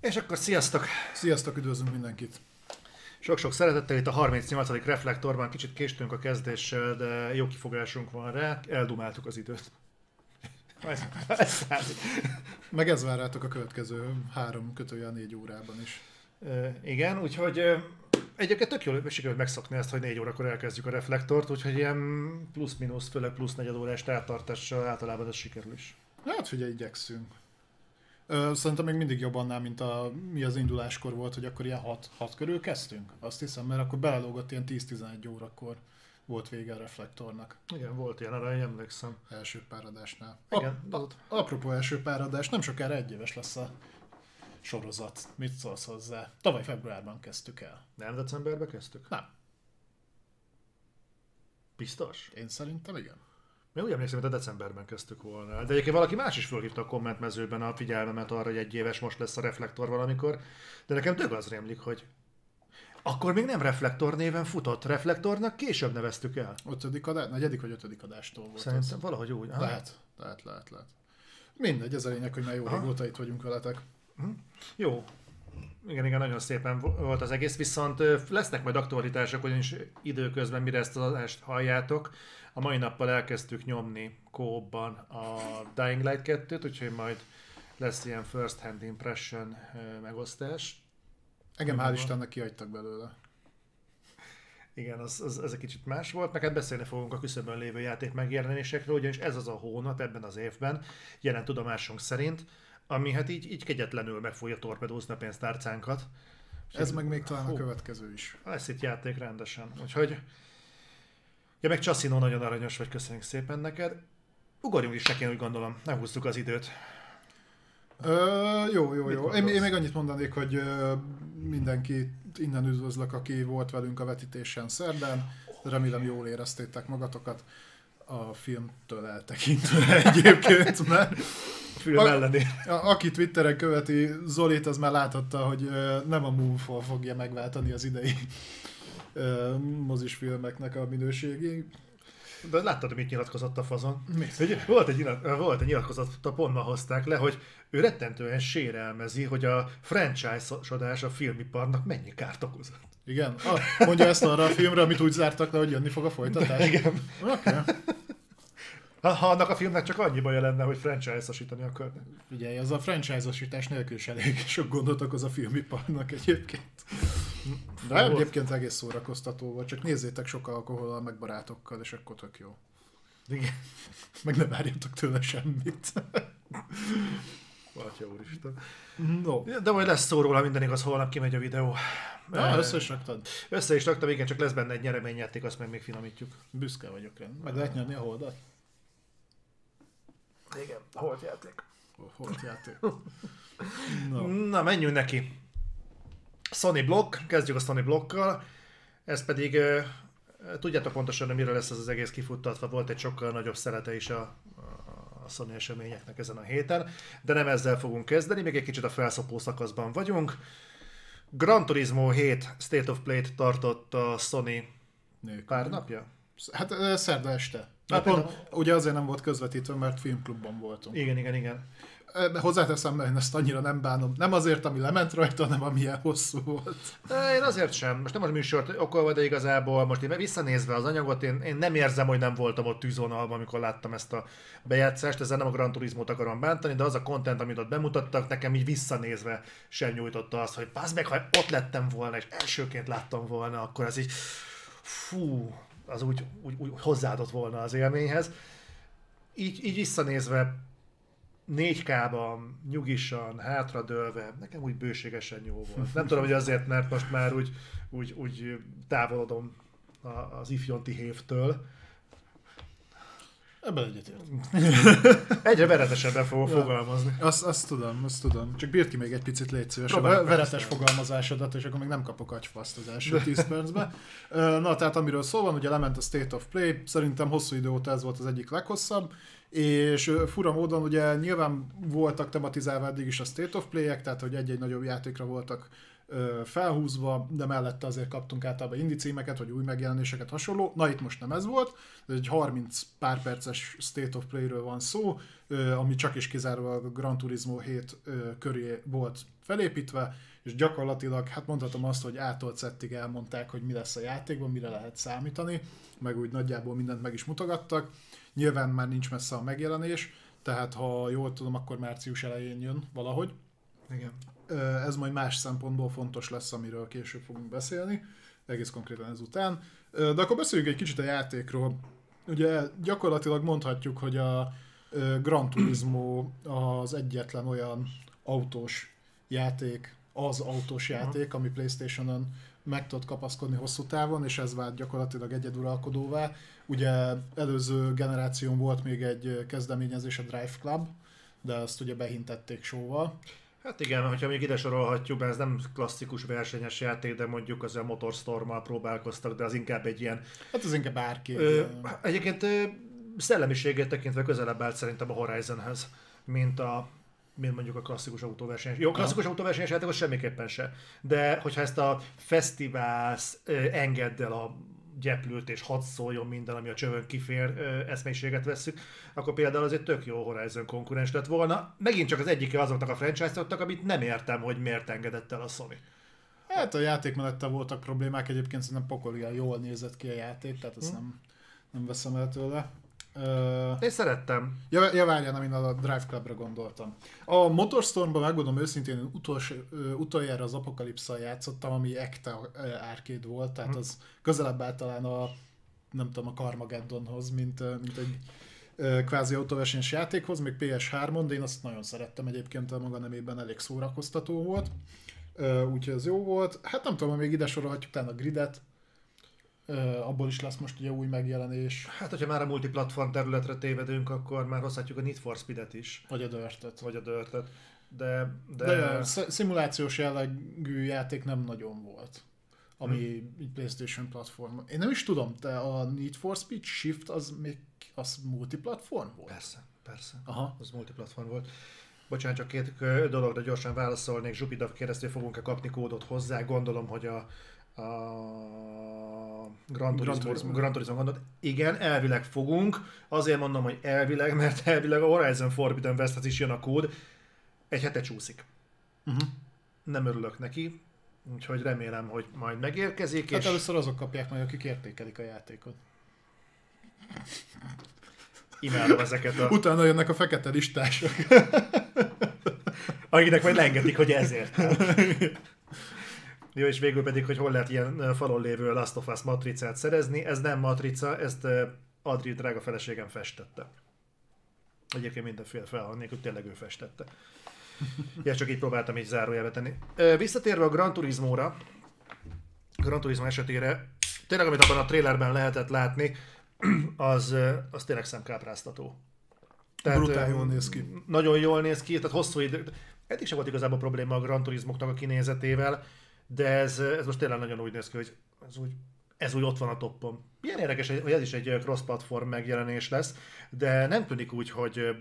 És akkor sziasztok! Sziasztok, üdvözlünk mindenkit! Sok-sok szeretettel itt a 38. reflektorban, kicsit késtünk a kezdéssel, de jó kifogásunk van rá, eldumáltuk az időt. Meg ez vár rátok a következő három kötője négy órában is. E, igen, úgyhogy e, egyébként tök jól sikerült megszokni ezt, hogy négy órakor elkezdjük a reflektort, úgyhogy ilyen plusz-minusz, főleg plusz negyed órás távtartással általában ez sikerül is. Hát figyelj, igyekszünk. Szerintem még mindig jobb annál, mint a, mi az induláskor volt, hogy akkor ilyen 6, 6 körül kezdtünk. Azt hiszem, mert akkor belelógott ilyen 10-11 órakor volt vége a reflektornak. Igen, volt ilyen, arra emlékszem. Első páradásnál. Igen, a, a, apropó első páradás, nem sokára egy éves lesz a sorozat. Mit szólsz hozzá? Tavaly februárban kezdtük el. Nem decemberben kezdtük? Nem. Biztos? Én szerintem igen. Mi úgy emlékszem, hogy a decemberben kezdtük volna. De egyébként valaki más is fölhívta a kommentmezőben a figyelmemet arra, hogy egy éves most lesz a reflektor valamikor. De nekem tök az rémlik, hogy akkor még nem reflektor néven futott. Reflektornak később neveztük el. Ötödik adás, negyedik vagy ötödik adástól volt Szerintem az. valahogy úgy. Aha. Lehet, lehet, lehet, lehet. Mindegy, ez a lényeg, hogy már jó régóta itt vagyunk veletek. Hm? Jó. Igen, igen, nagyon szépen volt az egész, viszont lesznek majd aktualitások, ugyanis időközben, mire ezt az adást halljátok, a mai nappal elkezdtük nyomni kóban a Dying Light 2-t, úgyhogy majd lesz ilyen first hand impression megosztás. Engem hál' Istennek kihagytak belőle. Igen, az, az, ez egy kicsit más volt, meg hát beszélni fogunk a küszöbön lévő játék megjelenésekről, ugyanis ez az a hónap ebben az évben, jelen tudomásunk szerint, ami hát így, így kegyetlenül meg fogja torpedózni a pénztárcánkat. Ez meg még talán hú, a következő is. Lesz itt játék rendesen. Úgyhogy Ja, meg Csasszino nagyon aranyos vagy, köszönjük szépen neked. Ugorjunk is neki, úgy gondolom, nem húztuk az időt. Ö, jó, jó, jó. Én, én még annyit mondanék, hogy ö, mindenki innen üdvözlök, aki volt velünk a vetítésen szerdán. Remélem jól éreztétek magatokat a filmtől eltekintve egyébként, mert film ellenére. A, a, aki Twitteren követi Zolit, az már láthatta, hogy nem a Moonfall fogja megváltani az idei mozis filmeknek a minőségét. De láttad, mit nyilatkozott a fazon? Hogy volt, egy volt egy nyilatkozat, a pont ma hozták le, hogy ő rettentően sérelmezi, hogy a franchise-sodás a filmiparnak mennyi kárt okozott. Igen? Ah, mondja ezt arra a filmre, amit úgy zártak le, hogy jönni fog a folytatás? Igen. Okay. Ha, ha annak a filmnek csak annyi baja lenne, hogy franchise-osítani akarnak. Ugye, az a franchise-osítás nélkül is elég sok gondot okoz a filmiparnak egyébként. De volt. egyébként egész szórakoztató volt, csak nézzétek sok alkohollal, meg barátokkal, és akkor tök jó. Igen. Meg ne várjatok tőle semmit. Atya úristen. No. De majd lesz szó róla, minden igaz, holnap kimegy a videó. Na, össze is raktad. Össze is raktam, igen, csak lesz benne egy nyereményjáték, azt meg még finomítjuk. Büszke vagyok rá. Meg lehet nyerni a holdat? Igen, holt játék. Holt játék. no. Na, menjünk neki. Sony Block, kezdjük a Sony Blockkal. Ez pedig, tudjátok pontosan, hogy mire lesz ez az egész kifuttatva, volt egy sokkal nagyobb szelete is a, a Sony eseményeknek ezen a héten, de nem ezzel fogunk kezdeni, még egy kicsit a felszopó szakaszban vagyunk. Gran Turismo 7 State of Play-t tartott a Sony Nélkül. pár napja? Hát szerda este. Hát pont, ugye azért nem volt közvetítve, mert filmklubban voltunk. Igen, igen, igen. Hozzáteszem, én ezt annyira nem bánom. Nem azért, ami lement rajta, hanem amilyen hosszú volt. Én azért sem. Most nem az műsort okolva, de igazából most én visszanézve az anyagot, én, én nem érzem, hogy nem voltam ott tűzvonalban, amikor láttam ezt a bejátszást. Ezzel nem a Gran Turismo-t akarom bántani, de az a content, amit ott bemutattak, nekem így visszanézve sem nyújtotta azt, hogy pazd meg, ha ott lettem volna, és elsőként láttam volna, akkor az így fú, az úgy, úgy, úgy hozzáadott volna az élményhez. Így, így visszanézve 4K-ban, nyugisan, hátradőlve, nekem úgy bőségesen jó volt. Nem tudom, hogy azért, mert most már úgy, úgy, úgy távolodom az ifjonti hévtől. Ebben egyetért. Egyre veretesebben fogok ja, fogalmazni. Azt, azt tudom, azt tudom. Csak bírt ki még egy picit légy szíves a veretes fogalmazásodat, és akkor még nem kapok agyfaszt az első 10 percben. Na, tehát amiről szó van, ugye lement a State of Play, szerintem hosszú idő óta ez volt az egyik leghosszabb, és fura módon ugye nyilván voltak tematizálva eddig is a State of Play-ek, tehát hogy egy-egy nagyobb játékra voltak felhúzva, de mellette azért kaptunk általában indi címeket, vagy új megjelenéseket hasonló. Na itt most nem ez volt, ez egy 30 pár perces State of Play-ről van szó, ami csak is kizárólag a Gran Turismo 7 köré volt felépítve, és gyakorlatilag, hát mondhatom azt, hogy ától szettig elmondták, hogy mi lesz a játékban, mire lehet számítani, meg úgy nagyjából mindent meg is mutogattak. Nyilván már nincs messze a megjelenés, tehát ha jól tudom, akkor március elején jön valahogy. Igen. Ez majd más szempontból fontos lesz, amiről később fogunk beszélni, egész konkrétan ezután. De akkor beszéljünk egy kicsit a játékról. Ugye gyakorlatilag mondhatjuk, hogy a Gran Turismo az egyetlen olyan autós játék, az autós játék, ami Playstation-on meg tudott kapaszkodni hosszú távon, és ez vált gyakorlatilag egyeduralkodóvá. Ugye előző generáción volt még egy kezdeményezés, a Drive Club, de azt ugye behintették sóval. Hát igen, hogyha még ide sorolhatjuk, mert ez nem klasszikus versenyes játék, de mondjuk az a Motorstorm-mal próbálkoztak, de az inkább egy ilyen... Hát az inkább bárki. Egyébként ö, szellemiségét tekintve közelebb állt szerintem a Horizonhez, mint a mint mondjuk a klasszikus autóverseny. Jó, klasszikus autóversenyes játékos semmiképpen se. De hogyha ezt a fesztiválsz engedd el a gyeplőt és hadd szóljon minden, ami a csövön kifér eszménységet vesszük, akkor például az egy tök jó Horizon konkurens lett volna. Megint csak az egyike azoknak a franchise-oknak, amit nem értem, hogy miért engedett el a Sony. Hát a játékmenettel voltak problémák, egyébként szerintem pokolian jól nézett ki a játék, tehát ezt hm. nem, nem veszem el tőle. Uh, Én szerettem. Ja, ja várjál, amin a Drive Clubra gondoltam. A Motorstormban megmondom őszintén, utolsó, utoljára az apokalipszal játszottam, ami ekte arcade volt, tehát az közelebb állt talán a nem tudom, a Carmageddonhoz, mint, mint egy kvázi autóversenyes játékhoz, még PS3-on, de én azt nagyon szerettem egyébként, a maga nemében elég szórakoztató volt, úgyhogy ez jó volt. Hát nem tudom, még ide sorolhatjuk talán a gridet, abból is lesz most ugye új megjelenés. Hát, hogyha már a multiplatform területre tévedünk, akkor már hozhatjuk a Need for Speed-et is. Vagy a Dirt-et. Vagy a dirt De, de... de szimulációs jellegű játék nem nagyon volt ami hmm. PlayStation platform. Én nem is tudom, te a Need for Speed Shift az még az multiplatform volt? Persze, persze. Aha. Az multiplatform volt. Bocsánat, csak két dologra gyorsan válaszolnék. Zsupida keresztül fogunk-e kapni kódot hozzá. Gondolom, hogy a, a Gran Turismo, Gran Turismo. Gran Turismo gondot. Igen, elvileg fogunk. Azért mondom, hogy elvileg, mert elvileg a Horizon Forbidden Westhez is jön a kód. Egy hete csúszik. Uh-huh. Nem örülök neki, úgyhogy remélem, hogy majd megérkezik. Hát és... először azok kapják majd, akik értékelik a játékot. Imádom ezeket a... Utána jönnek a fekete listások. Akinek majd lengetik, hogy ezért. Jó, és végül pedig, hogy hol lehet ilyen falon lévő Last of Us matricát szerezni. Ez nem matrica, ezt Adri drága feleségem festette. Egyébként mindenféle felhang nélkül tényleg ő festette. Ja, csak így próbáltam így zárójelbe tenni. Visszatérve a Gran Turismo-ra, Gran Turismo esetére, tényleg amit abban a trailerben lehetett látni, az, az tényleg szemkápráztató. Tehát, Brutál jól néz ki. Nagyon jól néz ki, tehát hosszú idő. Eddig sem volt igazából probléma a Gran Turismoknak a kinézetével de ez, ez most tényleg nagyon úgy néz ki, hogy ez úgy, ez úgy ott van a toppon. Milyen érdekes, hogy ez is egy cross-platform megjelenés lesz, de nem tűnik úgy, hogy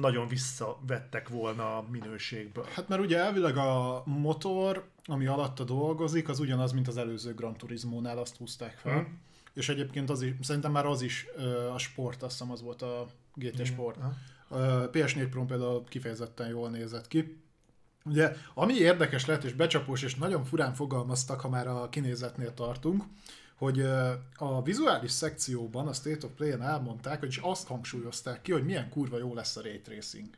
nagyon visszavettek volna a minőségből. Hát mert ugye elvileg a motor, ami alatta dolgozik, az ugyanaz, mint az előző Gran Turismo-nál, azt húzták fel. Hmm. És egyébként az is, szerintem már az is a sport, azt hiszem az volt a GT Sport. Hmm. A PS4 Pro például kifejezetten jól nézett ki. Ugye, ami érdekes lett és becsapós, és nagyon furán fogalmaztak, ha már a kinézetnél tartunk, hogy a vizuális szekcióban, a State of Play-en elmondták, hogy azt hangsúlyozták ki, hogy milyen kurva jó lesz a ray tracing.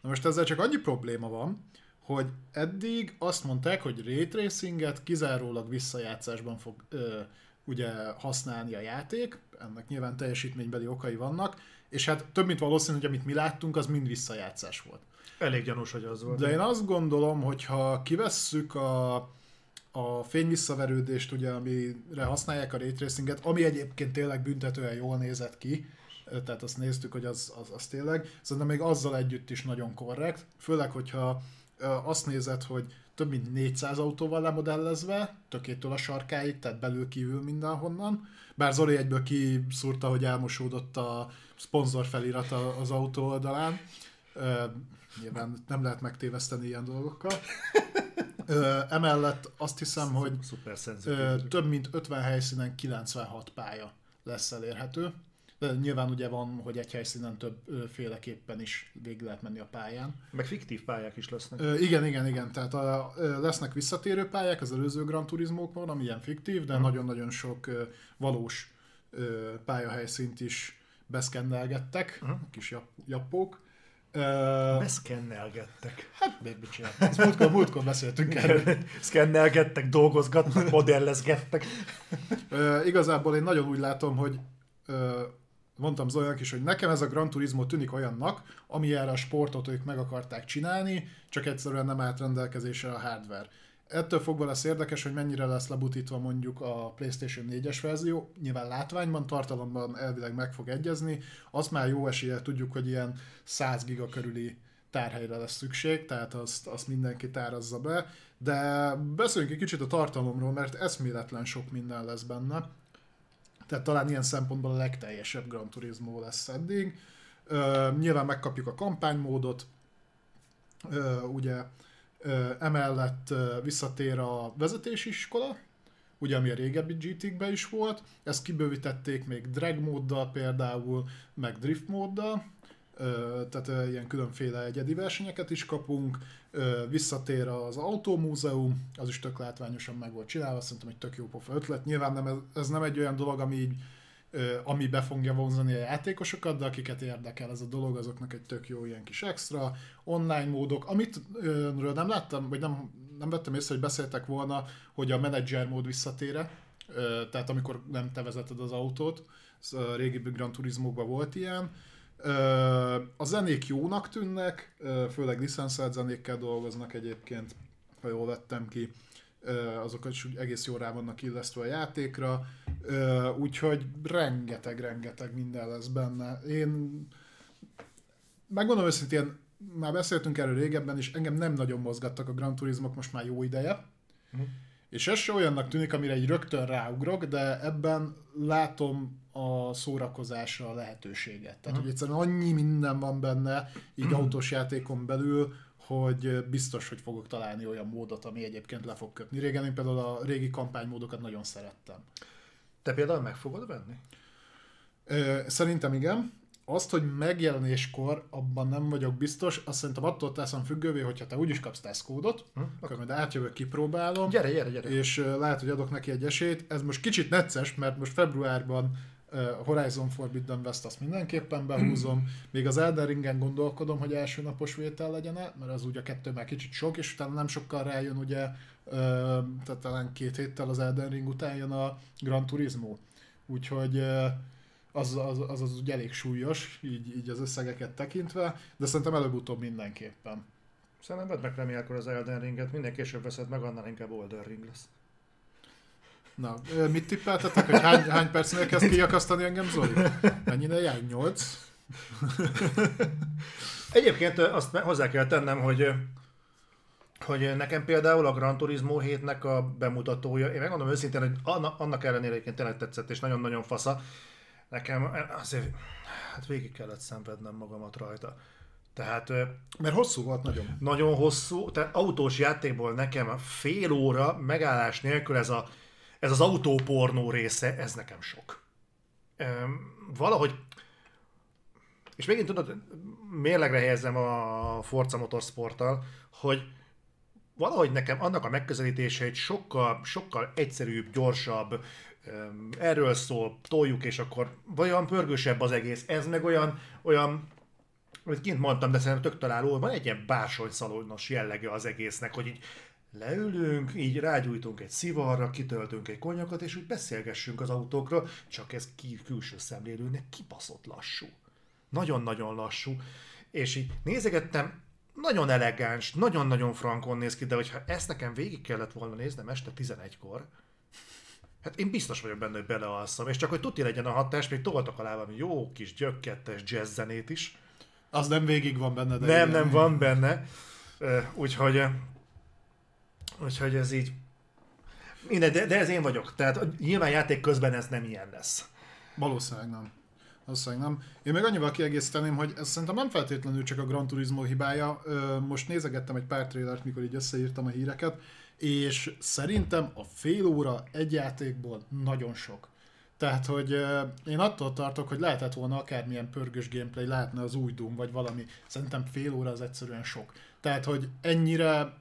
Na most ezzel csak annyi probléma van, hogy eddig azt mondták, hogy ray tracinget kizárólag visszajátszásban fog ö, ugye használni a játék, ennek nyilván teljesítménybeli okai vannak, és hát több mint valószínű, hogy amit mi láttunk, az mind visszajátszás volt. Elég gyanús, hogy az volt. De én azt gondolom, hogy ha kivesszük a, a fényvisszaverődést, ugye, amire használják a ray ami egyébként tényleg büntetően jól nézett ki, tehát azt néztük, hogy az, az, az tényleg, szerintem még azzal együtt is nagyon korrekt, főleg, hogyha azt nézed, hogy több mint 400 autóval lemodellezve, tökétől a sarkáig, tehát belül kívül mindenhonnan. Bár Zoli egyből kiszúrta, hogy elmosódott a szponzor felirat az autó oldalán. Nyilván nem lehet megtéveszteni ilyen dolgokkal. Ö, emellett azt hiszem, hogy ö, több mint 50 helyszínen 96 pálya lesz elérhető. De nyilván ugye van, hogy egy helyszínen többféleképpen is végig lehet menni a pályán. Meg fiktív pályák is lesznek. Ö, igen, igen, igen. Tehát a, ö, lesznek visszatérő pályák az előző Gran Turismókban, ami ilyen fiktív, de nagyon-nagyon sok ö, valós ö, pályahelyszínt is beszkennelgettek, uh-huh. kis jap, jappók. Ö, Beszkennelgettek. hát még mit csinál? Ezt múltkor, múltkor beszéltünk erről. Szkennelgettek, dolgozgattak, modellezgettek. Ö, igazából én nagyon úgy látom, hogy ö, mondtam Zoljának is, hogy nekem ez a Gran Turismo tűnik olyannak, ami erre a sportot ők meg akarták csinálni, csak egyszerűen nem állt rendelkezésre a hardware. Ettől fogva lesz érdekes, hogy mennyire lesz lebutítva mondjuk a PlayStation 4-es verzió. Nyilván látványban, tartalomban elvileg meg fog egyezni. Azt már jó esélye tudjuk, hogy ilyen 100 giga körüli tárhelyre lesz szükség, tehát azt, azt mindenki tárazza be. De beszéljünk egy kicsit a tartalomról, mert eszméletlen sok minden lesz benne. Tehát talán ilyen szempontból a legteljesebb Gran Turismo lesz eddig. Ö, nyilván megkapjuk a kampánymódot, ö, ugye emellett visszatér a vezetési iskola, ugye ami a régebbi GT-kben is volt, ezt kibővítették még drag móddal például, meg drift móddal, tehát ilyen különféle egyedi versenyeket is kapunk, visszatér az autómúzeum, az is tök látványosan meg volt csinálva, szerintem egy tök jó pofa ötlet. Nyilván nem, ez, nem egy olyan dolog, ami így ami be fogja vonzani a játékosokat, de akiket érdekel ez a dolog, azoknak egy tök jó ilyen kis extra, online módok, amit ről nem láttam, vagy nem, nem vettem észre, hogy beszéltek volna, hogy a menedzser mód visszatére, tehát amikor nem te vezeted az autót, ez a régi Gran Turismo-ban volt ilyen, a zenék jónak tűnnek, főleg licenszelt zenékkel dolgoznak egyébként, ha jól vettem ki. Ö, azokat is úgy egész jól rá vannak illesztve a játékra, úgyhogy rengeteg-rengeteg minden lesz benne. Én megmondom őszintén, már beszéltünk erről régebben, és engem nem nagyon mozgattak a Gran Turismok most már jó ideje. Mhm. És ez se olyannak tűnik, amire egy rögtön ráugrok, de ebben látom a szórakozásra a lehetőséget. Tehát, hogy egyszerűen annyi minden van benne, így autós játékon belül, hogy biztos, hogy fogok találni olyan módot, ami egyébként le fog kötni. Régen én például a régi kampánymódokat nagyon szerettem. Te például meg fogod venni? Ö, Szerintem igen. Azt, hogy megjelenéskor abban nem vagyok biztos, azt szerintem attól teszem függővé, hogyha te úgyis kapsz tesztkódot, hm? akkor majd átjövök, kipróbálom, Gyere, gyere, gyere. és lehet, hogy adok neki egy esélyt. Ez most kicsit necces, mert most februárban Horizon Forbidden West azt mindenképpen behúzom, még az Elden Ringen gondolkodom, hogy első napos vétel legyen mert az ugye a kettő már kicsit sok, és utána nem sokkal rájön ugye, tehát talán két héttel az Elden Ring után jön a Gran Turismo. Úgyhogy az az, az, az ugye elég súlyos, így, így az összegeket tekintve, de szerintem előbb-utóbb mindenképpen. Szerintem vedd meg remélkor az Elden Ringet, minden később veszed meg, annál inkább Elden Ring lesz. Na, mit tippeltetek, hogy hány, hány percnél kezd kiakasztani engem Zoli? Mennyire jár? 8? Egyébként azt hozzá kell tennem, hogy hogy nekem például a Gran Turismo 7-nek a bemutatója, én megmondom őszintén, hogy anna- annak ellenére egyébként tényleg tetszett, és nagyon-nagyon fasza, nekem azért hát végig kellett szenvednem magamat rajta. Tehát Mert hosszú volt nagyon. nagyon hosszú, tehát autós játékból nekem fél óra megállás nélkül ez, a, ez az autópornó része, ez nekem sok. Valahogy, és megint tudod, mérlegre helyezem a Forza Motorsporttal, hogy valahogy nekem annak a megközelítése egy sokkal, sokkal egyszerűbb, gyorsabb, erről szól, toljuk, és akkor olyan pörgősebb az egész, ez meg olyan, olyan amit kint mondtam, de szerintem tök találó, van egy ilyen bársonyszalonos jellege az egésznek, hogy így leülünk, így rágyújtunk egy szivarra, kitöltünk egy konyakot, és úgy beszélgessünk az autókról, csak ez ki, külső szemlélőnek kibaszott lassú. Nagyon-nagyon lassú. És így nézegettem, nagyon elegáns, nagyon-nagyon frankon néz ki, de hogyha ezt nekem végig kellett volna néznem este 11-kor, Hát én biztos vagyok benne, hogy belealszom, és csak hogy tuti legyen a hatás, még toltak alá valami jó kis gyökkettes jazz zenét is. Az nem végig van benne, de Nem, igen. nem van benne. Úgyhogy, úgyhogy ez így... Mindegy, de, de ez én vagyok. Tehát nyilván játék közben ez nem ilyen lesz. Valószínűleg nem. Valószínűleg nem. Én még annyival kiegészíteném, hogy ez szerintem nem feltétlenül csak a Gran Turismo hibája. Most nézegettem egy pár trailert, mikor így összeírtam a híreket, és szerintem a fél óra egy játékból nagyon sok. Tehát, hogy én attól tartok, hogy lehetett volna akármilyen pörgős gameplay, lehetne az új Doom, vagy valami. Szerintem fél óra az egyszerűen sok. Tehát, hogy ennyire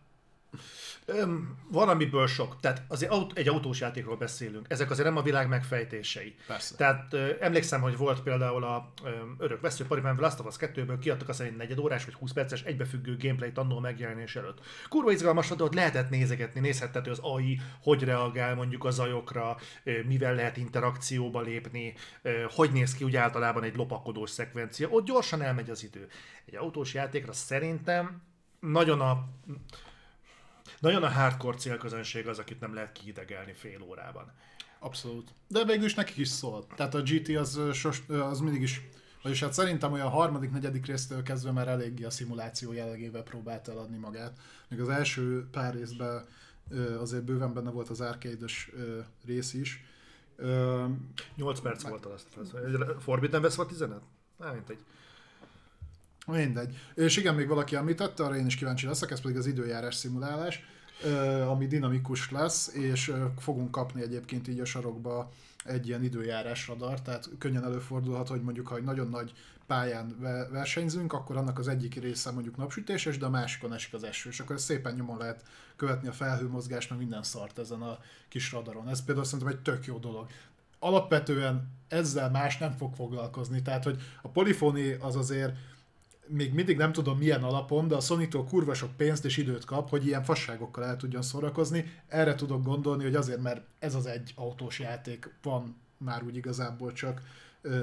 Öm, van, amiből sok. Tehát azért aut- egy autós játékról beszélünk. Ezek azért nem a világ megfejtései. Persze. Tehát ö, emlékszem, hogy volt például a ö, örök veszőparipán Last of Us 2-ből kiadtak azt egy negyed órás vagy 20 perces egybefüggő gameplay annó megjelenés előtt. Kurva izgalmas volt, ott lehetett nézegetni, nézhetett, hogy az AI hogy reagál mondjuk a zajokra, ö, mivel lehet interakcióba lépni, ö, hogy néz ki úgy általában egy lopakodós szekvencia. Ott gyorsan elmegy az idő. Egy autós játékra szerintem nagyon a nagyon a hardcore célközönség az, akit nem lehet kiidegelni fél órában. Abszolút. De végül is nekik is szól. Tehát a GT az, sos, az mindig is, vagyis hát szerintem olyan harmadik, negyedik résztől kezdve már eléggé a szimuláció jellegével próbált eladni magát. Még az első pár részben azért bőven benne volt az arcade rész is. 8 perc volt azt. Forbidden West volt 15? Nem, mint egy. Mindegy. És igen, még valaki említette, arra én is kíváncsi leszek, ez pedig az időjárás szimulálás, ami dinamikus lesz, és fogunk kapni egyébként így a sarokba egy ilyen időjárás radar, tehát könnyen előfordulhat, hogy mondjuk, ha egy nagyon nagy pályán versenyzünk, akkor annak az egyik része mondjuk napsütéses, de a másikon esik az eső, és akkor szépen nyomon lehet követni a felhőmozgást, meg minden szart ezen a kis radaron. Ez például szerintem egy tök jó dolog. Alapvetően ezzel más nem fog foglalkozni, tehát hogy a polifóni az azért még mindig nem tudom milyen alapon, de a sony kurva sok pénzt és időt kap, hogy ilyen fasságokkal el tudjon szórakozni. Erre tudok gondolni, hogy azért, mert ez az egy autós játék van már úgy igazából csak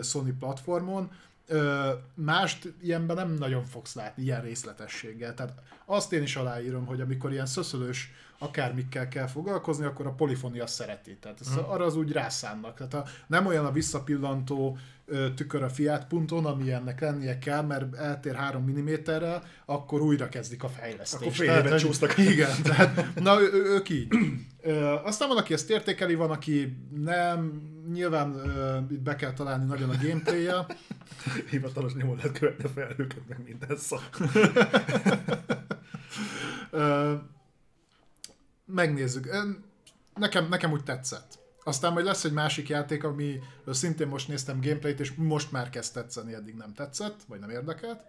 Sony platformon, mást ilyenben nem nagyon fogsz látni, ilyen részletességgel. Tehát azt én is aláírom, hogy amikor ilyen szöszölős akármikkel kell foglalkozni, akkor a polifonia szereti. Tehát hmm. arra az úgy rászánnak. Tehát a, nem olyan a visszapillantó tükör a Fiat ponton, ami ennek lennie kell, mert eltér 3 mm-rel, akkor újra kezdik a fejlesztést. Akkor fél évet csúsztak. Igen, tehát na ő, ők így. Ö, aztán van, aki ezt értékeli, van, aki nem, nyilván ö, itt be kell találni nagyon a gameplay-jel. Hivatalos nyomon lehet követni a felhőket, meg minden szó. megnézzük. Nekem, nekem úgy tetszett. Aztán majd lesz egy másik játék, ami szintén most néztem gameplayt, és most már kezd tetszeni, eddig nem tetszett, vagy nem érdekelt.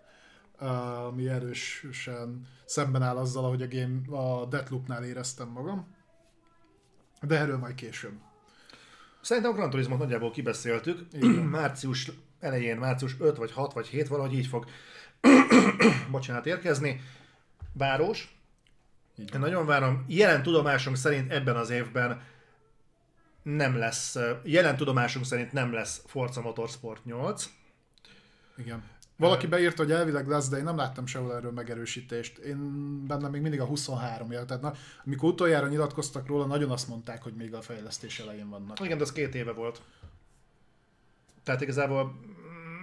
Ami erősen szemben áll azzal, ahogy a, game, a Deathloop-nál éreztem magam. De erről majd később. Szerintem a Gran turismo nagyjából kibeszéltük. Igen. Március elején, március 5 vagy 6 vagy 7, valahogy így fog bocsánat, érkezni. Város, én nagyon várom. Jelen tudomásunk szerint ebben az évben nem lesz, jelen tudomásunk szerint nem lesz Forza Motorsport 8. Igen. Valaki beírta, hogy elvileg lesz, de én nem láttam sehol erről megerősítést. Én bennem még mindig a 23 él. Tehát na, amikor utoljára nyilatkoztak róla, nagyon azt mondták, hogy még a fejlesztés elején vannak. Igen, de az két éve volt. Tehát igazából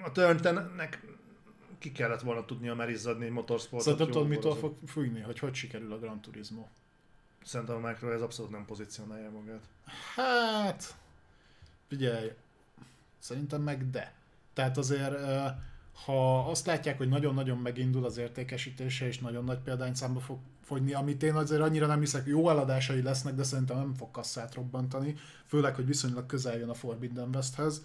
a Turntennek ki kellett volna tudnia már izzadni motorsportot. Szerintem tudod, mitől fog fújni, hogy hogy sikerül a Gran Turismo? Szerintem a Micro ez abszolút nem pozícionálja magát. Hát, figyelj, szerintem meg de. Tehát azért, ha azt látják, hogy nagyon-nagyon megindul az értékesítése, és nagyon nagy példányszámba fog fogyni, amit én azért annyira nem hiszek, jó eladásai lesznek, de szerintem nem fog kasszát robbantani, főleg, hogy viszonylag közel jön a Forbidden Westhez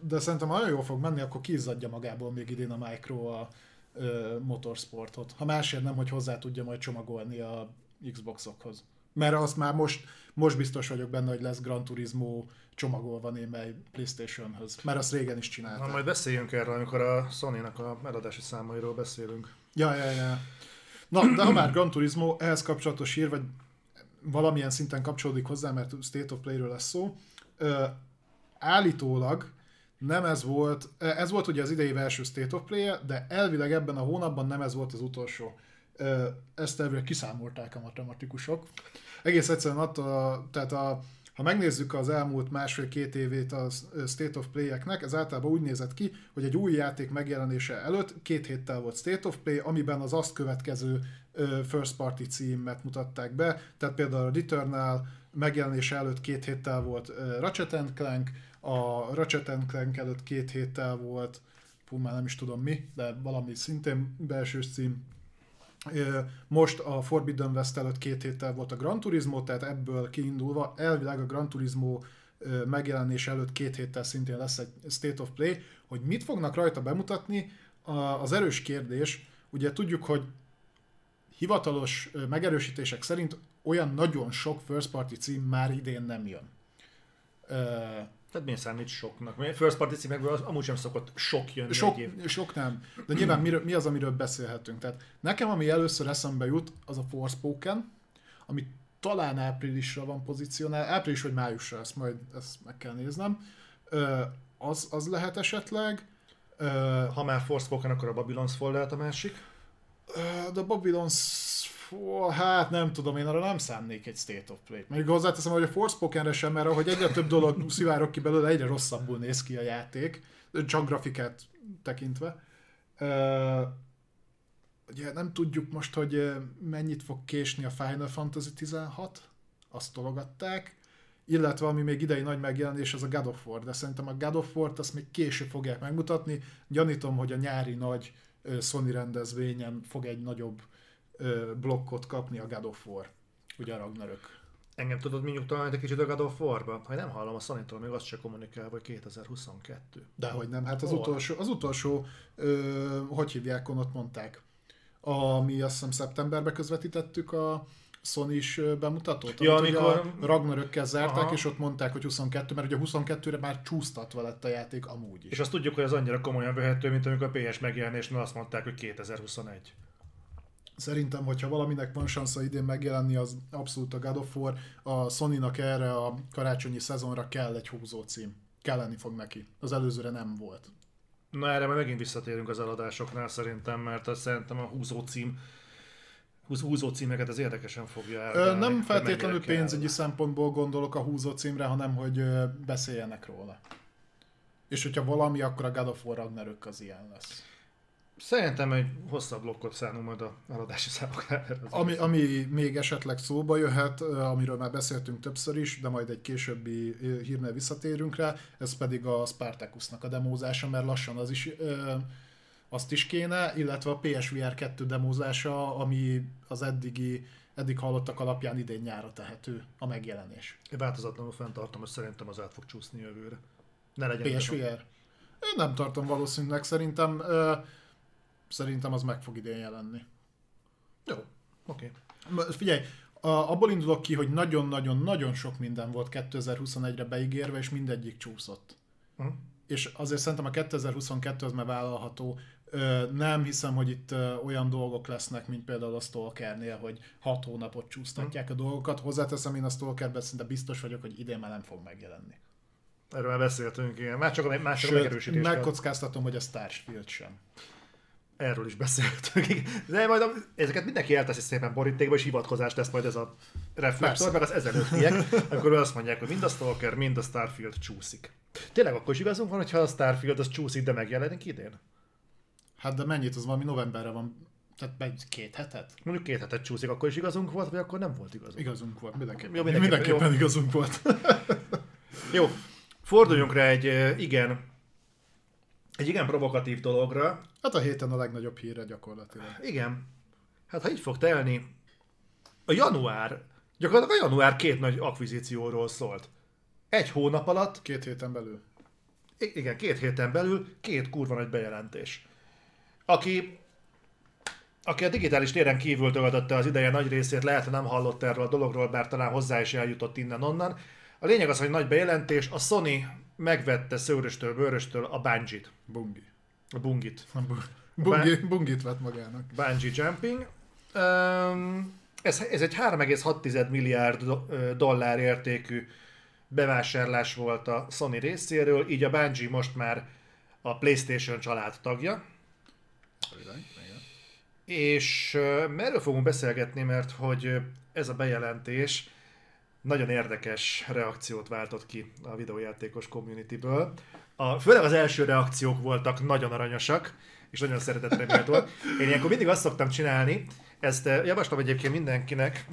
de szerintem nagyon jól fog menni, akkor kiizzadja magából még idén a Micro a motorsportot. Ha másért nem, hogy hozzá tudja majd csomagolni a Xboxokhoz. Mert azt már most, most biztos vagyok benne, hogy lesz Gran Turismo csomagolva némely Playstation-höz. Mert azt régen is csinálták. Na, majd beszéljünk erről, amikor a Sony-nak a eladási számairól beszélünk. Ja, ja, ja. Na, de ha már Gran Turismo ehhez kapcsolatos hír, vagy valamilyen szinten kapcsolódik hozzá, mert State of Play-ről lesz szó, állítólag nem ez volt, ez volt ugye az idei első State of play de elvileg ebben a hónapban nem ez volt az utolsó. Ezt elvileg kiszámolták a matematikusok. Egész egyszerűen attól, tehát a, ha megnézzük az elmúlt másfél-két évét a State of Play-eknek, ez általában úgy nézett ki, hogy egy új játék megjelenése előtt két héttel volt State of Play, amiben az azt következő first party címet mutatták be, tehát például a Returnal, megjelenése előtt két héttel volt Ratchet Clank, a Ratchet Clank előtt két héttel volt, fú, már nem is tudom mi, de valami szintén belső cím. Most a Forbidden West előtt két héttel volt a Gran Turismo, tehát ebből kiindulva elvileg a Gran Turismo megjelenés előtt két héttel szintén lesz egy State of Play, hogy mit fognak rajta bemutatni, az erős kérdés, ugye tudjuk, hogy hivatalos megerősítések szerint olyan nagyon sok first party cím már idén nem jön. Tehát mi számít soknak? First party címekből amúgy sem szokott sok jönni sok, sok nem. De nyilván miről, mi az, amiről beszélhetünk? Tehát nekem, ami először eszembe jut, az a Forspoken, ami talán áprilisra van pozícionál, április vagy májusra, ezt majd ezt meg kell néznem. Az, az lehet esetleg. Ha már Forspoken, akkor a Babylon's Fall lehet a másik. De a Babylon's hát nem tudom, én arra nem szánnék egy State of Play-t. Még hozzáteszem, hogy a Forspokenre sem, mert ahogy egyre több dolog szivárok ki belőle, egyre rosszabbul néz ki a játék, csak grafikát tekintve. Uh, ugye nem tudjuk most, hogy mennyit fog késni a Final Fantasy 16, azt tologatták, illetve ami még idei nagy megjelenés, az a God of War, de szerintem a God of War-t azt még később fogják megmutatni. Gyanítom, hogy a nyári nagy Sony rendezvényen fog egy nagyobb blokkot kapni a God of War, ugye a Ragnarök. Engem tudod, mi nyugtalan egy kicsit a God of War-ba? Ha nem hallom a sony még azt se kommunikál, hogy 2022. Dehogy nem, hát az Hol? utolsó, az utolsó ö, hogy hívják, ott mondták, ami azt hiszem szeptemberben közvetítettük a sony is bemutatót, ja, amikor... a Ragnarökkel zárták, Aha. és ott mondták, hogy 22, mert ugye 22-re már csúsztatva lett a játék amúgy is. És azt tudjuk, hogy az annyira komolyan vehető, mint amikor a PS megjelenésnél azt mondták, hogy 2021. Szerintem, hogyha valaminek van szansa idén megjelenni, az abszolút a God of War. A Sony-nak erre a karácsonyi szezonra kell egy húzó cím. Kelleni fog neki. Az előzőre nem volt. Na erre majd megint visszatérünk az eladásoknál szerintem, mert az szerintem a húzó cím húzó címeket az érdekesen fogja el. Nem feltétlenül pénzügyi szempontból gondolok a húzó címre, hanem hogy beszéljenek róla. És hogyha valami, akkor a God of War Ragnarök az ilyen lesz. Szerintem egy hosszabb blokkot szánunk majd a eladási számoknál. Ami, ami még esetleg szóba jöhet, amiről már beszéltünk többször is, de majd egy későbbi hírnél visszatérünk rá, ez pedig a Spartacusnak a demózása, mert lassan az is azt is kéne, illetve a PSVR 2 demózása, ami az eddigi eddig hallottak alapján idén nyára tehető a megjelenés. Én változatlanul fenntartom, hogy szerintem az át fog csúszni jövőre. Ne legyen PSVR? Én nem tartom valószínűleg, szerintem Szerintem az meg fog idén jelenni. Jó, oké. Okay. Figyelj, abból indulok ki, hogy nagyon-nagyon-nagyon sok minden volt 2021-re beígérve, és mindegyik csúszott. Uh-huh. És azért szerintem a 2022 az már vállalható. Nem hiszem, hogy itt olyan dolgok lesznek, mint például a Stalkernél, hogy hat hónapot csúsztatják uh-huh. a dolgokat. Hozzáteszem, én a Stalkerben szinte biztos vagyok, hogy idén már nem fog megjelenni. Erről már beszéltünk, igen. Már csak a, már csak Sőt, a megerősítés. megkockáztatom, hogy a Starfield sem. Erről is beszéltünk. De majd a, ezeket mindenki elteszi szépen borítékba, és hivatkozást lesz majd ez a reflektor, mert az ezelőttiek, amikor azt mondják, hogy mind a Stalker, mind a Starfield csúszik. Tényleg akkor is igazunk van, hogyha a Starfield az csúszik, de megjelenik idén? Hát de mennyit, az valami novemberre van. Tehát megy két hetet? Mondjuk két hetet csúszik, akkor is igazunk volt, vagy akkor nem volt igazunk? Igazunk volt, mindenképpen. Jó, mindenképpen, mindenképpen jó. igazunk volt. jó, forduljunk rá egy igen egy igen provokatív dologra. Hát a héten a legnagyobb híre gyakorlatilag. Igen. Hát ha így fog telni, a január, gyakorlatilag a január két nagy akvizícióról szólt. Egy hónap alatt. Két héten belül. Igen, két héten belül két kurva nagy bejelentés. Aki aki a digitális téren kívül töltötte az ideje nagy részét, lehet, hogy nem hallott erről a dologról, bár talán hozzá is eljutott innen-onnan. A lényeg az, hogy nagy bejelentés, a Sony megvette szőröstől, bőröstől a Bungie-t. Bungi. A Bungit. A bu- bungi, bungit vett magának. Bungee Jumping. Um, ez, ez egy 3,6 milliárd dollár értékű bevásárlás volt a Sony részéről, így a Bungie most már a PlayStation család tagja. És uh, erről fogunk beszélgetni, mert hogy ez a bejelentés nagyon érdekes reakciót váltott ki a videójátékos communityből. A, főleg az első reakciók voltak nagyon aranyosak, és nagyon szeretettre méltóak. Én ilyenkor mindig azt szoktam csinálni, ezt eh, javaslom egyébként mindenkinek,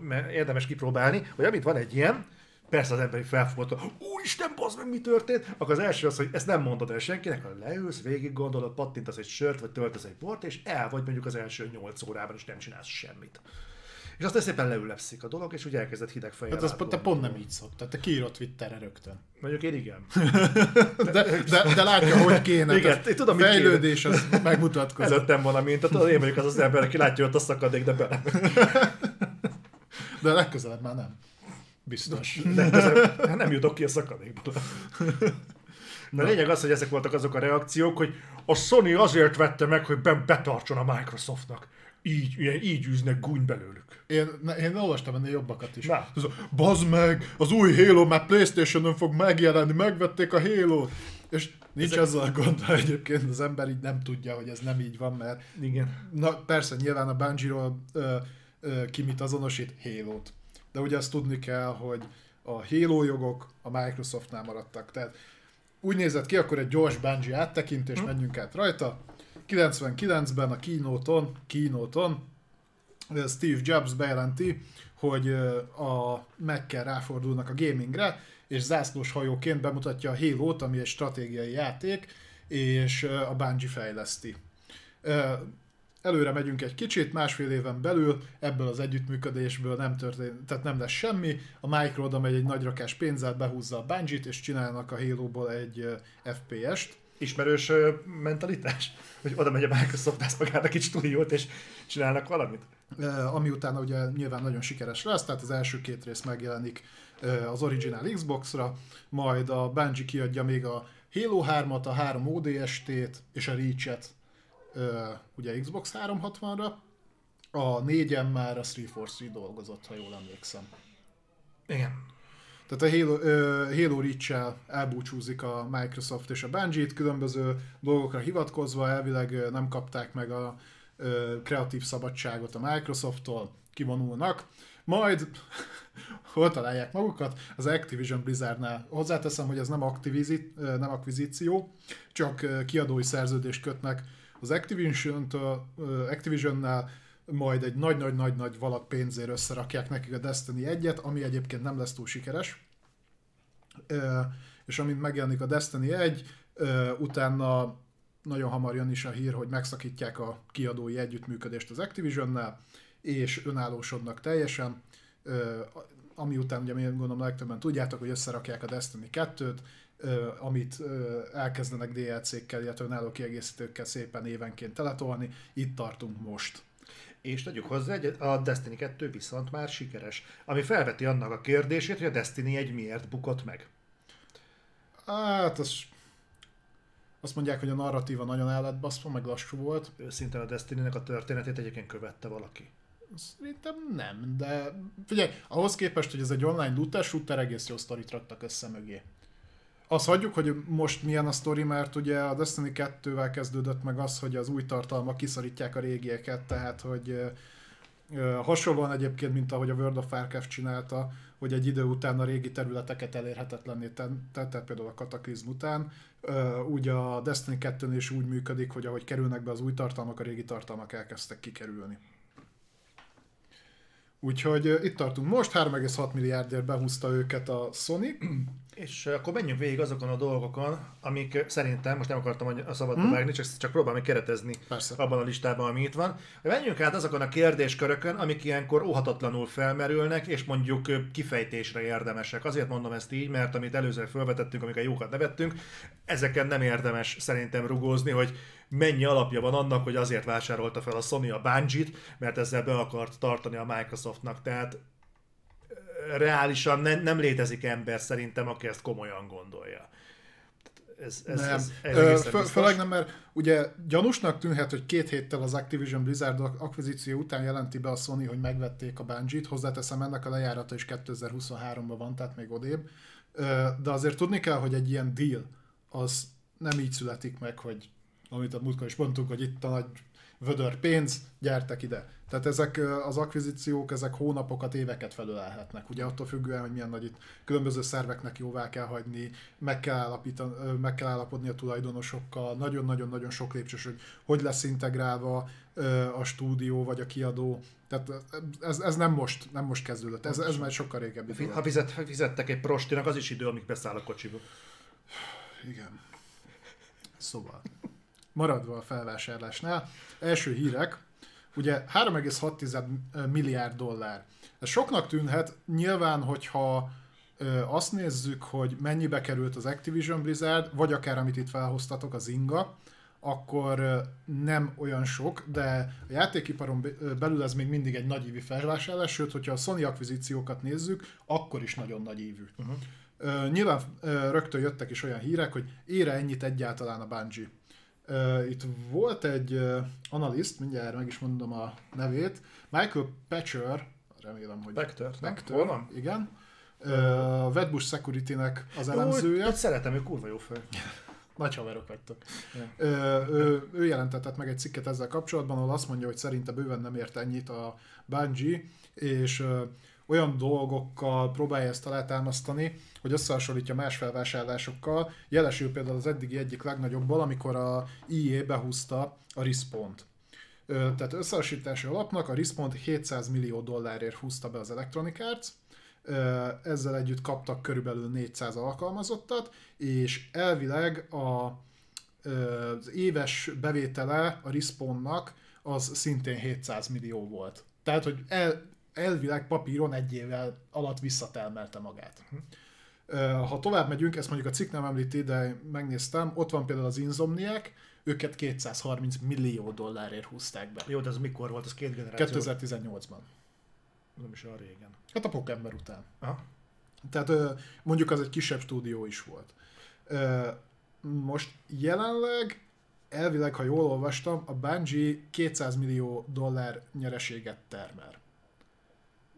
mert érdemes kipróbálni, hogy amit van egy ilyen, persze az ember felfogott, úristen, bazd meg, mi történt? Akkor az első az, hogy ezt nem mondod el senkinek, ha leülsz, végig gondolod, pattintasz egy sört, vagy töltesz egy bort, és el vagy mondjuk az első 8 órában, és nem csinálsz semmit. És aztán szépen leülepszik a dolog, és úgy elkezdett hideg fejjel. Hát az te pont nem így szoktad, te kiírod Twitterre rögtön. Mondjuk én igen. De, de, de látja, hogy kéne. Igen, én tudom, fejlődés az megmutatkozott. Előttem minta, tudod, én vagyok az az ember, aki látja ott a szakadék, de bele. De legközelebb már nem. Biztos. De közben nem jutok ki a szakadékból. Na, lényeg az, hogy ezek voltak azok a reakciók, hogy a Sony azért vette meg, hogy betartson a Microsoftnak. Így, ilyen, így űznek gúny belőlük. Én, én olvastam ennél jobbakat is. Na. Bazd meg, az új Halo már Playstation-on fog megjelenni, megvették a Halo-t. És nincs Ezek... azzal a gond, egyébként az ember így nem tudja, hogy ez nem így van, mert Igen. Na, persze, nyilván a Bungie-ról ö, ö, ki mit azonosít? Halo-t. De ugye azt tudni kell, hogy a Halo jogok a Microsoftnál maradtak. Tehát úgy nézett ki, akkor egy gyors Bungie áttekintés, hm. menjünk át rajta. 99-ben a keynote-on, keynote-on Steve Jobs bejelenti, hogy a mac ráfordulnak a gamingre, és zászlós hajóként bemutatja a Halo-t, ami egy stratégiai játék, és a Bungie fejleszti. Előre megyünk egy kicsit, másfél éven belül ebből az együttműködésből nem történt, tehát nem lesz semmi. A Micro oda megy egy nagyrakás pénzzel, behúzza a Bungie-t, és csinálnak a Halo-ból egy FPS-t. Ismerős mentalitás? Hogy oda megy a Microsoft, ezt magának egy stúdiót, és csinálnak valamit? ami utána ugye nyilván nagyon sikeres lesz, tehát az első két rész megjelenik az original Xbox-ra, majd a Bungie kiadja még a Halo 3-at, a 3 ODST-t és a Reach-et ugye Xbox 360-ra, a négyen már a 343 dolgozott, ha jól emlékszem. Igen. Tehát a Halo, uh, Halo reach elbúcsúzik a Microsoft és a Bungie, különböző dolgokra hivatkozva elvileg nem kapták meg a kreatív szabadságot a Microsofttól, kivonulnak, majd hol találják magukat? Az Activision Blizzardnál. Hozzáteszem, hogy ez nem, aktivizi, nem akvizíció, csak kiadói szerződést kötnek az Activision-nál, majd egy nagy-nagy-nagy-nagy valak pénzért összerakják nekik a Destiny 1-et, ami egyébként nem lesz túl sikeres. És amint megjelenik a Destiny 1, utána nagyon hamar jön is a hír, hogy megszakítják a kiadói együttműködést az Activisionnel, és önállósodnak teljesen, ami után ugye én gondolom legtöbben tudjátok, hogy összerakják a Destiny 2-t, amit elkezdenek DLC-kkel, illetve önálló kiegészítőkkel szépen évenként teletolni, itt tartunk most. És tegyük hozzá, a Destiny 2 viszont már sikeres, ami felveti annak a kérdését, hogy a Destiny egy miért bukott meg. Hát, az azt mondják, hogy a narratíva nagyon el lett baszva, meg lassú volt. Őszintén a Destiny-nek a történetét egyébként követte valaki. Szerintem nem, de figyelj, ahhoz képest, hogy ez egy online looter shooter, egész jó sztorit raktak össze mögé. Azt hagyjuk, hogy most milyen a sztori, mert ugye a Destiny 2-vel kezdődött meg az, hogy az új tartalmak kiszorítják a régieket, tehát hogy hasonlóan egyébként, mint ahogy a World of Warcraft csinálta, hogy egy idő után a régi területeket elérhetetlenné tette, például a kataklizm után. Úgy a Destiny 2 is úgy működik, hogy ahogy kerülnek be az új tartalmak, a régi tartalmak elkezdtek kikerülni. Úgyhogy itt tartunk most, 3,6 milliárdért behúzta őket a Sony. És akkor menjünk végig azokon a dolgokon, amik szerintem, most nem akartam a szabadba hmm. vágni, csak, csak próbálom keretezni Persze. abban a listában, ami itt van. Menjünk át azokon a kérdéskörökön, amik ilyenkor óhatatlanul felmerülnek, és mondjuk kifejtésre érdemesek. Azért mondom ezt így, mert amit előző felvetettünk, amiket jókat nevettünk, ezeken nem érdemes szerintem rugózni, hogy mennyi alapja van annak, hogy azért vásárolta fel a Sony a Bungie-t, mert ezzel be akart tartani a Microsoftnak. Tehát reálisan ne, nem létezik ember szerintem, aki ezt komolyan gondolja. Ez, ez, nem. Ez Főleg nem, mert ugye gyanúsnak tűnhet, hogy két héttel az Activision Blizzard akvizíció után jelenti be a Sony, hogy megvették a Bungie-t, hozzáteszem ennek a lejárata is 2023-ban van, tehát még odébb. De azért tudni kell, hogy egy ilyen deal az nem így születik meg, hogy amit a múltkor is mondtunk, hogy itt a nagy vödör pénz, gyertek ide. Tehát ezek az akvizíciók, ezek hónapokat, éveket felölelhetnek. Ugye attól függően, hogy milyen nagy itt különböző szerveknek jóvá kell hagyni, meg kell, meg kell állapodni a tulajdonosokkal, nagyon-nagyon-nagyon sok lépcsős, hogy hogy lesz integrálva a stúdió vagy a kiadó. Tehát ez, ez nem most, nem most kezdődött, ez, ez már sokkal régebbi. Ha fizet, fizettek egy prostinak, az is idő, amíg beszáll a kocsiba. Igen. Szóval, maradva a felvásárlásnál, első hírek, ugye 3,6 milliárd dollár. Ez soknak tűnhet, nyilván, hogyha azt nézzük, hogy mennyibe került az Activision Blizzard, vagy akár amit itt felhoztatok, az Inga, akkor nem olyan sok, de a játékiparon belül ez még mindig egy nagy ívű felvásárlás, sőt, hogyha a Sony akvizíciókat nézzük, akkor is nagyon nagy ívű. Uh-huh. Uh, nyilván rögtön jöttek is olyan hírek, hogy ére ennyit egyáltalán a Bungie. Itt volt egy analiszt, mindjárt meg is mondom a nevét, Michael Patcher, remélem, hogy... Pector, Pector, van? igen. Uh, Wedbush Security-nek az elemzője. Jó, szeretem, ő kurva jó fel. Nagy haverok vagytok. Ő, ő, ő jelentetett meg egy cikket ezzel kapcsolatban, ahol azt mondja, hogy szerinte bőven nem ért ennyit a Bungie, és olyan dolgokkal próbálja ezt alátámasztani, hogy összehasonlítja más felvásárlásokkal. Jelesül például az eddigi egyik legnagyobbal, amikor a EA behúzta a Respawn-t. Tehát összehasonlítási alapnak a Respawn 700 millió dollárért húzta be az Electronic Arts, ezzel együtt kaptak körülbelül 400 alkalmazottat, és elvileg a, az éves bevétele a Respawnnak az szintén 700 millió volt. Tehát, hogy el, elvileg papíron egy évvel alatt visszatelmelte magát. Ha tovább megyünk, ezt mondjuk a cikk nem említi, de megnéztem, ott van például az Insomniac, őket 230 millió dollárért húzták be. Jó, de ez mikor volt? Az két generáció? 2018-ban. Nem is olyan régen. Hát a Pokémon után. Aha. Tehát mondjuk az egy kisebb stúdió is volt. Most jelenleg elvileg, ha jól olvastam, a Bungie 200 millió dollár nyereséget termel.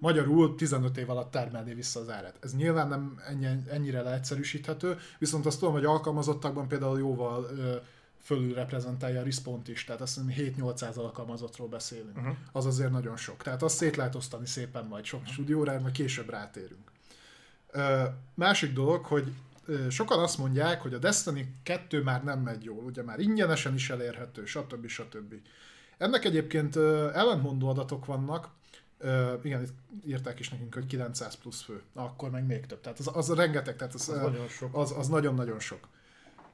Magyarul 15 év alatt termelni vissza az árat. Ez nyilván nem ennyi, ennyire leegyszerűsíthető, viszont azt tudom, hogy alkalmazottakban például jóval ö, fölül reprezentálja a respawn is, tehát azt hiszem 7-800 alkalmazottról beszélünk. Uh-huh. Az azért nagyon sok. Tehát azt szét lehet osztani szépen majd sok uh-huh. stúdióra, majd később rátérünk. Ö, másik dolog, hogy sokan azt mondják, hogy a Destiny 2 már nem megy jól, ugye már ingyenesen is elérhető, stb. stb. Ennek egyébként ellentmondó adatok vannak, Uh, igen, itt írták is nekünk, hogy 900 plusz fő. Akkor meg még több. Tehát az, az rengeteg, tehát az, az, nagyon sok. Az, az nagyon-nagyon sok.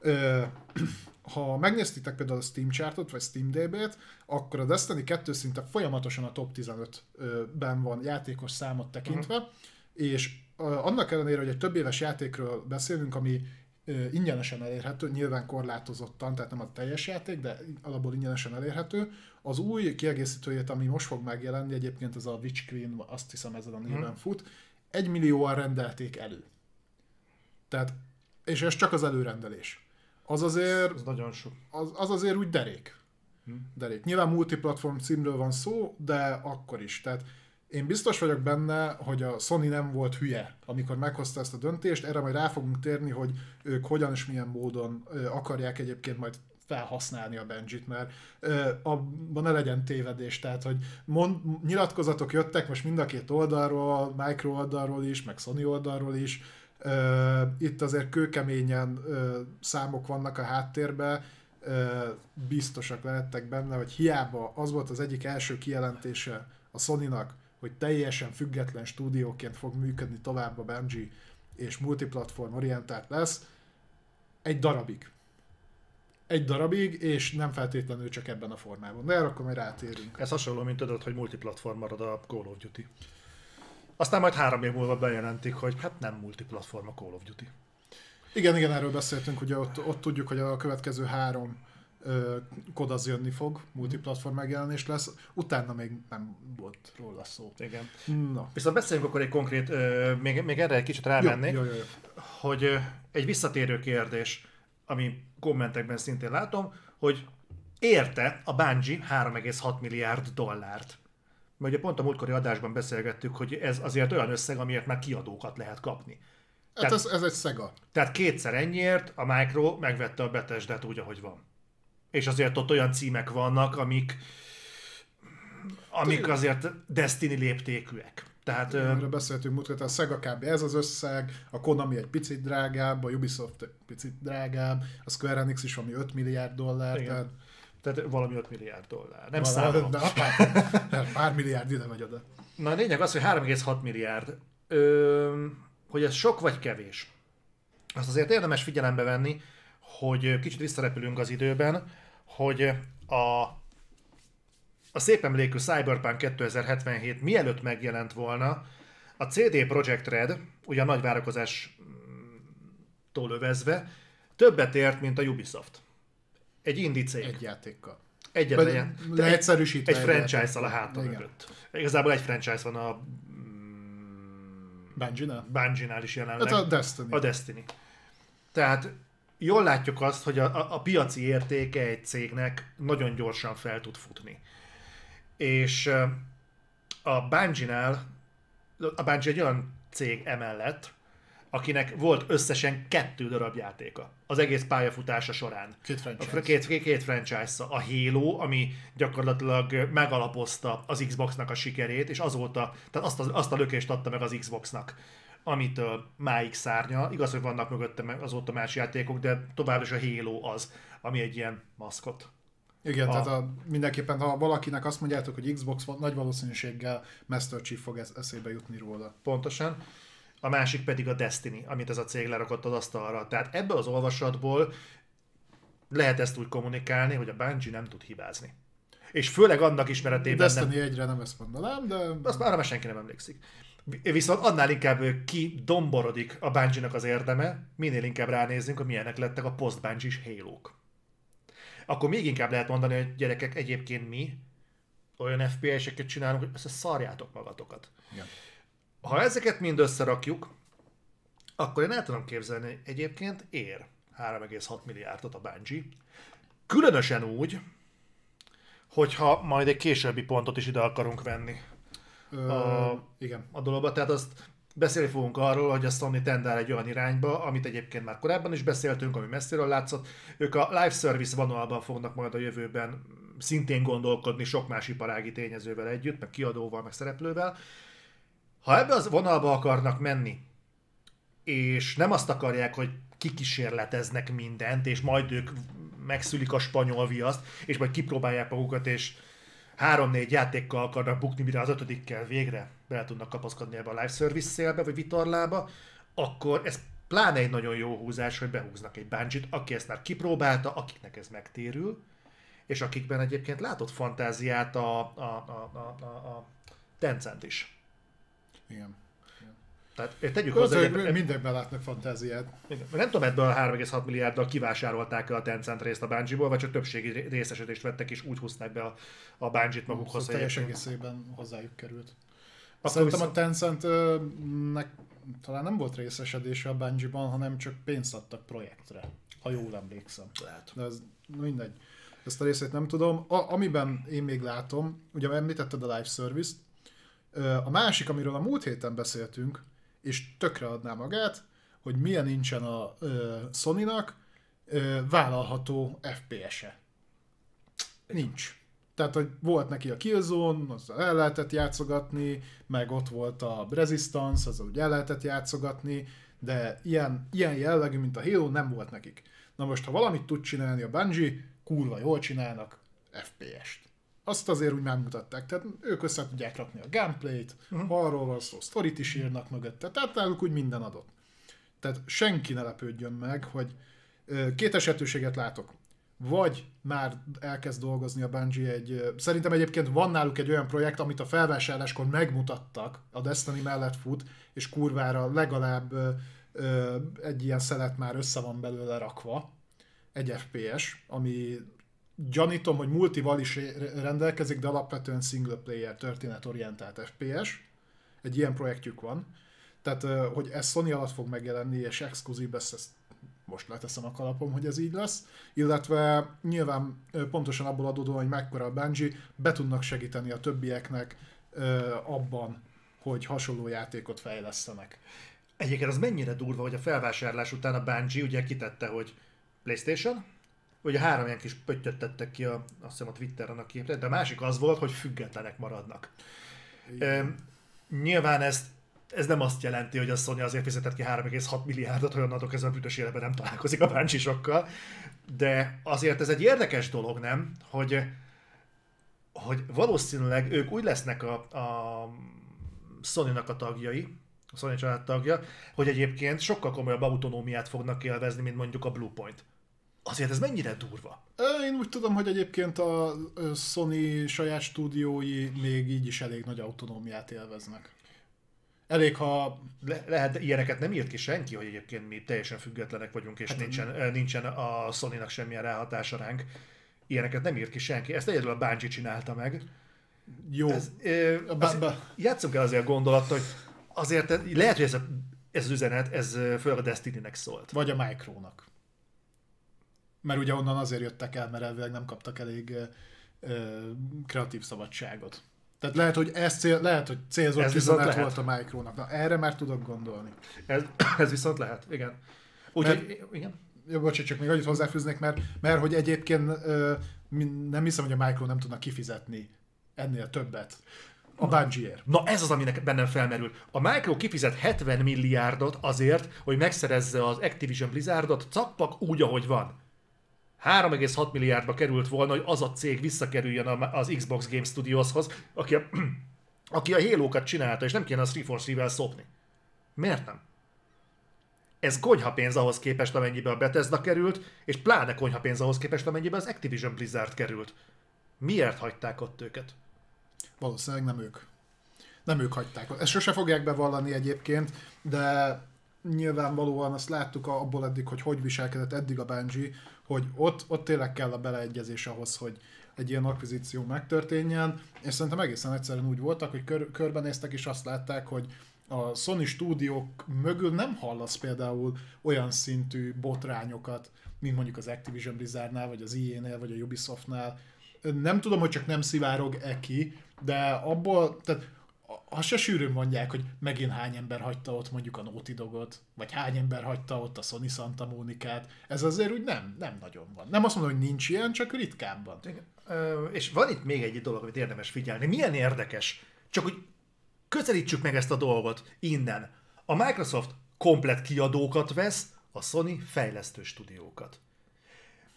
Uh, ha megnéztétek például a Steam chartot, vagy Steam DB-t, akkor a Destiny 2 szinte folyamatosan a top 15-ben van játékos számot tekintve, uh-huh. és annak ellenére, hogy egy több éves játékről beszélünk, ami ingyenesen elérhető, nyilván korlátozottan, tehát nem a teljes játék, de alapból ingyenesen elérhető. Az új kiegészítőjét, ami most fog megjelenni, egyébként ez a Witch Queen, azt hiszem ezen a néven hmm. fut, egy millióan rendelték elő. Tehát, és ez csak az előrendelés. Az azért... Az nagyon sok. Az, az azért úgy derék. Hmm. Derék. Nyilván multiplatform címről van szó, de akkor is. Tehát én biztos vagyok benne, hogy a Sony nem volt hülye, amikor meghozta ezt a döntést, erre majd rá fogunk térni, hogy ők hogyan és milyen módon akarják egyébként majd felhasználni a Benjit, mert ö, abban ne legyen tévedés, tehát hogy mond, nyilatkozatok jöttek most mind a két oldalról, Micro oldalról is, meg Sony oldalról is, ö, itt azért kőkeményen ö, számok vannak a háttérben, ö, biztosak lehettek benne, hogy hiába az volt az egyik első kijelentése a Sony-nak, hogy teljesen független stúdióként fog működni tovább a Bungie, és multiplatform orientált lesz, egy darabig. Egy darabig, és nem feltétlenül csak ebben a formában. De erre akkor majd rátérünk. Ez hasonló, mint tudod, hogy multiplatform marad a Call of Duty. Aztán majd három év múlva bejelentik, hogy hát nem multiplatform a Call of Duty. Igen, igen, erről beszéltünk, ugye ott, ott tudjuk, hogy a következő három kod az jönni fog, multiplatform megjelenés lesz, utána még nem volt róla szó. Igen. Na. Viszont beszéljünk akkor egy konkrét, még, még erre egy kicsit rámennék, jó, jó, jó, hogy egy visszatérő kérdés, ami kommentekben szintén látom, hogy érte a Bungie 3,6 milliárd dollárt. Mert ugye pont a múltkori adásban beszélgettük, hogy ez azért olyan összeg, amiért már kiadókat lehet kapni. Hát tehát, ez, ez egy szega. Tehát kétszer ennyiért a Micro megvette a Bethesda-t úgy, ahogy van. és azért ott olyan címek vannak, amik, amik azért Destiny léptékűek. Tehát, Erről beszéltünk múltkor, a Sega kb. ez az összeg, a Konami egy picit drágább, a Ubisoft egy picit drágább, a Square Enix is valami 5 milliárd dollár, Igen. tehát tehát valami 5 milliárd dollár. Nem Val- számolom. de pár, pár milliárd ide vagy oda. Na a lényeg az, hogy 3,6 milliárd. Ö, hogy ez sok vagy kevés. Azt azért érdemes figyelembe venni, hogy kicsit visszarepülünk az időben, hogy a, a szép emlékű Cyberpunk 2077 mielőtt megjelent volna, a CD Projekt Red, ugye a nagy várakozástól övezve, többet ért, mint a Ubisoft. Egy indie cég. Egy játékkal. Egyetlen ilyen- leegyszerűsítve Egy egy franchise-szal a játék. háta Igen. mögött. Igazából egy franchise van a Bungie-nál? Bungie-nál is jelenleg. Hát a Destiny. A Destiny. Tehát jól látjuk azt, hogy a, a, a piaci értéke egy cégnek nagyon gyorsan fel tud futni. És a Bungie-nál, a Bungie egy olyan cég emellett, akinek volt összesen kettő darab játéka az egész pályafutása során. Két A franchise. fr- két, két, franchise A Halo, ami gyakorlatilag megalapozta az Xboxnak a sikerét, és azóta, tehát azt, a, azt a lökést adta meg az Xboxnak, amitől máig szárnya. Igaz, hogy vannak mögötte azóta más játékok, de továbbra is a Halo az, ami egy ilyen maszkot. Igen, A- tehát a, mindenképpen, ha valakinek azt mondjátok, hogy Xbox van, nagy valószínűséggel Master Chief fog ez, eszébe jutni róla. Pontosan. A másik pedig a Destiny, amit ez a cég lerakott az asztalra. Tehát ebből az olvasatból lehet ezt úgy kommunikálni, hogy a Bungie nem tud hibázni. És főleg annak ismeretében nem, Destiny egyre nem ezt mondanám, de Azt már már senki nem emlékszik. Viszont annál inkább ki domborodik a bungie az érdeme, minél inkább ránézzünk, hogy milyenek lettek a post bungie halo Akkor még inkább lehet mondani, hogy gyerekek, egyébként mi olyan FPS-eket csinálunk, hogy össze szarjátok magatokat. Igen. Ha ezeket mind összerakjuk, akkor én el tudom képzelni, hogy egyébként ér 3,6 milliárdot a Bungie. Különösen úgy, hogyha majd egy későbbi pontot is ide akarunk venni Ö, A- igen. a dologba, tehát azt beszélni fogunk arról, hogy a Sony tendál egy olyan irányba, amit egyébként már korábban is beszéltünk, ami messziről látszott. Ők a live service vonalban fognak majd a jövőben szintén gondolkodni sok más iparági tényezővel együtt, meg kiadóval, meg szereplővel. Ha ebbe az vonalba akarnak menni, és nem azt akarják, hogy kikísérleteznek mindent, és majd ők megszülik a spanyol viaszt, és majd kipróbálják magukat, és három-négy játékkal akarnak bukni, mire az ötödikkel végre bele tudnak kapaszkodni ebbe a live service szélbe, vagy vitorlába, akkor ez pláne egy nagyon jó húzás, hogy behúznak egy bungie aki ezt már kipróbálta, akiknek ez megtérül, és akikben egyébként látott fantáziát a, a, a, a, a, a Tencent is. igen. Tehát eh, tegyük Az, hozzá, hogy mindenben látnak fantáziát. nem tudom, ebből a 3,6 milliárddal kivásárolták el a Tencent részt a Bungie-ból, vagy csak többségi részesedést vettek, és úgy húzták be a, a Bungie-t magukhoz. Szóval teljes egészében hozzájuk került. Akkor Szerintem viszont- a Tencentnek talán nem volt részesedése a Bungie-ban, hanem csak pénzt adtak projektre, ha jól emlékszem. Lehet. De ez mindegy. Ezt a részét nem tudom. A, amiben én még látom, ugye említetted a live service-t, a másik, amiről a múlt héten beszéltünk, és tökre adná magát, hogy milyen nincsen a ö, Sony-nak ö, vállalható FPS-e. Nincs. Tehát, hogy volt neki a Killzone, azzal el lehetett játszogatni, meg ott volt a Resistance, azzal úgy el lehetett játszogatni, de ilyen, ilyen jellegű, mint a Halo nem volt nekik. Na most, ha valamit tud csinálni a Bungie, kurva jól csinálnak FPS-t. Azt azért úgy megmutatták, tehát ők össze tudják rakni a gameplayt, uh-huh. arról van szó, sztorit is írnak mögötte, tehát náluk úgy minden adott. Tehát senki ne lepődjön meg, hogy két esetőséget látok. Vagy már elkezd dolgozni a Bungie egy... Szerintem egyébként van náluk egy olyan projekt, amit a felvásárláskor megmutattak, a Destiny mellett fut, és kurvára legalább egy ilyen szelet már össze van belőle rakva, egy FPS, ami gyanítom, hogy multival is re- rendelkezik, de alapvetően single player történetorientált FPS. Egy ilyen projektjük van. Tehát, hogy ez Sony alatt fog megjelenni, és exkluzív lesz, ezt most leteszem a kalapom, hogy ez így lesz. Illetve nyilván pontosan abból adódóan, hogy mekkora a Bungie, be tudnak segíteni a többieknek abban, hogy hasonló játékot fejlesztenek. Egyébként az mennyire durva, hogy a felvásárlás után a Bungie ugye kitette, hogy PlayStation, ugye három ilyen kis pöttyöt tettek ki a, azt hiszem a Twitteren a képre, de a másik az volt, hogy függetlenek maradnak. E, nyilván ez, ez nem azt jelenti, hogy a Sony azért fizetett ki 3,6 milliárdot, hogy onnantól kezdve a bütös életben nem találkozik a báncsisokkal, de azért ez egy érdekes dolog, nem? Hogy, hogy valószínűleg ők úgy lesznek a, a Sony-nak a tagjai, a Sony család tagja, hogy egyébként sokkal komolyabb autonómiát fognak élvezni, mint mondjuk a Bluepoint. Azért ez mennyire durva? Én úgy tudom, hogy egyébként a Sony saját stúdiói még így is elég nagy autonómiát élveznek. Elég, ha... Le, lehet, ilyeneket nem írt ki senki, hogy egyébként mi teljesen függetlenek vagyunk, és hát, nincsen, nincsen a Sony-nak semmilyen ráhatása ránk. Ilyeneket nem írt ki senki. Ezt egyedül a Bungie csinálta meg. Jó. Ez, ö, az, játszunk el azért a gondolat, hogy azért lehet, hogy ez, a, ez az üzenet, ez főleg a Destiny-nek szólt. Vagy a Micro-nak. Mert ugye onnan azért jöttek el, mert elvileg nem kaptak elég ö, kreatív szabadságot. Tehát lehet, hogy ez cél, lehet, hogy célzott ez üzenet volt a Micro-nak. Na, erre már tudok gondolni. Ez, ez viszont lehet, igen. Úgyhogy, igen. Jó, bocsánat, csak még annyit hozzáfűznék, mert, mert hogy egyébként ö, nem hiszem, hogy a Micro nem tudna kifizetni ennél többet. A Bungie-ért. Na ez az, aminek bennem felmerül. A Micro kifizet 70 milliárdot azért, hogy megszerezze az Activision Blizzardot cappak úgy, ahogy van. 3,6 milliárdba került volna, hogy az a cég visszakerüljön az Xbox Game Studioshoz, aki a, aki a Halo-kat csinálta, és nem kéne a 343-vel szopni. Miért nem? Ez konyha pénz ahhoz képest, amennyibe a Bethesda került, és pláne konyha pénz ahhoz képest, amennyibe az Activision Blizzard került. Miért hagyták ott őket? Valószínűleg nem ők. Nem ők hagyták. Ezt sose fogják bevallani egyébként, de nyilvánvalóan azt láttuk abból eddig, hogy hogy viselkedett eddig a Bungie, hogy ott, ott tényleg kell a beleegyezés ahhoz, hogy egy ilyen akvizíció megtörténjen, és szerintem egészen egyszerűen úgy voltak, hogy kör, körbenéztek és azt látták, hogy a Sony stúdiók mögül nem hallasz például olyan szintű botrányokat, mint mondjuk az Activision Blizzardnál, vagy az EA-nél, vagy a Ubisoftnál. Nem tudom, hogy csak nem szivárog-e ki, de abból, tehát azt se sűrűn mondják, hogy megint hány ember hagyta ott mondjuk a Naughty Dogot, vagy hány ember hagyta ott a Sony Santa Monica-t. Ez azért úgy nem, nem nagyon van. Nem azt mondom, hogy nincs ilyen, csak ritkábban. És van itt még egy dolog, amit érdemes figyelni. Milyen érdekes, csak hogy közelítsük meg ezt a dolgot innen. A Microsoft komplet kiadókat vesz, a Sony fejlesztő stúdiókat.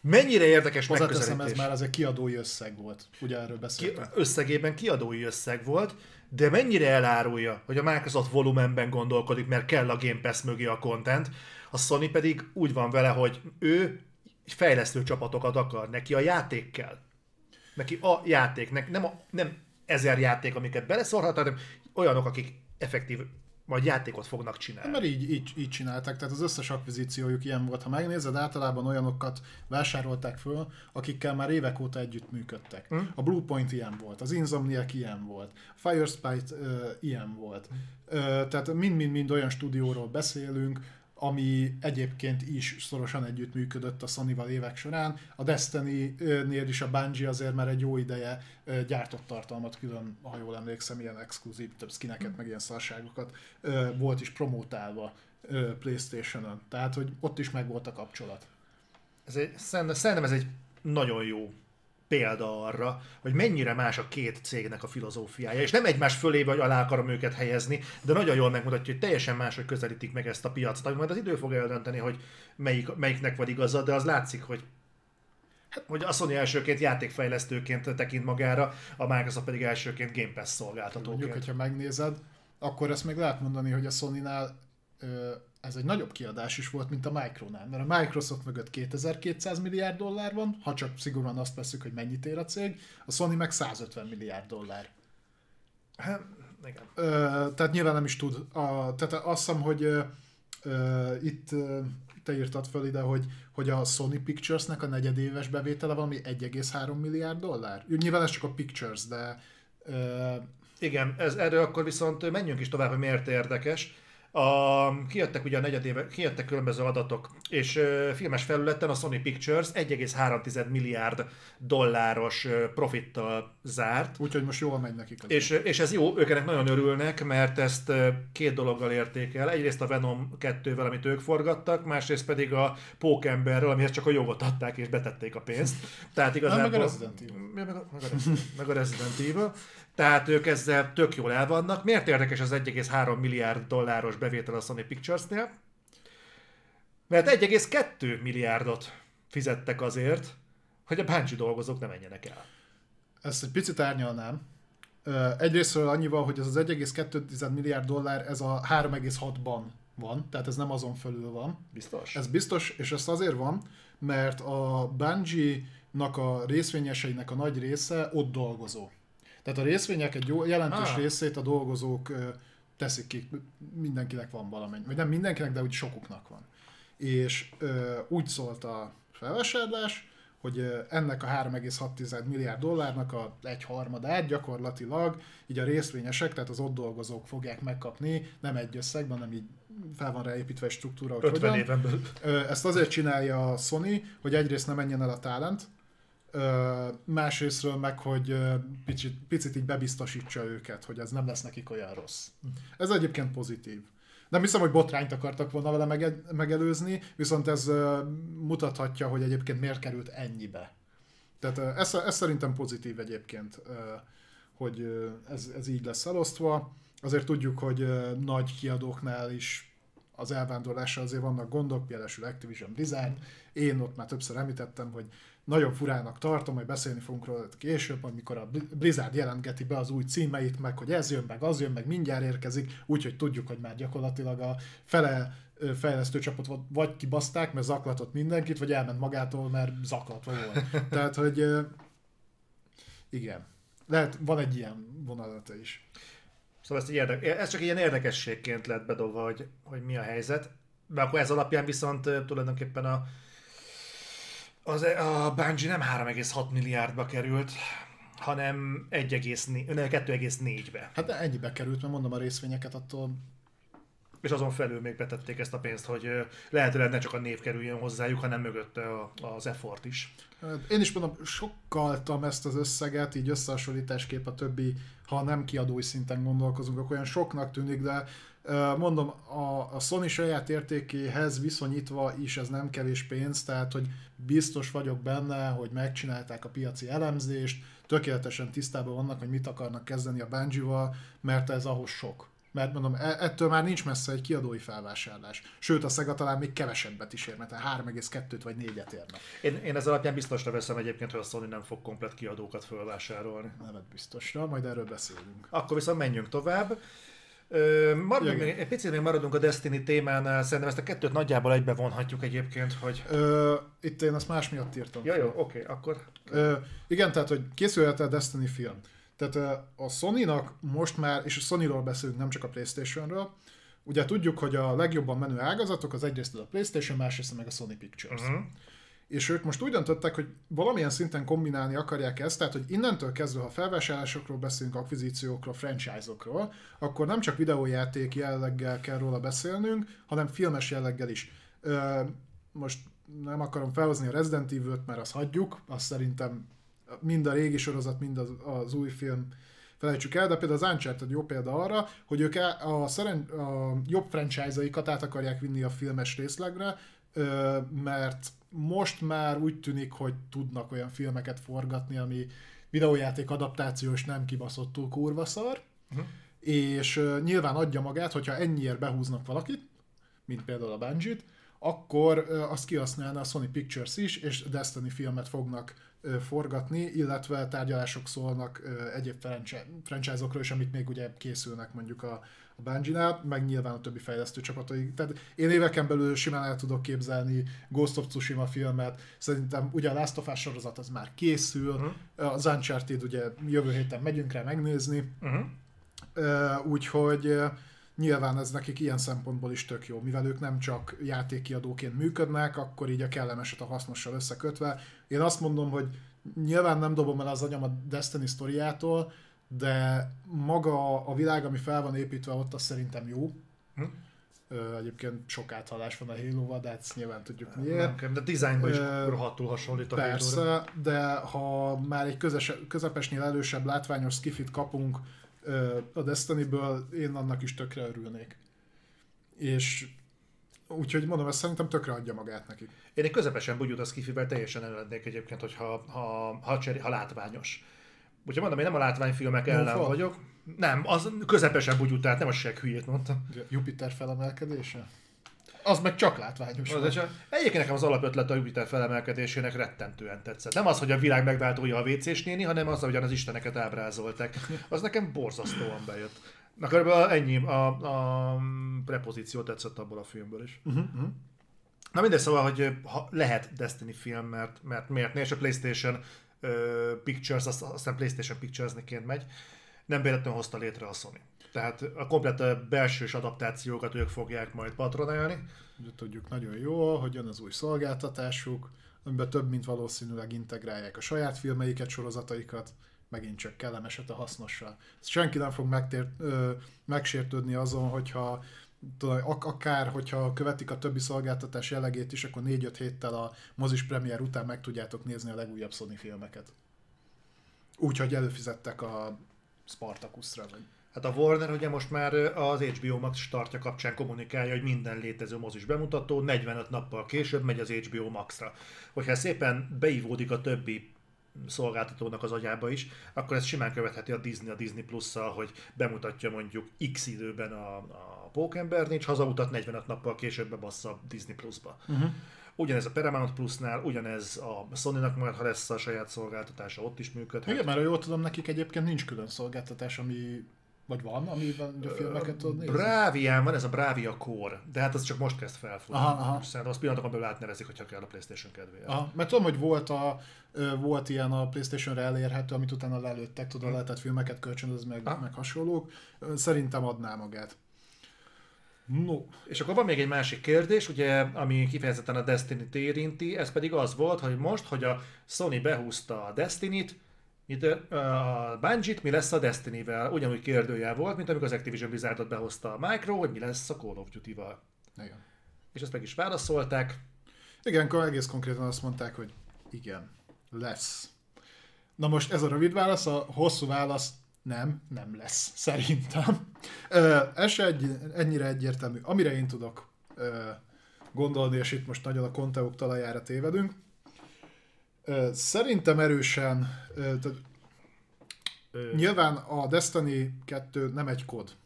Mennyire érdekes Hozzáteszem, ez már az egy kiadói összeg volt. Ugye erről beszéltünk. Ki, összegében kiadói összeg volt, de mennyire elárulja, hogy a Microsoft volumenben gondolkodik, mert kell a Game Pass mögé a content, a Sony pedig úgy van vele, hogy ő fejlesztő csapatokat akar, neki a játék kell. Neki a játék, nem, a, nem ezer játék, amiket beleszorhat, hanem olyanok, akik effektív majd játékot fognak csinálni. Mert így, így, így csinálták, tehát az összes akvizíciójuk ilyen volt. Ha megnézed, általában olyanokat vásárolták föl, akikkel már évek óta együtt működtek. Hmm? A Bluepoint ilyen volt, az Insomniac ilyen volt, a Firespite uh, ilyen volt. Hmm. Uh, tehát mind-mind-mind olyan stúdióról beszélünk, ami egyébként is szorosan együttműködött a Sony-val évek során. A Destiny-nél is a Bungie azért már egy jó ideje gyártott tartalmat külön, ha jól emlékszem, ilyen exkluzív, több skineket, meg ilyen szarságokat volt is promótálva Playstation-on. Tehát, hogy ott is meg volt a kapcsolat. Ez egy, szerintem ez egy nagyon jó példa arra, hogy mennyire más a két cégnek a filozófiája, és nem egymás fölé vagy alá akarom őket helyezni, de nagyon jól megmutatja, hogy teljesen máshogy közelítik meg ezt a piacot, ami majd az idő fog eldönteni, hogy melyik, melyiknek van igaza, de az látszik, hogy hogy a Sony elsőként játékfejlesztőként tekint magára, a Microsoft pedig elsőként Game Pass szolgáltatóként. Mondjuk, hogyha megnézed, akkor ezt meg lehet mondani, hogy a Sony-nál ez egy nagyobb kiadás is volt, mint a Micronál, mert a Microsoft mögött 2200 milliárd dollár van, ha csak szigorúan azt veszük, hogy mennyit ér a cég, a Sony meg 150 milliárd dollár. Hát, igen. Ö, tehát nyilván nem is tud. A, tehát azt hiszem, hogy ö, ö, itt ö, te írtad fel ide, hogy, hogy a Sony Pictures-nek a negyedéves bevétele valami 1,3 milliárd dollár. Nyilván ez csak a Pictures, de... Ö, igen, ez, erről akkor viszont menjünk is tovább, hogy miért érdekes A, kijöttek ugye a negyedéve, kijöttek különböző adatok, és ö, filmes felületen a Sony Pictures 1,3 milliárd dolláros ö, profittal zárt. Úgyhogy most jól megy nekik. Az És, és ez jó, ők ennek nagyon örülnek, mert ezt ö, két dologgal érték el. Egyrészt a Venom 2-vel, amit ők forgattak, másrészt pedig a Pókemberről, amihez csak a jogot adták és betették a pénzt. Tehát igazából... meg a Resident Evil. Meg a, meg a, Resident- meg a Resident Evil. Tehát ők ezzel tök jól el vannak. Miért érdekes az 1,3 milliárd dolláros bevétel a Sony Pictures-nél? Mert 1,2 milliárdot fizettek azért, hogy a Bungie dolgozók ne menjenek el. Ezt egy picit árnyalnám. Ö, Egyrésztről annyival, hogy ez az 1,2 milliárd dollár, ez a 3,6-ban van, tehát ez nem azon fölül van. Biztos? Ez biztos, és ez azért van, mert a Bungie-nak a részvényeseinek a nagy része ott dolgozó. Tehát a részvények egy jó, jelentős Ah. részét a dolgozók teszik ki, mindenkinek van valamennyi, vagy nem mindenkinek, de úgy sokuknak van. És ö, úgy szólt a felvásárlás, hogy ennek a 3,6 milliárd dollárnak a egy harmadát gyakorlatilag így a részvényesek, tehát az ott dolgozók fogják megkapni, nem egy összegben, hanem így fel van ráépítve egy struktúra, hogy 50 hogyan. éven belül. Ö, Ezt azért csinálja a Sony, hogy egyrészt ne menjen el a talent, másrésztről meg, hogy picit, picit így bebiztosítsa őket, hogy ez nem lesz nekik olyan rossz. Ez egyébként pozitív. Nem hiszem, hogy botrányt akartak volna vele mege- megelőzni, viszont ez mutathatja, hogy egyébként miért került ennyibe. Tehát ez, ez szerintem pozitív egyébként, hogy ez, ez így lesz elosztva. Azért tudjuk, hogy nagy kiadóknál is az elvándorlással azért vannak gondok, például Activision Blizzard. Én ott már többször említettem, hogy nagyon furának tartom, hogy beszélni fogunk róla később, amikor a Blizzard jelentgeti be az új címeit, meg hogy ez jön, meg az jön, meg mindjárt érkezik, úgyhogy tudjuk, hogy már gyakorlatilag a fele fejlesztő csapatot vagy kibaszták, mert zaklatott mindenkit, vagy elment magától, mert zaklatva volt. Tehát, hogy igen. Lehet, van egy ilyen vonalata is. Szóval ezt így érde- ez csak ilyen érdekességként lett bedobva, hogy, hogy mi a helyzet. De akkor ez alapján viszont tulajdonképpen a, az, a Bungie nem 3,6 milliárdba került, hanem 1,4 ne, 2,4-be. Hát ennyibe került, mert mondom a részvényeket attól És azon felül még betették ezt a pénzt, hogy lehetőleg ne csak a név kerüljön hozzájuk, hanem mögötte az effort is. Hát Én is mondom, sokkaltam ezt az összeget, így összehasonlításképp a többi, ha nem kiadói szinten gondolkozunk, akkor olyan soknak tűnik, de mondom, a, a Sony saját értékéhez viszonyítva is ez nem kevés pénz, tehát hogy biztos vagyok benne, hogy megcsinálták a piaci elemzést, tökéletesen tisztában vannak, hogy mit akarnak kezdeni a Bungie-val, mert ez ahhoz sok. Mert mondom, e- ettől már nincs messze egy kiadói felvásárlás. Sőt, a Sega talán még kevesebbet is ér, mert 3,2-t vagy 4-et érne. Én, én ez alapján biztosra veszem egyébként, hogy a Sony nem fog komplet kiadókat fölvásárolni. Nevet biztosra, majd erről beszélünk. Akkor viszont menjünk tovább. Maradunk, egy picit még maradunk a Destiny témánál, szerintem ezt a kettőt nagyjából egybe vonhatjuk egyébként, hogy... Ö, itt én ezt más miatt írtam. Ja, jó, oké, akkor... Ö, igen, tehát, hogy készülhet a Destiny film. Tehát a Sony-nak most már, és a Sony-ról beszélünk, nem csak a Playstation-ről, ugye tudjuk, hogy a legjobban menő ágazatok az egyrészt a Playstation, másrészt meg a Sony Pictures. Uh-huh. És ők most úgy döntöttek, hogy valamilyen szinten kombinálni akarják ezt, tehát hogy innentől kezdve, ha felvásárlásokról beszélünk, akvizíciókról, franchise-okról, akkor nem csak videójáték jelleggel kell róla beszélnünk, hanem filmes jelleggel is. Ö, most nem akarom felhozni a Resident Evil-t, mert azt hagyjuk, azt szerintem mind a régi sorozat, mind az, az új film felejtsük el, de például az Uncharted jó példa arra, hogy ők a, szeren- a jobb franchise-aikat át akarják vinni a filmes részlegre, mert most már úgy tűnik, hogy tudnak olyan filmeket forgatni, ami videójáték adaptációs nem kibaszottul kurva szar, Mhm. és ö, nyilván adja magát, hogyha ennyiért behúznak valakit, mint például a Bungie-t, akkor ö, azt kihasználna a Sony Pictures is, és Destiny filmet fognak ö, forgatni, illetve tárgyalások szólnak egyéb franchi- franchise-okról is, amik még ugye készülnek mondjuk a, a Bungie-nál, meg nyilván a többi fejlesztő csapatai. Tehát én éveken belül simán el tudok képzelni Ghost of Tsushima filmet, szerintem ugye a Last of Us sorozat az már készül, Mhm. az Uncharted ugye jövő héten megyünk rá megnézni, Uh-huh. Úgyhogy nyilván ez nekik ilyen szempontból is tök jó, mivel ők nem csak játékkiadóként működnek, akkor így a kellemeset a hasznossal összekötve. Én azt mondom, hogy nyilván nem dobom el az agyam a Destiny sztoriától, de maga a világ, ami fel van építve ott, az szerintem jó. Hm. Egyébként sok áthalás van a halo de hát nyilván tudjuk miért. Nem, de dizájnban is rohadtul hasonlít a Persze, halo de ha már egy közös, közepesnél elősebb látványos skifit kapunk a Destiny-ből, én annak is tökre örülnék. És Úgyhogy mondom, ezt szerintem tökre adja magát neki. Én egy közepesen bugyút a skifivel teljesen előadnék egyébként, hogyha ha, ha, cserí, ha látványos. Úgyhogy mondom, én nem a látványfilmek ellen Mófa. vagyok. Nem, az közepesen bugyút, tehát nem a seg hülyét mondtam. Jupiter felemelkedése? Az meg csak látványos. Az csak, egyébként nekem az alapötlet a Jupiter felemelkedésének rettentően tetszett. Nem az, hogy a világ megváltója a WC-s néni, hanem az, ahogyan az isteneket ábrázolták. Az nekem borzasztóan bejött. Na körülbelül ennyi a, a prepozíció tetszett abból a filmből is. Uh-huh, uh-huh. Na mindegy, szóval, hogy ha lehet Destiny film, mert, mert miért ne, és a Playstation Pictures, azt, aztán Playstation Pictures-neként megy, nem véletlenül hozta létre a Sony. Tehát a komplet belsős adaptációkat ők fogják majd patronálni. Ugye tudjuk nagyon jó, hogy jön az új szolgáltatásuk, amiben több mint valószínűleg integrálják a saját filmeiket, sorozataikat, megint csak kellemeset a hasznossal. Senki nem fog megtér, ö, megsértődni azon, hogyha akár, hogyha követik a többi szolgáltatás jellegét is, akkor 4-5 héttel a mozis premier után meg tudjátok nézni a legújabb Sony filmeket. Úgyhogy előfizettek a Spartacusra, vagy Hát a Warner ugye most már az HBO Max startja kapcsán kommunikálja, hogy minden létező mozis bemutató 45 nappal később megy az HBO Maxra. Hogyha szépen beivódik a többi szolgáltatónak az agyába is, akkor ez simán követheti a Disney a Disney Plus-szal, hogy bemutatja mondjuk X időben a, a Pókember nincs, hazautat 45 nappal később bebassza a Disney Plus-ba. Uh-huh. Ugyanez a Paramount Plus-nál, ugyanez a Sony-nak majd, ha lesz a saját szolgáltatása, ott is működhet. Igen, mert jól tudom, nekik egyébként nincs külön szolgáltatás, ami vagy van, amiben a filmeket tudod nézni? Bravián van ez a Bravia Core, de hát az csak most kezd felfutni. Aha, aha. Szerintem az pillanatokon belül átnevezik, hogyha kell a Playstation kedvéért. Aha, mert tudom, hogy volt, a, volt ilyen a Playstation-re elérhető, amit utána lelőttek, tudod, hmm. lehetett filmeket kölcsönözni, meg, meg hasonlók. Szerintem adná magát. No. És akkor van még egy másik kérdés, ugye, ami kifejezetten a Destiny-t érinti, ez pedig az volt, hogy most, hogy a Sony behúzta a Destiny-t, a bungie mi lesz a Destiny-vel? Ugyanúgy kérdőjel volt, mint amikor az Activision Blizzardot behozta a Micro, hogy mi lesz a Call of Duty-val. Igen. És ezt meg is válaszolták. Igen, akkor egész konkrétan azt mondták, hogy igen, lesz. Na most ez a rövid válasz, a hosszú válasz nem, nem lesz, szerintem. ez se egy, ennyire egyértelmű. Amire én tudok gondolni, és itt most nagyon a konteók talajára tévedünk, Szerintem erősen, tehát nyilván a Destiny 2 nem egy kod,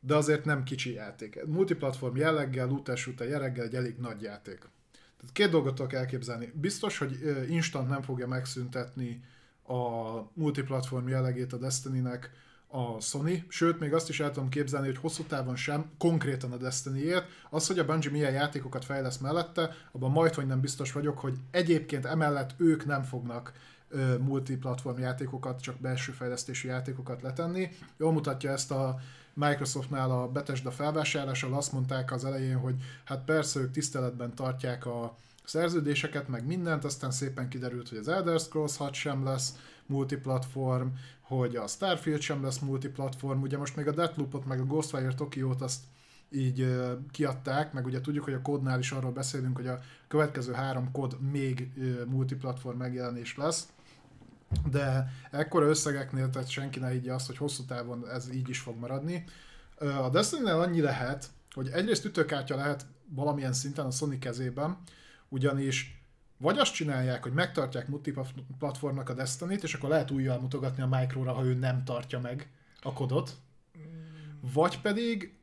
de azért nem kicsi játék. Multiplatform jelleggel, utás után jelleggel egy elég nagy játék. Tehát két dolgot tudok elképzelni. Biztos, hogy instant nem fogja megszüntetni a multiplatform jellegét a Destiny-nek, a Sony, sőt, még azt is el tudom képzelni, hogy hosszú távon sem, konkrétan a Destiny-ért, az, hogy a Bungie milyen játékokat fejlesz mellette, abban majd, hogy nem biztos vagyok, hogy egyébként emellett ők nem fognak ö, multiplatform játékokat, csak belső fejlesztésű játékokat letenni. Jól mutatja ezt a Microsoftnál a Bethesda felvásárlással, azt mondták az elején, hogy hát persze ők tiszteletben tartják a szerződéseket, meg mindent, aztán szépen kiderült, hogy az Elder Scrolls 6 sem lesz multiplatform, hogy a Starfield sem lesz multiplatform, ugye most még a Deathloopot, meg a Ghostwire Tokyo-t azt így kiadták, meg ugye tudjuk, hogy a kódnál is arról beszélünk, hogy a következő három kód még multiplatform megjelenés lesz, de ekkora összegeknél, tehát senki ne így azt, hogy hosszú távon ez így is fog maradni. A Destiny-nél annyi lehet, hogy egyrészt ütőkártya lehet valamilyen szinten a Sony kezében, ugyanis vagy azt csinálják, hogy megtartják multiplatformnak a Destiny-t, és akkor lehet újjal mutogatni a Micro-ra, ha ő nem tartja meg a kodot. Vagy pedig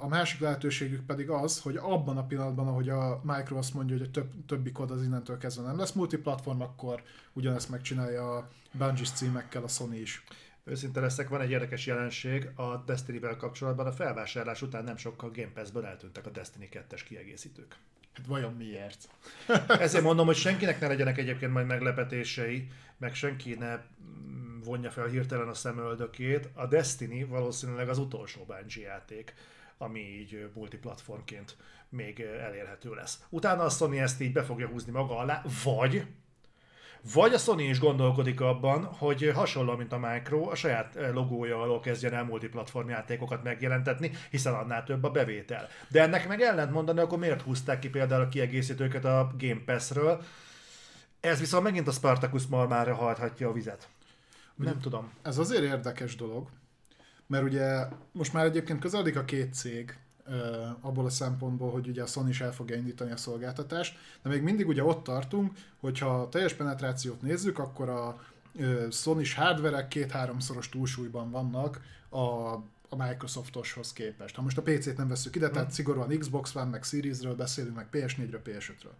a másik lehetőségük pedig az, hogy abban a pillanatban, ahogy a Micro azt mondja, hogy a több, többi kod az innentől kezdve nem lesz multiplatform, akkor ugyanezt megcsinálja a bungie címekkel a Sony is. Őszinte leszek, van egy érdekes jelenség a Destiny-vel kapcsolatban. A felvásárlás után nem sokkal Game Pass-ből eltűntek a Destiny 2-es kiegészítők. Hát vajon miért? Ezért mondom, hogy senkinek ne legyenek egyébként majd meglepetései, meg senki ne mm, vonja fel hirtelen a szemöldökét. A Destiny valószínűleg az utolsó Bungie játék, ami így multiplatformként még elérhető lesz. Utána a Sony ezt így be fogja húzni maga alá, vagy Vagy a Sony is gondolkodik abban, hogy hasonló, mint a Micro, a saját eh, logója alól kezdjen el multiplatform játékokat megjelentetni, hiszen annál több a bevétel. De ennek meg ellent mondani, akkor miért húzták ki például a kiegészítőket a Game Pass-ről? Ez viszont megint a Spartacus marmára hajthatja a vizet. Nem tudom. Ez azért érdekes dolog, mert ugye most már egyébként közeledik a két cég, abból a szempontból, hogy ugye a Sony is el fogja indítani a szolgáltatást, de még mindig ugye ott tartunk, hogyha a teljes penetrációt nézzük, akkor a sony hardverek két-háromszoros túlsúlyban vannak a, a Microsoftoshoz képest. Ha most a PC-t nem veszük ide, tehát szigorúan Xbox One, meg Series-ről beszélünk, meg PS4-ről, PS5-ről.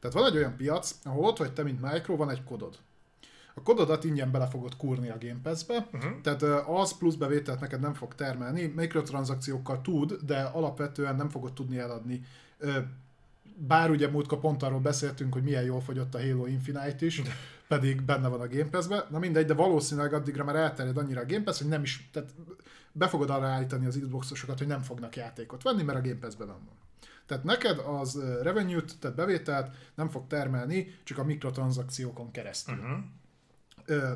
Tehát van egy olyan piac, ahol ott vagy te, mint Micro, van egy kodod a kododat ingyen bele fogod kurni a Game Pass-be, uh-huh. tehát az plusz bevételt neked nem fog termelni, mikrotranszakciókkal tud, de alapvetően nem fogod tudni eladni. Bár ugye múltkor pont arról beszéltünk, hogy milyen jól fogyott a Halo Infinite is, pedig benne van a Game Pass-be, na mindegy, de valószínűleg addigra már elterjed annyira a Game Pass, hogy nem is, tehát be fogod arra állítani az Xboxosokat, hogy nem fognak játékot venni, mert a Game Pass-ben van. Tehát neked az revenue-t, tehát bevételt nem fog termelni, csak a mikrotranszakciókon keresztül. Uh-huh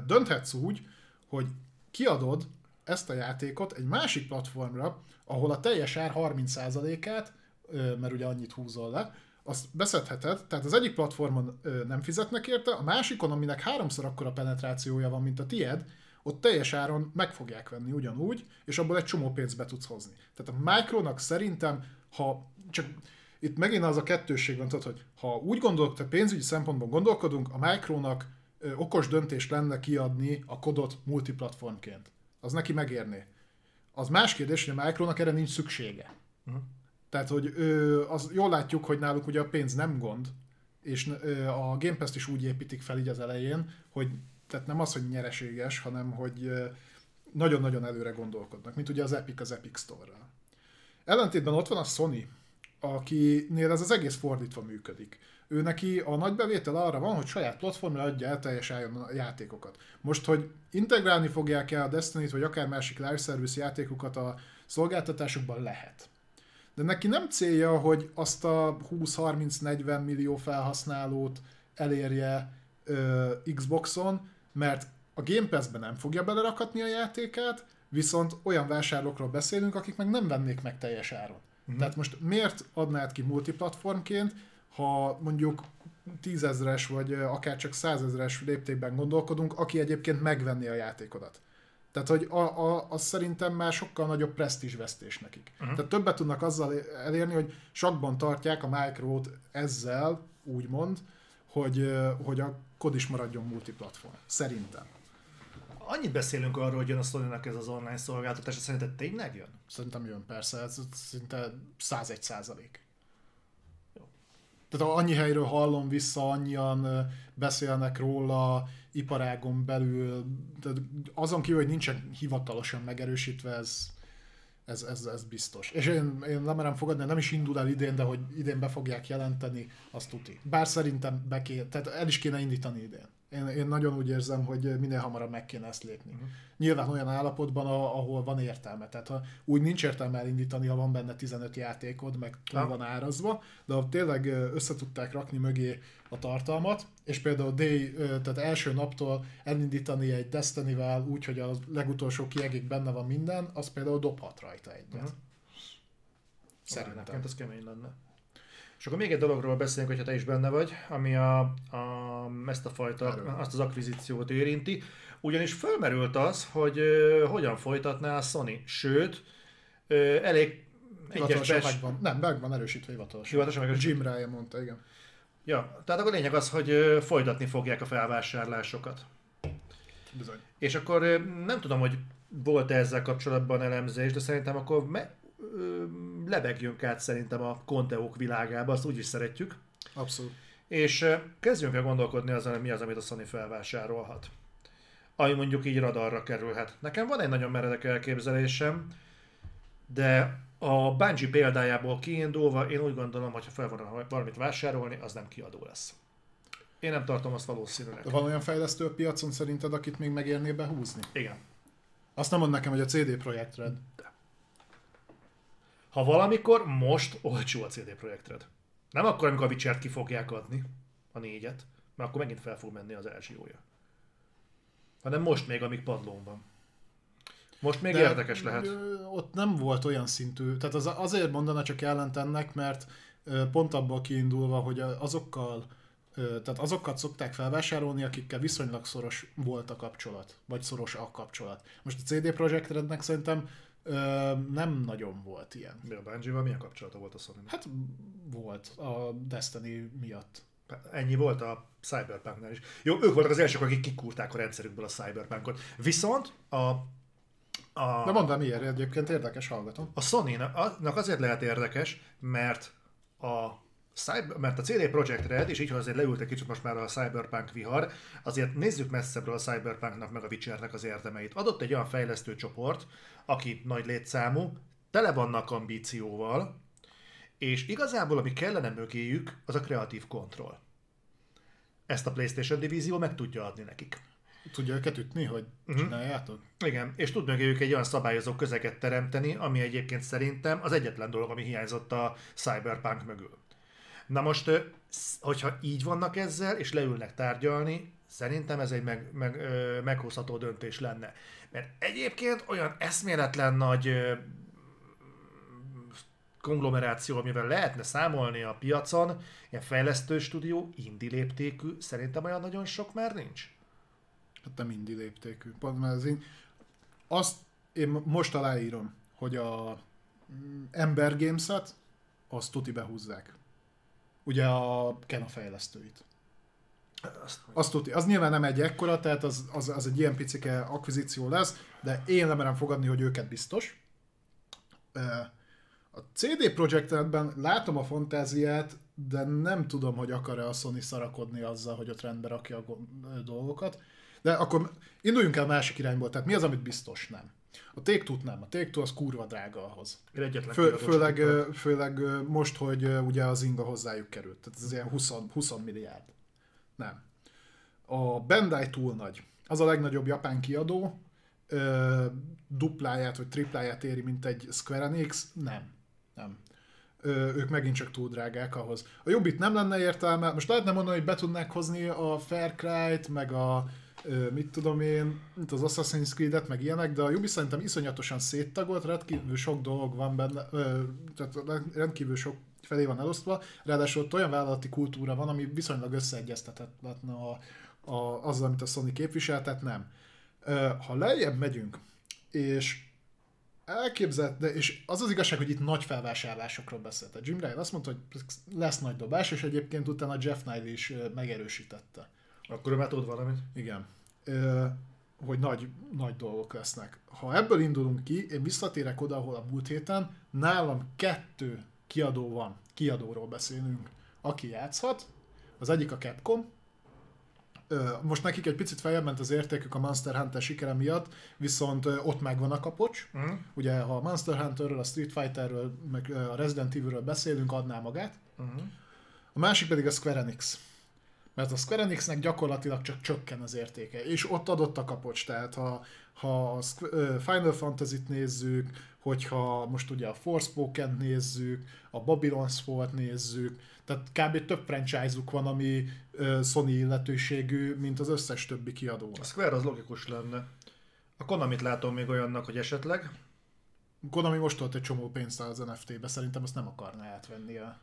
dönthetsz úgy, hogy kiadod ezt a játékot egy másik platformra, ahol a teljes ár 30%-át, mert ugye annyit húzol le, azt beszedheted, tehát az egyik platformon nem fizetnek érte, a másikon, aminek háromszor akkora penetrációja van, mint a tied, ott teljes áron meg fogják venni ugyanúgy, és abból egy csomó pénzt be tudsz hozni. Tehát a Micronak szerintem, ha csak itt megint az a kettősség van, tudod, hogy ha úgy gondolok, tehát pénzügyi szempontból gondolkodunk, a Micronak okos döntés lenne kiadni a kodot multiplatformként. Az neki megérné. Az más kérdés, hogy a Micronak erre nincs szüksége. Uh-huh. Tehát, hogy ö, az, jól látjuk, hogy náluk ugye a pénz nem gond, és ö, a Game Pass-t is úgy építik fel így az elején, hogy tehát nem az, hogy nyereséges, hanem hogy ö, nagyon-nagyon előre gondolkodnak, mint ugye az Epic az Epic Store-ral. Ellentétben ott van a Sony, akinél ez az egész fordítva működik ő neki a nagy bevétel arra van, hogy saját platformra adja el teljes a játékokat. Most, hogy integrálni fogják el a Destiny-t, vagy akár másik live service játékokat a szolgáltatásokban lehet. De neki nem célja, hogy azt a 20-30-40 millió felhasználót elérje ö, Xboxon, mert a Game Pass-ben nem fogja belerakatni a játékát, viszont olyan vásárlókról beszélünk, akik meg nem vennék meg teljes áron. Mm-hmm. Tehát most miért adnád ki multiplatformként, ha mondjuk tízezres vagy akár csak százezres léptékben gondolkodunk, aki egyébként megvenni a játékodat. Tehát, hogy a, a, az szerintem már sokkal nagyobb vesztés nekik. Uh-huh. Tehát többet tudnak azzal elérni, hogy sakban tartják a micro ezzel, úgymond, hogy, hogy a kod is maradjon multiplatform. Szerintem. Annyit beszélünk arról, hogy jön a sony ez az online szolgáltatás, szerinted tényleg jön? Szerintem jön, persze, ez szinte 101 százalék. Tehát annyi helyről hallom vissza, annyian beszélnek róla iparágon belül, tehát azon kívül, hogy nincsen hivatalosan megerősítve, ez, ez, ez, ez biztos. És én, én nem merem fogadni, nem is indul el idén, de hogy idén be fogják jelenteni, azt tuti. Bár szerintem be kéne, tehát el is kéne indítani idén. Én, én nagyon úgy érzem, hogy minél hamarabb meg kéne ezt lépni. Uh-huh. Nyilván olyan állapotban, ahol van értelme. Tehát ha úgy nincs értelme elindítani, ha van benne 15 játékod, meg túl van árazva, de ha tényleg összetudták rakni mögé a tartalmat, és például day, tehát első naptól elindítani egy Destiny-vel úgy, hogy a legutolsó kiegék benne van minden, az például dobhat rajta egyet. Uh-huh. Szerintem. Nekem ez kemény lenne. És akkor még egy dologról beszélünk, hogyha te is benne vagy, ami a, a, ezt a fajta, azt az akvizíciót érinti. Ugyanis fölmerült az, hogy uh, hogyan folytatná a Sony. Sőt, uh, elég egyes bes... megvan. Nem, megvan erősítve hivatalosan. Hivatalosan megerősítve. Jim Ryan mondta, igen. Ja, tehát akkor lényeg az, hogy uh, folytatni fogják a felvásárlásokat. Bizony. És akkor nem tudom, hogy volt-e ezzel kapcsolatban elemzés, de szerintem akkor me- lebegjünk át szerintem a konteók világába, azt úgy is szeretjük. Abszolút. És kezdjünk el gondolkodni azon, hogy mi az, amit a Sony felvásárolhat. Ami mondjuk így radarra kerülhet. Nekem van egy nagyon meredek elképzelésem, de a Bungie példájából kiindulva én úgy gondolom, hogy ha fel van valamit vásárolni, az nem kiadó lesz. Én nem tartom azt valószínűleg. De van olyan fejlesztő a piacon szerinted, akit még megérné behúzni? Igen. Azt nem mond nekem, hogy a CD Projekt Red. De. Ha valamikor, most olcsó a CD Projekt Red. Nem akkor, amikor a Witcher-t ki fogják adni, a négyet, Mert akkor megint fel fog menni az LGO-ja. Hanem most még, amíg padlón van. Most még De érdekes lehet. Ott nem volt olyan szintű, tehát az, azért mondana csak ellent ennek, mert pont abból kiindulva, hogy azokkal, tehát azokat szokták felvásárolni, akikkel viszonylag szoros volt a kapcsolat, vagy szoros a kapcsolat. Most a CD Projekt Rednek szerintem nem nagyon volt ilyen. Mi a Bungie-val milyen kapcsolata volt a sony Hát volt, a Destiny miatt. Ennyi volt a Cyberpunknál is. Jó, ők voltak az elsők, akik kikúrták a rendszerükből a Cyberpunkot. Viszont a a, De mondd miért, egyébként érdekes, hallgatom. A Sony-nak azért lehet érdekes, mert a Cyber, mert a CD Projekt Red, és így, hogy azért leültek kicsit most már a Cyberpunk vihar, azért nézzük messzebbről a Cyberpunknak meg a Witchernek az érdemeit. Adott egy olyan fejlesztő csoport, aki nagy létszámú, tele vannak ambícióval, és igazából ami kellene mögéjük, az a kreatív kontroll. Ezt a PlayStation divízió meg tudja adni nekik. Tudja őket ütni, hogy uh-huh. csináljátok? Igen, és tud ők egy olyan szabályozó közeget teremteni, ami egyébként szerintem az egyetlen dolog, ami hiányzott a Cyberpunk mögül. Na most, hogyha így vannak ezzel, és leülnek tárgyalni, szerintem ez egy meg, meg, meghozható döntés lenne. Mert egyébként olyan eszméletlen nagy konglomeráció, amivel lehetne számolni a piacon, ilyen fejlesztő stúdió, indi léptékű, szerintem olyan nagyon sok már nincs. Hát nem indi léptékű. Pont mert azt én most aláírom, hogy a mm, Ember Games-et azt tuti behúzzák. Ugye a Kena fejlesztőit. Azt, azt tuti. Az nyilván nem egy ekkora, tehát az, az, az egy ilyen picike akvizíció lesz, de én nem merem fogadni, hogy őket biztos. A CD Projekt Redben látom a fantáziát, de nem tudom, hogy akar-e a Sony szarakodni azzal, hogy ott rendbe rakja a dolgokat. De akkor induljunk el másik irányból, tehát mi az, amit biztos nem? A take nem, a take az kurva drága ahhoz. Fő, főleg, főleg most, hogy ugye az inga hozzájuk került, tehát ez ilyen 20, 20 milliárd. Nem. A Bandai túl nagy. Az a legnagyobb japán kiadó, ö, dupláját vagy tripláját éri, mint egy Square Enix? Nem. Nem. Ö, ők megint csak túl drágák ahhoz. A Jobbit nem lenne értelme, most lehetne mondani, hogy be tudnák hozni a Fair Cry-t, meg a mit tudom én, mint az Assassin's Creed-et, meg ilyenek, de a Ubisoft szerintem iszonyatosan széttagolt, rendkívül sok dolog van benne, tehát rendkívül sok felé van elosztva, ráadásul ott olyan vállalati kultúra van, ami viszonylag összeegyeztetetlen a, a, azzal, amit a Sony képvisel, tehát nem. Ha lejjebb megyünk, és elképzelt, de és az az igazság, hogy itt nagy felvásárlásokról beszélt. A Jim Ryan azt mondta, hogy lesz nagy dobás, és egyébként utána Jeff Nile is megerősítette. Akkor már tud valamit? Igen. Ö, hogy nagy, nagy dolgok lesznek. Ha ebből indulunk ki, én visszatérek oda, ahol a múlt héten nálam kettő kiadó van, kiadóról beszélünk, aki játszhat. Az egyik a Capcom, most nekik egy picit feljebb ment az értékük a Monster Hunter sikere miatt, viszont ott megvan a kapocs. Uh-huh. Ugye, ha a Monster Hunterről, a Street Fighterről, meg a Resident Evilről beszélünk, adná magát. Uh-huh. A másik pedig a Square Enix mert a Square Enixnek gyakorlatilag csak csökken az értéke, és ott adott a kapocs, tehát ha, ha a Final Fantasy-t nézzük, hogyha most ugye a Forspoken nézzük, a Babylon's Fall-t nézzük, tehát kb. több franchise-uk van, ami Sony illetőségű, mint az összes többi kiadó. A Square az logikus lenne. A Konamit látom még olyannak, hogy esetleg. Konami most volt egy csomó pénzt az NFT-be, szerintem azt nem akarná átvenni a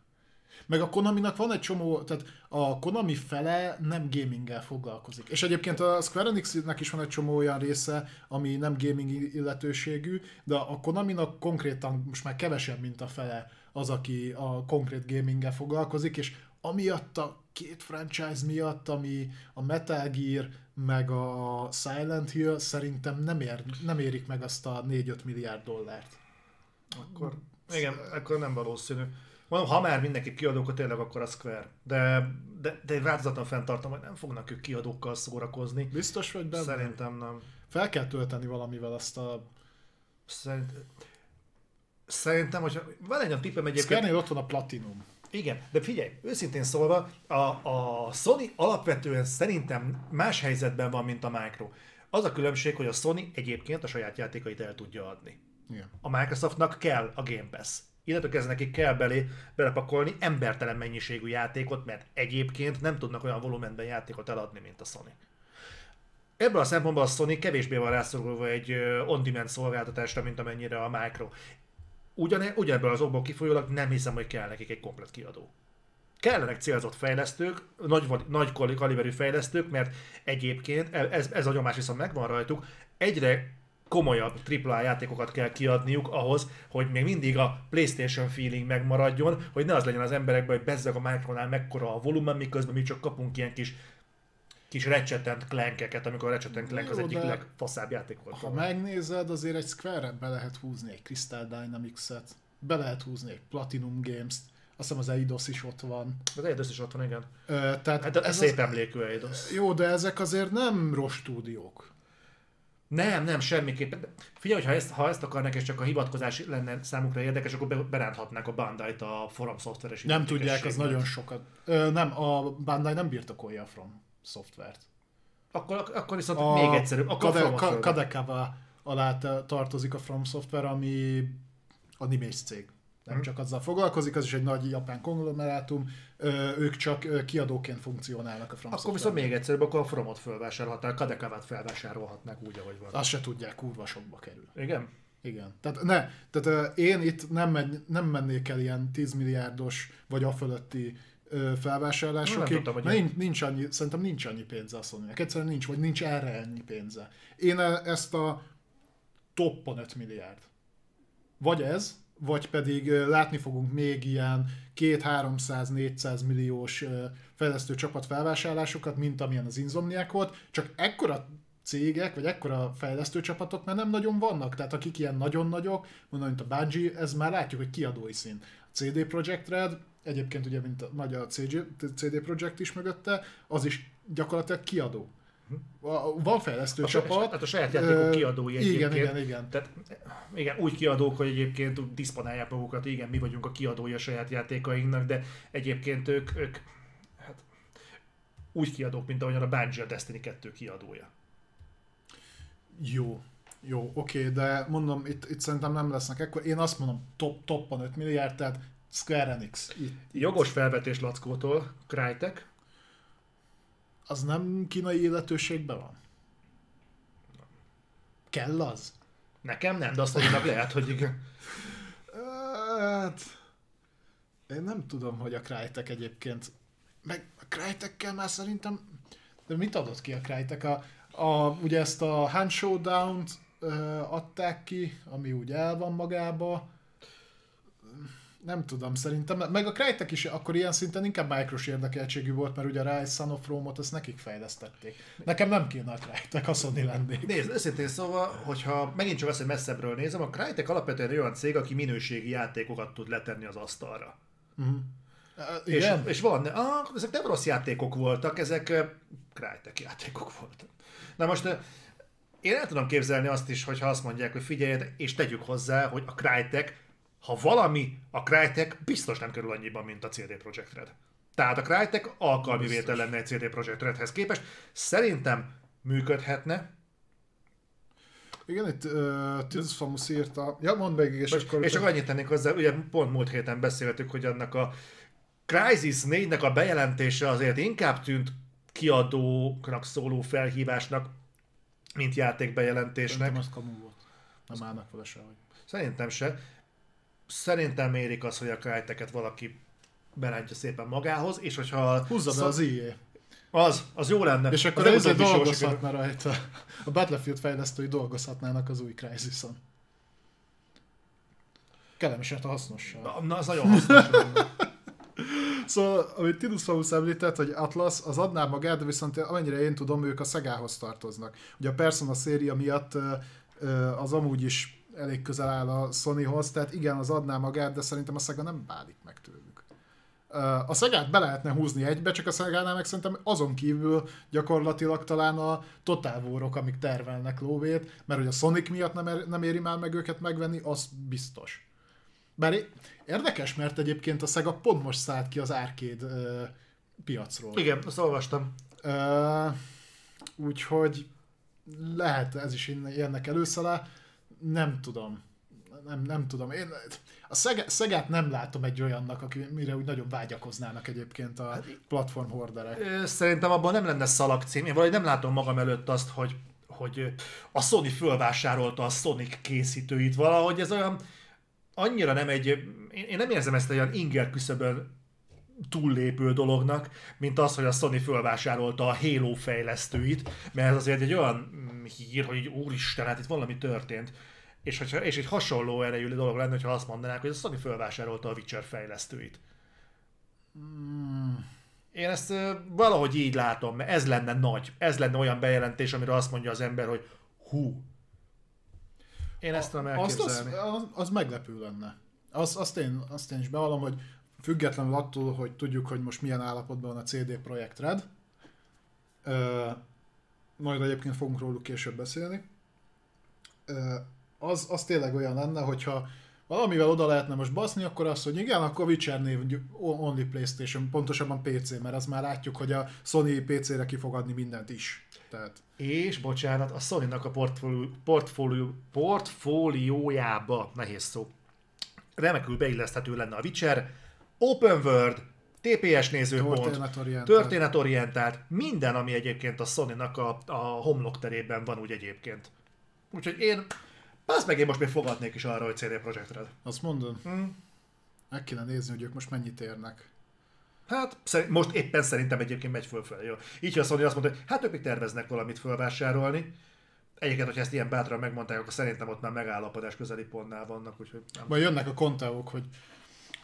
meg a Konaminak van egy csomó, tehát a Konami fele nem gaminggel foglalkozik. És egyébként a Square Enixnek is van egy csomó olyan része, ami nem gaming illetőségű, de a Konaminak konkrétan most már kevesebb, mint a fele az, aki a konkrét gaminggel foglalkozik, és amiatt a két franchise miatt, ami a Metal Gear, meg a Silent Hill szerintem nem, ér, nem érik meg azt a 4-5 milliárd dollárt. Akkor, igen, akkor nem valószínű. Mondom, ha már mindenki kiadó, akkor tényleg akkor a Square. De, de, de változatlan fenntartom, hogy nem fognak ők kiadókkal szórakozni. Biztos vagy benne? Szerintem nem. Fel kell tölteni valamivel azt a... Szerint... Szerintem, hogyha van egy olyan tippem egyébként... square ott van a Platinum. Igen, de figyelj, őszintén szólva, a, a Sony alapvetően szerintem más helyzetben van, mint a Micro. Az a különbség, hogy a Sony egyébként a saját játékait el tudja adni. Igen. A Microsoftnak kell a Game Pass illetve kezdve nekik kell belé belepakolni embertelen mennyiségű játékot, mert egyébként nem tudnak olyan volumenben játékot eladni, mint a Sony. Ebből a szempontból a Sony kevésbé van rászorulva egy on-demand szolgáltatásra, mint amennyire a Micro. Ugyan, ugyanebből az okból kifolyólag nem hiszem, hogy kell nekik egy komplet kiadó. Kellenek célzott fejlesztők, nagy, nagy kaliberű fejlesztők, mert egyébként ez, ez a nyomás viszont megvan rajtuk, egyre komolyabb AAA játékokat kell kiadniuk ahhoz, hogy még mindig a PlayStation feeling megmaradjon, hogy ne az legyen az emberekben, hogy bezzeg a Micronál mekkora a volumen, miközben mi csak kapunk ilyen kis kis Ratchet Clankeket, amikor a Ratchet Clank az egyik legfaszább játék volt. Ha megnézed, azért egy Square-et be lehet húzni egy Crystal Dynamics-et, be lehet húzni egy Platinum Games-t, azt hiszem az Eidos is ott van. Az Eidos is ott van, igen. Ö, tehát hát ez szép az... emlékű Eidos. Jó, de ezek azért nem rossz stúdiók. Nem, nem, semmiképpen. Figyelj, ha ezt, ha ezt akarnak, és csak a hivatkozás lenne számukra érdekes, akkor beránthatnák a Bandai-t a From szoftveres Nem tudják, az nagyon sokat. Ö, nem, a Bandai nem birtokolja a From szoftvert. Akkor, akkor viszont a még egyszerűbb. Akkor Kade, Ka- Kadekava alá tartozik a From Software, ami animés cég. Nem hmm. csak azzal foglalkozik, az is egy nagy japán konglomerátum, ők csak kiadóként funkcionálnak a From Akkor viszont még egyszerűbb, akkor a Fromot felvásárolhatnák, Kadekavát felvásárolhatnák úgy, ahogy van. Azt se tudják, kurva sokba kerül. Igen? Igen. Tehát, ne, tehát én itt nem, megy, nem mennék el ilyen 10 milliárdos vagy a fölötti felvásárlásokig, tudtam, hogy nincs, nincs annyi, szerintem nincs annyi pénze a sony Egyszerűen nincs, vagy nincs erre ennyi pénze. Én ezt a toppon 5 milliárd. Vagy ez, vagy pedig látni fogunk még ilyen 2-300-400 milliós fejlesztő csapat felvásárlásokat, mint amilyen az Insomniac volt, csak ekkora cégek, vagy ekkora fejlesztő csapatok már nem nagyon vannak, tehát akik ilyen nagyon nagyok, mondom, mint a Bungie, ez már látjuk, hogy kiadói szín. A CD Projekt Red egyébként ugye, mint a magyar CD Projekt is mögötte, az is gyakorlatilag kiadó. Van fejlesztő a, csapat. Hát a saját játékok kiadói egyébként. Igen, igen, igen. Tehát, igen, úgy kiadók, hogy egyébként diszponálják magukat, igen, mi vagyunk a kiadói a saját játékainknak, de egyébként ők, ők hát, úgy kiadók, mint ahogyan a Bungie a Destiny 2 kiadója. Jó, jó, oké, de mondom, itt, itt szerintem nem lesznek ekkor. Én azt mondom, top, toppan 5 milliárd, tehát Square Enix. Itt, Jogos felvetés Lackótól, Crytek. Az nem kínai illetőségben van? Kell az? Nekem nem, de azt mondjuk lehet, hogy igen. Hát, én nem tudom, hogy a Crytek egyébként, meg a Crytekkel már szerintem, de mit adott ki a Crytek? A, a, ugye ezt a Hand Showdown-t adták ki, ami úgy el van magába, nem tudom, szerintem, meg a Crytek is akkor ilyen szinten inkább micros érdekeltségű volt, mert ugye a Rise Son of Rome-ot azt nekik fejlesztették. Nekem nem kéne a Crytek, a Sony lennék. Nézd, őszintén szóval, hogyha megint csak azt, hogy messzebbről nézem, a Crytek alapvetően egy olyan cég, aki minőségi játékokat tud letenni az asztalra. Uh-huh. Uh, és, és van, ah, ezek nem rossz játékok voltak, ezek uh, Crytek játékok voltak. Na most uh, én el tudom képzelni azt is, hogyha azt mondják, hogy figyelj, és tegyük hozzá, hogy a Crytek ha valami, a Crytek biztos nem kerül annyiban, mint a CD Projekt Red. Tehát a Crytek alkalmi vétel lenne egy CD Projekt Redhez képest. Szerintem működhetne, igen, itt uh, Tills Famus írta. Ja, mondd meg, és Most, akkor... És csak annyit tennék hozzá, ugye pont múlt héten beszéltük, hogy annak a Crysis 4-nek a bejelentése azért inkább tűnt kiadóknak szóló felhívásnak, mint játékbejelentésnek. Szerintem az kamu volt. Nem állnak vele sehogy. Szerintem se szerintem mérik az, hogy a crytek valaki berántja szépen magához, és hogyha... Húzza be az IE. Az, az jó lenne. És akkor az ezzel dolgozhatna rajta. A Battlefield fejlesztői dolgozhatnának az új Crysis-on. Kellemes, a hasznossal. Na, na, az nagyon hasznos. szóval, amit Tidus Faust említett, hogy Atlas, az adná magát, de viszont amennyire én tudom, ők a Szegához tartoznak. Ugye a Persona széria miatt az amúgy is elég közel áll a Sonyhoz, tehát igen, az adná magát, de szerintem a Sega nem válik meg tőlük. A Szegát be lehetne húzni egybe, csak a Szegánál meg szerintem azon kívül gyakorlatilag talán a Total war amik tervelnek lóvét, mert hogy a Sonic miatt nem, er, nem éri már meg őket megvenni, az biztos. Bár érdekes, mert egyébként a Sega pont most szállt ki az arcade uh, piacról. Igen, azt olvastam. Uh, úgyhogy lehet ez is ennek előszele nem tudom. nem, nem tudom. Én a Szege, Szegát nem látom egy olyannak, aki, mire úgy nagyon vágyakoznának egyébként a hát, platform horderek. Szerintem abban nem lenne szalagcím. Én valahogy nem látom magam előtt azt, hogy, hogy a Sony fölvásárolta a Sonic készítőit. Valahogy ez olyan annyira nem egy, én nem érzem ezt olyan inger küszöbön túllépő dolognak, mint az, hogy a Sony fölvásárolta a Halo fejlesztőit, mert ez azért egy olyan mm, hír, hogy úristen, hát itt valami történt. És, hogyha, és egy hasonló erejű dolog lenne, ha azt mondanák, hogy a Sony fölvásárolta a Witcher fejlesztőit. Hmm. Én ezt valahogy így látom, mert ez lenne nagy, ez lenne olyan bejelentés, amire azt mondja az ember, hogy hú, én ezt tudom elképzelni. Az, az, az meglepő lenne. Az, azt, én, azt én is bevallom, hogy függetlenül attól, hogy tudjuk, hogy most milyen állapotban van a CD Projekt Red, majd egyébként fogunk róluk később beszélni, az, az tényleg olyan lenne, hogyha valamivel oda lehetne most baszni, akkor az, hogy igen, akkor Witcher név only Playstation, pontosabban PC, mert az már látjuk, hogy a Sony PC-re ki fog adni mindent is. Tehát... És, bocsánat, a Sony-nak a portfólió, portfólió, portfóliójába, nehéz szó, remekül beilleszthető lenne a Witcher, Open World, TPS nézőpont, történetorientált. történetorientált, minden, ami egyébként a Sony-nak a, a homlok terében van úgy egyébként. Úgyhogy én, azt meg én most még fogadnék is arra, hogy CD Projekt Red. Azt mondod? Hmm. Meg kéne nézni, hogy ők most mennyit érnek. Hát most éppen szerintem egyébként megy fölfelé. Jó. Így, hogy a Sony azt mondta, hogy hát ők még terveznek valamit fölvásárolni. Egyébként, hogyha ezt ilyen bátran megmondták, akkor szerintem ott már megállapodás közeli pontnál vannak. Úgyhogy nem. Majd jönnek a konteók, hogy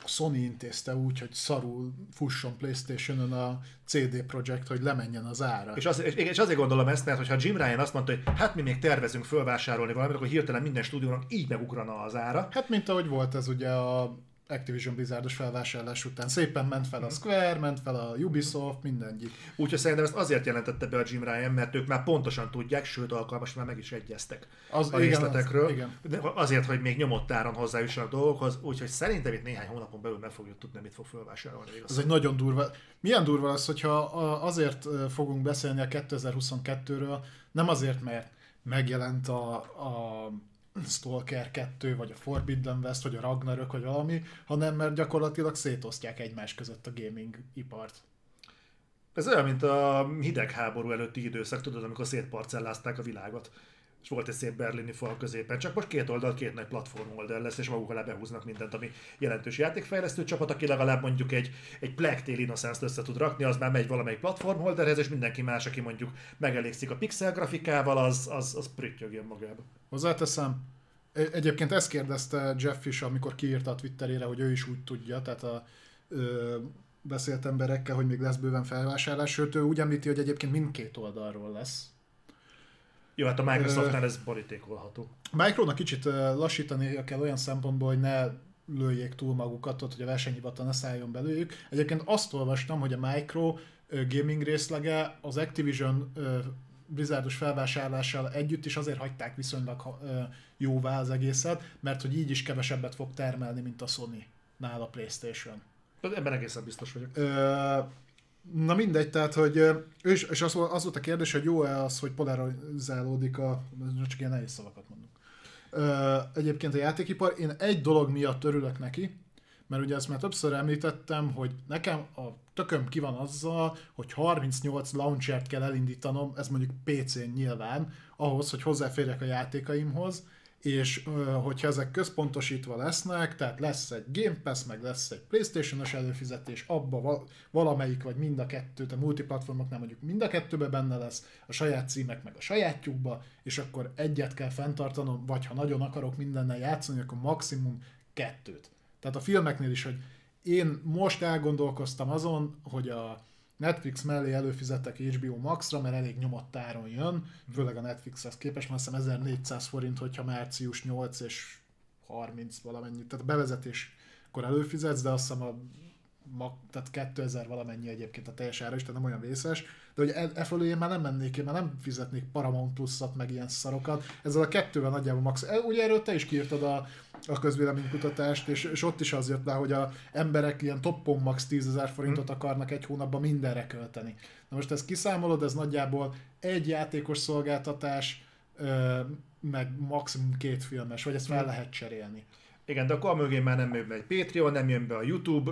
a Sony intézte úgy, hogy szarul fusson Playstation-on a CD Projekt, hogy lemenjen az ára. És, az, és azért gondolom ezt, mert hogyha Jim Ryan azt mondta, hogy hát mi még tervezünk fölvásárolni valamit, akkor hirtelen minden stúdiónak így megugrana az ára. Hát mint ahogy volt ez ugye a Activision Blizzardos felvásárlás után. Szépen ment fel a Square, ment fel a Ubisoft, mindenki. Úgyhogy szerintem ezt azért jelentette be a Jim Ryan, mert ők már pontosan tudják, sőt alkalmas már meg is egyeztek az, a részletekről. Az, igen. De azért, hogy még nyomott áron hozzájussanak dolgokhoz, úgyhogy szerintem itt néhány hónapon belül meg fogjuk tudni, mit fog felvásárolni. Ez egy nagyon durva. Milyen durva az, hogyha azért fogunk beszélni a 2022-ről, nem azért, mert megjelent a, a Stalker 2, vagy a Forbidden West, vagy a Ragnarök, vagy valami, hanem mert gyakorlatilag szétosztják egymás között a gaming ipart. Ez olyan, mint a hidegháború előtti időszak, tudod, amikor szétparcellázták a világot és volt egy szép berlini fal középen. Csak most két oldal, két nagy platform oldal lesz, és maguk alá behúznak mindent, ami jelentős játékfejlesztő csapat, aki legalább mondjuk egy, egy Black Tail Innocence-t össze tud rakni, az már megy valamelyik platform holderhez, és mindenki más, aki mondjuk megelégszik a pixel grafikával, az, az, az prüttyögjön magába. Hozzáteszem, e, Egyébként ezt kérdezte Jeff is, amikor kiírta a Twitterére, hogy ő is úgy tudja, tehát a, ö, beszélt emberekkel, hogy még lesz bőven felvásárlás, sőt ő úgy említi, hogy egyébként mindkét oldalról lesz. Jó, hát a Microsoftnál ez borítékolható. Micronak kicsit lassítani kell olyan szempontból, hogy ne lőjék túl magukat, ott, hogy a versenyhivatal ne szálljon belőlük. Egyébként azt olvastam, hogy a Micro gaming részlege az Activision Blizzardos felvásárlással együtt is azért hagyták viszonylag jóvá az egészet, mert hogy így is kevesebbet fog termelni, mint a Sony nál a Playstation. Ebben egészen biztos vagyok. Na mindegy, tehát, hogy ő is, és az, az volt a kérdés, hogy jó-e az, hogy polarizálódik a, csak ilyen nehéz szavakat mondunk. Egyébként a játékipar, én egy dolog miatt örülök neki, mert ugye ezt már többször említettem, hogy nekem a tököm ki van azzal, hogy 38 launchert kell elindítanom, ez mondjuk PC-n nyilván, ahhoz, hogy hozzáférjek a játékaimhoz, és hogyha ezek központosítva lesznek, tehát lesz egy Game Pass, meg lesz egy Playstation-os előfizetés, abba valamelyik, vagy mind a kettő, a multiplatformoknál mondjuk mind a kettőbe benne lesz, a saját címek meg a sajátjukba, és akkor egyet kell fenntartanom, vagy ha nagyon akarok mindennel játszani, akkor maximum kettőt. Tehát a filmeknél is, hogy én most elgondolkoztam azon, hogy a Netflix mellé előfizettek HBO Max-ra, mert elég nyomott áron jön, főleg a Netflixhez képest, mert hiszem 1400 forint, hogyha március 8 és 30 valamennyi, tehát a bevezetéskor előfizetsz, de azt hiszem a tehát 2000 valamennyi egyébként a teljes ára is, tehát nem olyan vészes, de hogy e, e fölé én már nem mennék, én már nem fizetnék Paramount Plus-at, meg ilyen szarokat. Ezzel a kettővel nagyjából max. E, ugye erről te is kiírtad a, a közvéleménykutatást, és, és ott is az jött le, hogy a emberek ilyen toppon max 10 ezer forintot akarnak egy hónapban mindenre költeni. Na most ezt kiszámolod, ez nagyjából egy játékos szolgáltatás, meg maximum két filmes, vagy ezt fel lehet cserélni. Igen, de akkor mögé már nem jön be egy Patreon, nem jön be a YouTube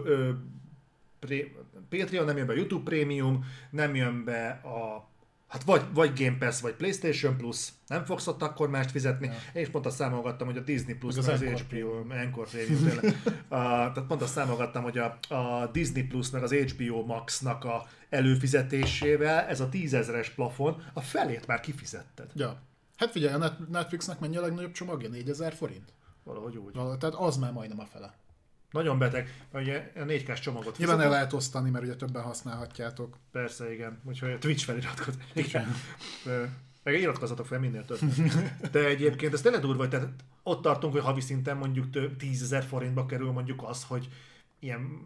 pré, Patreon, nem jön be a YouTube Premium, nem jön be a Hát vagy, vagy Game Pass, vagy PlayStation Plus, nem fogsz ott akkor mást fizetni. Ja. Én is pont azt számolgattam, hogy a Disney Plus, az, az HBO, Encore Premium a, tehát pont azt számolgattam, hogy a, a Disney Plus meg az HBO Max-nak a előfizetésével ez a tízezeres plafon, a felét már kifizetted. Ja. Hát figyelj, a Netflixnek mennyi a legnagyobb csomagja? 4000 forint? Valahogy úgy. Val- tehát az már majdnem a fele. Nagyon beteg, mert ugye a 4 k csomagot Nyilván el lehet osztani, mert ugye többen használhatjátok. Persze, igen. Úgyhogy a Twitch feliratkozat. Igen. Meg iratkozzatok fel minél több. De egyébként ez tényleg durva, tehát ott tartunk, hogy havi szinten mondjuk több tízezer forintba kerül mondjuk az, hogy ilyen,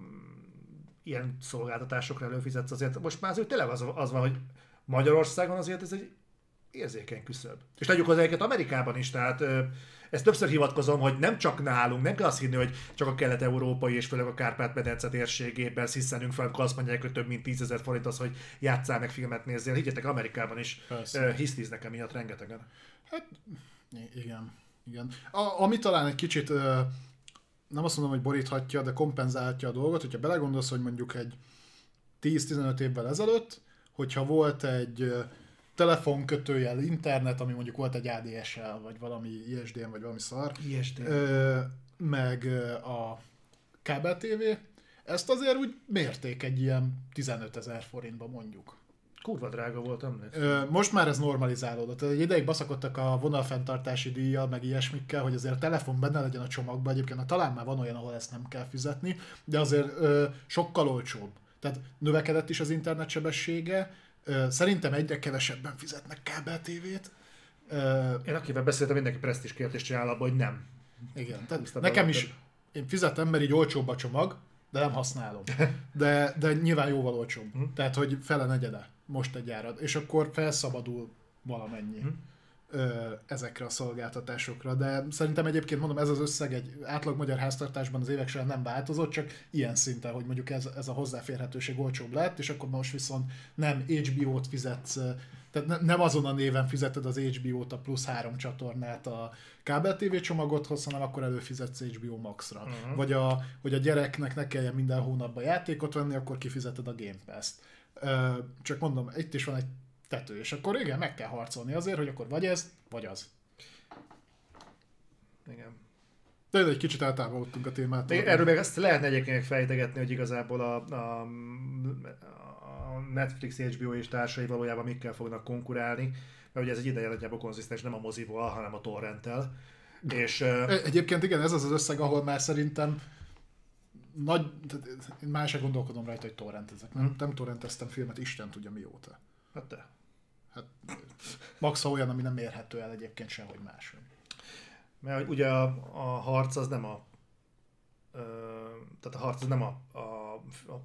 ilyen szolgáltatásokra előfizetsz azért. Most már azért tényleg az, az van, hogy Magyarországon azért ez egy érzékeny küszöb. És tegyük hozzá egyet Amerikában is, tehát ezt többször hivatkozom, hogy nem csak nálunk, nem kell azt hinni, hogy csak a kelet-európai és főleg a Kárpát-medence térségében sziszenünk fel, amikor azt mondják, hogy több mint 10 ezer forint az, hogy játszál meg filmet nézzél. Higgyetek, Amerikában is hisztiznek emiatt rengetegen. Hát igen. igen. A, ami talán egy kicsit nem azt mondom, hogy boríthatja, de kompenzálja a dolgot, hogyha belegondolsz, hogy mondjuk egy 10-15 évvel ezelőtt, hogyha volt egy telefonkötőjel internet, ami mondjuk volt egy ADSL, vagy valami ISDN, vagy valami szar. ISDN. Ö, meg a kábel TV, ezt azért úgy mérték egy ilyen 15 ezer forintba mondjuk. Kurva drága volt, emlékszem. Most már ez normalizálódott. Egy ideig baszakodtak a vonalfenntartási díjjal, meg ilyesmikkel, hogy azért a telefon benne legyen a csomagban. Egyébként talán már van olyan, ahol ezt nem kell fizetni, de azért ö, sokkal olcsóbb. Tehát növekedett is az internet sebessége, Szerintem egyre kevesebben fizetnek kábel tévét. Én akivel beszéltem, mindenki presztis kérdést csinál abban, hogy nem. Igen, tehát nekem is, én fizetem, mert így olcsóbb a csomag, de nem használom. De, de nyilván jóval olcsóbb. Hm. Tehát, hogy fele negyede most egy árad. És akkor felszabadul valamennyi. Hm ezekre a szolgáltatásokra, de szerintem egyébként mondom, ez az összeg egy átlag magyar háztartásban az évek során nem változott, csak ilyen szinten, hogy mondjuk ez, ez a hozzáférhetőség olcsóbb lett, és akkor most viszont nem HBO-t fizetsz, tehát ne, nem azon a néven fizeted az HBO-t, a plusz három csatornát a kábel TV csomagodhoz, hanem akkor előfizetsz HBO Max-ra. Uh-huh. Vagy a, hogy a gyereknek ne kelljen minden hónapban játékot venni, akkor kifizeted a Game Pass-t. Csak mondom, itt is van egy tető. És akkor igen, meg kell harcolni azért, hogy akkor vagy ez, vagy az. Igen. De egy kicsit eltávolodtunk a témát. Erről még azt lehetne egyébként fejtegetni, hogy igazából a, a, a Netflix, HBO és társai valójában mikkel fognak konkurálni, mert ugye ez egy ideje nagyjából konzisztens, nem a mozival, hanem a torrenttel. És, Egyébként igen, ez az az összeg, ahol már szerintem nagy, én már se gondolkodom rajta, hogy torrentezek. Nem, nem torrenteztem filmet, Isten tudja mióta. Hát de. Hát max olyan, ami nem érhető el egyébként sehogy más. Mert ugye a, a harc az nem a ö, tehát a harc az nem a, a,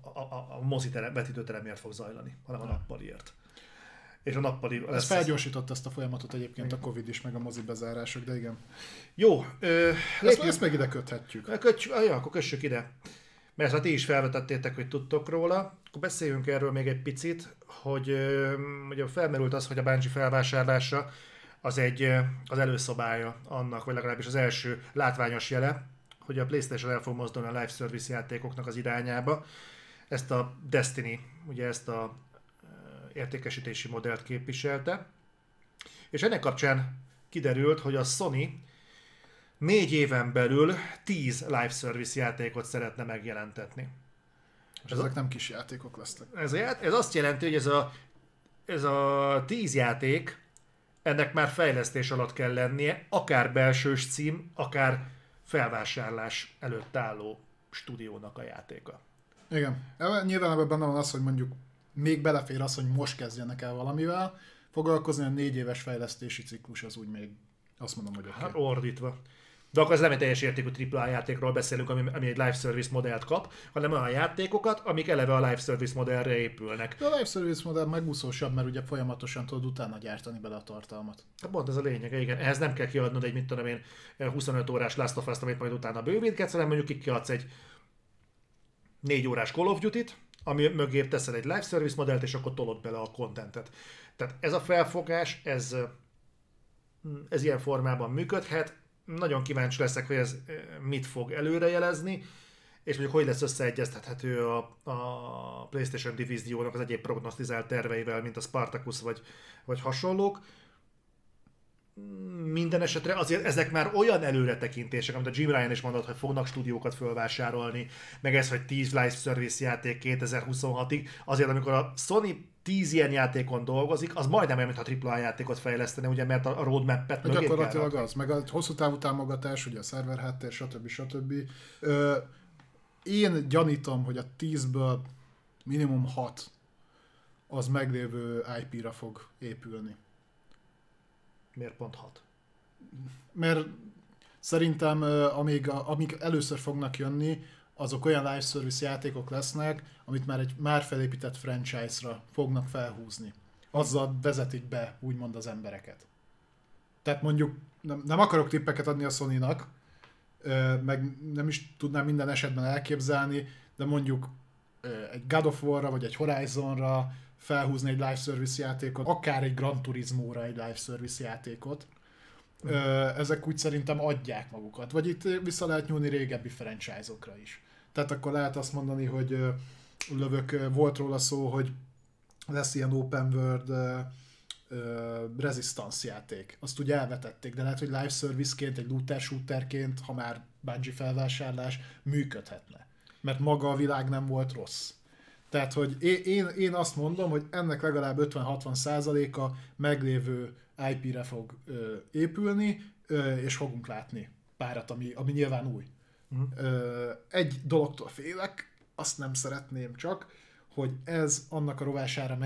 a, a, a mozitere, vetítőteremért fog zajlani, hanem a nappaliért. És a nappali lesz... Ez felgyorsított ezt a folyamatot egyébként igen. a Covid is, meg a mozi bezárások, de igen. Jó. Ö, ezt, ezt meg ide köthetjük. Kötjük, ja, akkor kössük ide. Mert ha ti is felvetettétek, hogy tudtok róla, akkor beszéljünk erről még egy picit, hogy ugye felmerült az, hogy a Bungie felvásárlása az egy az előszobája annak, vagy legalábbis az első látványos jele, hogy a PlayStation el fog mozdulni a live service játékoknak az irányába. Ezt a Destiny, ugye ezt a értékesítési modellt képviselte. És ennek kapcsán kiderült, hogy a Sony négy éven belül 10 live service játékot szeretne megjelentetni. És ez ezek a, nem kis játékok lesznek. Ez, a, ez azt jelenti, hogy ez a, ez a 10 játék, ennek már fejlesztés alatt kell lennie, akár belsős cím, akár felvásárlás előtt álló stúdiónak a játéka. Igen. Nyilván ebben benne van az, hogy mondjuk még belefér az, hogy most kezdjenek el valamivel, foglalkozni a négy éves fejlesztési ciklus az úgy még azt mondom, hogy okay. Hát ordítva. De akkor ez nem egy teljes értékű AAA játékról beszélünk, ami, ami egy live service modellt kap, hanem olyan játékokat, amik eleve a live service modellre épülnek. De a live service modell megúszósabb, mert ugye folyamatosan tudod utána gyártani bele a tartalmat. Hát pont ez a lényeg, igen. Ehhez nem kell kiadnod egy, mit tudom én, 25 órás Last of Us-t, amit majd utána bővítgetsz, hanem mondjuk kiadsz egy 4 órás Call of Duty-t, ami mögé teszel egy live service modellt, és akkor tolod bele a contentet. Tehát ez a felfogás, ez ez ilyen formában működhet. Nagyon kíváncsi leszek, hogy ez mit fog előrejelezni, és mondjuk hogy lesz összeegyeztethető a, a PlayStation divíziónak az egyéb prognosztizált terveivel, mint a Spartacus vagy, vagy hasonlók. Minden esetre azért ezek már olyan előretekintések, amit a Jim Ryan is mondott, hogy fognak stúdiókat fölvásárolni, meg ez, hogy 10 live service játék 2026-ig, azért amikor a Sony 10 ilyen játékon dolgozik, az majdnem olyan, mintha AAA játékot fejlesztene, ugye, mert a roadmap-et mögé Gyakorlatilag az, meg a hosszú távú támogatás, ugye a szerver háttér, stb. stb. Ö, én gyanítom, hogy a 10-ből minimum 6 az meglévő IP-ra fog épülni. Miért pont 6? Mert szerintem amíg, amíg először fognak jönni, azok olyan live service játékok lesznek, amit már egy már felépített franchise-ra fognak felhúzni. Azzal vezetik be, úgymond az embereket. Tehát mondjuk, nem, nem akarok tippeket adni a Sony-nak, meg nem is tudnám minden esetben elképzelni, de mondjuk egy God of War-ra, vagy egy Horizon-ra, felhúzni egy live service játékot, akár egy Gran Turismo-ra egy live service játékot. Ezek úgy szerintem adják magukat. Vagy itt vissza lehet nyúlni régebbi franchise-okra is. Tehát akkor lehet azt mondani, hogy lövök, volt róla szó, hogy lesz ilyen open world Resistance játék. Azt ugye elvetették, de lehet, hogy live service-ként, egy looter shooterként, ha már Bungie felvásárlás, működhetne. Mert maga a világ nem volt rossz. Tehát, hogy én, én azt mondom, hogy ennek legalább 50-60 százaléka meglévő IP-re fog ö, épülni, ö, és fogunk látni párat, ami, ami nyilván új. Uh-huh. Egy dologtól félek, azt nem szeretném csak, hogy ez annak a rovására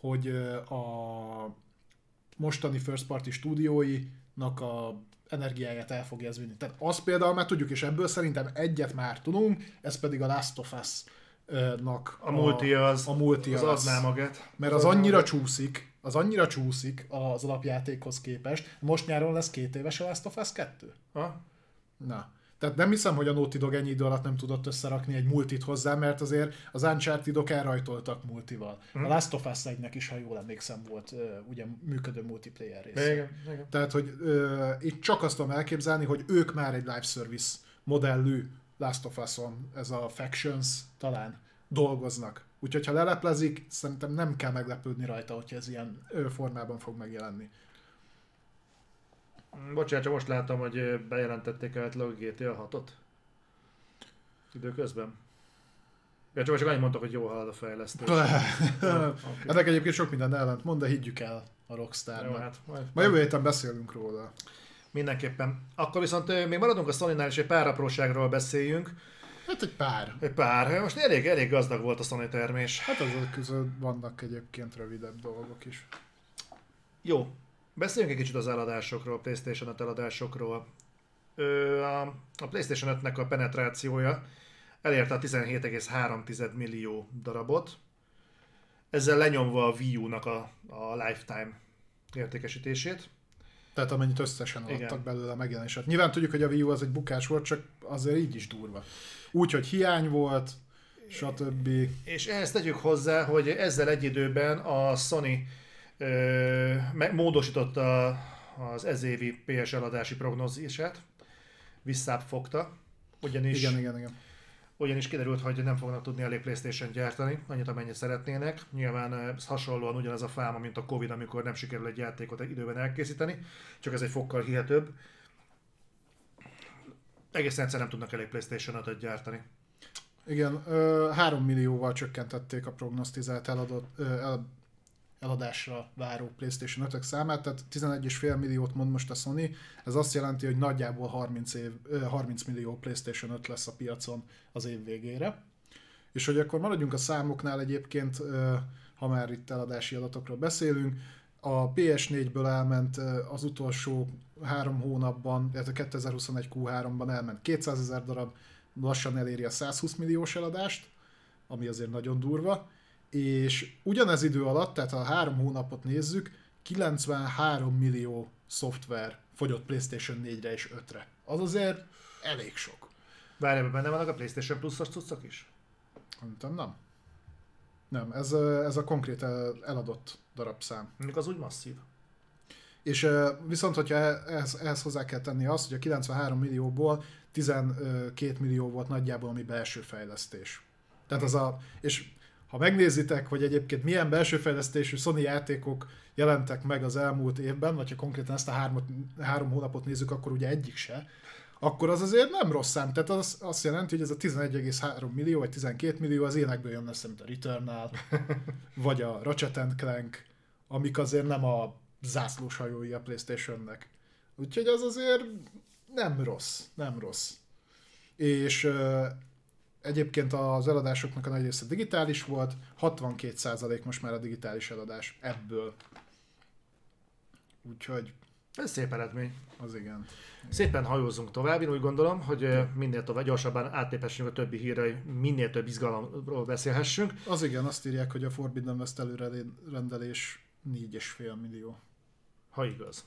hogy ö, a mostani first party stúdióinak a energiáját el fogja ez vinni. Tehát azt például már tudjuk, és ebből szerintem egyet már tudunk, ez pedig a Last of Us nak a, a multi az, a multi az, az adná magát. Mert az annyira csúszik, az annyira csúszik az alapjátékhoz képest. Most nyáron lesz két éves a Last of Us 2? Ha? Na. Tehát nem hiszem, hogy a Naughty Dog ennyi idő alatt nem tudott összerakni egy multit hozzá, mert azért az Uncharted-ok elrajtoltak multival. Hmm. A Last of Us 1 is, ha jól emlékszem, volt ugye működő multiplayer része. Igen, igen. Tehát, hogy uh, itt csak azt tudom elképzelni, hogy ők már egy live service modellű Last of Us-on, ez a Factions talán dolgoznak. Úgyhogy ha leleplezik, szerintem nem kell meglepődni rajta, hogyha ez ilyen formában fog megjelenni. Bocsánat, csak most láttam, hogy bejelentették el a GTA 6-ot. Időközben. Ja, csak, csak annyit mondtak, hogy jó halad a fejlesztés. okay. Ennek egyébként sok minden ellent mond, de higgyük el a Rockstar. Jó, hát, majd, majd jövő héten beszélünk róla. Mindenképpen. Akkor viszont még maradunk a sony és egy pár apróságról beszéljünk. Hát egy pár. Egy pár. Most elég, elég gazdag volt a Sony termés. Hát azok között vannak egyébként rövidebb dolgok is. Jó. Beszéljünk egy kicsit az eladásokról, PlayStation 5 eladásokról. Ö, a, a PlayStation 5-nek a penetrációja elérte a 17,3 millió darabot. Ezzel lenyomva a Wii U-nak a, a lifetime értékesítését. Tehát amennyit összesen adtak Igen. belőle a megjelenéset. Nyilván tudjuk, hogy a Wii U az egy bukás volt, csak azért így is durva. Úgy, hogy hiány volt, stb. És ehhez tegyük hozzá, hogy ezzel egy időben a Sony módosította az ezévi PS eladási prognózisát, visszább fogta, ugyanis igen, igen, igen ugyanis kiderült, hogy nem fognak tudni elég Playstation gyártani, annyit amennyit szeretnének. Nyilván ez hasonlóan ugyanaz a fáma, mint a Covid, amikor nem sikerül egy játékot egy időben elkészíteni, csak ez egy fokkal hihetőbb. Egészen egyszer nem tudnak elég Playstation 5 gyártani. Igen, 3 millióval csökkentették a prognosztizált eladott, el, eladásra váró PlayStation 5 számát, tehát 11,5 milliót mond most a Sony, ez azt jelenti, hogy nagyjából 30, év, 30 millió PlayStation 5 lesz a piacon az év végére. És hogy akkor maradjunk a számoknál egyébként, ha már itt eladási adatokról beszélünk, a PS4-ből elment az utolsó három hónapban, a 2021 Q3-ban elment 200 ezer darab, lassan eléri a 120 milliós eladást, ami azért nagyon durva, és ugyanez idő alatt, tehát ha három hónapot nézzük, 93 millió szoftver fogyott PlayStation 4-re és 5-re. Az azért elég sok. Várj, benne vannak a PlayStation Plus-os cuccok is? Szerintem nem. Nem, ez, ez a konkrét eladott darabszám. Mondjuk az úgy masszív. És viszont, hogyha ehhez, ehhez hozzá kell tenni azt, hogy a 93 millióból 12 millió volt nagyjából ami belső fejlesztés. Tehát az a, és ha megnézitek, hogy egyébként milyen belső fejlesztésű Sony játékok jelentek meg az elmúlt évben, vagy ha konkrétan ezt a hármat, három hónapot nézzük, akkor ugye egyik se, akkor az azért nem rossz szám. Tehát az azt jelenti, hogy ez a 11,3 millió, vagy 12 millió az énekből jönne, mint a Returnal, vagy a Ratchet Clank, amik azért nem a zászlós hajói a Playstation-nek. Úgyhogy az azért nem rossz, nem rossz. És egyébként az eladásoknak a nagy része digitális volt, 62% most már a digitális eladás ebből. Úgyhogy... Ez szép eredmény. Az igen. Szépen hajózunk tovább, én úgy gondolom, hogy minél tovább gyorsabban átlépessünk a többi hírre, minél több izgalomról beszélhessünk. Az igen, azt írják, hogy a Forbidden West előrendelés 4,5 millió. Ha igaz.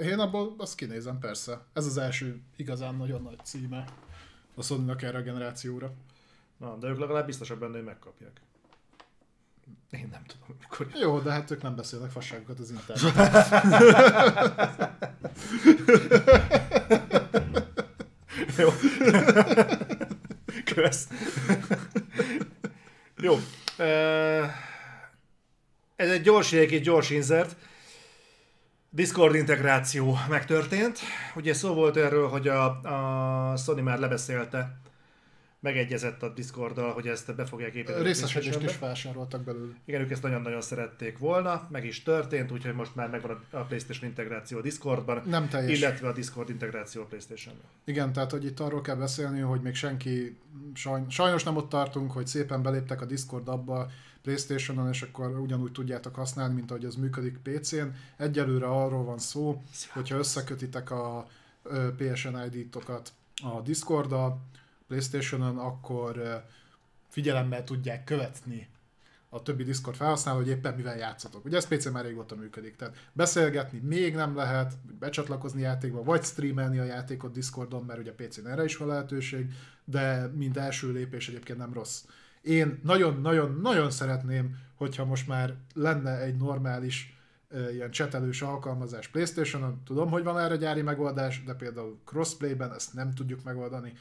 Én abból azt kinézem, persze. Ez az első igazán nagyon nagy címe a sony erre a generációra. Na, de ők legalább biztosak benne, hogy megkapják. Én nem tudom, mikor. Jó, de hát ők nem beszélnek fasságokat az interneten. Jó. Kösz. Jó. Ez egy gyors egy gyors insert. Discord integráció megtörtént. Ugye szó volt erről, hogy a, a Sony már lebeszélte megegyezett a Discorddal, hogy ezt be fogják építeni. Részesedést is vásároltak belőle. Igen, ők ezt nagyon-nagyon szerették volna, meg is történt, úgyhogy most már megvan a PlayStation integráció a Discordban, Nem teljes. illetve a Discord integráció a PlayStation-ben. Igen, tehát hogy itt arról kell beszélni, hogy még senki, sajnos nem ott tartunk, hogy szépen beléptek a Discord abba Playstation-on, és akkor ugyanúgy tudjátok használni, mint ahogy az működik PC-n. Egyelőre arról van szó, hogyha összekötitek a PSN ID-tokat a Discord-dal, Playstation-on, akkor figyelemmel tudják követni a többi Discord felhasználó, hogy éppen mivel játszatok. Ugye ez PC már régóta működik, tehát beszélgetni még nem lehet, becsatlakozni játékba, vagy streamelni a játékot Discordon, mert ugye PC-n erre is van lehetőség, de mind első lépés egyébként nem rossz. Én nagyon-nagyon-nagyon szeretném, hogyha most már lenne egy normális ilyen csetelős alkalmazás Playstation-on. Tudom, hogy van erre gyári megoldás, de például crossplay-ben ezt nem tudjuk megoldani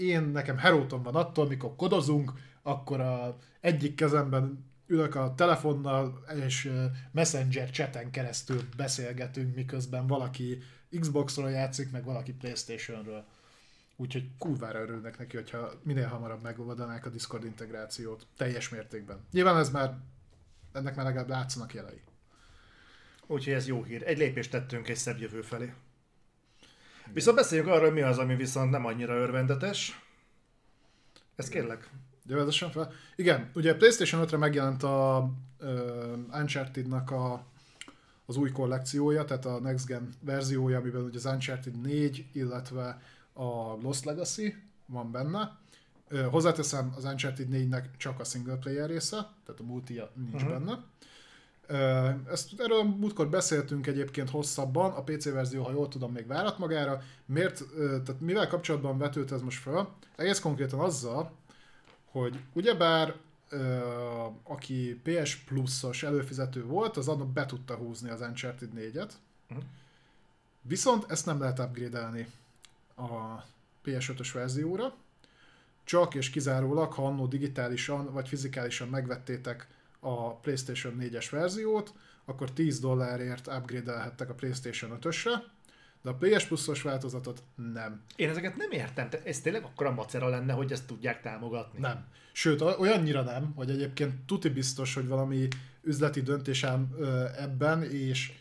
én nekem heróton van attól, mikor kodozunk, akkor a egyik kezemben ülök a telefonnal, és Messenger chaten keresztül beszélgetünk, miközben valaki Xboxról játszik, meg valaki Playstationről. Úgyhogy kurvára örülnek neki, hogyha minél hamarabb megoldanák a Discord integrációt teljes mértékben. Nyilván ez már, ennek már legalább látszanak jelei. Úgyhogy ez jó hír. Egy lépést tettünk egy szebb jövő felé. Viszont beszéljünk arról, hogy mi az, ami viszont nem annyira örvendetes. Ez kérlek. Jövezesen fel. Igen, ugye PlayStation 5-re megjelent a uh, Uncharted-nak a, az új kollekciója, tehát a Next Gen verziója, amiben ugye az Uncharted 4, illetve a Lost Legacy van benne. Uh, hozzáteszem, az Uncharted 4-nek csak a single player része, tehát a multi nincs uh-huh. benne. Ezt erről múltkor beszéltünk egyébként hosszabban, a PC verzió, ha jól tudom, még várat magára. Miért, tehát mivel kapcsolatban vetült ez most fel? Egész konkrétan azzal, hogy ugyebár aki PS Plus-os előfizető volt, az annak be tudta húzni az Uncharted 4-et. Uh-huh. Mhm. Viszont ezt nem lehet upgrade a PS5-ös verzióra. Csak és kizárólag, ha annó digitálisan vagy fizikálisan megvettétek a PlayStation 4-es verziót, akkor 10 dollárért upgrade-elhettek a PlayStation 5-ösre, de a PS Plus-os változatot nem. Én ezeket nem értem, tehát ez tényleg akkora macera lenne, hogy ezt tudják támogatni. Nem. Sőt, olyannyira nem, hogy egyébként tuti biztos, hogy valami üzleti döntésem ebben, és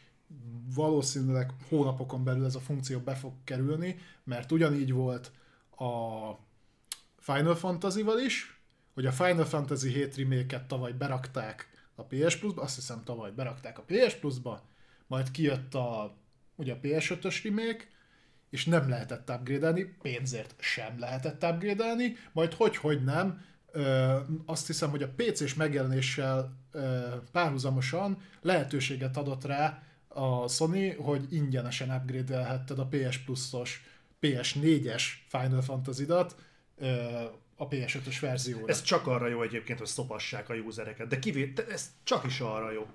valószínűleg hónapokon belül ez a funkció be fog kerülni, mert ugyanígy volt a Final Fantasy-val is, hogy a Final Fantasy 7 remake tavaly berakták a PS Plus-ba, azt hiszem tavaly berakták a PS Plus-ba, majd kijött a, ugye a PS5-ös remake, és nem lehetett upgrade pénzért sem lehetett upgrade majd hogy-hogy nem, ö, azt hiszem, hogy a PC-s megjelenéssel ö, párhuzamosan lehetőséget adott rá a Sony, hogy ingyenesen upgrade-elhetted a PS Plus-os PS4-es Final Fantasy-dat, a PS5-ös verzióra. Ez csak arra jó egyébként, hogy szopassák a usereket, de kivé... ez csak is arra jó.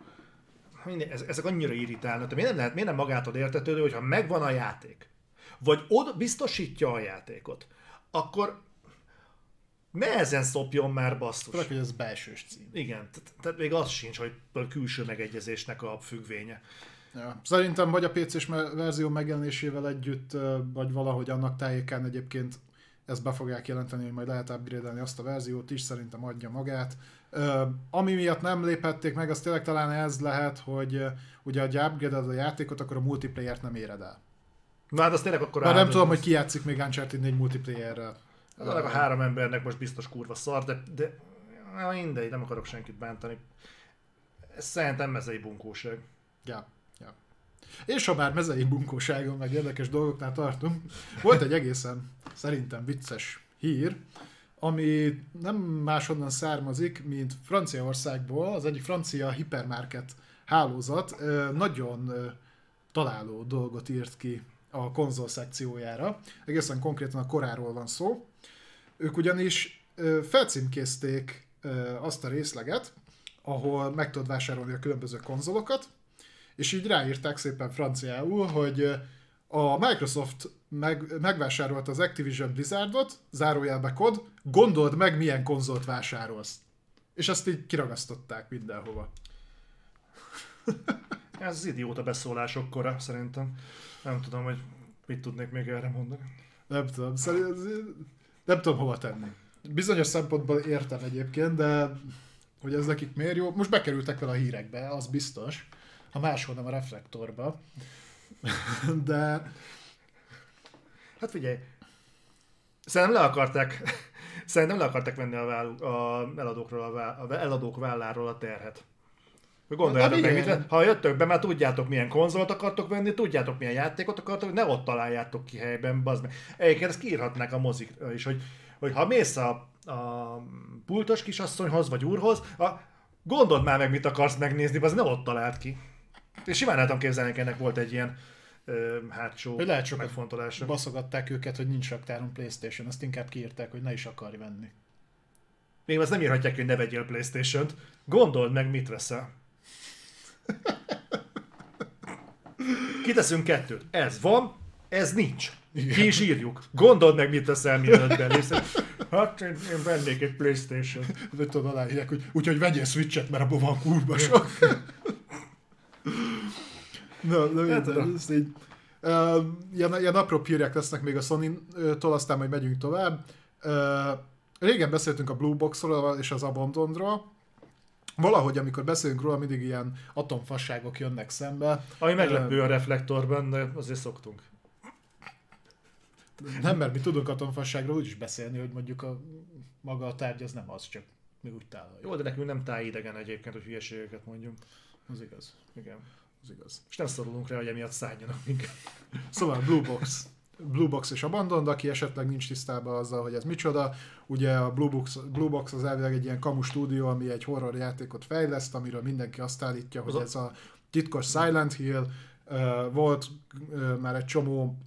ezek annyira irritálnak, de miért nem lehet, miért nem magától értetődő, hogyha megvan a játék, vagy oda biztosítja a játékot, akkor ezen szopjon már basszus. Főleg, hogy ez belsős cím. Igen, tehát, tehát még az sincs, hogy külső megegyezésnek a függvénye. Ja. Szerintem vagy a PC-s verzió megjelenésével együtt, vagy valahogy annak tájékán egyébként ezt be fogják jelenteni, hogy majd lehet upgrade azt a verziót is, szerintem adja magát. Ami miatt nem léphették meg, az tényleg talán ez lehet, hogy ugye a upgrade a játékot, akkor a multiplayer-t nem éred el. Na hát az tényleg akkor Már nem tudom, hogy ki játszik még Uncharted 4 multiplayerrel. Az a három embernek most biztos kurva szar, de, de mindegy, nem akarok senkit bántani. Ez szerintem mezei bunkóság. Ja. És ha már mezei bunkóságon, meg érdekes dolgoknál tartunk, volt egy egészen szerintem vicces hír, ami nem máshonnan származik, mint Franciaországból, az egyik francia hipermarket hálózat nagyon találó dolgot írt ki a konzol szekciójára. Egészen konkrétan a koráról van szó. Ők ugyanis felcímkézték azt a részleget, ahol meg tudod vásárolni a különböző konzolokat, és így ráírták szépen franciául, hogy a Microsoft meg, megvásárolta az Activision Blizzardot, zárójelbe kod, gondold meg, milyen konzolt vásárolsz. És ezt így kiragasztották mindenhova. Ez az idióta beszólások kora, szerintem. Nem tudom, hogy mit tudnék még erre mondani. Nem tudom, szerintem nem tudom hova tenni. Bizonyos szempontból értem egyébként, de hogy ez nekik miért jó. Most bekerültek vele a hírekbe, az biztos ha máshol nem a reflektorba. De... Hát figyelj, szerintem le akarták, szerintem le akarták venni a, válló, a eladókról a, vá, a eladók válláról a terhet. Gondoljátok meg, mit, ha jöttök be, már tudjátok milyen konzolt akartok venni, tudjátok milyen játékot akartok, ne ott találjátok ki helyben, bazd meg. Egyébként ezt kiírhatnák a mozik is, hogy, hogy ha mész a, a pultos kisasszonyhoz vagy úrhoz, a, gondold már meg, mit akarsz megnézni, az ne ott talált ki. És simán lehetem képzelni, ennek volt egy ilyen ö, hátsó hogy lehet sokat megfontolása. baszogatták őket, hogy nincs raktáron Playstation, azt inkább kiírták, hogy ne is akarj venni. Még azt nem írhatják, hogy ne vegyél Playstation-t. Gondold meg, mit veszel. Kiteszünk kettőt. Ez van, ez nincs. Ki is írjuk. Gondold meg, mit teszel, mielőtt belépsz. Hát én, én vennék egy Playstation. Vagy tudod, aláírják, hogy úgyhogy vegyél Switchet, mert abban van kurva sok. Na, no, hát, ez így. Uh, ilyen, ilyen apró hírek lesznek még a Sony-tól, aztán majd megyünk tovább. Uh, régen beszéltünk a Blue Box-ról és az Abandonról. Valahogy, amikor beszélünk róla, mindig ilyen atomfasságok jönnek szembe. Ami meglepő a reflektorban, de azért szoktunk. Nem, mert mi tudunk atomfasságról úgy is beszélni, hogy mondjuk a maga a tárgy az nem az, csak mi úgy tálaljuk. Jó, de nekünk nem tájidegen egyébként, hogy hülyeségeket mondjunk. Az igaz. Igen. Az igaz. És nem szorulunk rá, hogy emiatt szálljanak minket. Szóval Blue Box. Blue Box és Abandon, aki esetleg nincs tisztában azzal, hogy ez micsoda. Ugye a Blue Box, Blue Box az elvileg egy ilyen kamu stúdió, ami egy horror játékot fejleszt, amiről mindenki azt állítja, hogy ez a titkos Silent Hill. Volt már egy csomó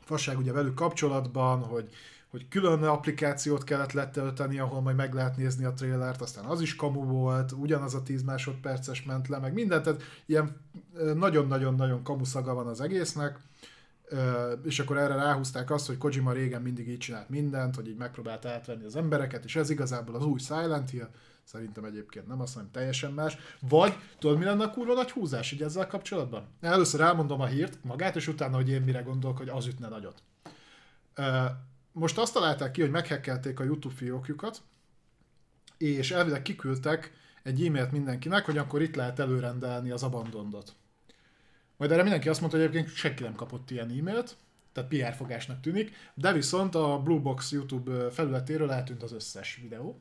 fasság ugye velük kapcsolatban, hogy hogy külön applikációt kellett letölteni, ahol majd meg lehet nézni a trailert, aztán az is kamu volt, ugyanaz a 10 másodperces ment le, meg mindent, tehát ilyen nagyon-nagyon-nagyon kamu szaga van az egésznek, és akkor erre ráhúzták azt, hogy Kojima régen mindig így csinált mindent, hogy így megpróbált átvenni az embereket, és ez igazából az új Silent Hill, szerintem egyébként nem azt mondom, teljesen más. Vagy tudod, mi lenne a kurva nagy húzás így ezzel kapcsolatban? Először elmondom a hírt magát, és utána, hogy én mire gondolok, hogy az ütne nagyot most azt találták ki, hogy meghekkelték a YouTube fiókjukat, és elvileg kiküldtek egy e-mailt mindenkinek, hogy akkor itt lehet előrendelni az abandondot. Majd erre mindenki azt mondta, hogy egyébként senki nem kapott ilyen e-mailt, tehát PR fogásnak tűnik, de viszont a Bluebox YouTube felületéről eltűnt az összes videó.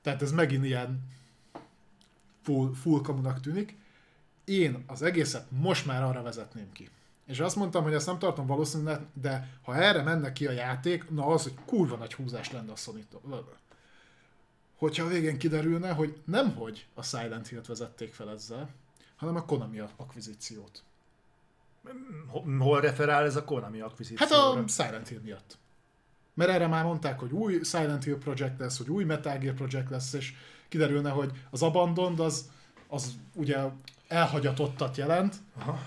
Tehát ez megint ilyen full, full kamunak tűnik. Én az egészet most már arra vezetném ki. És azt mondtam, hogy ezt nem tartom valószínűleg, de ha erre menne ki a játék, na az, hogy kurva nagy húzás lenne a sony Hogyha a végén kiderülne, hogy nem hogy a Silent Hill-t vezették fel ezzel, hanem a Konami akvizíciót. Hol referál ez a Konami akvizíció? Hát a Silent Hill miatt. Mert erre már mondták, hogy új Silent Hill projekt lesz, hogy új Metal Gear projekt lesz, és kiderülne, hogy az Abandoned az az ugye elhagyatottat jelent, Aha.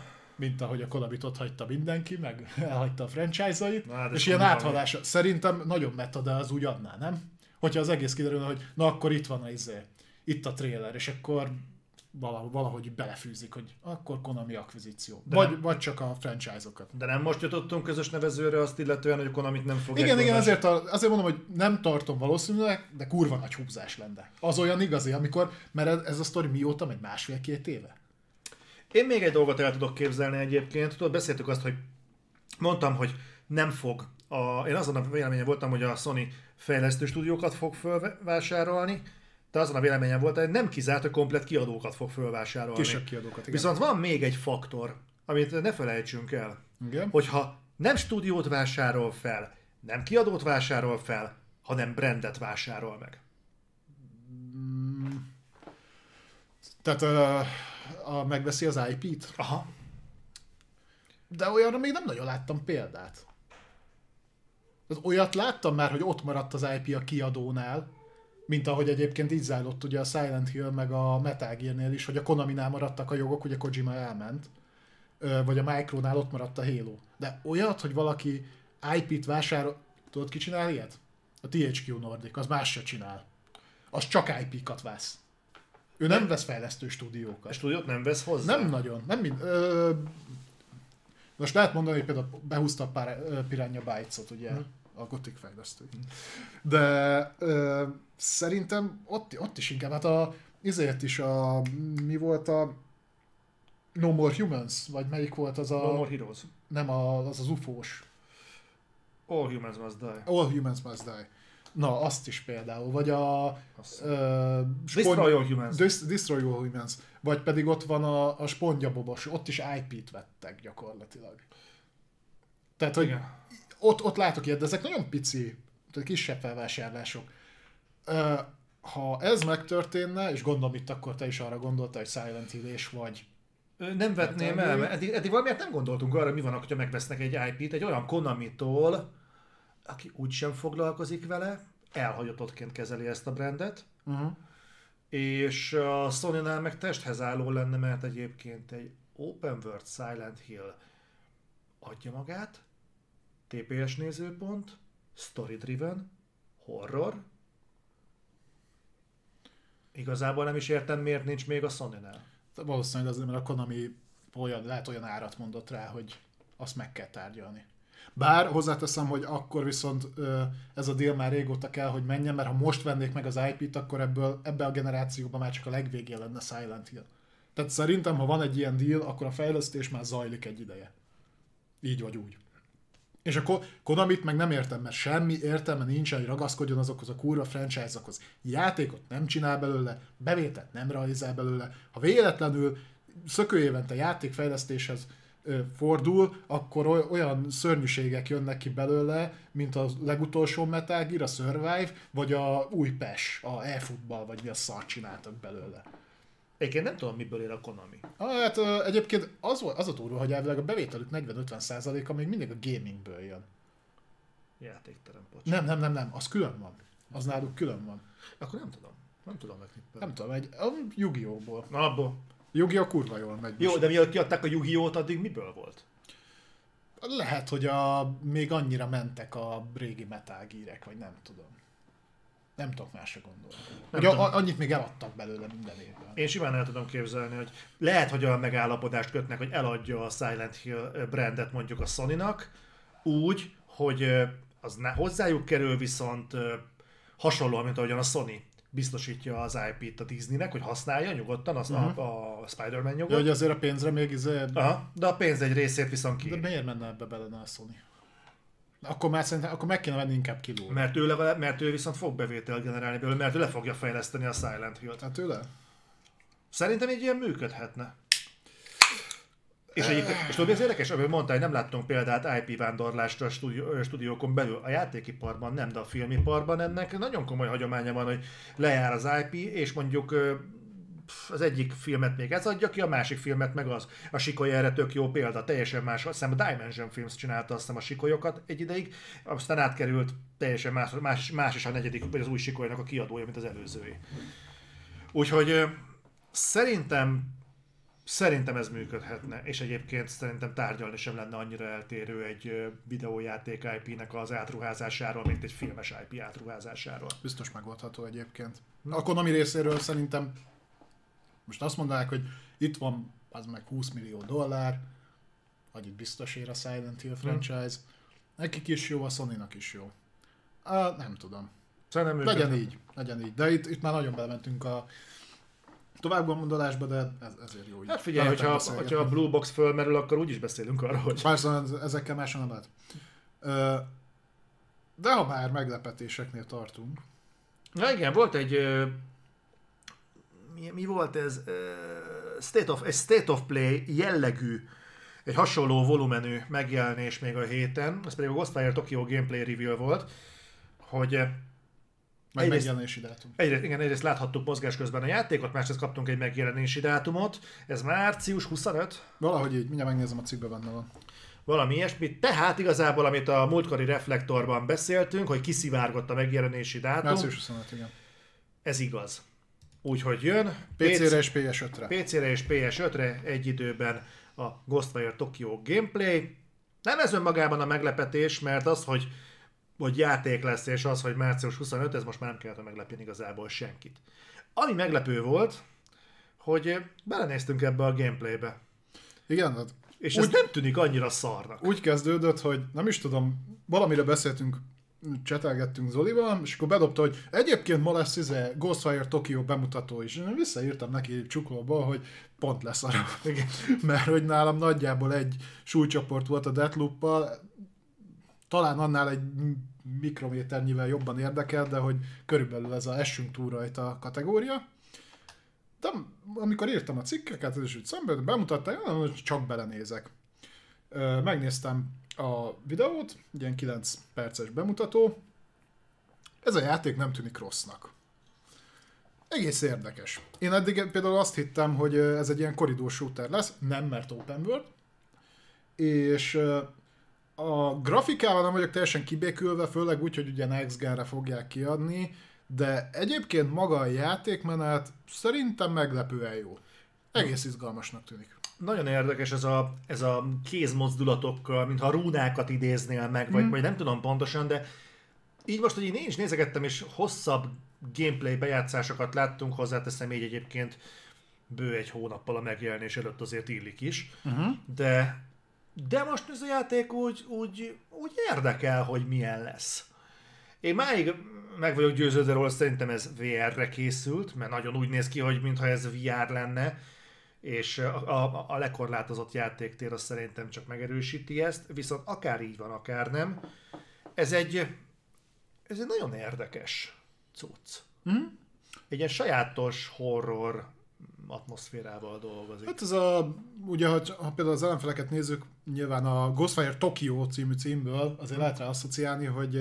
Mint ahogy a Konamit ott hagyta mindenki, meg elhagyta a franchise-ait, hát és ilyen áthalása. Szerintem nagyon meta, de az úgy adná, nem? Hogyha az egész kiderül, hogy na akkor itt van a izé, itt a trailer, és akkor valahogy, valahogy belefűzik, hogy akkor Konami akvizíció. De vagy, nem, vagy csak a franchise-okat. De nem most jutottunk közös nevezőre azt illetően, hogy a Konamit nem fogják Igen, igen, azért, azért mondom, hogy nem tartom valószínűleg, de kurva nagy húzás lenne. Az olyan igazi, amikor, mert ez a sztori mióta megy másfél-két éve? Én még egy dolgot el tudok képzelni egyébként. Tudod, beszéltük azt, hogy mondtam, hogy nem fog. A, én azon a véleményen voltam, hogy a Sony fejlesztő stúdiókat fog felvásárolni, de azon a véleményen volt, hogy nem kizárt, hogy komplet kiadókat fog fölvásárolni. Kisebb kiadókat, igen. Viszont van még egy faktor, amit ne felejtsünk el. Igen. Hogyha nem stúdiót vásárol fel, nem kiadót vásárol fel, hanem brandet vásárol meg. Mm. Tehát uh, a, megveszi az IP-t? Aha. De olyanra még nem nagyon láttam példát. Az olyat láttam már, hogy ott maradt az IP a kiadónál, mint ahogy egyébként így zajlott ugye a Silent Hill meg a Metal Gear-nél is, hogy a Konami-nál maradtak a jogok, ugye Kojima elment, vagy a Micro-nál ott maradt a Halo. De olyat, hogy valaki IP-t vásárol, tudod ki csinál ilyet? A THQ Nordic, az más se csinál. Az csak IP-kat vesz. Ő nem, nem vesz fejlesztő stúdiókat. A stúdiót nem vesz hozzá? Nem nagyon. Nem mind, ö, most lehet mondani, hogy például behúzta pár, Piranha Bytes-ot, ugye, hmm. a Gothic fejlesztő. De ö, szerintem ott, ott is inkább, hát a, ezért is a, mi volt a No More Humans, vagy melyik volt az a... No More Heroes. Nem, a, az az ufós. All Humans Must Die. All Humans Must Die. Na, azt is például. Vagy a... Uh, Destroy All Humans. Dis- Destroy All Humans. Vagy pedig ott van a, a spongyabobos. Ott is IP-t vettek gyakorlatilag. Tehát, hogy Igen. ott, ott látok ilyet, de ezek nagyon pici, tehát kisebb felvásárlások ha ez megtörténne, és gondolom itt akkor te is arra gondoltál, hogy Silent Hill vagy nem vetném el, mert eddig, eddig valamiért nem gondoltunk arra, mi van, hogyha megvesznek egy IP-t, egy olyan Konami-tól, aki úgysem foglalkozik vele, elhagyottként kezeli ezt a brandet, uh-huh. és a Sony-nál meg testhez álló lenne, mert egyébként egy Open World Silent Hill adja magát, TPS nézőpont, story driven, horror, Igazából nem is értem, miért nincs még a Sony-nál. Valószínűleg azért, mert a Konami olyan, lehet olyan árat mondott rá, hogy azt meg kell tárgyalni. Bár hozzáteszem, hogy akkor viszont ez a deal már régóta kell, hogy menjen, mert ha most vennék meg az IP-t, akkor ebből, ebbe a generációban már csak a legvégén lenne Silent Hill. Tehát szerintem, ha van egy ilyen deal, akkor a fejlesztés már zajlik egy ideje. Így vagy úgy. És a Konamit meg nem értem, mert semmi értelme nincsen, hogy ragaszkodjon azokhoz a kurva franchise-okhoz. Játékot nem csinál belőle, bevételt nem realizál belőle. Ha véletlenül szökőévente játékfejlesztéshez fordul, akkor olyan szörnyűségek jönnek ki belőle, mint a legutolsó Metal Gear, a Survive, vagy a új PES, a e-futball, vagy mi a szart csináltak belőle. Egyébként nem tudom, miből él a Konami. Hát egyébként az, az a túró, hogy elvileg a bevételük 40-50%-a még mindig a gamingből jön. Játékterem, bocs. Nem, nem, nem, nem, az külön van. Az náluk külön van. Akkor nem tudom. Nem tudom megtippelni. Nem tudom, egy um, Yu-Gi-Oh-ból. Na, abból. Yu-Gi-Oh kurva jól megy. Jó, de mielőtt kiadták a Yu-Gi-Oh-t, addig miből volt? Lehet, hogy a, még annyira mentek a régi Metal vagy nem tudom. Nem tudok másra gondolni. A, annyit még eladtak belőle minden évben. Én simán el tudom képzelni, hogy lehet, hogy olyan megállapodást kötnek, hogy eladja a Silent Hill brandet mondjuk a Sony-nak, úgy, hogy az ne hozzájuk kerül, viszont hasonlóan, mint ahogyan a Sony biztosítja az IP-t a Disneynek, hogy használja nyugodtan az uh-huh. a, a Spider-Man jogot. Ja, hogy azért a pénzre még izé... Aha, de a pénz egy részét viszont ki. De miért menne ebbe bele a Sony? Akkor már szerintem akkor meg kéne venni inkább kiló. Mert ő, level, mert ő viszont fog bevétel generálni belőle, mert ő le fogja fejleszteni a Silent Hill-t. Hát tőle? Szerintem egy ilyen működhetne. És, egy, és tudod, ez érdekes, amit mondtál, hogy nem láttunk példát IP vándorlásra a stúdió, stúdiókon belül. A játékiparban nem, de a filmiparban ennek nagyon komoly hagyománya van, hogy lejár az IP, és mondjuk az egyik filmet még ez adja ki, a másik filmet meg az. A Sikoly erre tök jó példa, teljesen más. Azt hiszem a Dimension Films csinálta azt a Sikolyokat egy ideig, aztán átkerült teljesen más, más, más is a negyedik, vagy az új Sikolynak a kiadója, mint az előzői. Úgyhogy Szerintem Szerintem ez működhetne, és egyébként szerintem tárgyalni sem lenne annyira eltérő egy videójáték IP-nek az átruházásáról, mint egy filmes IP átruházásáról. Biztos megoldható egyébként. A Konami részéről szerintem most azt mondanák, hogy itt van az meg 20 millió dollár, itt biztos ér a Silent Hill hm. franchise. Nekik is jó, a sony is jó. Uh, nem tudom. Szerintem legyen így, legyen így. De itt, itt már nagyon belementünk a tovább gondolásba, de ez, ezért jó. Hát figyelj, hogyha, hogyha a Blue Box fölmerül, akkor úgyis beszélünk arról, hogy... Persze, ezekkel máson nem lehet. De ha már meglepetéseknél tartunk. Na igen, volt egy... Mi, mi volt ez? State of, egy State of Play jellegű, egy hasonló volumenű megjelenés még a héten, ez pedig a Ghostfire Tokyo Gameplay Reveal volt, hogy meg egyrészt, megjelenési dátum. Egyrészt, igen, egyrészt láthattuk mozgás közben a játékot, másrészt kaptunk egy megjelenési dátumot. Ez március 25. Valahogy így, mindjárt megnézem a cikkben benne van. Valami ilyesmi. Tehát igazából, amit a múltkori reflektorban beszéltünk, hogy kiszivárgott a megjelenési dátum. Március 25, igen. Ez igaz. Úgyhogy jön. PC-re és PS5-re. PC-re és PS5-re egy időben a Ghostwire Tokyo gameplay. Nem ez önmagában a meglepetés, mert az, hogy hogy játék lesz, és az, hogy március 25, ez most már nem kellett meglepni igazából senkit. Ami meglepő volt, hogy belenéztünk ebbe a gameplaybe. Igen, hát és úgy, ez nem tűnik annyira szarnak. Úgy kezdődött, hogy nem is tudom, valamire beszéltünk, csetelgettünk Zolival, és akkor bedobta, hogy egyébként ma lesz izé Ghostwire Tokyo bemutató is. Én visszaírtam neki csuklóba, hogy pont lesz arra. Mert hogy nálam nagyjából egy súlycsoport volt a deathloop talán annál egy mikrométernyivel jobban érdekel, de hogy körülbelül ez a essünk túl rajta kategória. De amikor írtam a cikkeket, és úgy szembe bemutatta, hogy csak belenézek. Megnéztem a videót, ilyen 9 perces bemutató. Ez a játék nem tűnik rossznak. Egész érdekes. Én eddig például azt hittem, hogy ez egy ilyen koridor shooter lesz, nem mert open world, és a grafikával nem vagyok teljesen kibékülve, főleg úgy, hogy ugye Next Gen-re fogják kiadni, de egyébként maga a játékmenet szerintem meglepően jó. Egész izgalmasnak tűnik. Nagyon érdekes ez a, ez a kézmozdulatokkal, mintha rúnákat idéznél meg, vagy, mm. vagy nem tudom pontosan, de így most, hogy én is nézegettem, és hosszabb gameplay bejátszásokat láttunk, hozzáteszem így egyébként bő egy hónappal a megjelenés előtt azért illik is, uh-huh. de de most ez a játék úgy, úgy, úgy érdekel, hogy milyen lesz. Én máig meg vagyok győződve róla, szerintem ez VR-re készült, mert nagyon úgy néz ki, hogy mintha ez VR lenne, és a, a, a lekorlátozott játéktér az szerintem csak megerősíti ezt, viszont akár így van, akár nem. Ez egy, ez egy nagyon érdekes cucc. Mm? Egy ilyen sajátos horror atmoszférával dolgozik. Hát ez a, ugye ha, ha például az ellenfeleket nézzük, nyilván a Ghostfire Tokyo című címből azért lehet rá asszociálni, hogy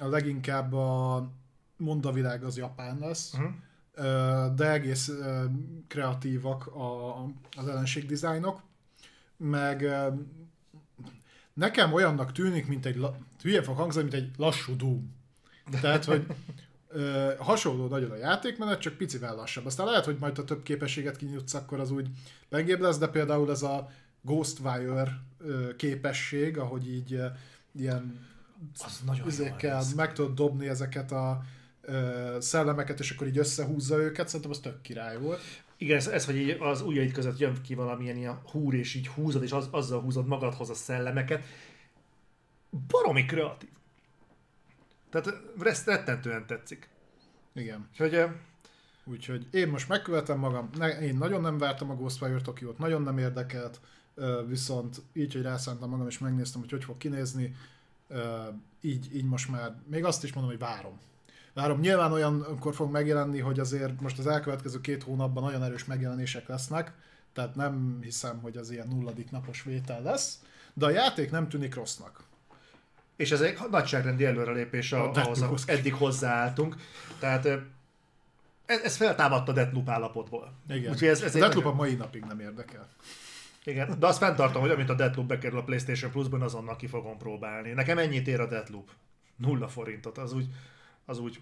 a leginkább a mondavilág az japán lesz, uh-huh. de egész kreatívak a, az ellenség dizájnok, meg nekem olyannak tűnik, mint egy, hülye fog hangzani, mint egy lassú Doom. Tehát, hogy Ö, hasonló nagyon a játékmenet, csak picivel lassabb. Aztán lehet, hogy majd a több képességet kinyitsz, akkor az úgy pengébb lesz, de például ez a Ghostwire ö, képesség, ahogy így ö, ilyen az üzékkel meg tudod dobni ezeket a ö, szellemeket, és akkor így összehúzza őket, szerintem az tök király volt. Igen, ez, ez hogy így az ujjaid között jön ki valamilyen ilyen húr, és így húzod, és az, azzal húzod magadhoz a szellemeket. Baromi kreatív. Tehát rettentően tetszik. Igen. Hogy, Úgyhogy én most megkövetem magam, ne, én nagyon nem vártam a Ghostwire Tokyo-t, nagyon nem érdekelt, viszont így, hogy rászántam magam és megnéztem, hogy hogy fog kinézni, így, így most már, még azt is mondom, hogy várom. Várom, nyilván olyankor fog megjelenni, hogy azért most az elkövetkező két hónapban nagyon erős megjelenések lesznek, tehát nem hiszem, hogy az ilyen nulladik napos vétel lesz, de a játék nem tűnik rossznak. És ez egy nagyságrendi előrelépés a, ahhoz, ahhoz eddig hozzáálltunk. Tehát ez, ez feltámadta Deathloop állapotból. Igen. Úgyhogy ez, ez a Deathloop a mai napig nem érdekel. Igen, de azt fenntartom, hogy amint a Deathloop bekerül a PlayStation Plus-ban, azonnal ki fogom próbálni. Nekem ennyit ér a Deathloop. Nulla forintot, az úgy, az úgy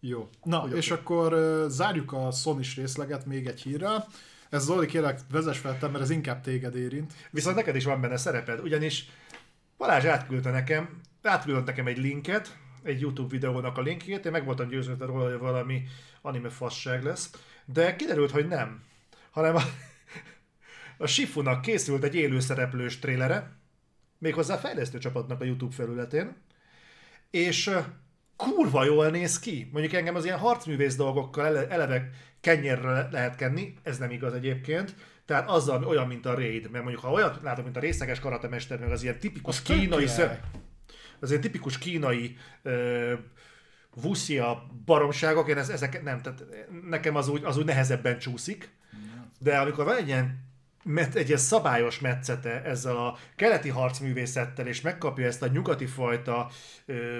Jó. Na, Hogy és akkor uh, zárjuk a sony részleget még egy hírrel. Ez Zoli, kérlek, vezess fel mert ez inkább téged érint. Viszont neked is van benne szereped, ugyanis Balázs átküldte nekem, átküldött nekem egy linket, egy YouTube videónak a linkjét, én meg voltam győződve róla, hogy valami anime fasság lesz, de kiderült, hogy nem, hanem a, a Shifunak készült egy élőszereplős trélere, méghozzá a fejlesztő csapatnak a YouTube felületén, és kurva jól néz ki. Mondjuk engem az ilyen harcművész dolgokkal ele, eleve kenyérre lehet kenni, ez nem igaz egyébként, tehát azzal olyan, mint a Raid, mert mondjuk ha olyat látom, mint a részleges karatemester, meg az ilyen tipikus az kínai szem, az ilyen tipikus kínai uh, vuszia baromságok, én ez, ezek nem, tehát nekem az úgy, az úgy nehezebben csúszik, de amikor van egy ilyen met, egy ilyen szabályos metszete ezzel a keleti harcművészettel, és megkapja ezt a nyugati fajta ö,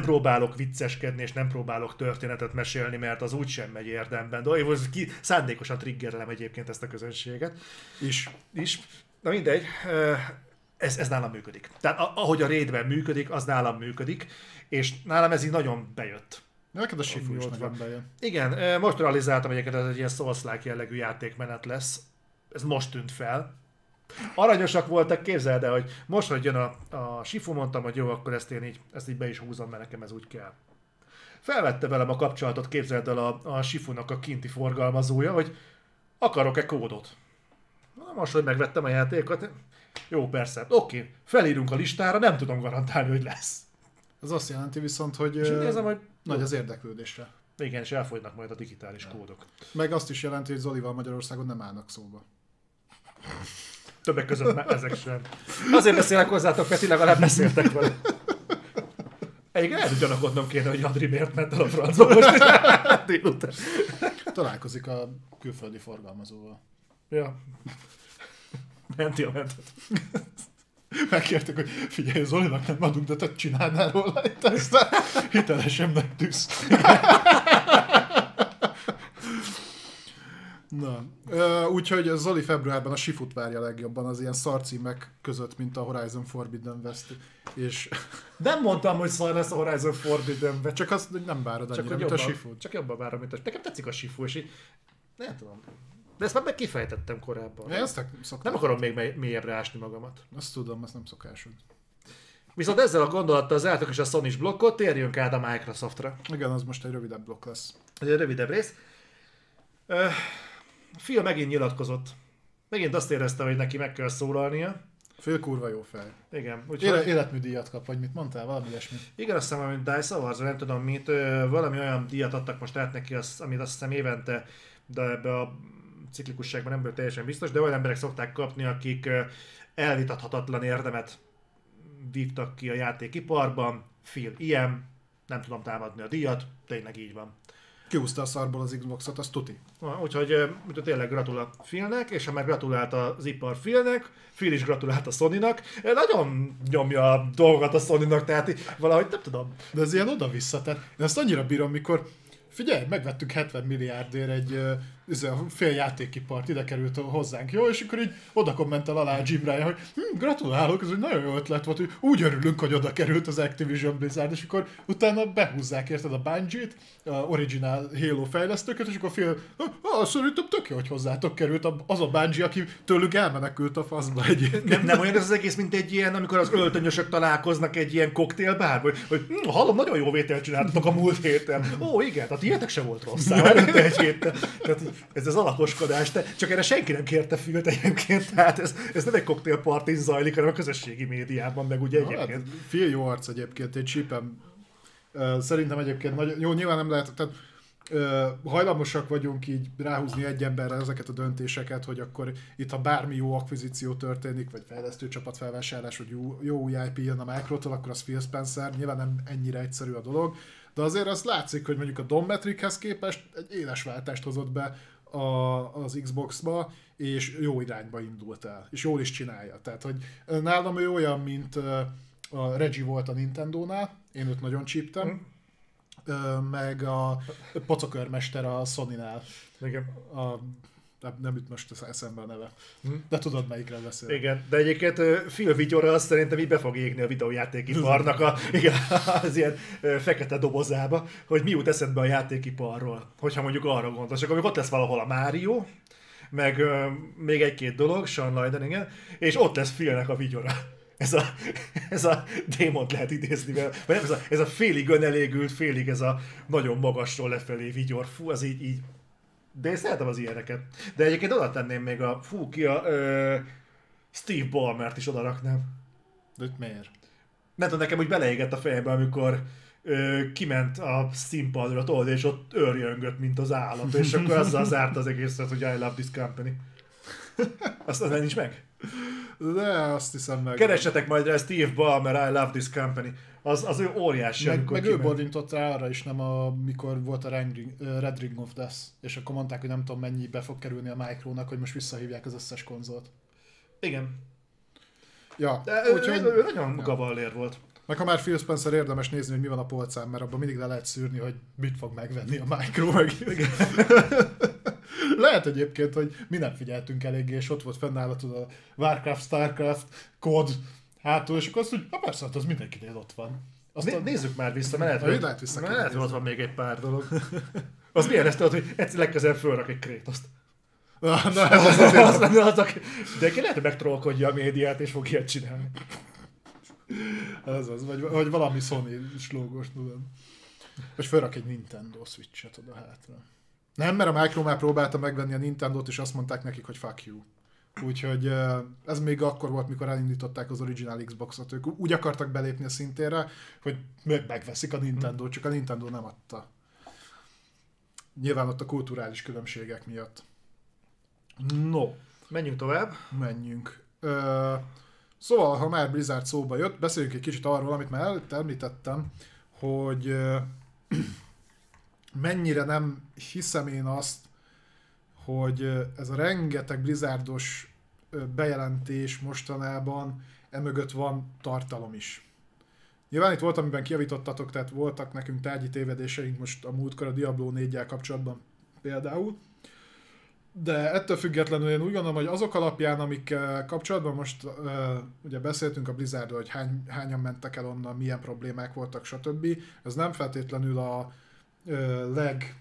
próbálok vicceskedni, és nem próbálok történetet mesélni, mert az úgysem megy érdemben. De én ki, szándékosan triggerelem egyébként ezt a közönséget. Is. Is. Na mindegy, ez, ez nálam működik. Tehát ahogy a raidben működik, az nálam működik, és nálam ez így nagyon bejött. Neked a Shifu is nagyon bejön. Igen, most realizáltam egyébként, ez egy ilyen souls jellegű játékmenet lesz. Ez most tűnt fel. Aranyosak voltak, képzeld el, hogy most, hogy jön a, a Sifu, mondtam, hogy jó, akkor ezt én így, ezt így be is húzom, mert nekem ez úgy kell. Felvette velem a kapcsolatot, képzeld el a, a Sifunak a kinti forgalmazója, hogy akarok-e kódot. Na most, hogy megvettem a játékot, jó, persze, oké, felírunk a listára, nem tudom garantálni, hogy lesz. Ez azt jelenti viszont, hogy, és nézem, hogy nagy az érdeklődésre. Igen, és elfogynak majd a digitális ja. kódok. Meg azt is jelenti, hogy Zolival Magyarországon nem állnak szóba. Többek között már ezek sem. Azért beszélek hozzátok, Peti, legalább beszéltek vele. Egyébként lehet, hogy gyanakodnom kéne, hogy Adri miért ment el a francba most délután. Találkozik a külföldi forgalmazóval. Ja. Menti a mentet. Megkértek, hogy figyelj, Zolinak nem adunk, de te csinálnál róla egy tesztet. Hitelesen megtűz. Na, úgyhogy Zoli februárban a Sifut várja legjobban az ilyen szarcímek között, mint a Horizon Forbidden West. És... Nem mondtam, hogy szar lesz a Horizon Forbidden West. Csak azt nem várod annyira, csak mint jobban, a Sifut. Csak jobban várom, mint a Nekem tetszik a Sifu, és így... Nem tudom. De ezt már meg kifejtettem korábban. Ja, ezt nem akarom még mélyebbre ásni magamat. Azt tudom, azt nem szokásod. Viszont ezzel a gondolattal zártuk is a sony blokkot, térjünk át a Microsoftra. Igen, az most egy rövidebb blokk lesz. Ez egy rövidebb rész. Phil megint nyilatkozott. Megint azt érezte, hogy neki meg kell szólalnia. Fél kurva jó fej. Igen. Úgyhogy... Éle, életműdíjat kap, vagy mit mondtál? Valami ilyesmi. Igen, azt hiszem, hogy Dice Awards, nem tudom mit, valami olyan díjat adtak most át neki, azt, amit azt hiszem évente, de ebbe a ciklikusságban nem vagyok teljesen biztos, de olyan emberek szokták kapni, akik elvitathatatlan érdemet vívtak ki a játékiparban. Phil ilyen, nem tudom támadni a díjat, tényleg így van. Kihúzta a szarból az Xboxot, az tuti. Úgyhogy tényleg gratulál Philnek, és ha már gratulált az ipar Philnek, Phil is gratulált a Sony-nak. Nagyon nyomja a dolgokat a Sony-nak, tehát valahogy nem tudom. De ez ilyen oda-vissza, tehát én ezt annyira bírom, mikor figyelj, megvettük 70 milliárdért egy uh, fél játékipart, ide került hozzánk, jó? És akkor így oda kommentel alá Jim Ryan, hogy hm, gratulálok, ez egy nagyon jó ötlet volt, hogy úgy örülünk, hogy oda került az Activision Blizzard, és akkor utána behúzzák érted a Bungie-t, a original Halo fejlesztőket, és akkor fél, ah, szerintem tök jó, hogy hozzátok került az a Bungie, aki tőlük elmenekült a faszba egyébként. Nem, nem olyan ez az egész, mint egy ilyen, amikor az öltönyösök találkoznak egy ilyen koktélbár, hogy, hogy hm, hallom, nagyon jó vételt csináltatok a múlt héten. Ó, igen, tehát ilyetek sem volt rossz. egy héten. Tehát ez az alakoskodás, de csak erre senki nem kérte fült egyébként, tehát ez, ez nem egy koktélpartin zajlik, hanem a közösségi médiában, meg ugye egyébként. Hát, fél jó arc egyébként, egy csípem. Szerintem egyébként nagyon, jó, nyilván nem lehet, tehát hajlamosak vagyunk így ráhúzni egy emberre ezeket a döntéseket, hogy akkor itt ha bármi jó akvizíció történik, vagy fejlesztő csapat felvásárlás, vagy jó, jó új IP jön a Microtól, akkor az Phil Spencer, nyilván nem ennyire egyszerű a dolog, de azért azt látszik, hogy mondjuk a Dom Metrichez képest egy éles váltást hozott be a, az Xbox-ba, és jó irányba indult el, és jól is csinálja. Tehát, hogy nálam ő olyan, mint a Reggie volt a Nintendo-nál, én őt nagyon csíptem, mm. meg a pocakörmester a Sony-nál. Igen. A Nem, nem jut most eszembe a neve. Hm? De tudod, melyikre beszél. Igen, de egyébként Phil Vigyorra azt szerintem így be fog égni a videójátékiparnak a, igen, az ilyen fekete dobozába, hogy mi jut eszedbe a játékiparról, hogyha mondjuk arra gondolsz. Akkor ott lesz valahol a Mario, meg uh, még egy-két dolog, Sean Lydon, igen, és ott lesz Philnek a vigyora. Ez a, ez a démont lehet idézni, nem, ez a, ez a félig önelégült, félig ez a nagyon magasról lefelé vigyor, fú, az így, így de én szeretem az ilyeneket. De egyébként oda tenném még a, fú, ki a ö, Steve Ballmert is oda raknám. De miért? Nem tudom, nekem úgy beleégett a fejembe, amikor ö, kiment a színpadra, tudod, és ott őrjöngött, mint az állat, és akkor azzal zárt az egészet, hogy I love this company. Azt az nincs meg? De azt hiszem meg. Keressetek majd rá Steve Ballmer, I love this company. Az, az ő óriási. Meg, meg ő borintott rá arra is, nem amikor volt a Red Ring of Death, és akkor mondták, hogy nem tudom mennyi be fog kerülni a Micronak, hogy most visszahívják az összes konzolt. Igen. Ja, De úgyhogy... Ő, ő nagyon ja. gavallér volt. Meg ha már Phil Spencer érdemes nézni, hogy mi van a polcán, mert abban mindig le lehet szűrni, hogy mit fog megvenni a Micro, meg Lehet egyébként, hogy mi nem figyeltünk eléggé, és ott volt fennállhatod a Warcraft, Starcraft, kod, hátul, és akkor azt hogy, ha persze, hát az mindenkinél ott van. Aztán... Nézzük már vissza, mert lehet, hogy, lehet, vissza mert lehet, hogy ott van még egy pár dolog. Az milyen ezt tudod, hogy egyszer legközelebb fölrak egy krétoszt. Na, na, az, az, az, az, az, az, de ki lehet, hogy megtrollkodja a médiát, és fog ilyet csinálni. Ez az, vagy, vagy valami Sony slógos, tudod. Vagy felrak egy Nintendo Switch-et oda hátra. Nem, mert a Micro már próbálta megvenni a Nintendo-t, és azt mondták nekik, hogy fuck you. Úgyhogy ez még akkor volt, mikor elindították az original Xbox-ot. Ők úgy akartak belépni a szintére, hogy megveszik a Nintendo, csak a Nintendo nem adta. Nyilván ott a kulturális különbségek miatt. No. Menjünk tovább. Menjünk. Ö, szóval, ha már Blizzard szóba jött, beszéljünk egy kicsit arról, amit már előtt említettem, hogy mennyire nem hiszem én azt, hogy ez a rengeteg Blizzardos bejelentés mostanában emögött van tartalom is. Nyilván itt volt, amiben kiavítottatok, tehát voltak nekünk tárgyi tévedéseink most a múltkor a Diablo 4 kapcsolatban például. De ettől függetlenül én úgy gondolom, hogy azok alapján, amik kapcsolatban most ugye beszéltünk a Blizzardról, hogy hány, hányan mentek el onnan, milyen problémák voltak, stb. Ez nem feltétlenül a leg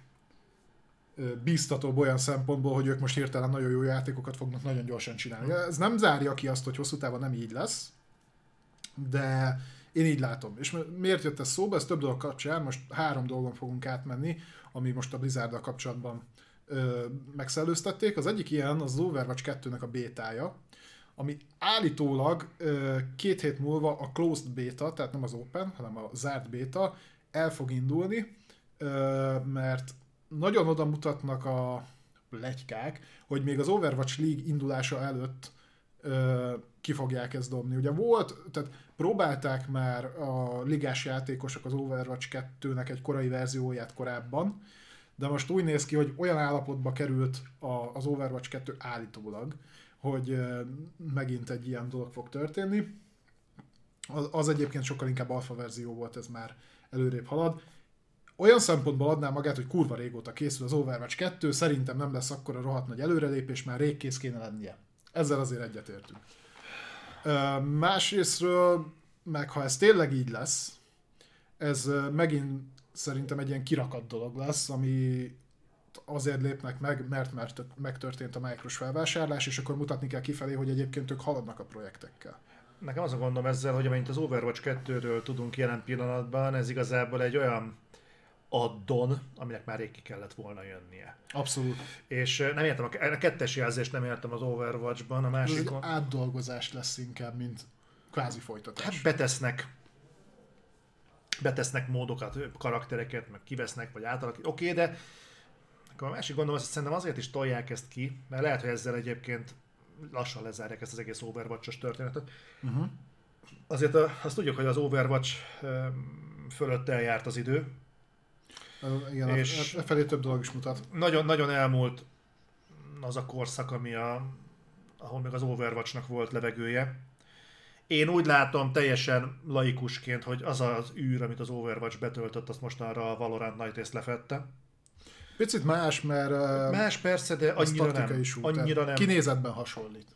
bíztatóbb olyan szempontból, hogy ők most hirtelen nagyon jó játékokat fognak nagyon gyorsan csinálni. Ez nem zárja ki azt, hogy hosszú távon nem így lesz, de én így látom. És miért jött ez szóba? Ez több dolog kapcsán, most három dolgon fogunk átmenni, ami most a blizzard kapcsolatban ö, megszellőztették. Az egyik ilyen az Overwatch 2-nek a bétája, ami állítólag ö, két hét múlva a closed beta, tehát nem az open, hanem a zárt beta el fog indulni, ö, mert nagyon oda mutatnak a legykák, hogy még az Overwatch League indulása előtt ö, ki fogják ezt dobni. Ugye volt, tehát próbálták már a ligás játékosok az Overwatch 2-nek egy korai verzióját korábban, de most úgy néz ki, hogy olyan állapotba került a, az Overwatch 2 állítólag, hogy ö, megint egy ilyen dolog fog történni. Az, az egyébként sokkal inkább alfa verzió volt, ez már előrébb halad olyan szempontból adná magát, hogy kurva régóta készül az Overwatch 2, szerintem nem lesz akkor a rohadt nagy előrelépés, már rég kész kéne lennie. Ezzel azért egyetértünk. Másrésztről, meg ha ez tényleg így lesz, ez megint szerintem egy ilyen kirakat dolog lesz, ami azért lépnek meg, mert, mert megtörtént a Micros felvásárlás, és akkor mutatni kell kifelé, hogy egyébként ők haladnak a projektekkel. Nekem az a gondom ezzel, hogy amint az Overwatch 2-ről tudunk jelen pillanatban, ez igazából egy olyan addon, aminek már rég ki kellett volna jönnie. Abszolút. És nem értem, a kettes jelzést nem értem az Overwatch-ban, a másikon... Ez átdolgozás lesz inkább, mint kvázi folytatás. Hát betesznek betesznek módokat, karaktereket, meg kivesznek, vagy átalakít. Oké, okay, de akkor a másik gondolom, hogy szerintem azért is tolják ezt ki, mert lehet, hogy ezzel egyébként lassan lezárják ezt az egész Overwatch-os történetet. Uh-huh. Azért azt tudjuk, hogy az Overwatch fölött eljárt az idő, igen, és e felé több dolog is mutat. Nagyon, nagyon elmúlt az a korszak, ami a, ahol még az Overwatchnak volt levegője. Én úgy látom teljesen laikusként, hogy az az űr, amit az Overwatch betöltött, azt most arra a Valorant Night lefette. Picit más, mert Más persze, de annyira nem. shooter. Annyira nem. Kinézetben hasonlít.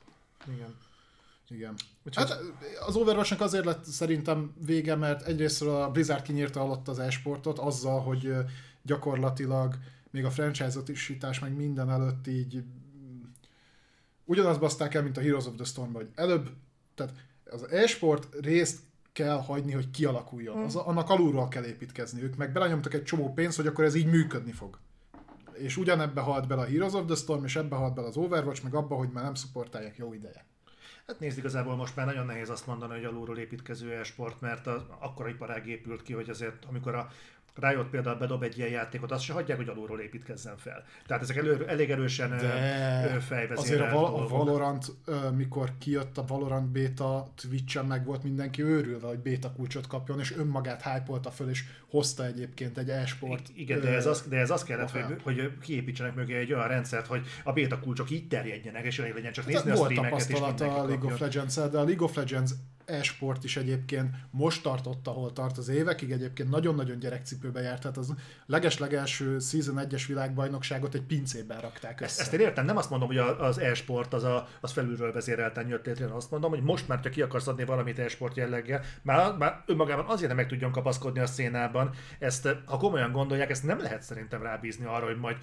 Igen. Igen. Úgyhogy- Hát az Overwatch-nak azért lett szerintem vége, mert egyrészt a Blizzard kinyírta alatt az e-sportot azzal, hogy gyakorlatilag még a franchise-osítás meg minden előtt így mm, ugyanazt baszták el, mint a Heroes of the storm hogy előbb, tehát az e-sport részt kell hagyni, hogy kialakuljon. Az, annak alulról kell építkezni. Ők meg belenyomtak egy csomó pénzt, hogy akkor ez így működni fog. És ugyanebbe halt bele a Heroes of the Storm, és ebbe halt bele az Overwatch, meg abba, hogy már nem szupportálják jó ideje. Hát nézd, igazából most már nagyon nehéz azt mondani, hogy alulról építkező e-sport, mert az, akkora iparág épült ki, hogy azért, amikor a Riot például bedob egy ilyen játékot, azt se hagyják, hogy alulról építkezzen fel. Tehát ezek elő, elég erősen fejvezérelt azért a, Val- a. Valorant, mikor kijött a Valorant beta, Twitch-en meg volt mindenki őrülve, hogy beta kulcsot kapjon, és önmagát hype föl, és hozta egyébként egy e-sport. Igen, de ez az, de ez az kellett, hogy, hogy kiépítsenek mögé egy olyan rendszert, hogy a beta kulcsok így terjedjenek, és elég legyen csak nézni Tehát a volt streameket, és tapasztalat mindenki a League of legends de a League of Legends e-sport is egyébként most tartott, ahol tart az évekig, egyébként nagyon-nagyon gyerekcipőbe járt, tehát az leges-legelső Season 1-es világbajnokságot egy pincében rakták Ezt, össze. ezt én értem, nem azt mondom, hogy az e-sport az, a, az felülről vezérelten jött létre, azt mondom, hogy most már, ha ki akarsz adni valamit e-sport jelleggel, már, már önmagában azért nem meg tudjon kapaszkodni a szénában, ezt, ha komolyan gondolják, ezt nem lehet szerintem rábízni arra, hogy majd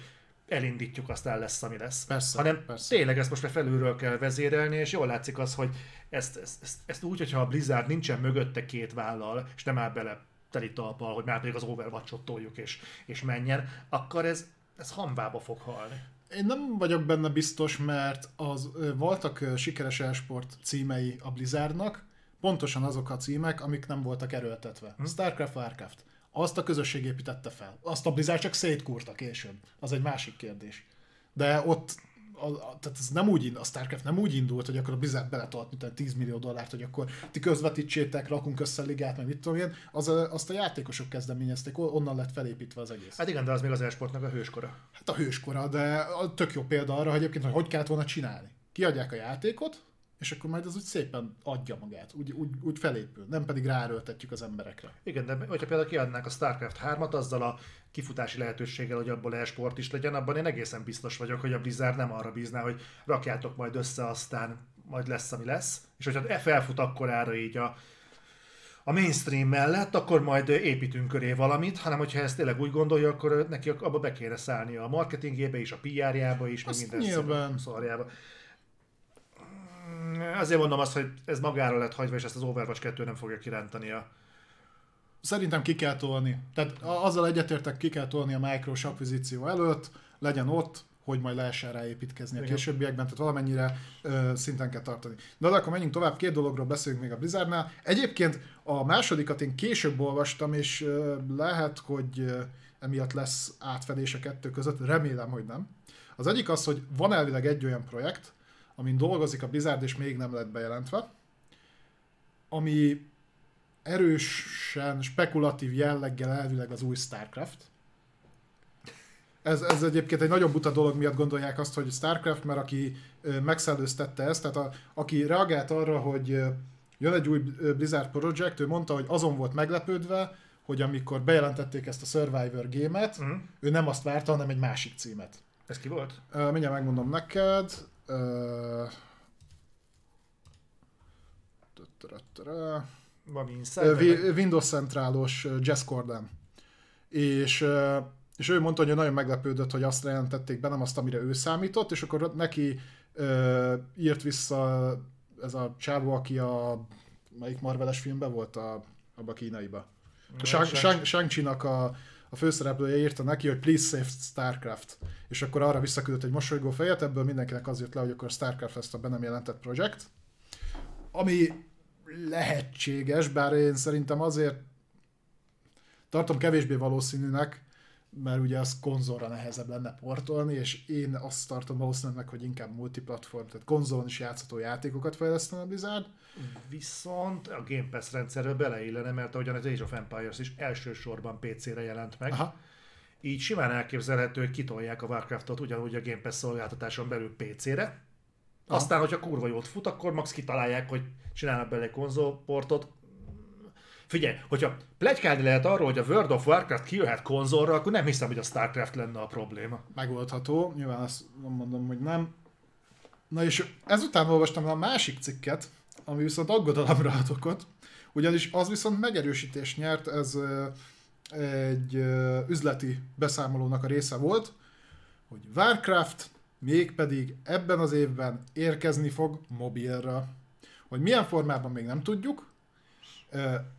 elindítjuk, aztán lesz, ami lesz. Persze, Hanem persze. tényleg ezt most már felülről kell vezérelni, és jól látszik az, hogy ezt, ezt, ezt, ezt úgy, hogyha a Blizzard nincsen mögötte két vállal, és nem áll bele teli talpal, hogy már pedig az Overwatch-ot toljuk és, és menjen, akkor ez, ez hamvába fog halni. Én nem vagyok benne biztos, mert az, voltak sikeres e-sport címei a Blizzardnak, pontosan azok a címek, amik nem voltak erőltetve. Hm. Starcraft, Warcraft. Azt a közösség építette fel. Azt a Blizzard csak szétkúrta később. Az egy másik kérdés. De ott a, a, tehát ez nem úgy, a Starcraft nem úgy indult, hogy akkor a Blizzard beletolt mint 10 millió dollárt, hogy akkor ti közvetítsétek, rakunk össze ligát, meg mit tudom én, az, a- azt a játékosok kezdeményezték, onnan lett felépítve az egész. Hát igen, de az még az e-sportnak a hőskora. Hát a hőskora, de a tök jó példa arra, hogy egyébként, hogy hogy kellett volna csinálni. Kiadják a játékot, és akkor majd az úgy szépen adja magát, úgy, úgy, úgy felépül, nem pedig ráerőltetjük az emberekre. Igen, de hogyha például kiadnák a StarCraft 3-at azzal a kifutási lehetőséggel, hogy abból e-sport is legyen, abban én egészen biztos vagyok, hogy a Blizzard nem arra bízná, hogy rakjátok majd össze, aztán majd lesz, ami lesz. És hogyha e felfut akkorára így a, a mainstream mellett, akkor majd építünk köré valamit, hanem hogyha ezt tényleg úgy gondolja, akkor neki abba be kéne szállnia a marketingébe is, a PR-jába is, meg minden szarjába. Azért mondom azt, hogy ez magára lett hagyva, és ezt az Overwatch 2 nem fogja kirántani a, Szerintem ki kell tolni. Tehát azzal egyetértek, ki kell tolni a Micros akvizíció előtt, legyen ott, hogy majd lehessen rá építkezni a későbbiekben, tehát valamennyire ö, szinten kell tartani. De, de akkor menjünk tovább, két dologról beszélünk még a Blizzardnál. Egyébként a másodikat én később olvastam, és ö, lehet, hogy ö, emiatt lesz átfedés a kettő között, remélem, hogy nem. Az egyik az, hogy van elvileg egy olyan projekt, amin dolgozik a Blizzard, és még nem lett bejelentve, ami erősen spekulatív jelleggel elvileg az új StarCraft. Ez, ez egyébként egy nagyon buta dolog miatt gondolják azt, hogy StarCraft, mert aki megszellőztette ezt, tehát a, aki reagált arra, hogy jön egy új Blizzard Project, ő mondta, hogy azon volt meglepődve, hogy amikor bejelentették ezt a Survivor gémet, Mhm. ő nem azt várta, hanem egy másik címet. Ez ki volt? Ö, mindjárt megmondom neked. Valami Insider? Wi- Windows centrálos Jazz Corden. És, és ő mondta, hogy nagyon meglepődött, hogy azt jelentették be, nem azt, amire ő számított, és akkor neki írt vissza ez a csávó, aki a melyik Marveles filmben volt a, abba a kínaiba. A Shang- Shang- Shang-Chi-nak a, a főszereplője írta neki, hogy please save Starcraft. És akkor arra visszaküldött egy mosolygó fejet, ebből mindenkinek az jött le, hogy akkor Starcraft lesz a be nem jelentett projekt. Ami lehetséges, bár én szerintem azért tartom kevésbé valószínűnek, mert ugye az konzolra nehezebb lenne portolni, és én azt tartom valószínűleg, hogy inkább multiplatform, tehát konzolon is játszható játékokat fejlesztene a Blizzard. Viszont a Game Pass rendszerbe beleillene, mert ahogyan az Age of Empires is elsősorban PC-re jelent meg. Aha. Így simán elképzelhető, hogy kitolják a Warcraftot ugyanúgy a Game Pass szolgáltatáson belül PC-re. Aztán, hogyha kurva jót fut, akkor max kitalálják, hogy csinálnak bele konzolportot. Figyelj, hogyha plegykálni lehet arról, hogy a World of Warcraft kijöhet konzolra, akkor nem hiszem, hogy a Starcraft lenne a probléma. Megoldható, nyilván azt mondom, hogy nem. Na és ezután olvastam a másik cikket, ami viszont aggodalomra ad okot, ugyanis az viszont megerősítés nyert, ez egy üzleti beszámolónak a része volt, hogy Warcraft mégpedig ebben az évben érkezni fog mobilra. Hogy milyen formában még nem tudjuk.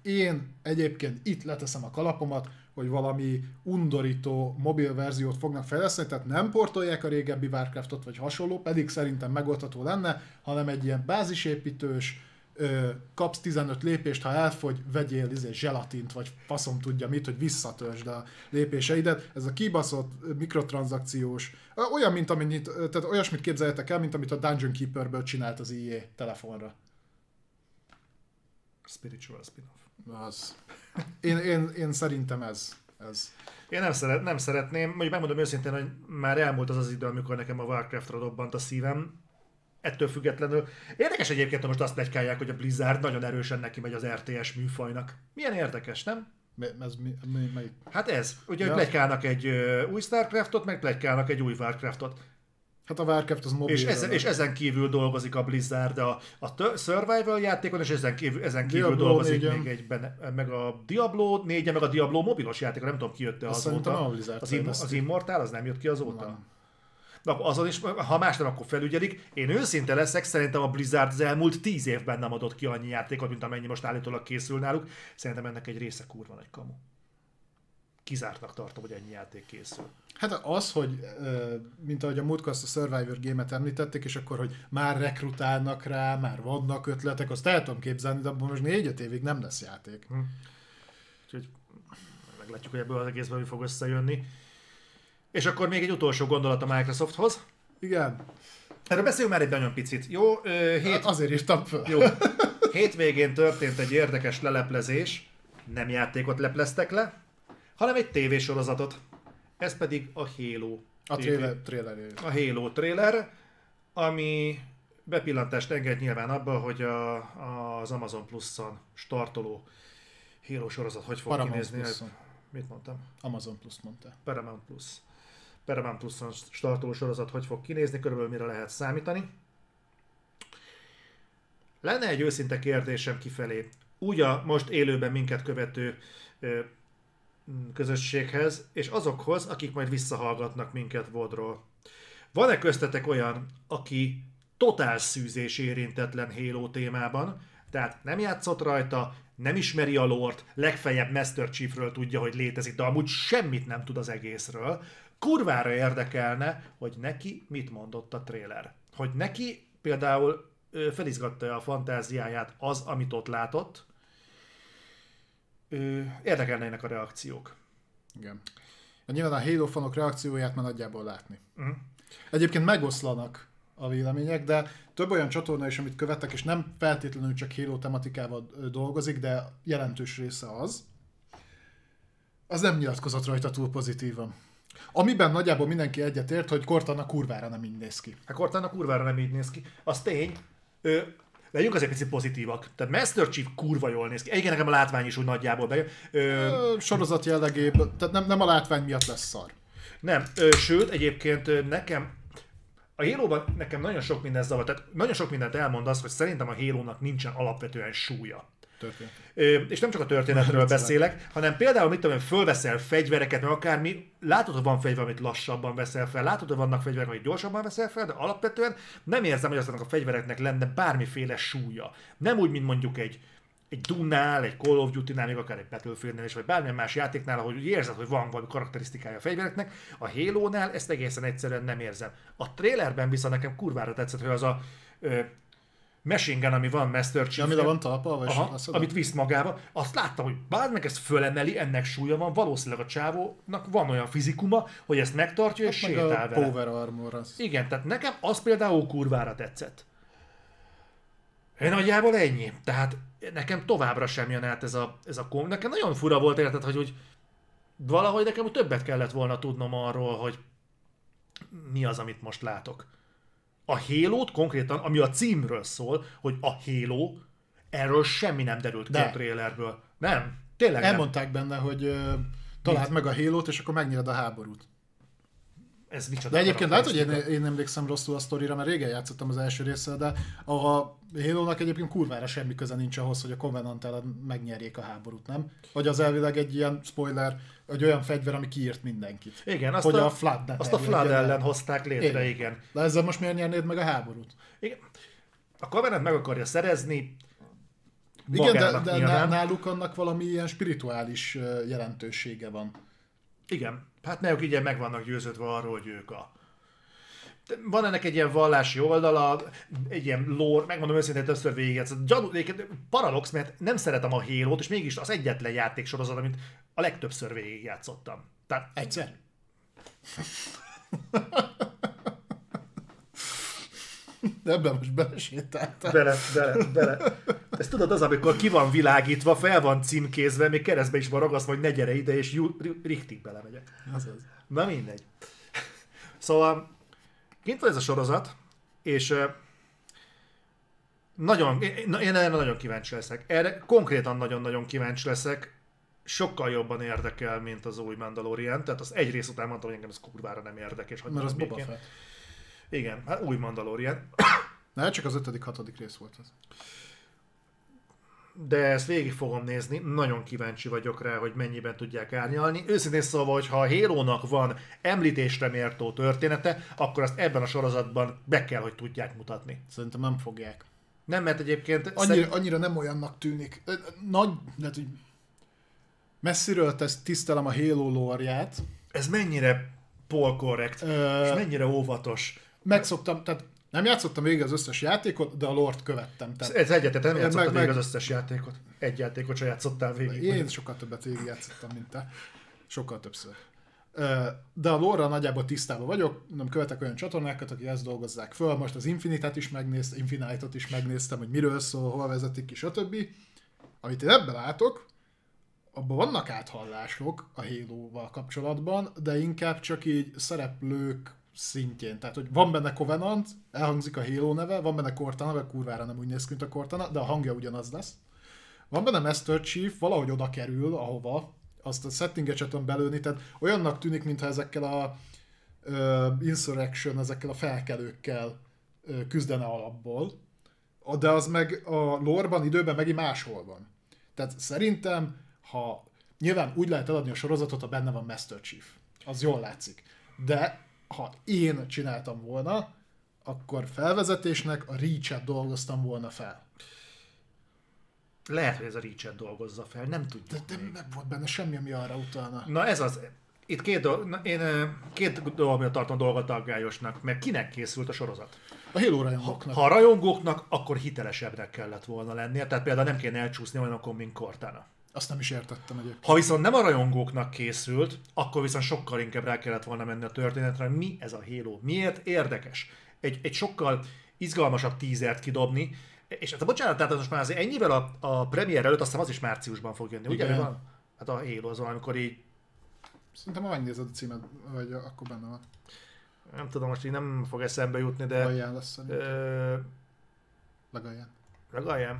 Én egyébként itt leteszem a kalapomat, hogy valami undorító mobil verziót fognak fejleszteni, tehát nem portolják a régebbi Warcraftot vagy hasonló, pedig szerintem megoldható lenne, hanem egy ilyen bázisépítős, kapsz 15 lépést, ha elfogy, vegyél izé, zselatint, vagy faszom tudja mit, hogy visszatörsd a lépéseidet. Ez a kibaszott mikrotranszakciós, olyan, mint amit, tehát olyasmit képzeljetek el, mint amit a Dungeon Keeperből csinált az IE telefonra. Spiritual spin-off. Az. Én, én, én szerintem ez. ez. Én nem, szeret, nem szeretném, mondjuk megmondom őszintén, hogy már elmúlt az az idő, amikor nekem a Warcraft-ra dobbant a szívem, ettől függetlenül. Érdekes egyébként, hogy most azt plegykálják, hogy a Blizzard nagyon erősen neki megy az RTS műfajnak. Milyen érdekes, nem? Mi, ez mi, mi, melyik? Hát ez. Ugye ja. plegykálnak egy uh, új Starcraftot, meg plegykálnak egy új Warcraftot. Hát a Warcraft az mobil. És, ezen, és ezen kívül dolgozik a Blizzard a, a Survival játékon, és ezen kívül, ezen kívül Diablo dolgozik 4 még egy, benne, meg a Diablo 4 meg a Diablo mobilos játék, nem tudom ki jött azóta. Az, im, az Immortal, az nem jött ki azóta? Nem. Na, azon is, ha más nem, akkor felügyelik. Én őszinte leszek, szerintem a Blizzard az elmúlt tíz évben nem adott ki annyi játékot, mint amennyi most állítólag készül náluk. Szerintem ennek egy része kurva nagy kamu. Kizártnak tartom, hogy ennyi játék készül. Hát az, hogy mint ahogy a múltkor azt a Survivor game-et említették, és akkor, hogy már rekrutálnak rá, már vannak ötletek, azt el tudom képzelni, de abban most négy évig nem lesz játék. Hm. Úgyhogy meglátjuk, hogy ebből az egészben mi fog összejönni. És akkor még egy utolsó gondolat a Microsofthoz. Igen. Erről beszéljünk már egy nagyon picit. Jó, hét... Hát azért írtam föl. Jó. Hétvégén történt egy érdekes leleplezés. Nem játékot lepleztek le, hanem egy tévésorozatot. Ez pedig a Halo. A trailer, trailer. A Halo trailer, ami bepillantást enged nyilván abba, hogy a, a, az Amazon Plus-on startoló Halo sorozat hogy fog Paramount kinézni. Plus-on. Mit mondtam? Amazon Plus mondta. Paramount Plus. Paramount Plus-on startoló sorozat hogy fog kinézni, körülbelül mire lehet számítani. Lenne egy őszinte kérdésem kifelé. Úgy a most élőben minket követő közösséghez, és azokhoz, akik majd visszahallgatnak minket vodról. Van-e köztetek olyan, aki totál szűzés érintetlen Halo témában, tehát nem játszott rajta, nem ismeri a lort, legfeljebb Master Chiefről tudja, hogy létezik, de amúgy semmit nem tud az egészről, kurvára érdekelne, hogy neki mit mondott a trailer. Hogy neki például felizgatta a fantáziáját az, amit ott látott, érdekelnének a reakciók. Igen. De nyilván a Halo fanok reakcióját már nagyjából látni. Uh-huh. Egyébként megoszlanak a vélemények, de több olyan csatorna is, amit követek, és nem feltétlenül csak Halo tematikával dolgozik, de jelentős része az, az nem nyilatkozott rajta túl pozitívan. Amiben nagyjából mindenki egyetért, hogy Cortana kurvára nem így néz ki. Hát Cortana kurvára nem így néz ki. Az tény, ő, legyünk azért picit pozitívak. Tehát Master Chief kurva jól néz ki. Egyébként nekem a látvány is úgy nagyjából bejön. Ö, sorozat jellegéből, tehát nem, nem a látvány miatt lesz szar. Nem, ö, sőt, egyébként nekem a halo nekem nagyon sok minden zavar, tehát nagyon sok mindent elmond az, hogy szerintem a halo nincsen alapvetően súlya. Történet. És nem csak a történetről beszélek, hanem például, mit tudom, fölveszel fegyvereket, mert akármi, látod, hogy van fegyver, amit lassabban veszel fel, látod, hogy vannak fegyverek, amit gyorsabban veszel fel, de alapvetően nem érzem, hogy azoknak a fegyvereknek lenne bármiféle súlya. Nem úgy, mint mondjuk egy, egy Dunnál, egy Call of Duty-nál, még akár egy Battlefield-nél is, vagy bármilyen más játéknál, ahogy érzed, hogy van valami karakterisztikája a fegyvereknek, a Halo-nál ezt egészen egyszerűen nem érzem. A trailerben viszont nekem kurvára tetszett, hogy az a ö, machine gun, ami van Master chief Amire van talpa? Vagy Aha, amit visz magába, azt láttam, hogy bár meg ezt fölemeli, ennek súlya van, valószínűleg a csávónak van olyan fizikuma, hogy ezt megtartja hát és sétál a vele. Power armor az. Igen, tehát nekem az például kurvára tetszett. Én nagyjából ennyi. Tehát nekem továbbra sem jön át ez a, ez a kom. Nekem nagyon fura volt érted, hogy, hogy valahogy nekem többet kellett volna tudnom arról, hogy mi az, amit most látok a halo konkrétan, ami a címről szól, hogy a Halo, Erről semmi nem derült ki De. a trailerből. Nem, tényleg Elmondták benne, hogy ö, találd meg a halo és akkor megnyered a háborút. nem. Ez micsoda De egyébként lehet, hogy én, én emlékszem rosszul a sztorira, mert régen játszottam az első résszel, de a Halo-nak egyébként kurvára semmi köze nincs ahhoz, hogy a Covenant ellen megnyerjék a háborút, nem? Vagy az elvileg egy ilyen spoiler, egy olyan fegyver, ami kiírt mindenkit. Igen, azt hogy a, a Flood azt a Flood el. ellen hozták létre, igen. Igen. De ezzel most miért nyernéd meg a háborút? igen. A Covenant meg akarja szerezni, Igen, de, de nyilván. náluk annak valami ilyen spirituális jelentősége van. Igen, hát náluk így meg vannak győződve arról, hogy ők a... Van ennek egy ilyen vallási oldala, egy ilyen lore, megmondom őszintén, többször végigjátszottam. Gyanú, paradox, mert nem szeretem a halo és mégis az egyetlen játéksorozat, amit a legtöbbször végigjátszottam. Tehát Egyszer? De ebben most belesétáltál. Bele, bele, bele. Ez tudod az, amikor ki van világítva, fel van címkézve, még keresztbe is van ragasztva, hogy ne gyere ide, és jú, richtig belemegyek. Azaz. Na mindegy. Szóval kint van ez a sorozat, és nagyon, én, erre nagyon kíváncsi leszek. Erre konkrétan nagyon-nagyon kíváncsi leszek. Sokkal jobban érdekel, mint az új Mandalorian. Tehát az egy rész után mondtam, hogy engem ez kurvára nem érdekes. Mert az Boba. Fett. Igen, hát új Mandalorian. Ne, csak az ötödik, hatodik rész volt az. De ezt végig fogom nézni, nagyon kíváncsi vagyok rá, hogy mennyiben tudják árnyalni. Őszintén szólva, hogy ha a Halo-nak van említésre méltó története, akkor azt ebben a sorozatban be kell, hogy tudják mutatni. Szerintem nem fogják. Nem, mert egyébként Annyira, szerint- annyira nem olyannak tűnik. Nagy, lehet, hogy messziről tesz, tisztelem a Halo lore ez mennyire polkorrekt, Ö, és mennyire óvatos. Megszoktam, tehát nem játszottam végig az összes játékot, de a lore követtem. Tehát Ez egyetet nem Meg- játszottad meg- végig az összes játékot. Egy játékot sem játszottál végig. Én sokkal többet végigjátszottam, mint te. Sokkal többször. De a lore nagyjából tisztában vagyok, nem követek olyan csatornákat, akik ezt dolgozzák föl. Most az Infinite-et is megnéztem, Infinite-ot is megnéztem, hogy miről szól, hol vezetik ki, stb. Amit én ebben látok, abban vannak áthallások a Halo-val kapcsolatban, de inkább csak így szereplők szintjén. Tehát, hogy van benne Covenant, elhangzik a Halo neve, van benne Cortana, mert kurvára nem úgy néz ki, mint a Cortana, de a hangja ugyanaz lesz. Van benne Master Chief, valahogy oda kerül, ahova, azt a settinget sem tudom belőni, tehát olyannak tűnik, mintha ezekkel a uh, Insurrection, ezekkel a felkelőkkel uh, küzdene alapból, de az meg a lore-ban, időben megint máshol van. Tehát szerintem, ha nyilván úgy lehet eladni a sorozatot, ha benne van Master Chief. Az jól látszik. De ha én csináltam volna, akkor felvezetésnek a Reach-et dolgoztam volna fel. Lehet, hogy ez a Reach-et dolgozza fel, nem tudjuk. De, de nem volt benne semmi, ami arra utalna. Na ez az. Itt két, dolog, na, én ö, két dolog miatt tartom dolgot aggályosnak, mert kinek készült a sorozat? A Halo rajongóknak. Ha a rajongóknak, akkor hitelesebbnek kellett volna lennie, tehát például nem kéne elcsúszni olyanokon, mint Cortana. Azt nem is értettem egyébként. Ha viszont nem a rajongóknak készült, akkor viszont sokkal inkább rá kellett volna menni a történetre, hogy mi ez a Halo, miért érdekes. Egy, egy sokkal izgalmasabb tízert kidobni, és hát a bocsánat, tehát most már azért ennyivel a, a premier előtt, azt hiszem az is márciusban fog jönni, ugye? Igen. Van? Hát a Halo az valamikor így, Szerintem ha megnézed a címet, vagy akkor benne van. nem tudom, most így nem fog eszembe jutni, de Alján lesz szerintem. ö, Legalján. legalább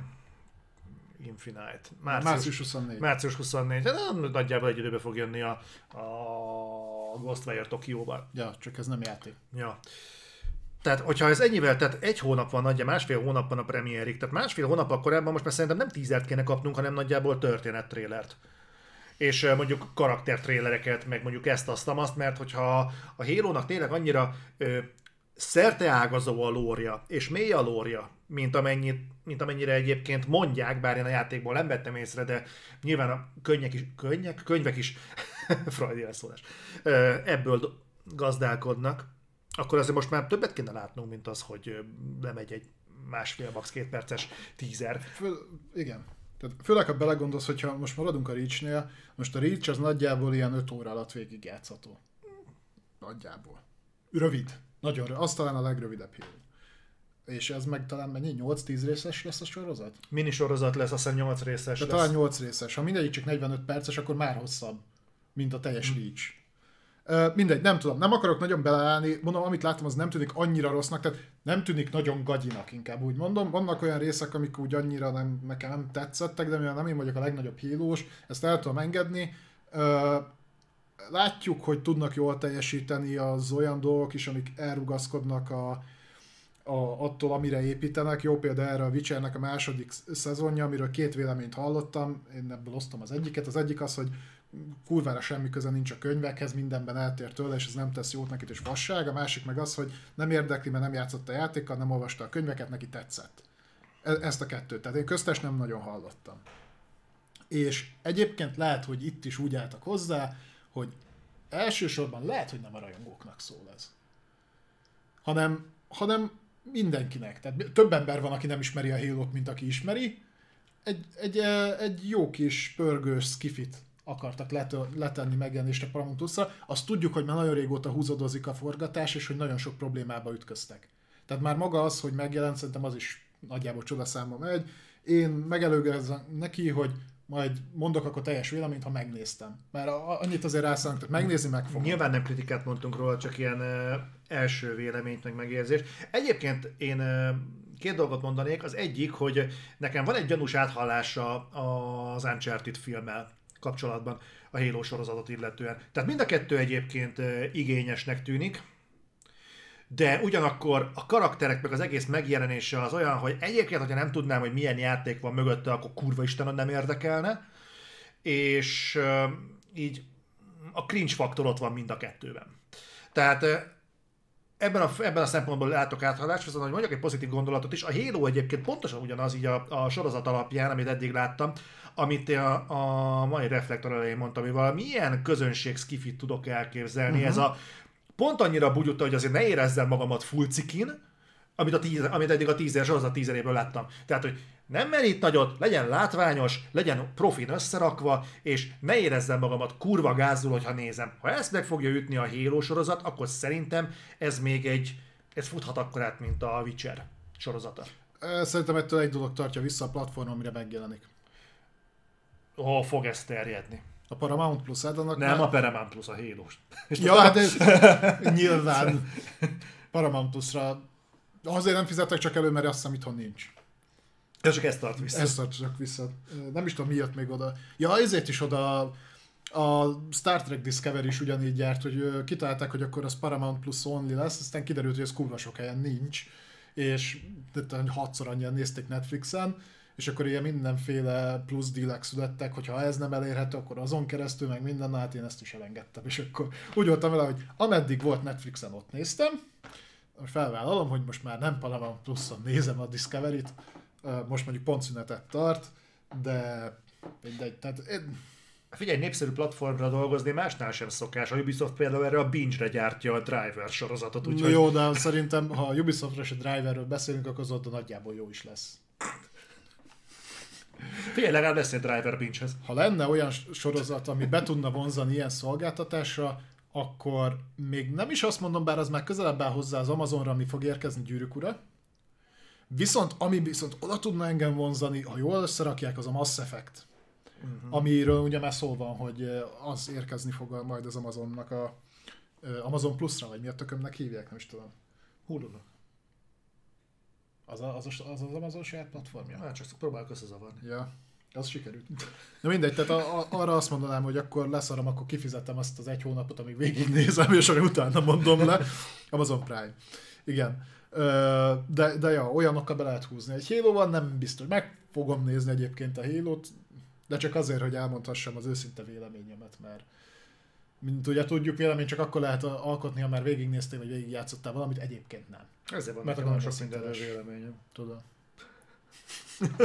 Infinite. Március, Március 24. Március 24. Hát nagyjából egy időben fog jönni a, a Ghostwire Tokióban. Ja, csak ez nem játék. Ja. Tehát, hogyha ez ennyivel, tehát egy hónap van, nagyja másfél hónap van a premiérig, tehát másfél hónap korábban most már szerintem nem tízert kéne kapnunk, hanem nagyjából történettrélert. És mondjuk karaktertrélereket, meg mondjuk ezt, azt, azt, mert hogyha a Halo-nak tényleg annyira ö, szerteágazó a lória, és mély a lória, mint, amennyit, mint amennyire egyébként mondják, bár én a játékból nem vettem észre, de nyilván a könnyek is, könnyek, könyvek is, Freudi elszólás, ebből gazdálkodnak, akkor azért most már többet kéne látnunk, mint az, hogy lemegy egy másfél, max. két perces tízer. Föl, igen. Tehát főleg, ha belegondolsz, hogyha most maradunk a Reach-nél, most a Reach az nagyjából ilyen 5 óra alatt végig játszható. Nagyjából. Rövid. Nagyon rövid. Az talán a legrövidebb híró. És ez meg talán mennyi? 8-10 részes lesz a sorozat? Minisorozat lesz, azt hiszem 8 részes De lesz. talán 8 részes. Ha mindegyik csak 45 perces, akkor már hosszabb, mint a teljes Reach. mindegy, nem tudom, nem akarok nagyon beleállni, mondom, amit láttam, az nem tűnik annyira rossznak, tehát nem tűnik nagyon gagyinak, inkább úgy mondom. Vannak olyan részek, amik úgy annyira nem, nekem nem tetszettek, de mivel nem én vagyok a legnagyobb hílós, ezt el tudom engedni. látjuk, hogy tudnak jól teljesíteni az olyan dolgok is, amik elrugaszkodnak a, a, attól, amire építenek. Jó példa erre a Witchernek a második szezonja, amiről két véleményt hallottam, én ebből osztom az egyiket. Az egyik az, hogy kurvára semmi köze nincs a könyvekhez, mindenben eltér tőle, és ez nem tesz jót neki, és vasság. A másik meg az, hogy nem érdekli, mert nem játszott a játékkal, nem olvasta a könyveket, neki tetszett. E- ezt a kettőt. Tehát én köztes nem nagyon hallottam. És egyébként lehet, hogy itt is úgy álltak hozzá, hogy elsősorban lehet, hogy nem a rajongóknak szól ez. Hanem, hanem mindenkinek. Tehát több ember van, aki nem ismeri a halo mint aki ismeri. Egy, egy, egy jó kis pörgős skifit akartak letenni megjelenést a Paramount Azt tudjuk, hogy már nagyon régóta húzódozik a forgatás, és hogy nagyon sok problémába ütköztek. Tehát már maga az, hogy megjelent, szerintem az is nagyjából csodaszámba megy. Én megelőgezem neki, hogy majd mondok akkor teljes véleményt, ha megnéztem. Mert annyit azért rászállunk, tehát megnézni meg fogom. Nyilván nem kritikát mondtunk róla, csak ilyen első véleményt, meg megérzést. Egyébként én két dolgot mondanék. Az egyik, hogy nekem van egy gyanús áthallása az Uncharted filmmel kapcsolatban a Halo sorozatot illetően. Tehát mind a kettő egyébként igényesnek tűnik, de ugyanakkor a karakterek meg az egész megjelenése az olyan, hogy egyébként, hogyha nem tudnám, hogy milyen játék van mögötte, akkor kurva Istenon nem érdekelne, és így a cringe faktor ott van mind a kettőben. Tehát ebben a, ebben a szempontból látok áthalást, viszont hogy mondjak egy pozitív gondolatot is, a Halo egyébként pontosan ugyanaz így a, a sorozat alapján, amit eddig láttam, amit a, a mai reflektor elején mondtam, hogy valami ilyen közönség skifit tudok elképzelni. Uh-huh. Ez a pont annyira bugyutta, hogy azért ne érezzem magamat full cikin, amit, a tíz, amit eddig a tízer sorozat tízeréből láttam. Tehát, hogy nem merít nagyot, legyen látványos, legyen profin összerakva, és ne érezzem magamat kurva gázul, hogyha nézem. Ha ezt meg fogja ütni a Halo sorozat, akkor szerintem ez még egy, ez futhat akkor át, mint a Witcher sorozata. Szerintem ettől egy dolog tartja vissza a platform, amire megjelenik hol fog ez terjedni. A Paramount Plus annak Nem, már... a Paramount Plus, a halo Ja, hát ez nyilván Paramount Plus-ra azért nem fizettek csak elő, mert azt hiszem itthon nincs. Ez csak ezt tart vissza. Ez tart csak vissza. Nem is tudom, miért még oda. Ja, ezért is oda a Star Trek Discovery is ugyanígy járt, hogy kitalálták, hogy akkor az Paramount Plus only lesz, aztán kiderült, hogy ez kurva sok helyen nincs, és hatszor annyian nézték Netflixen, és akkor ilyen mindenféle plusz dílek születtek, hogyha ez nem elérhető, akkor azon keresztül, meg minden, hát én ezt is elengedtem, és akkor úgy voltam vele, hogy ameddig volt Netflixen, ott néztem, felvállalom, hogy most már nem Paramount Plus-on nézem a Discovery-t, most mondjuk pontszünetet tart, de mindegy, tehát én... Figyelj, népszerű platformra dolgozni másnál sem szokás. A Ubisoft például erre a Binge-re gyártja a Driver sorozatot. Úgyhogy... Jó, de szerintem, ha a Ubisoftra és a Driverről beszélünk, akkor az ott nagyjából jó is lesz. Figyelj, legalább lesz egy driver binge Ha lenne olyan sorozat, ami be tudna vonzani ilyen szolgáltatásra, akkor még nem is azt mondom, bár az már közelebb áll hozzá az Amazonra, ami fog érkezni Gyűrűk ura. Viszont ami viszont oda tudna engem vonzani, ha jól összerakják, az a Mass Effect. Uh-huh. Amiről ugye már szó van, hogy az érkezni fog majd az Amazonnak a Amazon Plus-ra, vagy mi a tökömnek hívják, nem is tudom. hulu az, a, az, az, az Amazon saját platformja? Hát csak próbálok összezavarni. Ja, az sikerült. Na mindegy, tehát a, a, arra azt mondanám, hogy akkor leszarom, akkor kifizetem azt az egy hónapot, amíg végignézem, és akkor utána mondom le. Amazon Prime. Igen. De, de ja, olyanokkal be lehet húzni. Egy halo van, nem biztos. Meg fogom nézni egyébként a halo de csak azért, hogy elmondhassam az őszinte véleményemet, mert mint ugye tudjuk, vélemény csak akkor lehet alkotni, ha már végignéztél, vagy végigjátszottál valamit, egyébként nem. Ezért van Mert nagyon sok minden véleményem. Tudom.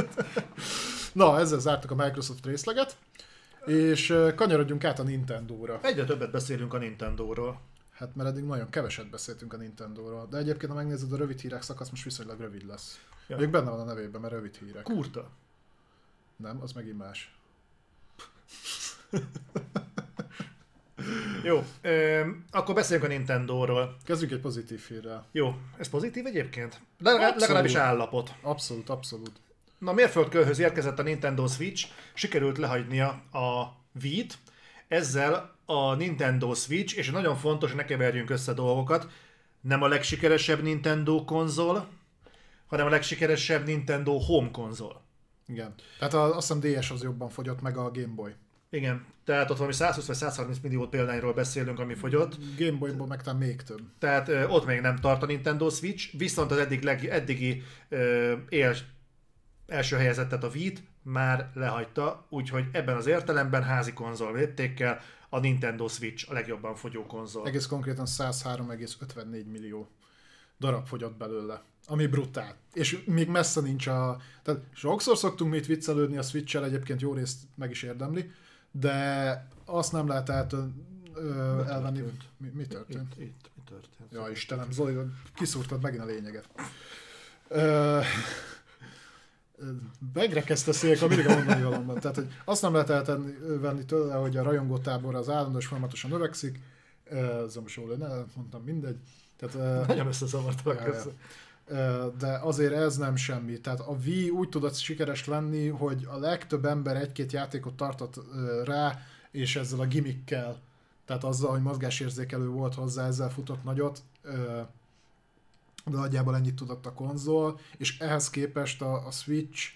Na, ezzel zártuk a Microsoft részleget, és kanyarodjunk át a Nintendo-ra. Egyre többet beszélünk a Nintendo-ról. Hát mert eddig nagyon keveset beszéltünk a Nintendo-ról, de egyébként ha megnézed a rövid hírek szakasz, most viszonylag rövid lesz. Ja. Még benne van a nevében, mert rövid hírek. Kurta. Nem, az megint más. Jó, ö, akkor beszéljünk a Nintendo-ról. Kezdjük egy pozitív hírrel. Jó, ez pozitív egyébként? Legalább, legalábbis állapot. Abszolút, abszolút. Na, mérföldkőhöz érkezett a Nintendo Switch, sikerült lehagynia a Wii-t, ezzel a, Nintendo Switch, és nagyon fontos, hogy ne keverjünk össze dolgokat, nem a legsikeresebb Nintendo konzol, hanem a legsikeresebb Nintendo Home konzol. Igen. Tehát a, azt hiszem DS az jobban fogyott, meg a Game Boy. Igen, tehát ott valami 120 vagy 130 millió példányról beszélünk, ami fogyott. Game Boy-ból meg talán még több. Tehát ö, ott még nem tart a Nintendo Switch, viszont az eddig leg, eddigi ö, él, első helyezettet a Wii-t már lehagyta, úgyhogy ebben az értelemben házi konzol léptékkel a Nintendo Switch a legjobban fogyó konzol. Egész konkrétan 103,54 millió darab fogyott belőle. Ami brutál. És még messze nincs a... Tehát sokszor szoktunk mi itt viccelődni a switch egyébként jó részt meg is érdemli, de azt nem lehet át ö, elvenni. történt? Mi, mi történt? Itt, itt, mi történt? Ja Istenem, Zoli, kiszúrtad megint a lényeget. Ö, megrekezte szélek a mindig a mondani valóban. Tehát, hogy azt nem lehet eltenni, venni tőle, hogy a rajongótábor az állandó és folyamatosan növekszik. Ez most jól ne mondtam, mindegy. Tehát, Nagyon összezavartalak Ja, ja. De azért ez nem semmi. Tehát a Wii úgy tudott sikeres lenni, hogy a legtöbb ember egy-két játékot tartott rá, és ezzel a gimmickkel, tehát azzal, hogy mozgásérzékelő volt hozzá, ezzel futott nagyot, de nagyjából ennyit tudott a konzol, és ehhez képest a, a Switch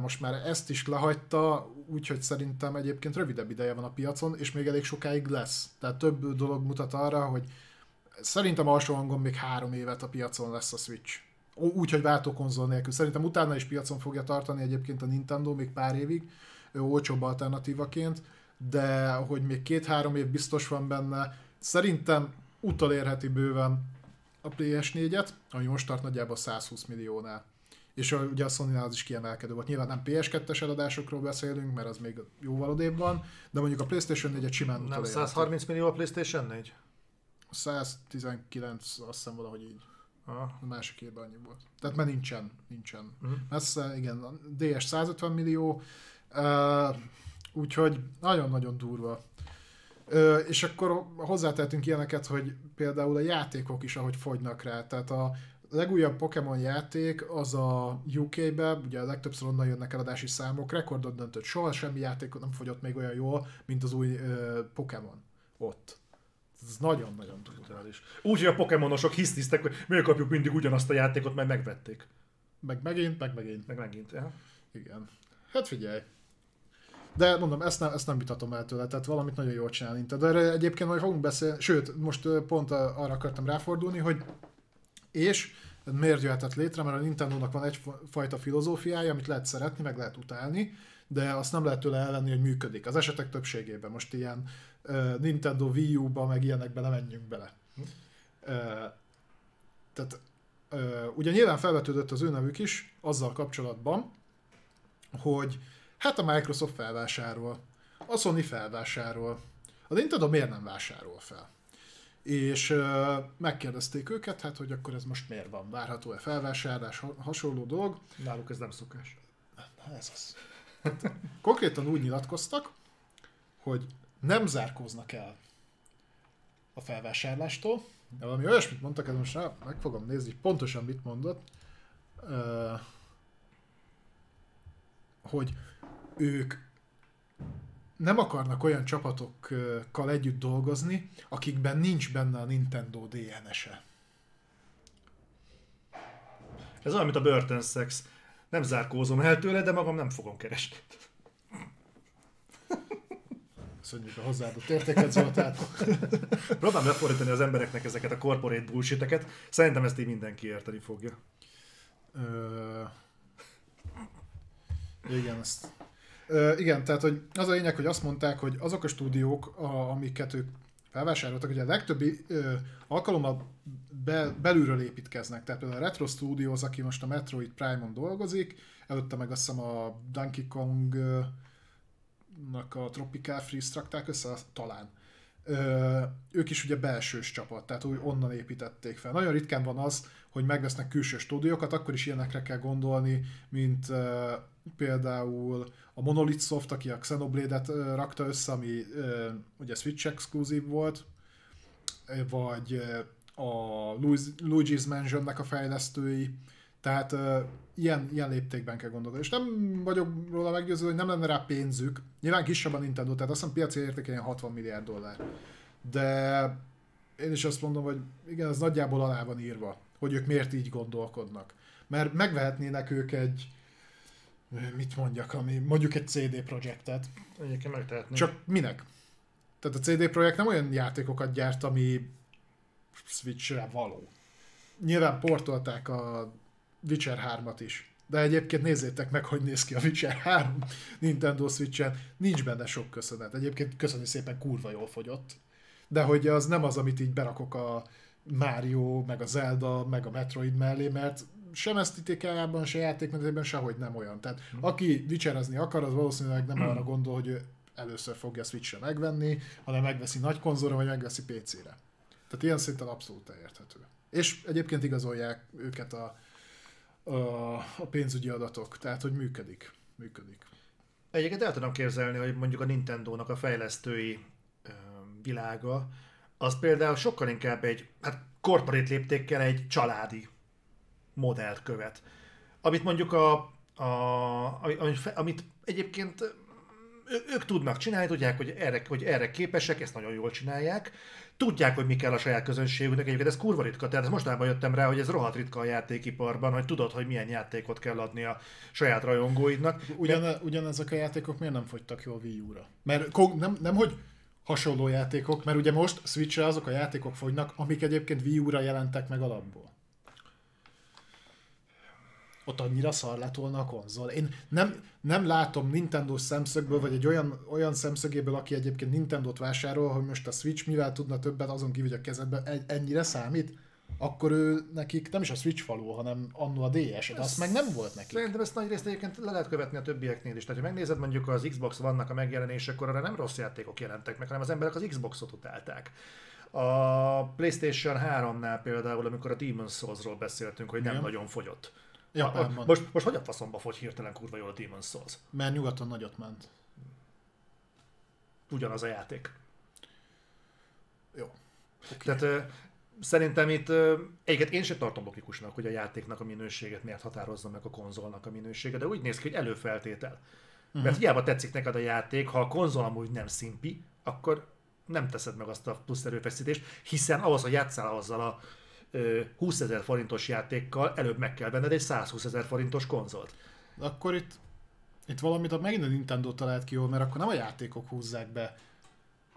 most már ezt is lehagyta, úgyhogy szerintem egyébként rövidebb ideje van a piacon, és még elég sokáig lesz. Tehát több dolog mutat arra, hogy Szerintem alsó hangon még három évet a piacon lesz a Switch. Úgy, hogy váltókonzol nélkül. Szerintem utána is piacon fogja tartani egyébként a Nintendo még pár évig, ö, olcsóbb alternatívaként, de hogy még két-három év biztos van benne, szerintem utolérheti bőven a PS4-et, ami most tart nagyjából 120 milliónál. És a- ugye a sony az is kiemelkedő volt. Nyilván nem PS2-es eladásokról beszélünk, mert az még jóval odébb van, de mondjuk a PlayStation 4-et simán Nem utolérheti. 130 millió a PlayStation 4? 119, azt hiszem valahogy így. Aha. A másik évben annyi volt. Tehát már nincsen, nincsen. Mhm. Messze, igen, a DS 150 millió, uh, úgyhogy nagyon-nagyon durva. Uh, és akkor hozzátettünk ilyeneket, hogy például a játékok is, ahogy fogynak rá. Tehát a legújabb Pokémon játék az a UK-be, ugye a legtöbbször onnan jönnek eladási számok, rekordot döntött. Soha semmi játék nem fogyott még olyan jól, mint az új uh, Pokémon ott. Ez nagyon-nagyon. Brutális. Úgy, hogy a pokémonosok hisztisztek, hogy miért kapjuk mindig ugyanazt a játékot, mert megvették. Meg megint, meg megint. Meg megint. Ja. Igen. Hát figyelj. De mondom, ezt nem, ezt nem vitatom el tőle, tehát valamit nagyon jól csinál Nintendo. Erre egyébként majd fogunk beszélni, sőt, most pont arra akartam ráfordulni, hogy és miért jöhetett létre, mert a Nintendo-nak van egyfajta filozófiája, amit lehet szeretni, meg lehet utálni, de azt nem lehet tőle elvenni, hogy működik. Az esetek többségében most ilyen Nintendo Wii U-ba, meg ilyenekbe nem menjünk bele. Uh, tehát ugye nyilván felvetődött az ő nevük is azzal kapcsolatban, hogy hát a Microsoft felvásárol, a Sony felvásárol, a Nintendo miért nem vásárol fel? És megkérdezték őket, hát hogy akkor ez most miért van, várható-e felvásárlás, ha- hasonló dolog. Náluk ez nem szokás. Na, ez az. Hát, konkrétan úgy nyilatkoztak, hogy nem zárkóznak el a felvásárlástól. De valami olyasmit mondtak, ez most meg fogom nézni, pontosan mit mondott. Hogy ők nem akarnak olyan csapatokkal együtt dolgozni, akikben nincs benne a Nintendo DNS-e. Ez olyan, mint a börtön szex. Nem zárkózom el tőle, de magam nem fogom keresni. Köszönjük a hozzáadott értéket, Zoltán. Próbálom lefordítani az embereknek ezeket a corporate bullshiteket. Szerintem ezt így mindenki érteni fogja. Ö... Igen, ezt. Ö, igen, tehát hogy az a lényeg, hogy azt mondták, hogy azok a stúdiók, a, amiket ők felvásároltak, ugye a legtöbbi ö, alkalommal be, belülről építkeznek. Tehát például a Retro Studios, aki most a Metroid Prime-on dolgozik, előtte meg azt hiszem a Donkey Kong ö, nak a Tropical Freeze rakták össze, talán. Ö, ők is ugye belsős csapat, tehát úgy onnan építették fel. Nagyon ritkán van az, hogy megvesznek külső stúdiókat, akkor is ilyenekre kell gondolni, mint ö, például a Monolith Soft, aki a Xenoblade-et ö, rakta össze, ami ö, ugye Switch exkluzív volt, vagy ö, a Luigi's Mansion-nek a fejlesztői, Tehát uh, ilyen, ilyen léptékben kell gondolkodni. És nem vagyok róla meggyőző, hogy nem lenne rá pénzük. Nyilván kisebb a Nintendo, tehát azt hiszem piaci értéke ilyen 60 milliárd dollár. De én is azt mondom, hogy igen, az nagyjából alá van írva, hogy ők miért így gondolkodnak. Mert megvehetnének ők egy, mit mondjak, ami mondjuk egy CD projektet. Egyébként megtehetnék. Csak minek? Tehát a CD Projekt nem olyan játékokat gyárt, ami Switch-re való. Nyilván portolták a Witcher 3-at is. De egyébként nézzétek meg, hogy néz ki a Witcher 3 Nintendo Switch-en. Nincs benne sok köszönet. Egyébként köszönjük szépen, kurva jól fogyott. De hogy az nem az, amit így berakok a Mario, meg a Zelda, meg a Metroid mellé, mert sem esztetikájában, se játékmenetében sehogy nem olyan. Tehát hmm. aki Witcherezni akar, az valószínűleg nem arra gondol, hogy ő először fogja Switch-re megvenni, hanem megveszi nagy konzolra, vagy megveszi PC-re. Tehát ilyen szinten abszolút érthető. És egyébként igazolják őket a, a, a pénzügyi adatok, tehát hogy működik. működik. Egyébként el tudom képzelni, hogy mondjuk a Nintendo-nak a fejlesztői ö, világa, az például sokkal inkább egy, hát korporét léptékkel egy családi modellt követ. Amit mondjuk a, a, amit, egyébként ők tudnak csinálni, tudják, hogy erre, hogy erre képesek, ezt nagyon jól csinálják, tudják, hogy mi kell a saját közönségüknek, egyébként ez kurva ritka, tehát ez mostában jöttem rá, hogy ez rohadt ritka a játékiparban, hogy tudod, hogy milyen játékot kell adni a saját rajongóidnak. Ugyan, De... ugyanezek a játékok miért nem fogytak jól Wii U-ra? Mert nem, nem hogy hasonló játékok, mert ugye most Switch-re azok a játékok fogynak, amik egyébként Wii U-ra jelentek meg alapból ott annyira szar lett volna a konzol. Én nem, nem látom Nintendo szemszögből, vagy egy olyan, olyan szemszögéből, aki egyébként Nintendo-t vásárol, hogy most a Switch mivel tudna többet azon kívül, hogy a kezedbe ennyire számít, akkor ő nekik nem is a Switch faló, hanem annó a DS, de azt meg nem volt neki. Szerintem ezt nagy részt egyébként le lehet követni a többieknél is. Tehát, ha megnézed mondjuk az Xbox vannak a megjelenésekor, arra nem rossz játékok jelentek meg, hanem az emberek az Xboxot utálták. A PlayStation 3-nál például, amikor a Demon's Souls-ról beszéltünk, hogy nem Igen. nagyon fogyott Japánban. Most, most hogy a faszomba fogy hirtelen kurva jól a Demon's Souls? Mert nyugaton nagyot ment. Ugyanaz a játék. Jó. Okay. Tehát szerintem itt egyiket én sem tartom logikusnak, hogy a játéknak a minőséget miért határozza meg a konzolnak a minősége, de úgy néz ki, hogy előfeltétel. Uh-huh. Mert hiába tetszik neked a játék, ha a konzol amúgy nem szimpi, akkor nem teszed meg azt a plusz erőfeszítést, hiszen ahhoz, hogy játszál azzal a 20 ezer forintos játékkal előbb meg kell venned egy 120 ezer forintos konzolt. Akkor itt, itt valamit megint a Nintendo talált ki jól, mert akkor nem a játékok húzzák be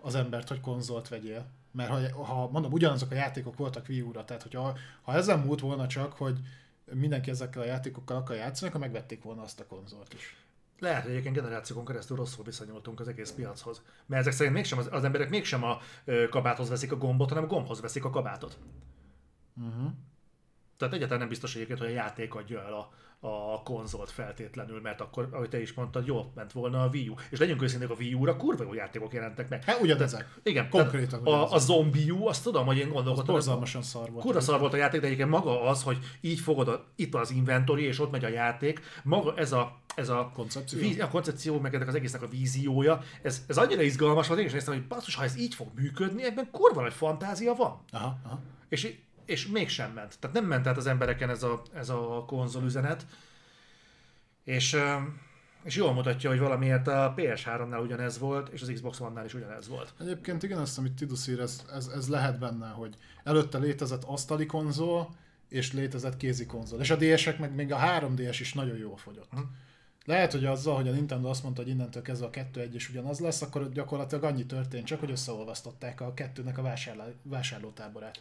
az embert, hogy konzolt vegyél. Mert ha, ha mondom, ugyanazok a játékok voltak Wii U-ra, tehát hogyha, ha ezen múlt volna csak, hogy mindenki ezekkel a játékokkal akar játszani, akkor megvették volna azt a konzolt is. Lehet, hogy egyébként generációkon keresztül rosszul viszonyultunk az egész piachoz. Mert ezek szerint mégsem az, az emberek mégsem a kabáthoz veszik a gombot, hanem a gombhoz veszik a kabátot. Uh-huh. Tehát egyáltalán nem biztos egyébként, hogy a játék adja el a, a konzolt feltétlenül, mert akkor, ahogy te is mondtad, jól ment volna a Wii U. És legyünk őszinték, a Wii U-ra kurva jó játékok jelentek meg. Hát ugyanezek. Igen, konkrétan. A, a Zombie U, azt tudom, hogy én gondolkodtam. Borzalmasan szar volt. Kurva szar volt a játék, de egyébként maga az, hogy így fogod, a, itt az inventory, és ott megy a játék, maga ez a ez a koncepció, víz, a koncepció, meg ennek az egésznek a víziója, ez, ez annyira izgalmas volt, én is néztem, hogy basszus, ha ez így fog működni, ebben kurva nagy fantázia van. Aha, aha. És és mégsem ment. Tehát nem ment át az embereken ez a, ez a konzol üzenet. És, és jól mutatja, hogy valamiért a PS3-nál ugyanez volt, és az Xbox One-nál is ugyanez volt. Egyébként igen, azt, amit Tidus ír, ez, ez, ez lehet benne, hogy előtte létezett asztali konzol, és létezett kézi konzol. És a DS-ek meg még a 3DS is nagyon jól fogyott. Hm. Lehet, hogy azzal, hogy a Nintendo azt mondta, hogy innentől kezdve a 2-1 is ugyanaz lesz, akkor gyakorlatilag annyi történt csak, hogy összeolvasztották a kettőnek a vásárló, vásárlótáborát.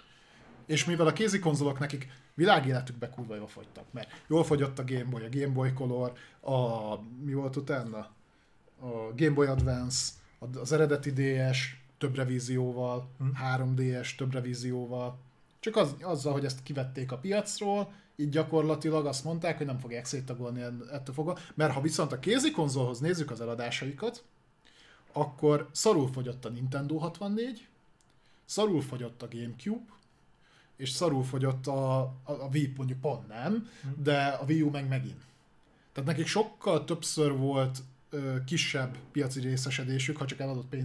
És mivel a kézi konzolok nekik világéletükbe kurva jól fogytak, mert jól fogyott a Game Boy, a Game Boy Color, a mi volt utána? A Game Boy Advance, az eredeti DS, több revízióval, hm. 3DS, több revízióval. Csak az, azzal, hogy ezt kivették a piacról, így gyakorlatilag azt mondták, hogy nem fogják széttagolni ettől fogva, mert ha viszont a kézi konzolhoz nézzük az eladásaikat, akkor szarul fogyott a Nintendo 64, szarul fogyott a Gamecube, és szarul fogyott a, a, a Wii mondjuk pont nem, de a Wii U meg megint. Tehát nekik sokkal többször volt ö, kisebb piaci részesedésük, ha csak eladott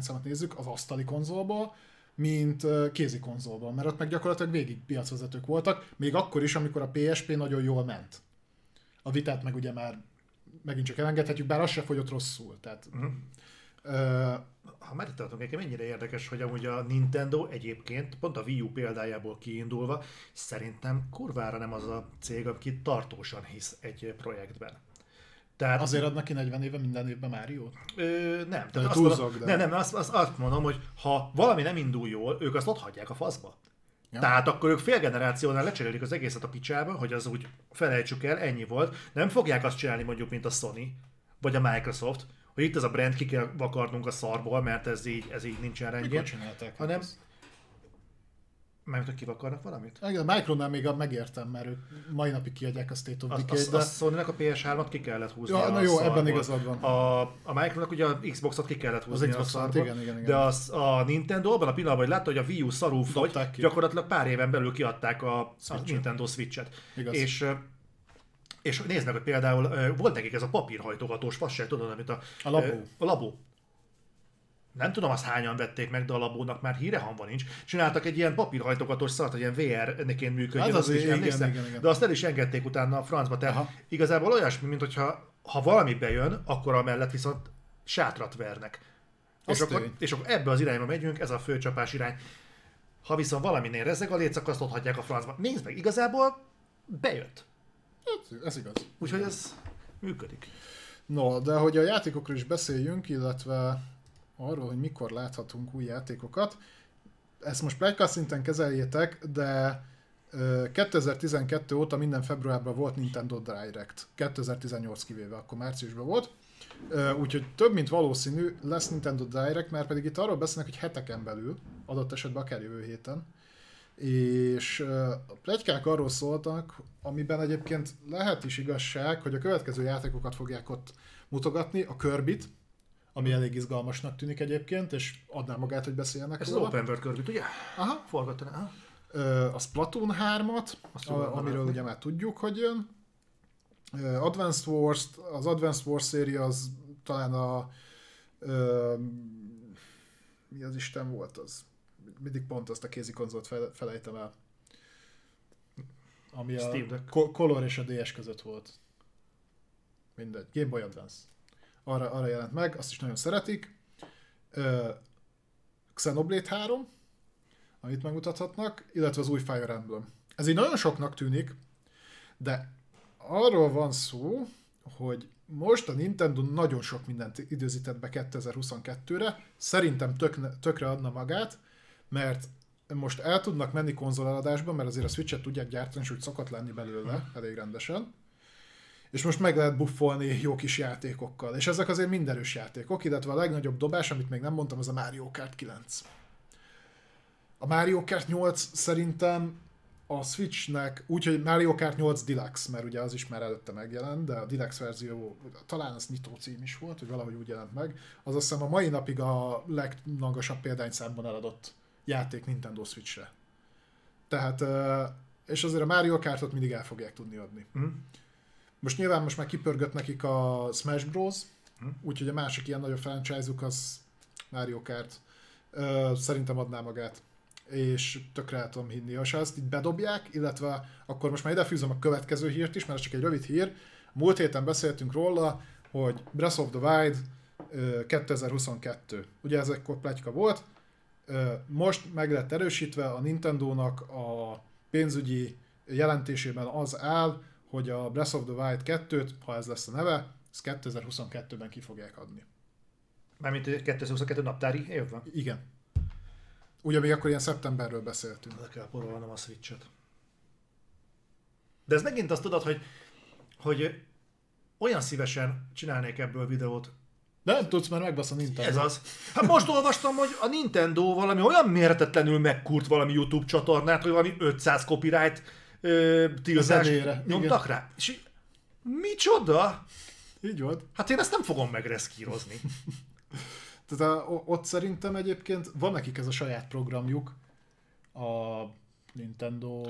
számot nézzük, az asztali konzolból, mint ö, kézi konzolban, mert ott meg gyakorlatilag végig piacvezetők voltak, még akkor is, amikor a PSP nagyon jól ment. A vitát meg ugye már megint csak elengedhetjük, bár az se fogyott rosszul. Tehát, Mhm. Ha már itt tartunk, nekem mennyire érdekes, hogy amúgy a Nintendo egyébként, pont a Wii U példájából kiindulva, szerintem kurvára nem az a cég, aki tartósan hisz egy projektben. Tehát azért adnak ki 40 éve minden évben Máriót? Ö, nem, tehát azt túlzok, mondom, de- nem, nem, azt, azt, azt mondom, hogy ha valami nem indul jól, ők azt ott hagyják a faszba. Ja. Tehát akkor ők fél generációnál lecserélik az egészet a picsába, hogy az úgy felejtsük el, ennyi volt. Nem fogják azt csinálni mondjuk, mint a Sony, vagy a Microsoft, hogy itt ez a brand ki kell vakarnunk a szarból, mert ez így, ez így nincsen Mikor rendjén. csinálták? Hanem- ezt? Mert hogy kivakarnak valamit? Igen, a Micronál még megértem, mert ők mai napig kiadják a State of A, Decay, a, de... a Sony-nak a PS3-at ki kellett húzni Ja, a na jó, szarból. ebben igazad van. A, a Micronak ugye a Xboxot ki kellett húzni a Xboxot, szarból, igen, igen, igen. de az, a Nintendo abban a pillanatban, hogy látta, hogy a Wii U szarul fogy, gyakorlatilag pár éven belül kiadták a, a Switch-et. Nintendo Switch-et. Igaz. És és nézd meg, hogy például volt nekik ez a papírhajtogatós fasság, tudod, amit a... A labó. A labó. Nem tudom, azt hányan vették meg, de a labónak már híre hanva nincs. Csináltak egy ilyen papírhajtogatós szart, hogy ilyen VR-neként működjön, Az azt az, is igen, igen, igen. de azt el is engedték utána a francba. Tehát Aha. igazából olyasmi, mint hogyha ha valami bejön, akkor amellett viszont sátrat vernek. Az És akkor, és akkor ebbe az irányba megyünk, ez a főcsapás irány. Ha viszont valaminél rezeg a akkor azt ott hagyják a francba. Nézd meg, igazából bejött. Ez, ez igaz. Úgyhogy ez működik. No, de hogy a játékokról is beszéljünk, illetve arról, hogy mikor láthatunk új játékokat, ezt most plegyka szinten kezeljétek, de ö, 2012 óta minden februárban volt Nintendo Direct. 2018 kivéve, akkor márciusban volt. Úgyhogy több mint valószínű lesz Nintendo Direct, mert pedig itt arról beszélnek, hogy heteken belül, adott esetben akár jövő héten, és a plegykák arról szóltak, amiben egyébként lehet is igazság, hogy a következő játékokat fogják ott mutogatni, a kirby ami elég izgalmasnak tűnik egyébként, és adná magát, hogy beszéljenek Ez az róla. open world körbit, ugye? Aha. Forgattan. Aha. A Splatoon 3-at, Azt tudom, a, amiről ugye már tudjuk, hogy jön. Advanced Wars, az Advanced Wars széria az talán a ö, mi az Isten volt az? Mindig pont azt a kézi konzolt fel, felejtem el. Ami a Steam. Ko- Color és a DS között volt. Mindegy. Game Boy Advance. Arra, arra jelent meg, azt is nagyon szeretik. Ö, Xenoblade 3, amit megmutathatnak, illetve az új Fire Emblem. Ez így nagyon soknak tűnik, de arról van szó, hogy most a Nintendo nagyon sok mindent időzített be 2022-re, szerintem tök, tökre adna magát, mert most el tudnak menni konzoleladásba, mert azért a Switch-et tudják gyártani, és úgy szokott lenni belőle elég rendesen. És most meg lehet buffolni jó kis játékokkal. És ezek azért mindenős játékok, illetve a legnagyobb dobás, amit még nem mondtam, az a Mario Kart 9. A Mario Kart 8 szerintem a Switchnek, úgyhogy Mario Kart 8 Deluxe, mert ugye az is már előtte megjelent, de a Deluxe verzió, talán az nyitó cím is volt, hogy valahogy úgy jelent meg, az azt hiszem a mai napig a legmagasabb példányszámban eladott játék Nintendo Switchre. Tehát, és azért a Mario Kartot mindig el fogják tudni adni. Mhm. Most nyilván most már kipörgött nekik a Smash Bros, úgyhogy a másik ilyen nagyobb franchise-uk az Mario Kart. Szerintem adná magát és tökre el tudom hinni. Ha ezt itt bedobják, illetve akkor most már idefűzöm a következő hírt is, mert ez csak egy rövid hír. Múlt héten beszéltünk róla, hogy Breath of the Wild ö, 2022. Ugye ez ekkor pletyka volt. Most meg lett erősítve a Nintendo-nak a pénzügyi jelentésében az áll, hogy a Breath of the Wild 2-t, ha ez lesz a neve, ezt 2022-ben ki fogják adni. Mármint 2022 naptári év van. Igen. Ugye még akkor ilyen szeptemberről beszéltünk. Le kell porolnom a Switch-et. De ez megint azt tudod, hogy, hogy olyan szívesen csinálnék ebből videót. De nem tudsz, mert megbasz a Nintendo. Ez az. Hát most olvastam, hogy a Nintendo valami olyan mérhetetlenül megkurt valami YouTube csatornát, hogy valami 500 copyright ö, tiltást nyomtak rá. És micsoda? Így volt. Hát én ezt nem fogom megreszkírozni. Tehát a, ott szerintem egyébként van nekik ez a saját programjuk, a Nintendo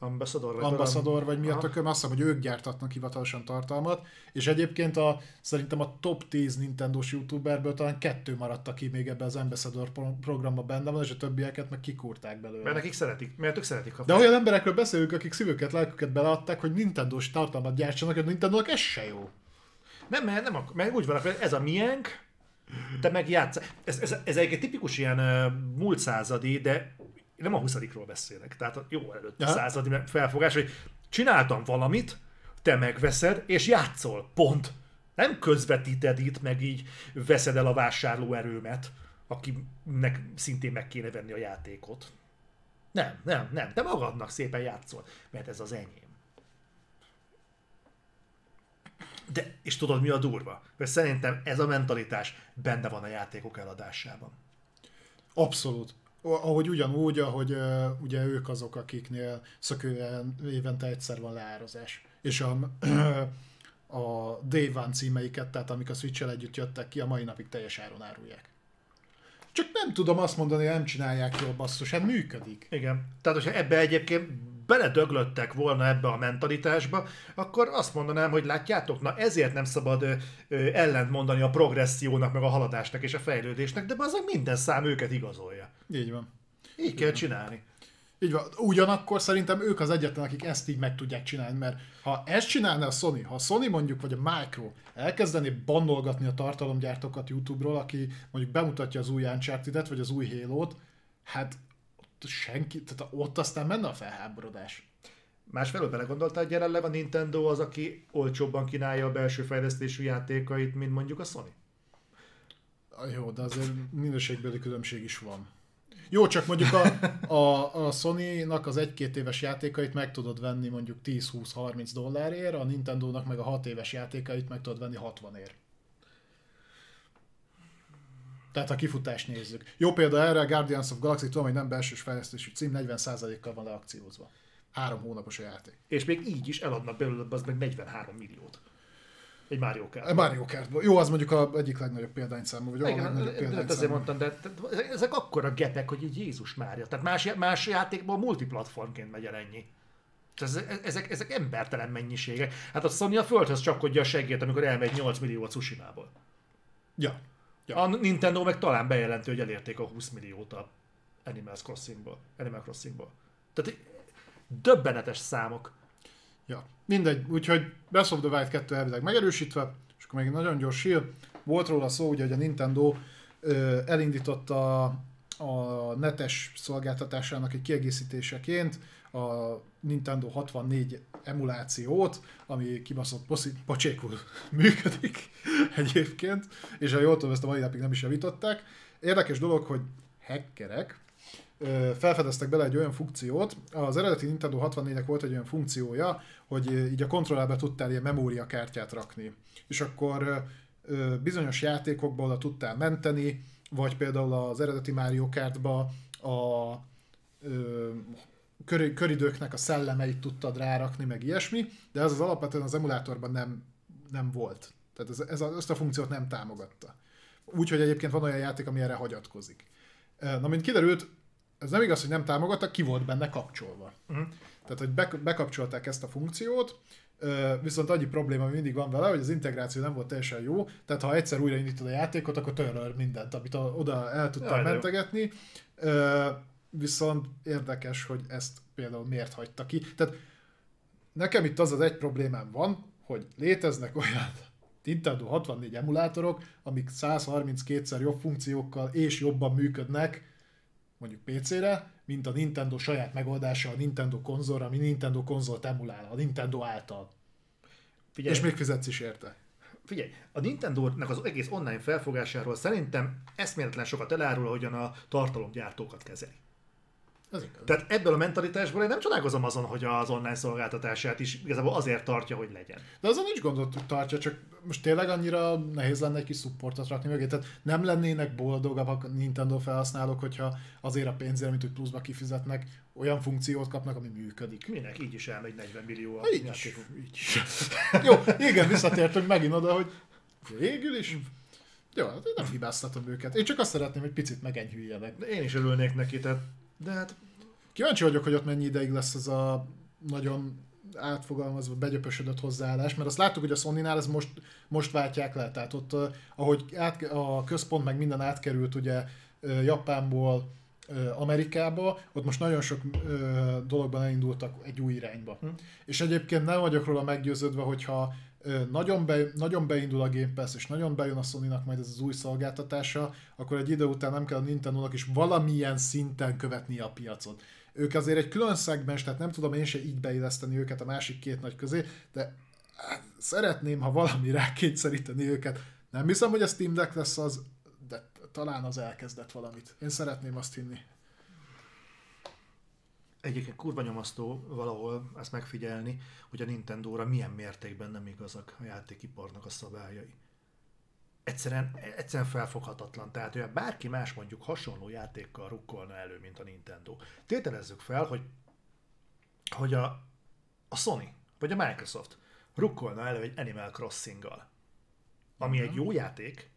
Ambassador vagy Ambassador, vagy mi a tököm, azt hiszem, hogy ők gyártatnak hivatalosan tartalmat, és egyébként a, szerintem a top 10 Nintendo-s youtuberből talán kettő maradt, aki még ebbe az Ambassador pro- programba benne van, és a többieket meg kikúrták belőle. Mert nekik szeretik, mert ők szeretik. Ha De olyan emberekről beszélünk, akik szívüket, lelküket beleadták, hogy Nintendo-s tartalmat gyártsanak, hogy a Nintendo-nak ez se jó. Nem, mert, nem, mert úgy van, ez a miénk, te meg játsz. Ez, ez, ez egy tipikus ilyen uh, múlt századi, de nem a 20 beszélek, tehát a jó előtt Aha. századi felfogás, hogy csináltam valamit, te megveszed, és játszol, pont. Nem közvetíted itt, meg így veszed el a vásárló erőmet, akinek szintén meg kéne venni a játékot. Nem, nem, nem. Te magadnak szépen játszol, mert ez az enyém. De, és tudod mi a durva? Mert szerintem ez a mentalitás benne van a játékok eladásában. Abszolút. Ahogy ugyanúgy, ahogy ugye ők azok, akiknél szökően évente egyszer van leározás. És a, a Day One címeiket, tehát amik a switch együtt jöttek ki, a mai napig teljes áron árulják. Csak nem tudom azt mondani, hogy nem csinálják jól basszus, hát működik. Igen. Tehát, hogyha ebbe egyébként beledöglöttek volna ebbe a mentalitásba, akkor azt mondanám, hogy látjátok, na ezért nem szabad ö, ö, ellent mondani a progressziónak, meg a haladásnak és a fejlődésnek, de azok minden szám őket igazolja. Így van. Így kell csinálni. Így van. Ugyanakkor szerintem ők az egyetlen, akik ezt így meg tudják csinálni, mert ha ezt csinálna a Sony, ha a Sony mondjuk, vagy a Micro elkezdené bannolgatni a tartalomgyártókat YouTube-ról, aki mondjuk bemutatja az új Uncharted-et, vagy az új Halo-t, hát senki, tehát ott aztán menne a felháborodás. Másfelől belegondoltál, hogy jelenleg a Nintendo az, aki olcsóbban kínálja a belső fejlesztésű játékait, mint mondjuk a Sony? Ah, Jó, de azért minőségbeli különbség is van. Jó, csak mondjuk a, a, a Sony-nak az egy-két éves játékait meg tudod venni mondjuk 10-20-30 dollárért, a Nintendo-nak meg a 6 éves játékait meg tudod venni 60 ér. Tehát a kifutást nézzük. Jó példa erre a Guardians of Galaxy, tudom, hogy nem belsős fejlesztésű cím, 40%-kal van leakciózva. Három hónapos a játék. És még így is eladnak belőle az meg 43 milliót. Egy Mario Kart. A Mario Kartból. Jó, az mondjuk a egyik legnagyobb példányszámú, vagy a Igen, legnagyobb de azért példányszámú. mondtam, de ezek akkora gepek, hogy így Jézus Mária. Tehát más, más játékból multiplatformként megy el ennyi. Tehát Ezek, ezek, embertelen mennyiségek. Hát a Sony a földhöz csapkodja a segélyt, amikor elmegy 8 millió a Tsushimából. Ja. Ja. A Nintendo meg talán bejelentő, hogy elérték a 20 milliót a Animal Crossingból. Animal Crossingból. Tehát döbbenetes számok. Ja, mindegy, úgyhogy Breath of the Wild 2 elvileg megerősítve, és akkor még nagyon gyors hír. Volt róla szó, ugye, hogy a Nintendo ö, elindította a netes szolgáltatásának egy kiegészítéseként a Nintendo 64 emulációt, ami kibaszott poszi- pocsékul működik egyébként, és ha jól tudom, ezt a mai napig nem is javították. Érdekes dolog, hogy hackerek felfedeztek bele egy olyan funkciót, az eredeti Nintendo 64-nek volt egy olyan funkciója, hogy így a kontrollerbe tudtál ilyen memóriakártyát rakni. És akkor bizonyos játékokból oda tudtál menteni, vagy például az eredeti Mario Kartba a kör, köridőknek a szellemeit tudtad rárakni, meg ilyesmi, de ez az alapvetően az emulátorban nem, nem volt. Tehát ez, ez a, ezt a funkciót nem támogatta. Úgyhogy egyébként van olyan játék, ami erre hagyatkozik. Na, mint kiderült, ez nem igaz, hogy nem támogatta, ki volt benne kapcsolva. Uh-huh. Tehát, hogy be, bekapcsolták ezt a funkciót, viszont annyi probléma mindig van vele, hogy az integráció nem volt teljesen jó, tehát ha egyszer újraindítod a játékot, akkor töröl mindent, amit oda el tudtál Jaj, de jó. Viszont érdekes, hogy ezt például miért hagyta ki. Tehát nekem itt az az egy problémám van, hogy léteznek olyan Nintendo 64 emulátorok, amik 132-szer jobb funkciókkal és jobban működnek, mondjuk PC-re, mint a Nintendo saját megoldása a Nintendo konzolra, ami Nintendo konzolt emulál, a Nintendo által. Figyelj, És még fizetsz is érte. Figyelj, a Nintendo-nak az egész online felfogásáról szerintem eszméletlen sokat elárul, ahogyan a tartalomgyártókat kezeli. Tehát ebből a mentalitásból én nem csodálkozom azon, hogy az online szolgáltatását is igazából azért tartja, hogy legyen. De azon nincs gondot, hogy tartja, csak most tényleg annyira nehéz lenne egy kis supportot rakni mögé. Tehát nem lennének boldogabbak a Nintendo felhasználók, hogyha azért a pénzért, amit ők pluszba kifizetnek, olyan funkciót kapnak, ami működik. Minek így is elmegy 40 millió a így is. Így is. Jó, igen, visszatértünk megint oda, hogy végül is. Jó, hát én nem hibáztatom őket. Én csak azt szeretném, hogy picit megenyhüljenek. De én is örülnék neki, tehát, de hát Kíváncsi vagyok, hogy ott mennyi ideig lesz ez a nagyon átfogalmazva begyöpösödött hozzáállás, mert azt láttuk, hogy a Sony-nál ez most, most váltják le, tehát ott ahogy át, a központ meg minden átkerült ugye Japánból Amerikába, ott most nagyon sok ö, dologban elindultak egy új irányba. Hm. És egyébként nem vagyok róla meggyőződve, hogyha nagyon, be, nagyon beindul a Game Pass, és nagyon bejön a sony majd ez az új szolgáltatása, akkor egy idő után nem kell a Nintendo-nak is valamilyen szinten követni a piacot. Ők azért egy külön szegmens, tehát nem tudom én se így beilleszteni őket a másik két nagy közé, de hát, szeretném, ha valami rá kényszeríteni őket. Nem hiszem, hogy a Steam Deck lesz az, de talán az elkezdett valamit. Én szeretném azt hinni. Egyébként kurva nyomasztó valahol ezt megfigyelni, hogy a Nintendo-ra milyen mértékben nem igazak a játékiparnak a szabályai. Egyszerűen, egyszerűen felfoghatatlan. Tehát, hogy bárki más mondjuk hasonló játékkal rukkolna elő, mint a Nintendo. Tételezzük fel, hogy, hogy a, a Sony vagy a Microsoft rukkolna elő egy Animal Crossing-gal, ami egy jó játék,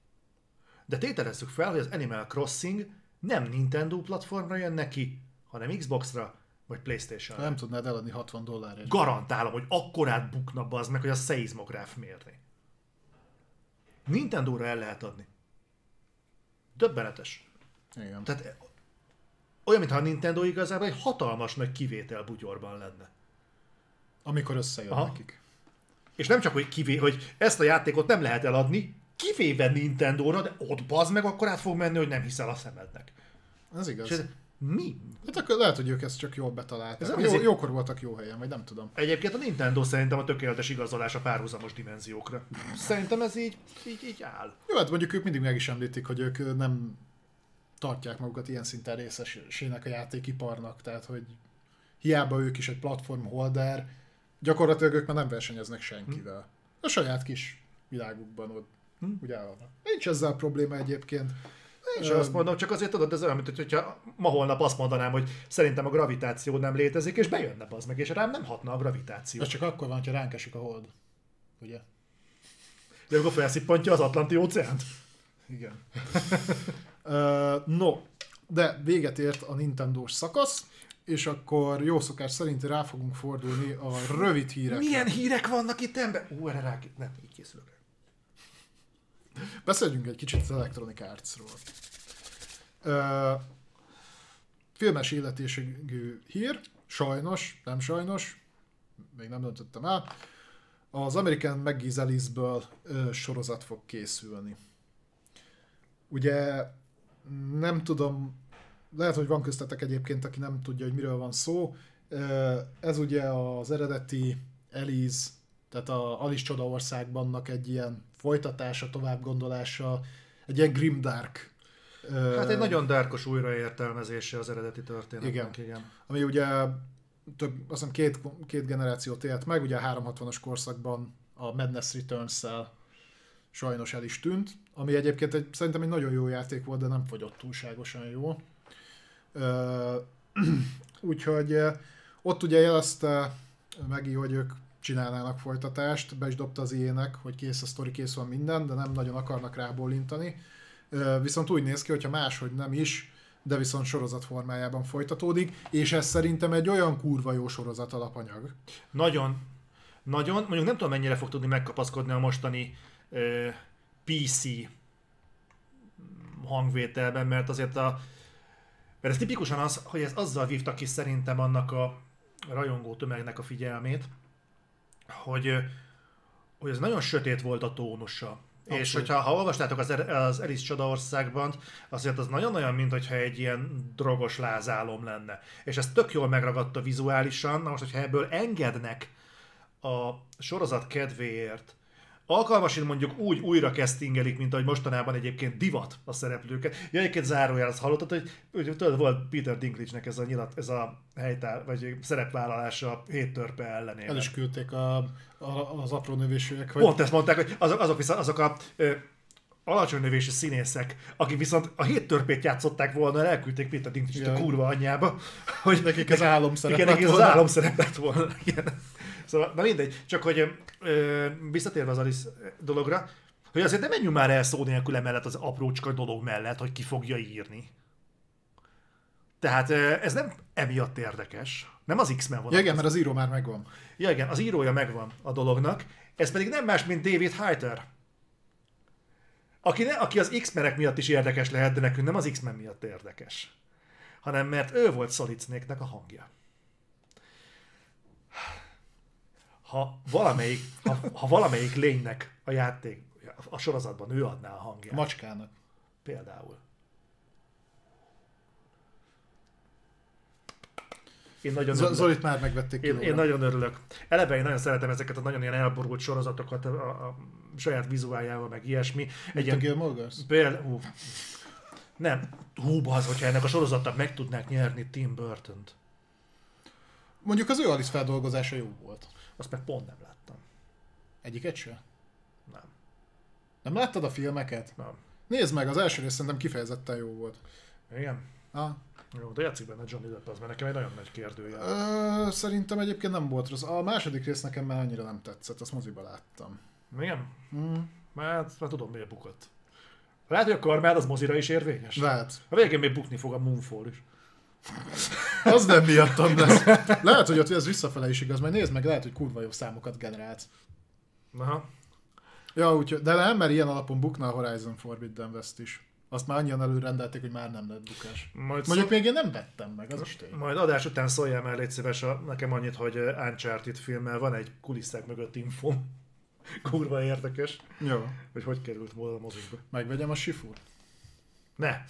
de tételezzük fel, hogy az Animal Crossing nem Nintendo platformra jön neki, hanem Xbox-ra vagy playstation Nem tudnád eladni 60 dollárért. Garantálom, hogy akkorát bukna az meg, hogy a szeizmográf mérni. Nintendo-ra el lehet adni. Döbbenetes. Igen. Tehát olyan, mintha a Nintendo igazából egy hatalmas nagy kivétel bugyorban lenne. Amikor összejön Aha. nekik. És nem csak, hogy, kivé, hogy ezt a játékot nem lehet eladni, kivéve Nintendo-ra, de ott bazd meg, akkor át fog menni, hogy nem hiszel a szemednek. Ez igaz. És ez mi? Hát akkor lehet, hogy ők ezt csak jól betalálták. Ez jó, azért... jókor voltak jó helyen, vagy nem tudom. Egyébként a Nintendo szerintem a tökéletes igazolás a párhuzamos dimenziókra. Szerintem ez így, így, így áll. Jó, hát mondjuk ők mindig meg is említik, hogy ők nem tartják magukat ilyen szinten részesének a játékiparnak, tehát hogy hiába ők is egy platform holder, gyakorlatilag ők már nem versenyeznek senkivel. Hm. A saját kis világukban ott hm. ugye Nincs ezzel probléma egyébként. Én sem azt mondom, csak azért tudod, ez olyan, mint hogyha ma holnap azt mondanám, hogy szerintem a gravitáció nem létezik, és bejönne az meg, és rám nem hatna a gravitáció. Ez csak akkor van, ha ránk esik a hold. Ugye? De akkor felszippantja az Atlanti óceánt. Igen. uh, no, de véget ért a Nintendo-s szakasz, és akkor jó szokás szerint rá fogunk fordulni a rövid hírekre. Milyen hírek vannak itt ember? Ú, erre rá... Nem, így készülök. Beszéljünk egy kicsit az Electronic Arts-ról. Uh, filmes életéségű hír, sajnos, nem sajnos, még nem döntöttem el, az American McGee uh, sorozat fog készülni. Ugye nem tudom, lehet, hogy van köztetek egyébként, aki nem tudja, hogy miről van szó. Ez ugye az eredeti Elise, tehát a Alice Csodaországbannak egy ilyen folytatása, továbbgondolása, egy ilyen grimdark Hát egy nagyon dárkos újraértelmezése az eredeti történetnek, igen. igen. Ami ugye több, azt hiszem két, két generációt élt meg, ugye a 360-as korszakban a Madness Returns-szel sajnos el is tűnt, ami egyébként egy, szerintem egy nagyon jó játék volt, de nem fogyott túlságosan jó. Úgyhogy ott ugye jelezte Megi, hogy ők csinálnának folytatást, be is dobta az ilyenek, hogy kész a sztori, kész van minden, de nem nagyon akarnak rábólintani. Viszont úgy néz ki, hogyha máshogy nem is, de viszont sorozat formájában folytatódik, és ez szerintem egy olyan kurva jó sorozat alapanyag. Nagyon. Nagyon. Mondjuk nem tudom, mennyire fog tudni megkapaszkodni a mostani ö, PC hangvételben, mert azért a mert ez tipikusan az, hogy ez azzal vívta ki szerintem annak a rajongó tömegnek a figyelmét, hogy, hogy ez nagyon sötét volt a tónusa. Abszolút. És hogyha ha olvastátok az, az Alice Csodaországban, azért az nagyon olyan, mint hogyha egy ilyen drogos lázálom lenne. És ez tök jól megragadta vizuálisan, na most, hogyha ebből engednek a sorozat kedvéért alkalmasint mondjuk úgy újra castingelik, mint ahogy mostanában egyébként divat a szereplőket. Ja, egyébként zárójel azt hallottad, hogy, hogy tudod, volt Peter Dinklage-nek ez a nyilat, ez a helytár, vagy szerepvállalása a hét törpe ellenében. El is küldték a, a, az apró növésűek. Hogy... Pont ezt mondták, hogy azok, azok, azok a ö, alacsony növésű színészek, akik viszont a hét törpét játszották volna, elküldték Peter Dinklage-t a kurva anyjába. Hogy nekik ez álomszerep lett volna. az álomszerep lett volna. Igen. Szóval, na mindegy, csak hogy ö, visszatérve az Alice dologra, hogy azért nem menjünk már el szó nélkül emellett az aprócska dolog mellett, hogy ki fogja írni. Tehát ez nem emiatt érdekes, Nem az X-Men van. Ja, igen, mert az író már megvan. Ja, igen, az írója megvan a dolognak. Ez pedig nem más, mint David Hayter. Aki, ne, aki az X-menek miatt is érdekes lehet, de nekünk nem az X-men miatt érdekes. Hanem mert ő volt Solid Snake-nek a hangja. Ha valamelyik, ha, ha valamelyik lénynek a játék, a sorozatban ő adná a hangját. Macskának. Például. Én nagyon örülök. Zolit már megvették Én, én nagyon örülök. Eleve én nagyon szeretem ezeket a nagyon ilyen elborult sorozatokat a, a saját vizuáljával, meg ilyesmi. Egy Mint a ilyen, Gilmore Girls? például, nem, hú, az, hogyha ennek a sorozatnak meg tudnák nyerni Tim Burton-t. Mondjuk az ő Alice feldolgozása jó volt. Azt meg pont nem láttam. Egyiket se? Nem. Nem láttad a filmeket? Nem. Nézd meg, az első rész szerintem kifejezetten jó volt. Igen? Ah. Jó, de játszik benne Johnny Depp, az mert nekem egy nagyon nagy kérdője. Ö, szerintem egyébként nem volt rossz. A második rész nekem már annyira nem tetszett, azt moziba láttam. Igen? Mm. Mert már tudom, miért bukott. Lehet, hogy a karmád az mozira is érvényes. Lehet. A végén még bukni fog a Moonfall is. Az nem miattam lesz. Lehet, hogy ott ez visszafele is igaz, majd nézd meg, lehet, hogy kurva jó számokat generált. Aha. Ja, úgyhogy, de nem, mert ilyen alapon bukna a Horizon Forbidden West is. Azt már annyian előrendelték, hogy már nem lett bukás. Majd, Mondjuk még én nem vettem meg, az is tény. Majd adás után szóljál már, légy szíves, a, nekem annyit, hogy Uncharted filmmel van egy kulisszák mögött infom. Kurva érdekes, Jó, hogy hogy került volna a mozikba. megvegyem a Sifur. Ne!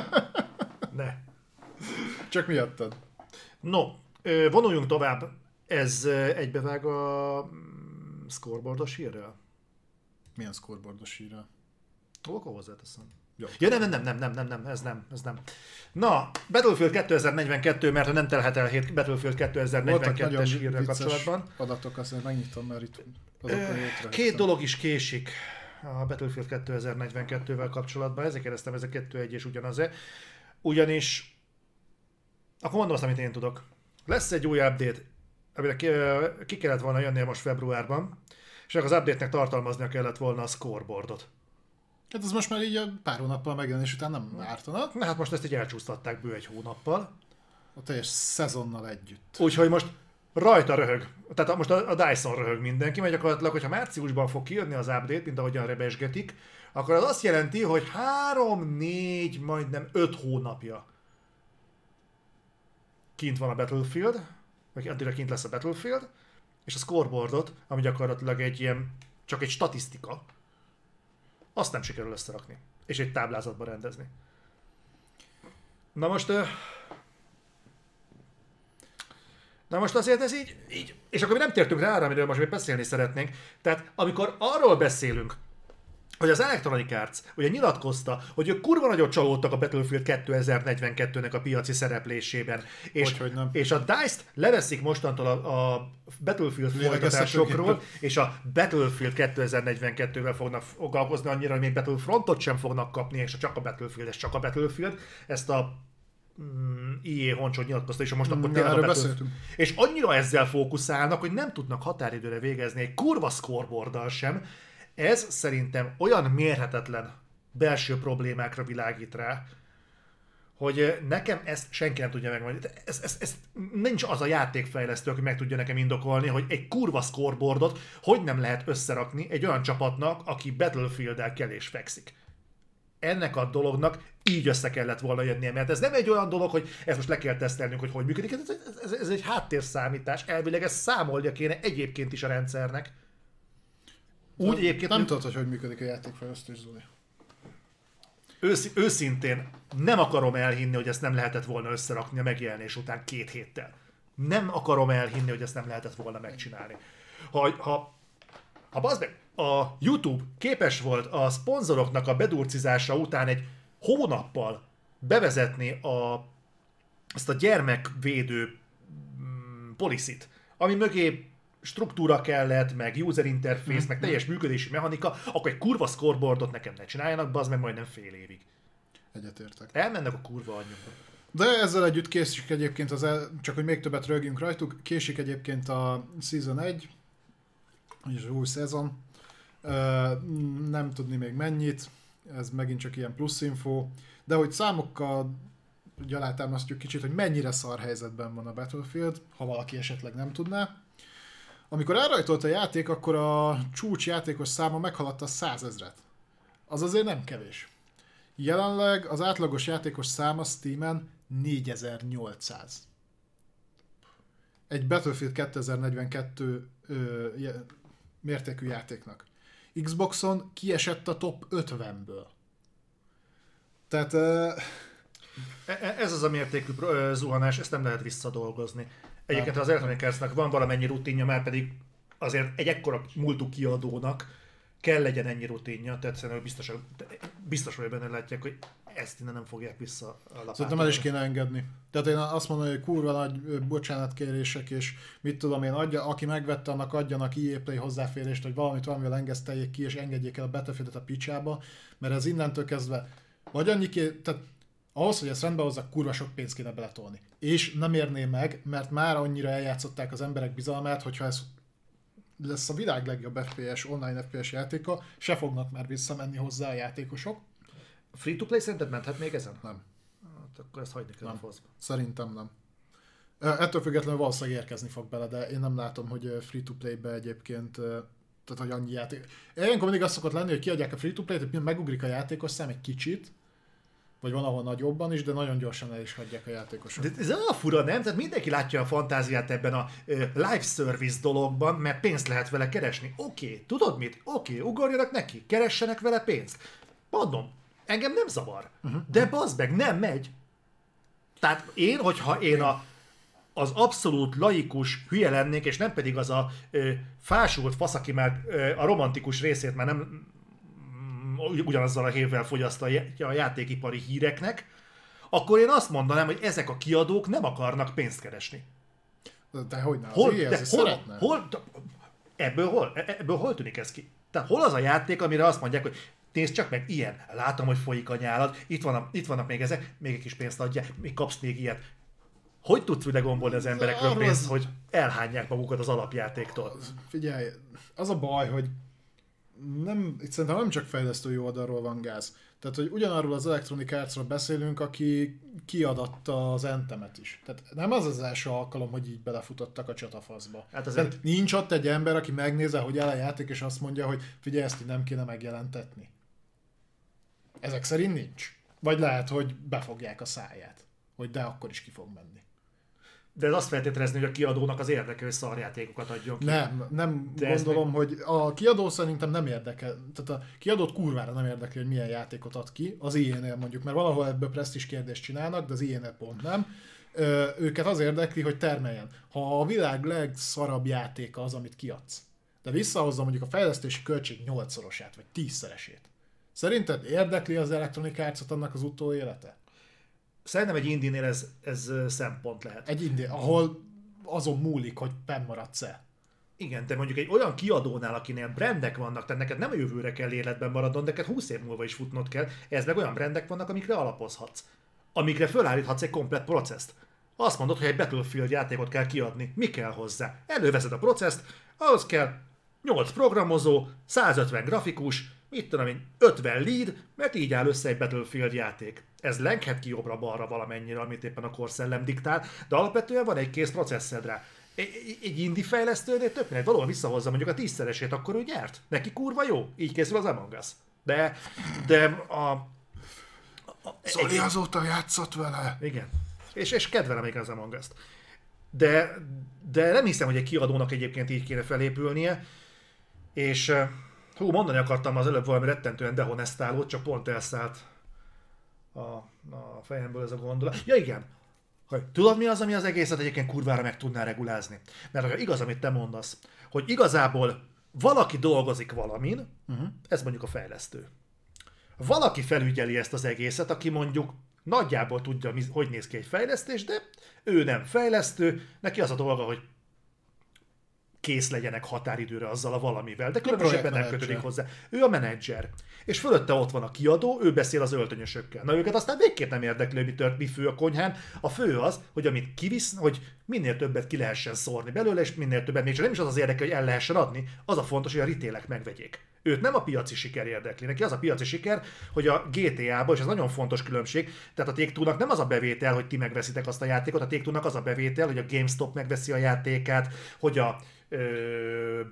ne! Csak miattad. No, vonuljunk tovább. Ez egybevág a mm, scoreboardos hírrel? Milyen scoreboardos? Hol akkor hozzáteszem? Jó. Ja nem, nem, nem, nem, nem, nem, ez nem, ez nem. Na, Battlefield 2042, mert nem telhet el Battlefield Voltak nagyon 2042-es hírrel kapcsolatban. adatok, mondja, megnyitom, mert itt Két dolog is késik a Battlefield 2042-vel kapcsolatban, ezért kérdeztem, ez a kettő egy és ugyanaz-e. Ugyanis, akkor mondom azt, amit én tudok. Lesz egy új update, amire ki, ki kellett volna jönnie most februárban, és az update-nek tartalmaznia kellett volna a scoreboardot. Hát ez most már így a pár hónappal megjelenés után nem ártana, Na hát most ezt így elcsúsztatták bő egy hónappal. a teljes szezonnal együtt. Úgyhogy most rajta röhög. Tehát most a, a Dyson röhög mindenki, mert gyakorlatilag, hogyha márciusban fog kijönni az update, mint ahogyan rebesgetik, akkor az azt jelenti, hogy 3, 4, majdnem 5 hónapja kint van a Battlefield, vagy addigra kint lesz a Battlefield, és a scoreboardot, ami gyakorlatilag egy ilyen, csak egy statisztika, azt nem sikerül összerakni, és egy táblázatba rendezni. Na most, ö, Na most azért ez így, így, és akkor mi nem tértünk rá arra, amiről most még beszélni szeretnénk. Tehát amikor arról beszélünk, hogy az Electronic Arts ugye nyilatkozta, hogy ők kurva nagyot csalódtak a Battlefield 2042-nek a piaci szereplésében, és, Hogyhogy nem. és a DICE-t leveszik mostantól a, a Battlefield folytatásokról, és a Battlefield 2042-vel fognak foglalkozni annyira, hogy még Battlefrontot sem fognak kapni, és csak a Battlefield, ez csak a Battlefield. Ezt a IE honcsot nyilatkozta, és most akkor Na, tényleg erről beszéltünk. és annyira ezzel fókuszálnak, hogy nem tudnak határidőre végezni egy kurva scoreboarddal sem. Ez szerintem olyan mérhetetlen belső problémákra világít rá, hogy eh, nekem ezt senki nem tudja megmondani. Ez, ez, ez nincs az a játékfejlesztő, aki meg tudja nekem indokolni, hogy egy kurva scoreboardot hogy nem lehet összerakni egy olyan csapatnak, aki Battlefield-el kell és fekszik ennek a dolognak így össze kellett volna jönnie, mert ez nem egy olyan dolog, hogy ezt most le kell tesztelnünk, hogy hogy működik, ez, ez, ez, egy háttérszámítás, elvileg ez számolja kéne egyébként is a rendszernek. Úgy egyébként Nem nem tudod, hogy hogy működik a játékfejlesztés, Zoli. ősz, őszintén nem akarom elhinni, hogy ezt nem lehetett volna összerakni a megjelenés után két héttel. Nem akarom elhinni, hogy ezt nem lehetett volna megcsinálni. Ha, ha, ha bazd meg, a YouTube képes volt a szponzoroknak a bedurcizása után egy hónappal bevezetni a, ezt a gyermekvédő mm, policit, ami mögé struktúra kellett, meg user interface, meg teljes működési mechanika, akkor egy kurva scoreboardot nekem ne csináljanak, bazd meg majdnem fél évig. Egyetértek. Elmennek a kurva anyjukba. De ezzel együtt késik egyébként, az el, csak hogy még többet rögjünk rajtuk, késik egyébként a Season 1, és az új szezon. Nem tudni még mennyit, ez megint csak ilyen plusz info, de hogy számokkal alátámasztjuk kicsit, hogy mennyire szar helyzetben van a Battlefield, ha valaki esetleg nem tudná. Amikor elrajtolt a játék, akkor a csúcs játékos száma meghaladta a százezret. Az azért nem kevés. Jelenleg az átlagos játékos száma Steam-en 4800. Egy Battlefield 2042 ö, mértékű játéknak. Xboxon kiesett a top 50-ből. Tehát... Ö, e, ez az a mértékű zuhanás, ezt nem lehet visszadolgozni. Egyébként az Electronic Arts-nak van valamennyi rutinja, már pedig azért egy ekkora múltú kiadónak kell legyen ennyi rutinja, tehát szerintem biztos, biztos vagy benne látják, hogy ezt innen nem fogják vissza a Szerintem el is kéne engedni. Tehát én azt mondom, hogy kurva nagy bocsánatkérések, és mit tudom én, adja, aki megvette, annak adjanak EA Play hozzáférést, hogy valamit valamivel engeszteljék ki, és engedjék el a battlefield a picsába, mert ez innentől kezdve vagy annyi ké, tehát ahhoz, hogy ezt rendbe hozzak, kurva sok pénzt kéne beletolni. És nem érné meg, mert már annyira eljátszották az emberek bizalmát, hogyha ez lesz a világ legjobb FPS, online FPS játéka, se fognak már visszamenni hozzá a játékosok. Free-to-play szerinted menthet még ezen? Nem. Hát akkor ezt hagyni kell nem. a faszba. Szerintem nem. Ettől függetlenül valószínűleg érkezni fog bele, de én nem látom, hogy free-to-play-be egyébként tehát hogy annyi játék. Ilyenkor mindig azt szokott lenni, hogy kiadják a free-to-play-t, hogy megugrik a játékos szám egy kicsit, vagy van ahol nagyobban is, de nagyon gyorsan el is hagyják a játékosok. De ez a fura, nem? Tehát mindenki látja a fantáziát ebben a uh, live service dologban, mert pénzt lehet vele keresni. Oké, okay, tudod mit? Oké, okay, ugorjanak neki, keressenek vele pénzt. Mondom, engem nem zavar, uh-huh. de bazd meg, nem megy. Tehát én, hogyha én a, az abszolút laikus hülye lennék, és nem pedig az a ö, fásult fasz, aki már ö, a romantikus részét már nem ugyanazzal a hévvel fogyaszt a játékipari híreknek, akkor én azt mondanám, hogy ezek a kiadók nem akarnak pénzt keresni. De hogy nem? Hol, de hol, szeretne. hol, ebből hol, e- ebből hol tűnik ez ki? Tehát hol az a játék, amire azt mondják, hogy nézd csak meg, ilyen, látom, hogy folyik a nyálad, itt, van a, itt vannak még ezek, még egy kis pénzt adja, még kapsz még ilyet. Hogy tudsz üde gombolni az emberekről pénzt, hogy elhányják magukat az alapjátéktól? Figyelj, az a baj, hogy nem, itt szerintem nem csak fejlesztői oldalról van gáz. Tehát, hogy ugyanarról az Electronic arts beszélünk, aki kiadatta az Entemet is. Tehát nem az az első alkalom, hogy így belefutottak a csatafaszba. Hát azért... Tehát nincs ott egy ember, aki megnézze, hogy el a játék, és azt mondja, hogy figyelj, ezt így nem kéne megjelentetni. Ezek szerint nincs. Vagy lehet, hogy befogják a száját. Hogy de akkor is ki fog menni. De ez azt feltételezni, hogy a kiadónak az érdekel, hogy szarjátékokat adjon ki. Nem, nem De gondolom, meg... hogy a kiadó szerintem nem érdekel, tehát a kiadót kurvára nem érdekli, hogy milyen játékot ad ki, az ilyen mondjuk, mert valahol ebből presztis kérdést csinálnak, de az ilyen pont nem. Ö, őket az érdekli, hogy termeljen. Ha a világ legszarabb játéka az, amit kiadsz, de visszahozza mondjuk a fejlesztési költség 8-szorosát, vagy 10-szeresét. Szerinted érdekli az Electronic arts annak az utólélete? Szerintem egy indinél ez, ez szempont lehet. Egy indi, ahol azon múlik, hogy maradsz-e. Igen, de mondjuk egy olyan kiadónál, akinél brendek vannak, tehát neked nem a jövőre kell életben maradnod, neked 20 év múlva is futnod kell, ez meg olyan brendek vannak, amikre alapozhatsz. Amikre fölállíthatsz egy komplet processzt. Azt mondod, hogy egy Battlefield játékot kell kiadni. Mi kell hozzá? Előveszed a processzt, ahhoz kell 8 programozó, 150 grafikus, mit tudom én, 50 lead, mert így áll össze egy Battlefield játék. Ez lenghet ki jobbra-balra valamennyire, amit éppen a korszellem diktál, de alapvetően van egy kész processzed rá. Egy indie fejlesztőnél több mindegy, valóban visszahozza mondjuk a tízszeresét, akkor ő nyert. Neki kurva jó. Így készül az Among Us. De, de a... a Zoli egy, azóta játszott vele. Igen. És, és kedvelem még az Among Us-t. De, de nem hiszem, hogy egy kiadónak egyébként így kéne felépülnie. És Hú, mondani akartam az előbb valami rettentően dehonestálót, csak pont elszállt a, a fejemből ez a gondolat. Ja igen, hogy tudod mi az, ami az egészet egyébként kurvára meg tudná regulázni? Mert ha igaz, amit te mondasz, hogy igazából valaki dolgozik valamin, uh-huh. ez mondjuk a fejlesztő. Valaki felügyeli ezt az egészet, aki mondjuk nagyjából tudja, hogy néz ki egy fejlesztés, de ő nem fejlesztő, neki az a dolga, hogy kész legyenek határidőre azzal a valamivel, de különösebben nem kötődik hozzá. Ő a menedzser. És fölötte ott van a kiadó, ő beszél az öltönyösökkel. Na őket aztán végképp nem érdekli, hogy mi tört, mi fő a konyhán. A fő az, hogy amit kivisz, hogy minél többet ki lehessen szórni belőle, és minél többet, még csak nem is az az érdekel, hogy el lehessen adni, az a fontos, hogy a ritélek megvegyék. Őt nem a piaci siker érdekli, neki az a piaci siker, hogy a GTA-ban, és ez nagyon fontos különbség, tehát a take nem az a bevétel, hogy ti megveszitek azt a játékot, a take az a bevétel, hogy a GameStop megveszi a játékát, hogy a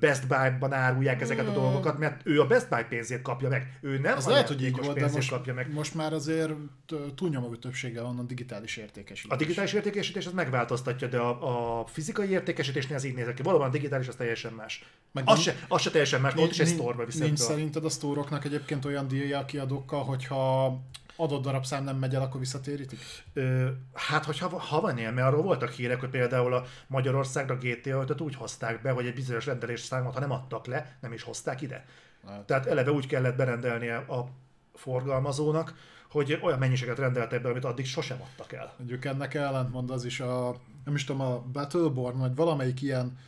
Best Buy-ban árulják ezeket a dolgokat, mert ő a Best Buy pénzét kapja meg. Ő nem Ez a lehet, hogy így volt, de most, kapja meg. most már azért túlnyomó többsége van a digitális értékesítés. A digitális értékesítés az megváltoztatja, de a, a fizikai értékesítésnél az így néz ki. Valóban a digitális az teljesen más. Meg az, se, az se teljesen más, nincs, ott is egy sztorba viszont. Nincs szerinted a sztoroknak egyébként olyan díjjal kiadókkal, hogyha adott darabszám nem megy el, akkor visszatérítik? Ö, hát, hogyha ha van ilyen, mert arról voltak hírek, hogy például a Magyarországra GTA 5 úgy hozták be, hogy egy bizonyos rendelés számot, ha nem adtak le, nem is hozták ide. Hát. Tehát eleve úgy kellett berendelnie a forgalmazónak, hogy olyan mennyiséget rendeltek be, amit addig sosem adtak el. Mondjuk ennek ellentmond az is a, nem is tudom, a Battleborn, vagy valamelyik ilyen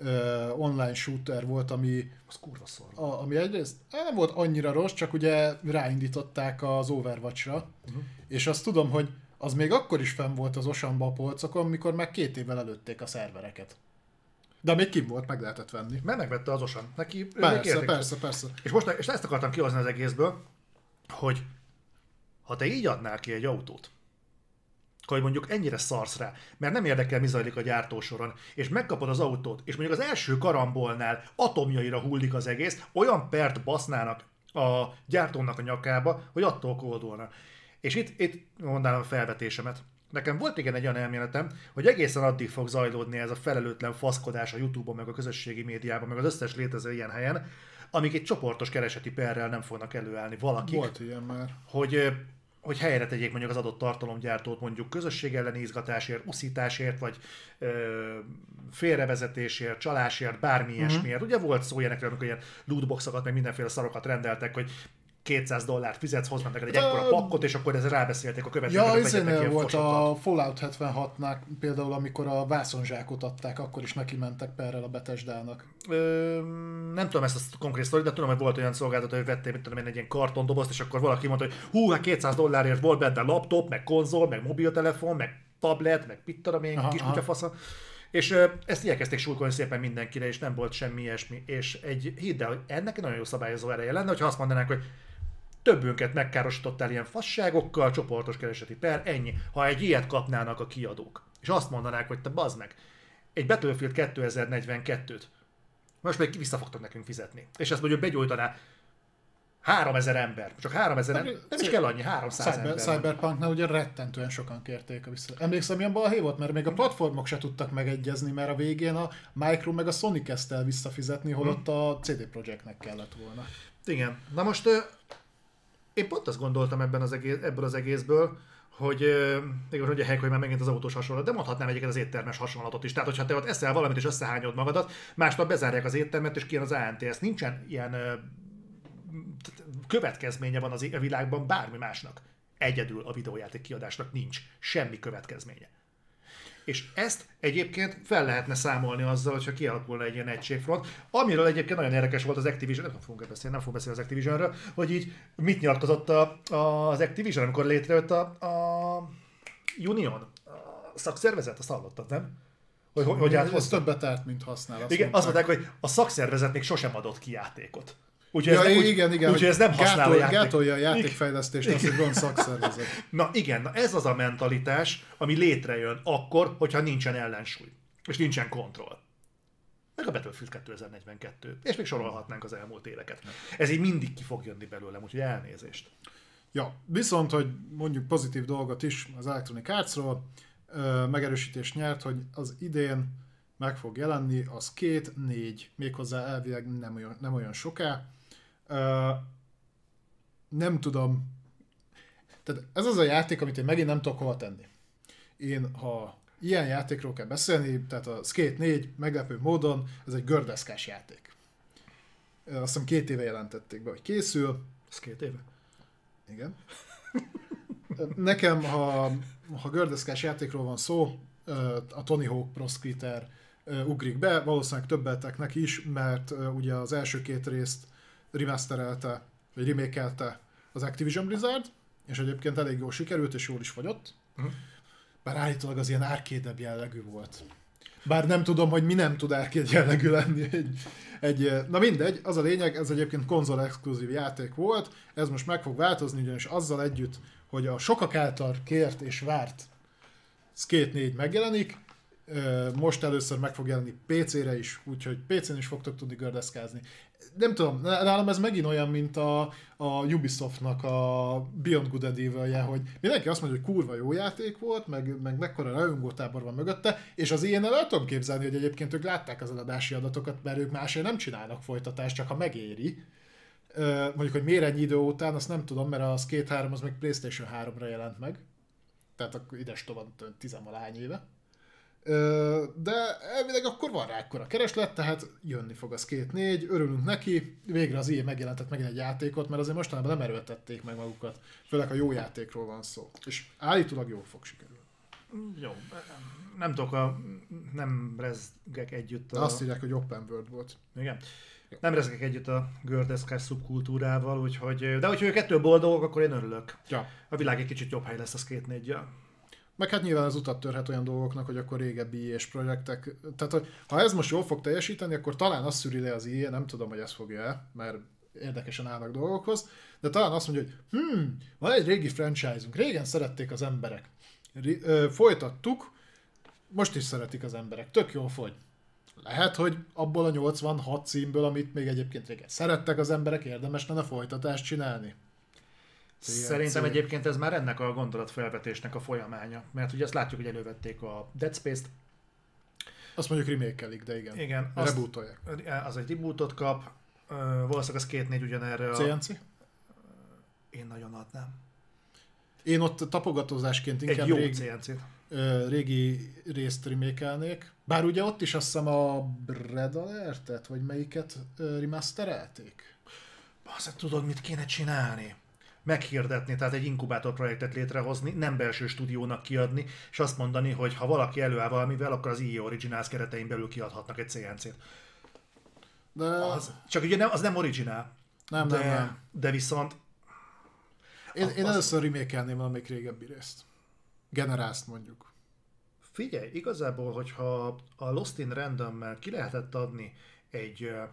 uh, online shooter volt, ami... Az kurva szor. A, ami egyrészt nem volt annyira rossz, csak ugye ráindították az Overwatch-ra, uh-huh. és azt tudom, hogy az még akkor is fenn volt az Osamba polcokon, mikor meg két évvel előtték a szervereket. De még kim volt, meg lehetett venni. Mert megvette az Osan. Neki persze, persze, persze. És most és ezt akartam kihozni az egészből, hogy ha te így adnál ki egy autót, hogy mondjuk ennyire szarsz rá, mert nem érdekel, mi zajlik a gyártósoron, és megkapod az autót, és mondjuk az első karambolnál atomjaira hullik az egész, olyan pert basznának a gyártónak a nyakába, hogy attól kódolna. És itt, itt mondanám a felvetésemet. Nekem volt igen egy olyan elméletem, hogy egészen addig fog zajlódni ez a felelőtlen faszkodás a Youtube-on, meg a közösségi médiában, meg az összes létező ilyen helyen, amik egy csoportos kereseti perrel nem fognak előállni valaki. Volt ilyen már. Hogy hogy helyre tegyék mondjuk az adott tartalomgyártót mondjuk közösség elleni izgatásért, uszításért, vagy ö, félrevezetésért, csalásért, bármi uh-huh. ilyesmiért. Ugye volt szó ilyenekről, amikor ilyen lootboxokat, meg mindenféle szarokat rendeltek, hogy 200 dollárt fizetsz, hoznak neked egy ekkora pakkot, és akkor ezzel rábeszélték a következőket. Ja, ezért volt a Fallout 76-nál például, amikor a vászonzsákot adták, akkor is neki mentek perrel a Betesdának. Nem tudom ezt a konkrét sztorit, de tudom, hogy volt olyan szolgáltató, hogy vettél, mit tudom én, egy ilyen kartondobozt, és akkor valaki mondta, hogy hú, hát 200 dollárért volt benne laptop, meg konzol, meg mobiltelefon, meg tablet, meg mit tudom én, kis kutyafasza. És ezt igyekezték súlykolni szépen mindenkire, és nem volt semmi ilyesmi. És egy hidd el, hogy ennek nagyon jó szabályozó ereje lenne, hogyha azt mondanák, hogy többünket megkárosítottál ilyen fasságokkal, csoportos kereseti per, ennyi. Ha egy ilyet kapnának a kiadók, és azt mondanák, hogy te bazd meg, egy Battlefield 2042-t, most még vissza fogtok nekünk fizetni. És ezt mondjuk begyújtaná 3000 ember. Csak 3000 ember. Nem is kell annyi, 300 Cyber, ember. Cyberpunknál ugye rettentően sokan kérték a vissza. Emlékszem, milyen balhé volt, mert még a platformok se tudtak megegyezni, mert a végén a Micro meg a Sony kezdte el visszafizetni, holott hmm. a CD Projektnek kellett volna. Igen. Na most én pont azt gondoltam ebben az egész, ebből az egészből, hogy, hogy a hely, hogy már megint az autós hasonlat, de mondhatnám egyébként az éttermes hasonlatot is. Tehát, hogyha te ott eszel valamit és összehányod magadat, másnap bezárják az éttermet és kijön az ANTS. Nincsen ilyen következménye van az a világban bármi másnak. Egyedül a videójáték kiadásnak nincs semmi következménye. És ezt egyébként fel lehetne számolni azzal, hogyha kialakulna egy ilyen egységfront, amiről egyébként nagyon érdekes volt az Activision, nem fogunk beszélni, nem fogunk beszélni az Activisionről, hogy így mit nyilatkozott a, a, az Activision, amikor létrejött a, a Union, a szakszervezet, azt hallottad, nem? Hogy, hogy, hogy Ez többet árt, mint használ. Azt Igen, mondták. azt mondták, hogy a szakszervezet még sosem adott ki játékot. Úgyhogy ja, ez, úgy, igen, igen, úgy, ez nem használ a játék. Gátolja a játékfejlesztést, az egy gond szakszervezet. Na igen, na ez az a mentalitás, ami létrejön akkor, hogyha nincsen ellensúly, és nincsen kontroll. Meg a Battlefield 2042. És még sorolhatnánk az elmúlt éveket. Ez így mindig ki fog jönni belőlem, úgyhogy elnézést. Ja, viszont, hogy mondjuk pozitív dolgot is az Electronic Arts-ról, megerősítés nyert, hogy az idén meg fog jelenni, az két-négy, méghozzá elvileg nem olyan, nem olyan soká, nem tudom. Tehát ez az a játék, amit én megint nem tudok hova tenni. Én, ha ilyen játékról kell beszélni, tehát a Skate 4 meglepő módon, ez egy gördeszkás játék. Azt hiszem két éve jelentették be, hogy készül. Ez két éve? Igen. Nekem, ha, ha gördeszkás játékról van szó, a Tony Hawk Pro Skater ugrik be, valószínűleg többeteknek is, mert ugye az első két részt remasterelte, vagy remékelte az Activision Blizzard, és egyébként elég jól sikerült, és jól is fogyott. Uh-huh. Bár állítólag az ilyen árkédebb jellegű volt. Bár nem tudom, hogy mi nem tud arcade jellegű lenni egy, egy, na mindegy, az a lényeg, ez egyébként konzol exkluzív játék volt, ez most meg fog változni, ugyanis azzal együtt, hogy a sokak által kért és várt Skate 4 megjelenik, most először meg fog jelenni PC-re is, úgyhogy PC-n is fogtok tudni gördeszkázni. Nem tudom, nálam ez megint olyan, mint a, a Ubisoftnak a Beyond Good and evil hogy mindenki azt mondja, hogy kurva jó játék volt, meg, meg mekkora rajongótábor van mögötte, és az ilyen el tudom képzelni, hogy egyébként ők látták az eladási adatokat, mert ők másért nem csinálnak folytatást, csak ha megéri. Mondjuk, hogy miért ennyi idő után, azt nem tudom, mert a Skate 3 az meg Playstation 3-ra jelent meg. Tehát akkor ides tovább tizenvalány éve de elvileg akkor van rá a kereslet, tehát jönni fog a Skate 4, örülünk neki, végre az ilyen megjelentett megint egy játékot, mert azért mostanában nem erőltették meg magukat, főleg a jó játékról van szó, és állítólag jól fog sikerülni. Jó, nem tudok, a, nem rezgek együtt a... Azt írják, hogy open world volt. Igen. Jó. Nem rezgek együtt a gördeszkás szubkultúrával, úgyhogy, de hogyha ők ettől boldogok, akkor én örülök. Ja. A világ egy kicsit jobb hely lesz a Skate 4 meg hát nyilván az utat törhet olyan dolgoknak, hogy akkor régebbi és projektek, tehát hogy ha ez most jól fog teljesíteni, akkor talán azt szűri le az IE, nem tudom, hogy ez fogja-e, mert érdekesen állnak dolgokhoz, de talán azt mondja, hogy hmm, van egy régi franchise-unk, régen szerették az emberek, folytattuk, most is szeretik az emberek, tök jól fogy. Lehet, hogy abból a 86 címből, amit még egyébként régen szerettek az emberek, érdemes lenne folytatást csinálni. Szerintem egyébként ez már ennek a gondolatfelvetésnek a folyamánya, mert ugye azt látjuk, hogy elővették a Dead Space-t, azt mondjuk remake de igen. Igen. Azt, Rebootolják. Az egy rebootot kap, valószínűleg az két négy ugyanerre a... CNC? Én nagyon adnám. Én ott tapogatózásként inkább egy jó régi, cnc régi részt remékelnék. Bár ugye ott is azt hiszem a Red Alert-et, vagy melyiket remasterelték? Azt tudod, mit kéne csinálni? Meghirdetni, tehát egy inkubátor projektet létrehozni, nem belső stúdiónak kiadni, és azt mondani, hogy ha valaki előáll valamivel, akkor az EA Originals keretein belül kiadhatnak egy CNC-t. De... Az, csak ugye nem, az nem originál. Nem, de, nem, nem. De viszont... Én, én az... először remékelném valamelyik régebbi részt. Generást mondjuk. Figyelj, igazából, hogyha a Lost in Random-mel ki lehetett adni egy uh,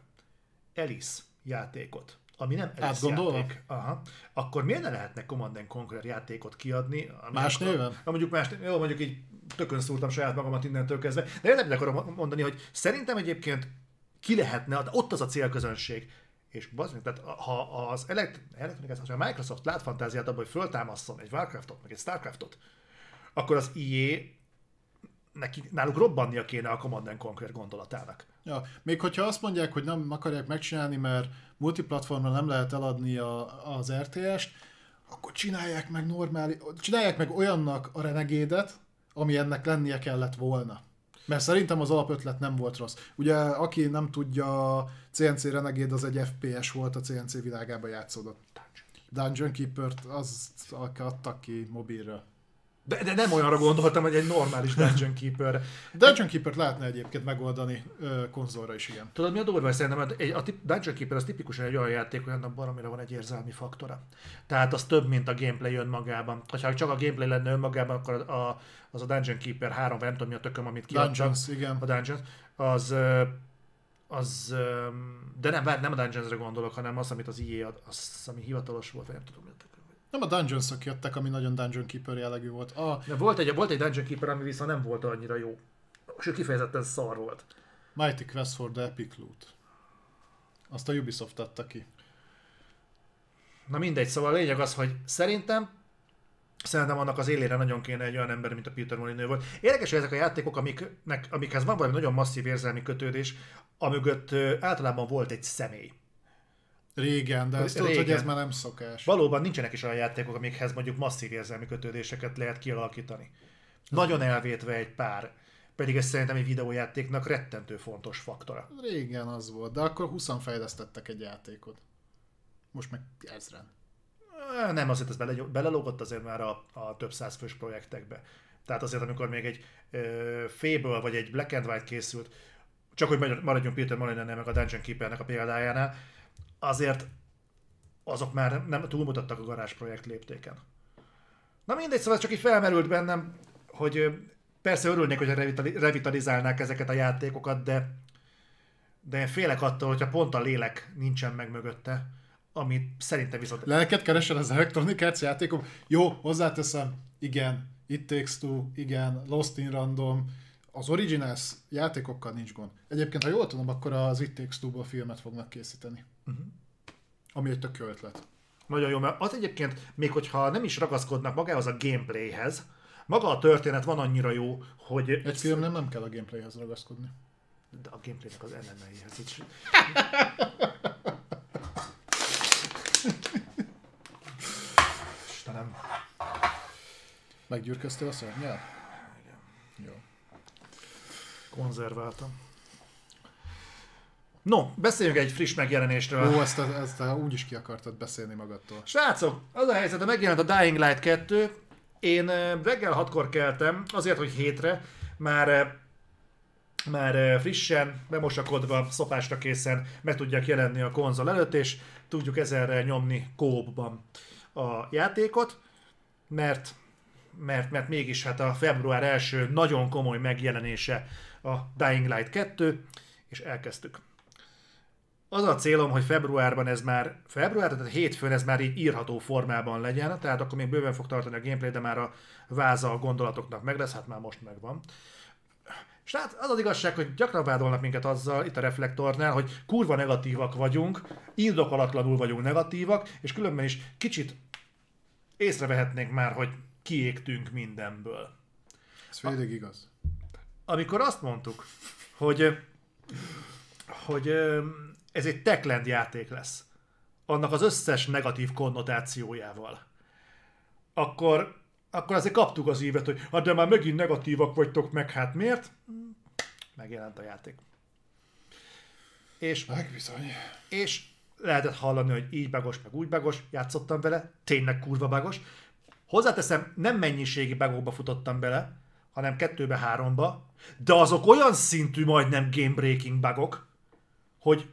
Alice játékot, ami nem Alice játék, aha, akkor miért ne lehetne Command Conquer játékot kiadni? Más néven? Ha mondjuk más jó, mondjuk így tökön szúrtam saját magamat innentől kezdve, de én nem akarom mondani, hogy szerintem egyébként ki lehetne, ott az a célközönség, és bazd tehát ha az Electronic a Microsoft lát fantáziát abban, hogy föltámaszson egy Warcraftot, meg egy Starcraftot, akkor az EA neki, náluk robbannia kéne a Command Conquer gondolatának. Ja, még hogyha azt mondják, hogy nem akarják megcsinálni, mert multiplatformra nem lehet eladni a, az RTS-t, akkor csinálják meg normális, csinálják meg olyannak a renegédet, ami ennek lennie kellett volna. Mert szerintem az alapötlet nem volt rossz. Ugye, aki nem tudja, CNC Renegade az egy FPS volt, a CNC világában játszódott. Dungeon Keeper-t az adtak ki mobilra. De, de nem olyanra gondoltam, hogy egy normális Dungeon Keeper. Dungeon Keeper lehetne egyébként megoldani ö, konzolra is, igen. Tudod, mi a durva? Szerintem egy, a tip, Dungeon Keeper az tipikusan egy olyan játék, olyan baromira van egy érzelmi faktora. Tehát az több, mint a gameplay önmagában. Ha csak a gameplay lenne önmagában, akkor a, az a Dungeon Keeper 3, vagy nem tudom mi a tököm, amit kiadtak. Dungeons, igen. A Dungeons. Az, az, de nem, nem a Dungeons-re gondolok, hanem az, amit az ad, az, ami hivatalos volt, vagy nem tudom, mi nem a dungeons jöttek, ami nagyon Dungeon Keeper jellegű volt. A... De volt egy, volt egy Dungeon Keeper, ami viszont nem volt annyira jó. És ő kifejezetten szar volt. Mighty Quest for the Epic Loot. Azt a Ubisoft adta ki. Na mindegy, szóval a lényeg az, hogy szerintem Szerintem annak az élére nagyon kéne egy olyan ember, mint a Peter Molyneux volt. Érdekes, hogy ezek a játékok, amiknek, amikhez van valami nagyon masszív érzelmi kötődés, amögött általában volt egy személy. Régen, de ezt tudod, hogy ez már nem szokás. Valóban nincsenek is olyan játékok, amikhez mondjuk masszív érzelmi kötődéseket lehet kialakítani. Nagyon elvétve egy pár. Pedig ez szerintem egy videójátéknak rettentő fontos faktora. Régen az volt, de akkor 20 fejlesztettek egy játékot. Most meg ezren. Nem, azért ez bele, belelógott azért már a, a több száz fős projektekbe. Tehát azért, amikor még egy ö, Fable vagy egy Black and White készült, csak hogy maradjunk Peter molyneux meg a Dungeon Keepernek a példájánál, azért azok már nem túlmutattak a garázs projekt léptéken. Na mindegy, szóval csak így felmerült bennem, hogy Persze örülnék, revitali- revitalizálnák ezeket a játékokat, de de én félek attól, hogyha pont a lélek nincsen meg mögötte, amit szerintem viszont... Lelket keresel az Electronic Arts játékok? Jó, hozzáteszem, igen, It Takes Two, igen, Lost in Random, az Originals játékokkal nincs gond. Egyébként, ha jól tudom, akkor az It Takes Two-ból filmet fognak készíteni. Uh-huh. Ami egy tök jó ötlet. Nagyon jó, mert az egyébként, még hogyha nem is ragaszkodnak magához a gameplayhez, maga a történet van annyira jó, hogy... Egy filmnem nem kell a gameplayhez ragaszkodni. De a gameplaynek az elemeihez is. Istenem. Meggyűrköztél a szörnyel? Jó. Konzerváltam. No, beszéljünk egy friss megjelenésről. Ó, ezt, ezt, ezt úgy is ki akartad beszélni magadtól. Srácok, az a helyzet, hogy megjelent a Dying Light 2. Én reggel hatkor keltem, azért, hogy hétre már már frissen, bemosakodva, szopásra készen meg tudják jelenni a konzol előtt, és tudjuk ezerre nyomni kópban a játékot, mert, mert, mert mégis hát a február első nagyon komoly megjelenése a Dying Light 2, és elkezdtük. Az a célom, hogy februárban ez már, február, tehát hétfőn ez már így írható formában legyen, tehát akkor még bőven fog tartani a gameplay, de már a váza a gondolatoknak meg lesz, hát már most megvan. És hát az az igazság, hogy gyakran vádolnak minket azzal itt a reflektornál, hogy kurva negatívak vagyunk, indokolatlanul vagyunk negatívak, és különben is kicsit észrevehetnénk már, hogy kiégtünk mindenből. Ez félig igaz. Amikor azt mondtuk, hogy, hogy ez egy Techland játék lesz, annak az összes negatív konnotációjával, akkor, akkor azért kaptuk az ívet, hogy hát de már megint negatívak vagytok meg, hát miért? Megjelent a játék. És Meg bizony. és lehetett hallani, hogy így bagos, meg úgy bagos, játszottam vele, tényleg kurva bagos. Hozzáteszem, nem mennyiségi bagokba futottam bele, hanem kettőbe, háromba, de azok olyan szintű majdnem game breaking bugok, hogy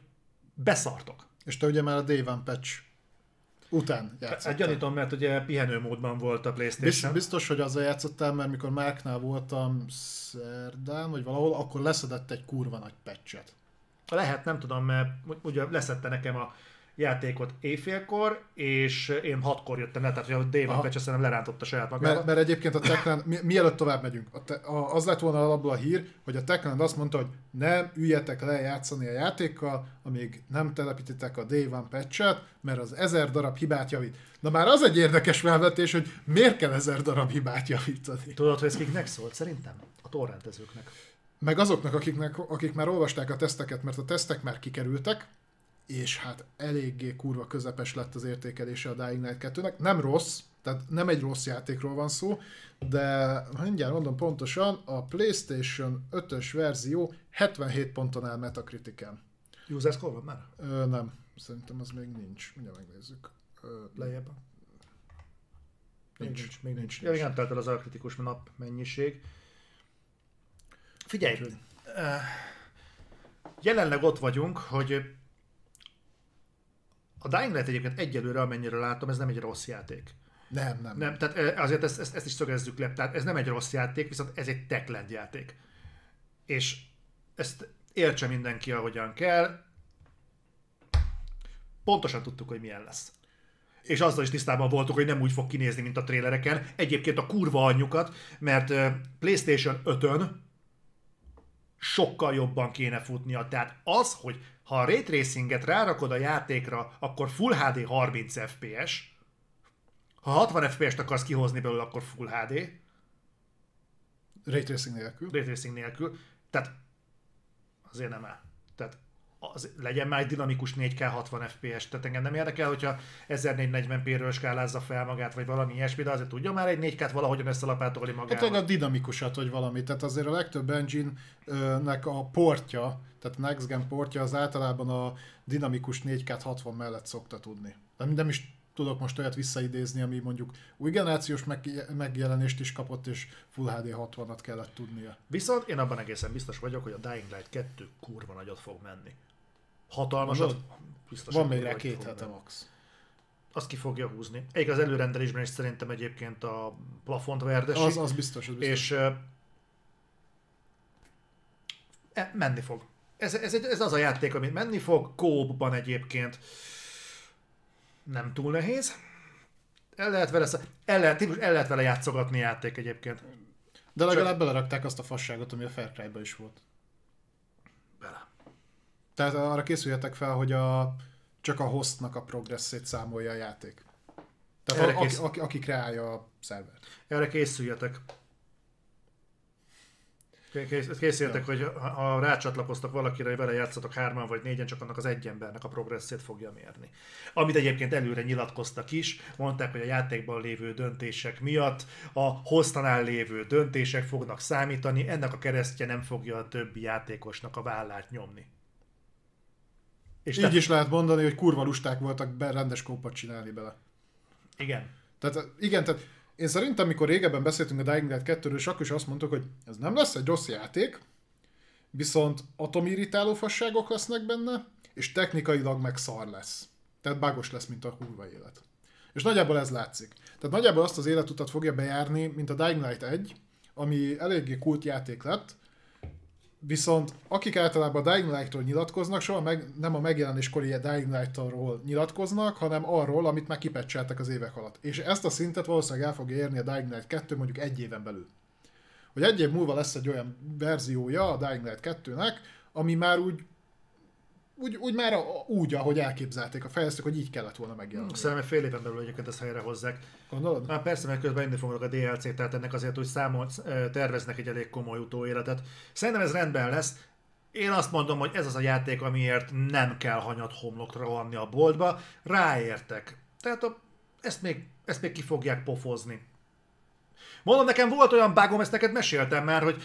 beszartok. És te ugye már a Day One patch után Hát játszottál. gyanítom, mert ugye pihenőmódban volt a Playstation. biztos, hogy azzal játszottál, mert mikor Márknál voltam szerdán, vagy valahol, akkor leszedett egy kurva nagy patchet. Lehet, nem tudom, mert ugye leszette nekem a játékot éjfélkor, és én hatkor jöttem le, tehát hogy a Aha. patch szerintem lerántotta saját magába. Mert, mert egyébként a Techland, mi, mielőtt tovább megyünk, a te, a, az lett volna alapból a hír, hogy a Techland azt mondta, hogy nem üljetek le játszani a játékkal, amíg nem telepítitek a Day One patchet, mert az ezer darab hibát javít. Na már az egy érdekes felvetés, hogy miért kell ezer darab hibát javítani. Tudod, hogy ez kiknek szólt szerintem? A torrentezőknek. Meg azoknak, akiknek, akik már olvasták a teszteket, mert a tesztek már kikerültek, és hát eléggé kurva közepes lett az értékelése a Dying Light 2-nek. Nem rossz, tehát nem egy rossz játékról van szó, de mindjárt mondom pontosan, a PlayStation 5-ös verzió 77 ponton áll Metacritiken. User score van már? Ö, nem, szerintem az még nincs. Mindjárt megnézzük. Ö, Lejjebb. Még Nincs. nincs, még nincs. Nincs, Ja, nem telt el az a kritikus nap mennyiség. Figyelj, eh, jelenleg ott vagyunk, hogy a Dying Light egyébként egyelőre, amennyire látom, ez nem egy rossz játék. nem, nem. Nem, tehát eh, azért ezt, ezt, ezt is szögezzük le, tehát ez nem egy rossz játék, viszont ez egy Techland játék. És ezt értse mindenki, ahogyan kell. Pontosan tudtuk, hogy milyen lesz. És azzal is tisztában voltunk, hogy nem úgy fog kinézni, mint a trélereken. Egyébként a kurva anyjukat, mert PlayStation 5-ön sokkal jobban kéne futnia. Tehát az, hogy ha a Ray Tracinget rárakod a játékra, akkor Full HD 30 FPS, ha 60 FPS-t akarsz kihozni belőle, akkor Full HD, Ray Tracing nélkül. Ray Tracing nélkül. Tehát azért nem áll. Tehát az, legyen már egy dinamikus 4K 60 FPS, tehát engem nem érdekel, hogyha 1440p-ről skálázza fel magát, vagy valami ilyesmi, de azért tudja már egy 4K-t valahogyan összelapátolni Hát magával. egy a dinamikusat, vagy valami. Tehát azért a legtöbb engine-nek a portja, tehát a Next Gen portja az általában a dinamikus 4K 60 mellett szokta tudni. De nem is tudok most olyat visszaidézni, ami mondjuk új generációs meg- megjelenést is kapott, és Full HD 60-at kellett tudnia. Viszont én abban egészen biztos vagyok, hogy a Dying Light 2 kurva nagyot fog menni. Hatalmasat. Biztos, Van még rá két hete max. Azt ki fogja húzni. Egyik az előrendelésben is szerintem egyébként a plafont verdesi. Az, az biztos, az biztos. És e, menni fog. Ez, ez, ez az a játék, amit menni fog, kóbban egyébként nem túl nehéz. El lehet vele, el lehet, el lehet vele játszogatni játék egyébként. De legalább Csak... belerakták azt a fasságot, ami a Far cry is volt. Bele. Tehát arra készüljetek fel, hogy a, csak a hostnak a progresszét számolja a játék. Tehát Erre a, kész... aki, aki kreálja a szervert. Erre készüljetek. Készüljetek, ja. hogy ha rácsatlakoztak valakire, hogy vele játszatok hárman vagy négyen, csak annak az egy embernek a progresszét fogja mérni. Amit egyébként előre nyilatkoztak is, mondták, hogy a játékban lévő döntések miatt a hoztanál lévő döntések fognak számítani, ennek a keresztje nem fogja a többi játékosnak a vállát nyomni. És Így te... is lehet mondani, hogy kurva lusták voltak be rendes kópat csinálni bele. Igen. Tehát igen, tehát én szerintem, mikor régebben beszéltünk a Dying Light 2-ről, és akkor is azt mondtuk, hogy ez nem lesz egy rossz játék, viszont atomirritáló fasságok lesznek benne, és technikailag meg szar lesz. Tehát bágos lesz, mint a kurva élet. És nagyjából ez látszik. Tehát nagyjából azt az életutat fogja bejárni, mint a Dying Light 1, ami eléggé kult játék lett, Viszont akik általában a Dying Light-ról nyilatkoznak, soha meg, nem a megjelenéskori Dying Light-ról nyilatkoznak, hanem arról, amit már kipecseltek az évek alatt. És ezt a szintet valószínűleg el fogja érni a Dying Light 2 mondjuk egy éven belül. Hogy egy év múlva lesz egy olyan verziója a Dying Light 2-nek, ami már úgy úgy, úgy már úgy, ahogy elképzelték a fejlesztők, hogy így kellett volna megjelenni. Szerintem fél éven belül egyébként ezt helyre hozzák. Gondolod? Hát persze, mert közben indni fognak a DLC, tehát ennek azért úgy számol, terveznek egy elég komoly utóéletet. Szerintem ez rendben lesz. Én azt mondom, hogy ez az a játék, amiért nem kell hanyat homlokra rohanni a boltba. Ráértek. Tehát a, ezt, még, ezt még ki fogják pofozni. Mondom, nekem volt olyan bágom, ezt neked meséltem már, hogy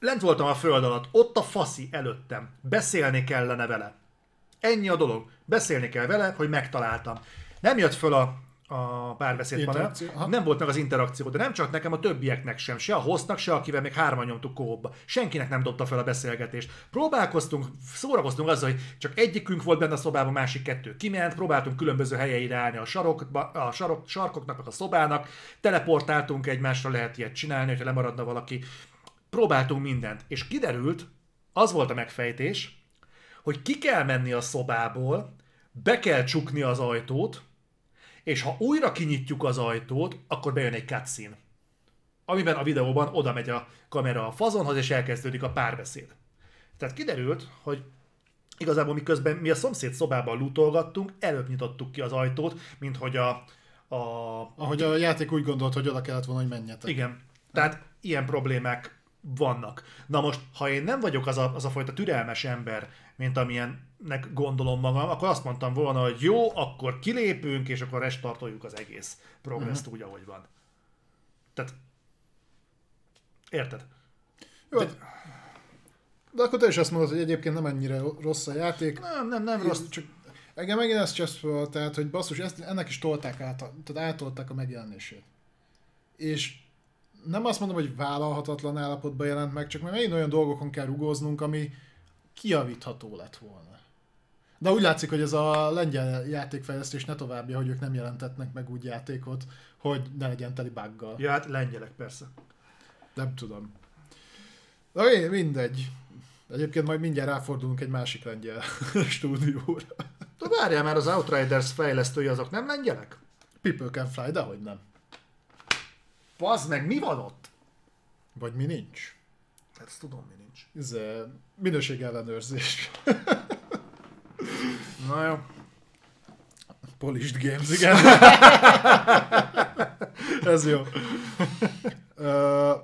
lent voltam a föld alatt, ott a faszi előttem. Beszélni kellene vele. Ennyi a dolog. Beszélni kell vele, hogy megtaláltam. Nem jött föl a, a párbeszéd panel, nem volt meg az interakció, de nem csak nekem, a többieknek sem, se a hostnak, se akivel még hárman nyomtuk kóba. Senkinek nem dobta fel a beszélgetést. Próbálkoztunk, szórakoztunk azzal, hogy csak egyikünk volt benne a szobában, másik kettő kiment, próbáltunk különböző helyeire állni a, sarokba, a sarok, sarkoknak, a szobának, teleportáltunk egymásra, lehet ilyet csinálni, hogyha lemaradna valaki próbáltunk mindent, és kiderült, az volt a megfejtés, hogy ki kell menni a szobából, be kell csukni az ajtót, és ha újra kinyitjuk az ajtót, akkor bejön egy cutscene. Amiben a videóban oda megy a kamera a fazonhoz, és elkezdődik a párbeszéd. Tehát kiderült, hogy igazából miközben mi a szomszéd szobában lutolgattunk, előbb nyitottuk ki az ajtót, mint hogy a, a... Ahogy a játék úgy gondolt, hogy oda kellett volna, hogy menjetek. Igen. Tehát ilyen problémák vannak. Na most, ha én nem vagyok az a, az a fajta türelmes ember, mint amilyennek gondolom magam, akkor azt mondtam volna, hogy jó, akkor kilépünk, és akkor restartoljuk az egész progresszt uh-huh. úgy, ahogy van. Tehát, érted? Jó, de, de akkor te is azt mondod, hogy egyébként nem ennyire rossz a játék. Nem, nem, nem rossz. Csak engem megint ezt csesz tehát, hogy basszus, ezt, ennek is tolták át, tehát átolták a megjelenését. És nem azt mondom, hogy vállalhatatlan állapotban jelent meg, csak megint olyan dolgokon kell rugóznunk, ami kiavítható lett volna. De úgy látszik, hogy ez a lengyel játékfejlesztés ne továbbja, hogy ők nem jelentetnek meg úgy játékot, hogy ne legyen teli buggal. Ja, hát lengyelek persze. Nem tudom. Na mindegy. Egyébként majd mindjárt ráfordulunk egy másik lengyel stúdióra. De várjál már, az Outriders fejlesztői azok nem lengyelek? People can fly, de hogy nem. Pazd meg, mi van ott? Vagy mi nincs? Hát ezt tudom, mi nincs. Ez minőség ellenőrzés. Na jó. Polished Games, igen. Ez jó.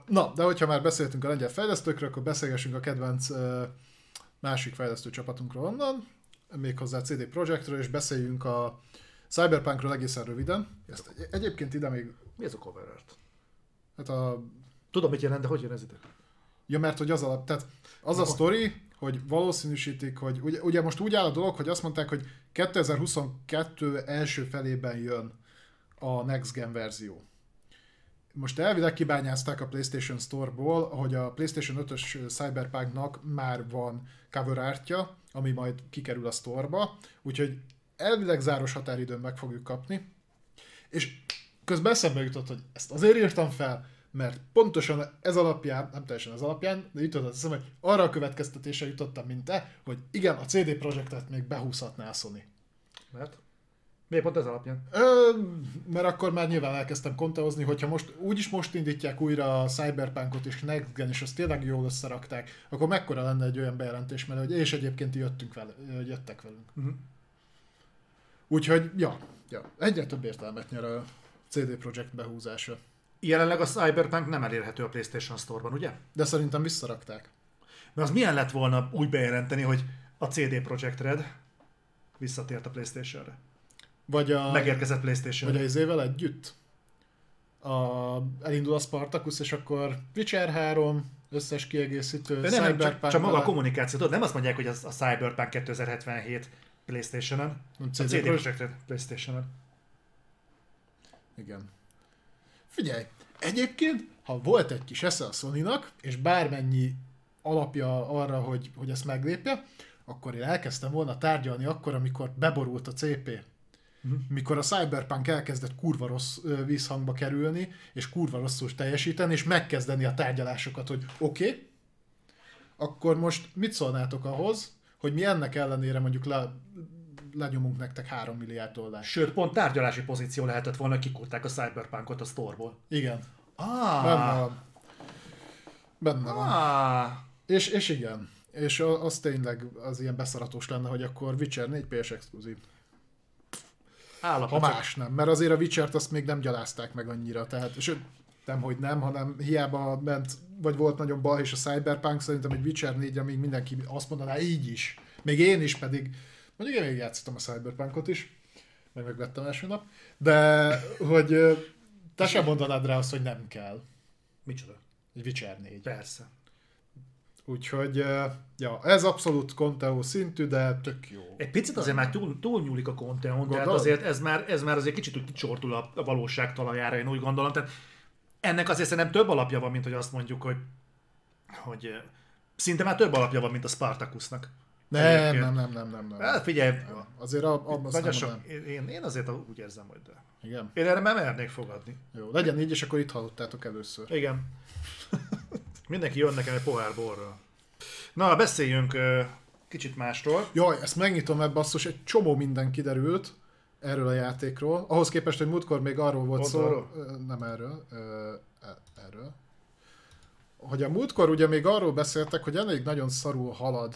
Na, de hogyha már beszéltünk a lengyel fejlesztőkről, akkor beszélgessünk a kedvenc másik fejlesztő csapatunkról onnan, méghozzá CD Projektről, és beszéljünk a Cyberpunkról egészen röviden. Ezt egyébként ide még... Mi ez a cover art? Hát a... Tudom, mit jelent, de hogy jön ez ide? Ja, mert hogy az a, tehát az a sztori, hogy valószínűsítik, hogy ugye, ugye most úgy áll a dolog, hogy azt mondták, hogy 2022 első felében jön a Next Gen verzió. Most elvileg kibányázták a PlayStation Store-ból, hogy a PlayStation 5-ös Cyberpunknak már van cover artja, ami majd kikerül a store-ba, úgyhogy elvileg záros határidőn meg fogjuk kapni. És közben eszembe jutott, hogy ezt azért írtam fel, mert pontosan ez alapján, nem teljesen ez alapján, de jutott az eszembe, hogy arra a következtetése jutottam, mint te, hogy igen, a CD Projektet még behúzhatná a Sony. Mert? Miért pont ez alapján? Ö, mert akkor már nyilván elkezdtem konteozni, hogyha most úgyis most indítják újra a Cyberpunkot és Next Gen, és azt tényleg jól összerakták, akkor mekkora lenne egy olyan bejelentés, mert hogy és egyébként jöttünk vele, jöttek velünk. Uh-huh. Úgyhogy, ja, ja, egyre több értelmet nyer a CD Projekt behúzása. Jelenleg a Cyberpunk nem elérhető a PlayStation Store-ban, ugye? De szerintem visszarakták. Mert az milyen lett volna úgy bejelenteni, hogy a CD Projekt Red visszatért a PlayStation-re? Vagy a... Megérkezett playstation Vagy a izével együtt? A, elindul a Spartacus, és akkor Witcher 3, összes kiegészítő, nem, Cyberpunk... Csak, csak maga a kommunikáció, tudod, nem azt mondják, hogy az a Cyberpunk 2077 Playstation-en, a CD, CD Projekt Red Playstation-en. Igen. Figyelj, egyébként, ha volt egy kis esze a sony és bármennyi alapja arra, hogy, hogy ezt meglépje, akkor én elkezdtem volna tárgyalni akkor, amikor beborult a CP. Uh-huh. Mikor a Cyberpunk elkezdett kurva rossz vízhangba kerülni, és kurva rosszul teljesíteni, és megkezdeni a tárgyalásokat, hogy oké, okay, akkor most mit szólnátok ahhoz, hogy mi ennek ellenére mondjuk le, lenyomunk nektek 3 milliárd dollár. Sőt, pont tárgyalási pozíció lehetett volna, kikurták a Cyberpunkot a sztorból. Igen. Ah. Benne van. Benne ah. van. És, és igen. És az tényleg az ilyen beszaratós lenne, hogy akkor Witcher 4 PS exkluzív. Állapot. Ha más nem, mert azért a Witcher-t azt még nem gyalázták meg annyira, tehát sőt, nem, hogy nem, hanem hiába ment, vagy volt nagyon bal, és a Cyberpunk szerintem egy Witcher 4 amíg mindenki azt mondaná így is. Még én is pedig, mondjuk én még játszottam a Cyberpunkot is, meg megvettem első nap, de hogy te sem mondanád rá azt, hogy nem kell. Micsoda? Egy Witcher 4. Persze. Úgyhogy, ja, ez abszolút Conteo szintű, de tök jó. Egy picit azért már túl, túl nyúlik a Conteo, tehát azért ez már, ez már azért kicsit úgy kicsortul a, a valóság talajára, én úgy gondolom. Tehát ennek azért szerintem több alapja van, mint hogy azt mondjuk, hogy, hogy szinte már több alapja van, mint a Spartacusnak. Nem, nem, nem, nem, nem, nem. Hát figyelj, ja, azért abban nagyon sok, én, én azért úgy érzem, hogy de. Igen. Én erre nem mernék fogadni. Jó, legyen így, és akkor itt hallottátok először. Igen. Mindenki jön nekem egy pohár borra. Na, beszéljünk kicsit másról. Jaj, ezt megnyitom, mert basszus, egy csomó minden kiderült erről a játékról. Ahhoz képest, hogy múltkor még arról volt Pont szó, nem erről, e, erről, hogy a múltkor ugye még arról beszéltek, hogy elég nagyon szarul halad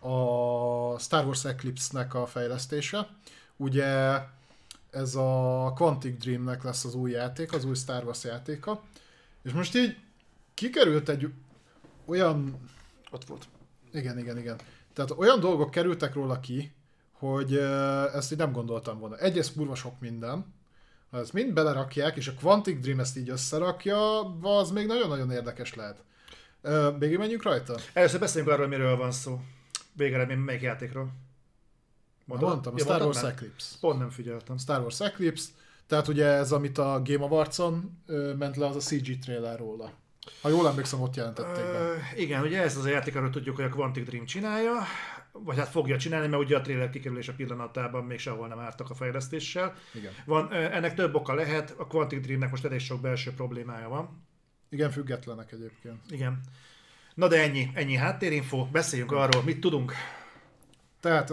a Star Wars Eclipse-nek a fejlesztése. Ugye ez a Quantic Dream-nek lesz az új játék, az új Star Wars játéka. És most így kikerült egy olyan... Ott volt. Igen, igen, igen. Tehát olyan dolgok kerültek róla ki, hogy ezt így nem gondoltam volna. Egyrészt kurva sok minden, ha ezt mind belerakják, és a Quantic Dream ezt így összerakja, az még nagyon-nagyon érdekes lehet. Végig menjünk rajta? Először beszéljünk arról, miről van szó. Végeredmény melyik játékról? Mondom, mondtam, a ja, Star Wars Eclipse. Pont nem figyeltem. Star Wars Eclipse, tehát ugye ez, amit a Game Awards-on ment le, az a CG trailer róla. Ha jól emlékszem, ott jelentették be. Uh, igen, ugye ez az a játék, arról tudjuk, hogy a Quantic Dream csinálja, vagy hát fogja csinálni, mert ugye a trailer kikerülése pillanatában még sehol nem ártak a fejlesztéssel. Igen. Van, ennek több oka lehet, a Quantic Dreamnek most elég sok belső problémája van. Igen, függetlenek egyébként. Igen. Na de ennyi, ennyi háttérinfo, beszéljünk arról, mit tudunk. Tehát,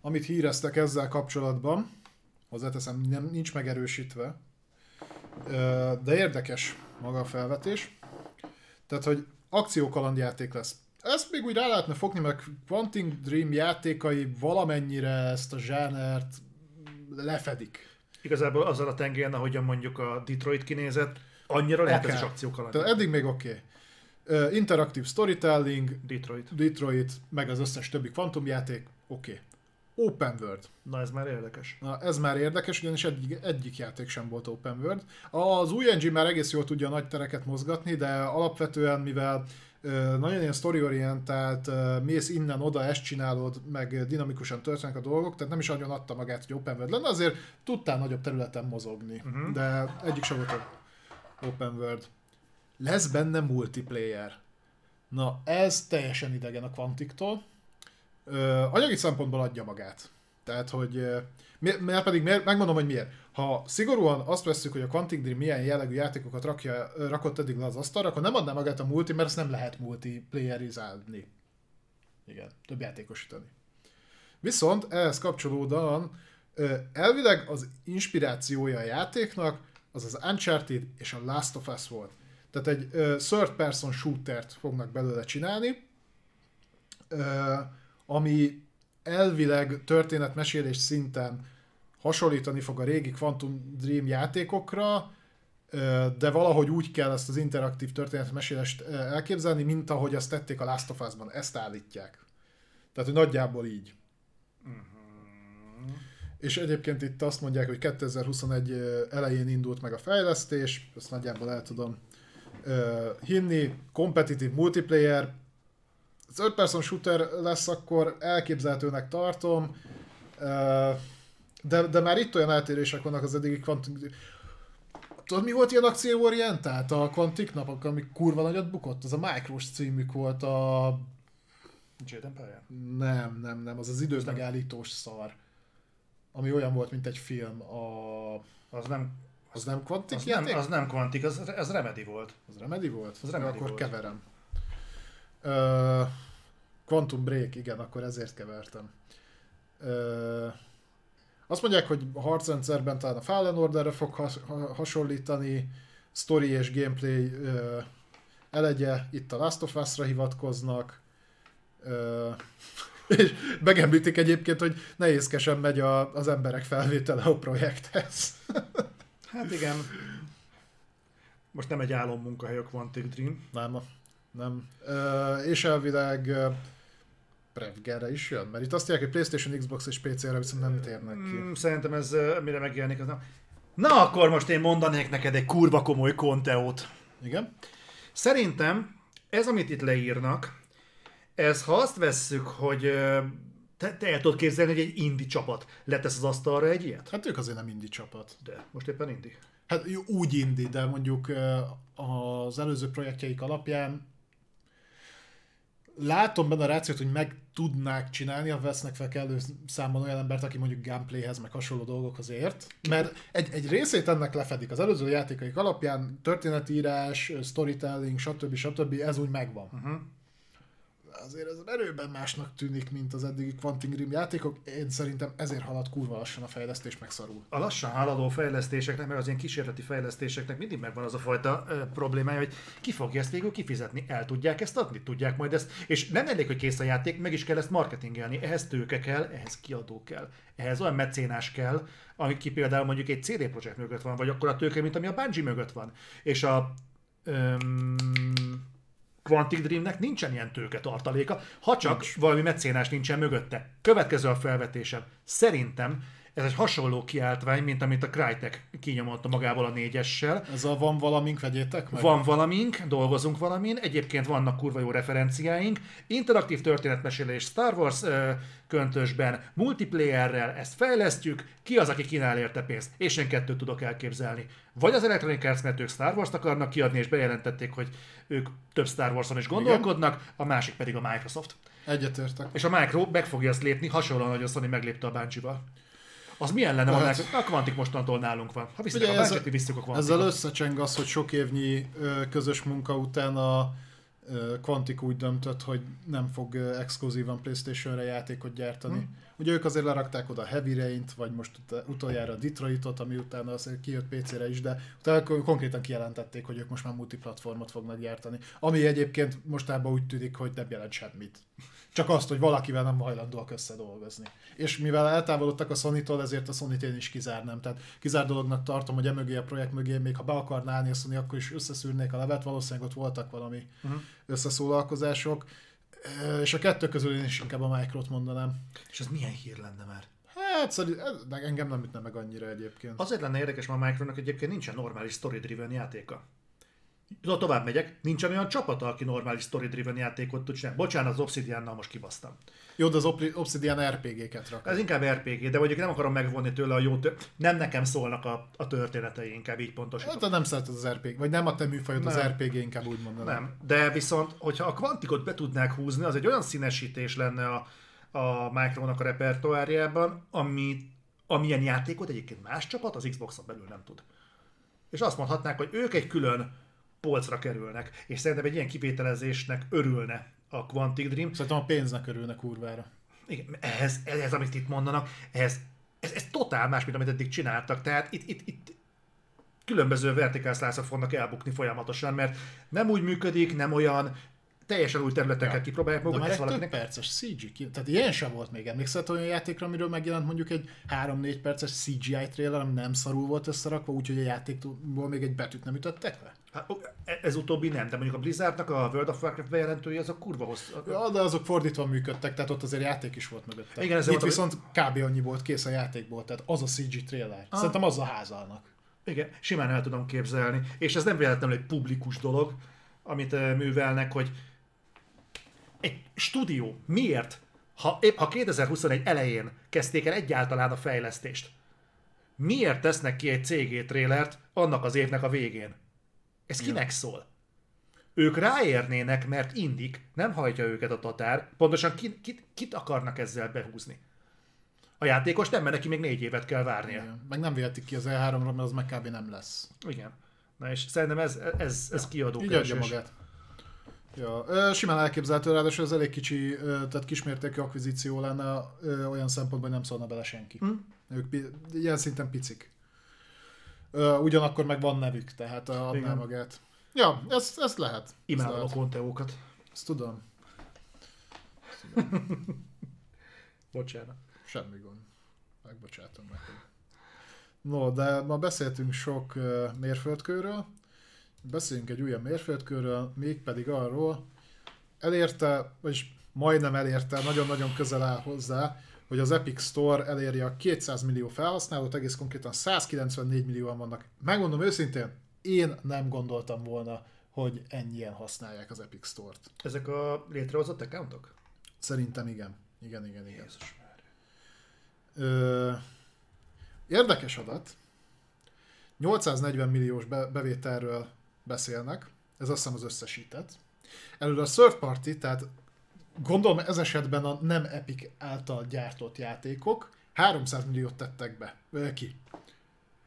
amit híreztek ezzel kapcsolatban, hozzáteszem, nem, nincs megerősítve, de érdekes maga a felvetés. Tehát, hogy akciókalandjáték lesz. Ezt még úgy rá lehetne fogni, mert Quantum Dream játékai valamennyire ezt a zsánert lefedik. Igazából azzal a tengeren, ahogyan mondjuk a Detroit kinézett, annyira lehet okay. ez is akciókaland. Tehát eddig még oké. Okay. Uh, interaktív storytelling, Detroit. Detroit, meg az összes többi Quantum játék, oké. Okay. Open World. Na ez már érdekes. Na ez már érdekes, ugyanis egyik, egyik játék sem volt Open World. Az új engine már egész jól tudja a nagy tereket mozgatni, de alapvetően, mivel nagyon ilyen story-orientált, mész innen-oda, ezt csinálod, meg dinamikusan történnek a dolgok, tehát nem is nagyon adta magát, hogy open world lenne, azért tudtál nagyobb területen mozogni, uh-huh. de egyik sem volt open world. Lesz benne multiplayer. Na, ez teljesen idegen a Quantiktól. Anyagi szempontból adja magát. Tehát, hogy mert pedig miért, megmondom, hogy miért. Ha szigorúan azt veszük, hogy a Quantic Dream milyen jellegű játékokat rakja, rakott eddig le az asztalra, akkor nem adná magát a multi, mert ezt nem lehet multiplayerizálni. Igen, több játékosítani. Viszont ehhez kapcsolódóan elvileg az inspirációja a játéknak az az Uncharted és a Last of Us volt. Tehát egy third person shootert fognak belőle csinálni, ami elvileg történetmesélés szinten hasonlítani fog a régi Quantum Dream játékokra, de valahogy úgy kell ezt az interaktív történetmesélést elképzelni, mint ahogy azt tették a Last of Us-ban. Ezt állítják. Tehát, hogy nagyjából így. Uh-huh. És egyébként itt azt mondják, hogy 2021 elején indult meg a fejlesztés, ezt nagyjából el tudom hinni, kompetitív multiplayer, third person shooter lesz, akkor elképzelhetőnek tartom, de, de már itt olyan eltérések vannak az eddigi Quantic... Tudod, mi volt ilyen akcióorientált a Quantic napok, ami kurva nagyot bukott? Az a Micros címük volt a... Jade Empire? Nem, nem, nem, az az időmegállítós szar. Ami olyan volt, mint egy film. A... Az nem... Az nem Quantic az nem, az nem Quantic, az, az Remedy volt. Az Remedy volt? Az Remedy akkor volt. keverem. Uh, Quantum Break, igen, akkor ezért kevertem. Uh, azt mondják, hogy a harcrendszerben talán a Fallen Orderre fog has, hasonlítani, story és gameplay uh, elegye, itt a Last of Us-ra hivatkoznak, uh, és megemlítik egyébként, hogy nehézkesen megy a, az emberek felvétele a projekthez. hát igen. Most nem egy álom munkahely a Quantic Dream. Nem, nem. Uh, és elvileg Prevgerre is jön? Mert itt azt mondják, hogy PlayStation, Xbox és PC-re viszont nem térnek ki. Mm, szerintem ez mire megjelenik, az nem. Na akkor most én mondanék neked egy kurva komoly konteót. Igen? Szerintem ez, amit itt leírnak, ez ha azt vesszük, hogy te, te el tudod képzelni, hogy egy indi csapat letesz az asztalra egy ilyet? Hát ők azért nem indi csapat. De, most éppen indi. Hát úgy indi, de mondjuk az előző projektjeik alapján látom benne a rációt, hogy meg tudnák csinálni, ha vesznek fel kellő számban olyan embert, aki mondjuk gameplayhez, meg hasonló dolgokhoz ért. Mert egy, egy részét ennek lefedik. Az előző játékaik alapján történetírás, storytelling, stb. stb. ez úgy megvan. Uh-huh azért ez erőben másnak tűnik, mint az eddigi Quantum Dream játékok. Én szerintem ezért halad kurva lassan a fejlesztés, megszorul. A lassan haladó fejlesztéseknek, meg az ilyen kísérleti fejlesztéseknek mindig megvan az a fajta ö, problémája, hogy ki fogja ezt végül kifizetni, el tudják ezt adni, tudják majd ezt, és nem elég, hogy kész a játék, meg is kell ezt marketingelni, ehhez tőke kell, ehhez kiadó kell, ehhez olyan mecénás kell, aki például mondjuk egy CD projekt mögött van, vagy akkor a tőke, mint ami a Bungie mögött van. És a öm, Quantic Dreamnek nincsen ilyen tőke tartaléka, ha csak Nincs. valami mecénás nincsen mögötte. Következő a felvetésem. Szerintem ez egy hasonló kiáltvány, mint amit a Crytek kinyomott magából a négyessel. Ez a van valamink, vegyétek meg? Van valamink, dolgozunk valamin, egyébként vannak kurva jó referenciáink. Interaktív történetmesélés Star Wars ö, köntösben, multiplayerrel, ezt fejlesztjük, ki az, aki kínál érte pénzt? És én kettőt tudok elképzelni. Vagy az Electronic Arts, mert ők Star Wars-t akarnak kiadni, és bejelentették, hogy ők több Star Wars-on is gondolkodnak, Igen. a másik pedig a Microsoft. Egyetértek. És a Micro meg fogja ezt lépni, hasonlóan, hogy a Sony meglépte a Bungie-val. Az milyen lenne, ha a Quantic mostantól nálunk van? Ha visszük a Bungie-t, visszük a Quantic. Ezzel összecseng az, hogy sok évnyi közös munka után a Quantic úgy döntött, hogy nem fog exkluzívan Playstation-re játékot gyártani. Hmm. Ugye ők azért lerakták oda Heavy Rain-t, vagy most utoljára Detroitot, ami utána az kijött PC-re is, de utána konkrétan kijelentették, hogy ők most már multiplatformot fognak gyártani. Ami egyébként mostában úgy tűnik, hogy nem jelent semmit. Csak azt, hogy valakivel nem hajlandóak összedolgozni. És mivel eltávolodtak a Sony-tól, ezért a Sony-t én is kizárnám. Tehát kizár dolognak tartom, hogy emögé a projekt mögé, még ha be akarná állni a Sony, akkor is összeszűrnék a levet, valószínűleg ott voltak valami uh-huh. összeszólalkozások. És a kettő közül én is inkább a Microt mondanám. És ez milyen hír lenne már? Hát szerintem engem nem ütne meg annyira egyébként. Azért lenne érdekes, mert a Micronak egyébként nincsen normális story-driven játéka. Tudod, tovább megyek, nincsen olyan csapata, aki normális story-driven játékot tud csinálni. Bocsánat, az Obsidiannal most kibasztam. Jó, de az Obsidian RPG-ket rak. Ez inkább RPG, de mondjuk nem akarom megvonni tőle a jó tör... Nem nekem szólnak a, a történetei, inkább így pontosan. Hát nem szereted az RPG, vagy nem a te műfajod az RPG, inkább úgy mondanám. Nem, de viszont, hogyha a kvantikot be tudnák húzni, az egy olyan színesítés lenne a, a Micronak a repertoárjában, ami, amilyen játékot egyébként más csapat az Xbox-on belül nem tud. És azt mondhatnák, hogy ők egy külön polcra kerülnek, és szerintem egy ilyen kivételezésnek örülne a Quantic Dream. Szerintem a pénznek örülne kurvára. Igen, ehhez, ehhez, amit itt mondanak, ehhez, ez, ez totál más, mint amit eddig csináltak. Tehát itt, itt, itt különböző vertikálszlászok fognak elbukni folyamatosan, mert nem úgy működik, nem olyan, teljesen új területeket ja. kipróbálják magukat. De már egy valakinek... perces CG, tehát ilyen sem volt még. Emlékszel olyan játékra, amiről megjelent mondjuk egy 3-4 perces CGI trailer, ami nem szarul volt összerakva, úgyhogy a játékból még egy betűt nem ütöttek le? Hát, ez utóbbi nem, de mondjuk a Blizzardnak a World of Warcraft bejelentői azok kurva hosszú. Ja, de azok fordítva működtek, tehát ott azért játék is volt mögötte. Igen, ez Itt viszont kb. annyi volt kész a játékból, tehát az a CG trailer. Ah. Szerintem az a házalnak. Igen, simán el tudom képzelni. És ez nem véletlenül egy publikus dolog, amit művelnek, hogy egy stúdió miért, ha épp ha 2021 elején kezdték el egyáltalán a fejlesztést, miért tesznek ki egy CG trélert annak az évnek a végén? Ez kinek ja. szól? Ők ráérnének, mert indik, nem hajtja őket a tatár, pontosan kit, kit, kit akarnak ezzel behúzni? A játékos nem, mert neki még négy évet kell várnia. Igen. Meg nem vihetik ki az E3-ra, mert az meg kb. nem lesz. Igen. Na és szerintem ez, ez, ez ja. kiadó Így adja magát. Ja, simán elképzelhető, ráadásul ez elég kicsi, tehát kismértékű akvizíció lenne, olyan szempontból, hogy nem szólna bele senki. Hm? Ők ilyen szinten picik. Ugyanakkor meg van nevük, tehát adná magát. Ja, ez, ez lehet. Imádom a konteókat. Ezt tudom. Ezt tudom. Bocsánat. Semmi gond. Megbocsátom neked. No, de ma beszéltünk sok mérföldkőről, beszéljünk egy újabb mérföldkörről, mégpedig arról, elérte, vagyis majdnem elérte, nagyon-nagyon közel áll hozzá, hogy az Epic Store elérje a 200 millió felhasználót, egész konkrétan 194 millióan vannak. Megmondom őszintén, én nem gondoltam volna, hogy ennyien használják az Epic Store-t. Ezek a létrehozott accountok? Szerintem igen. Igen, igen, igen. Jézus Ö, érdekes adat. 840 milliós be- bevételről beszélnek, ez azt hiszem az összesített. Előre a third party, tehát gondolom ez esetben a nem Epic által gyártott játékok 300 milliót tettek be, ki.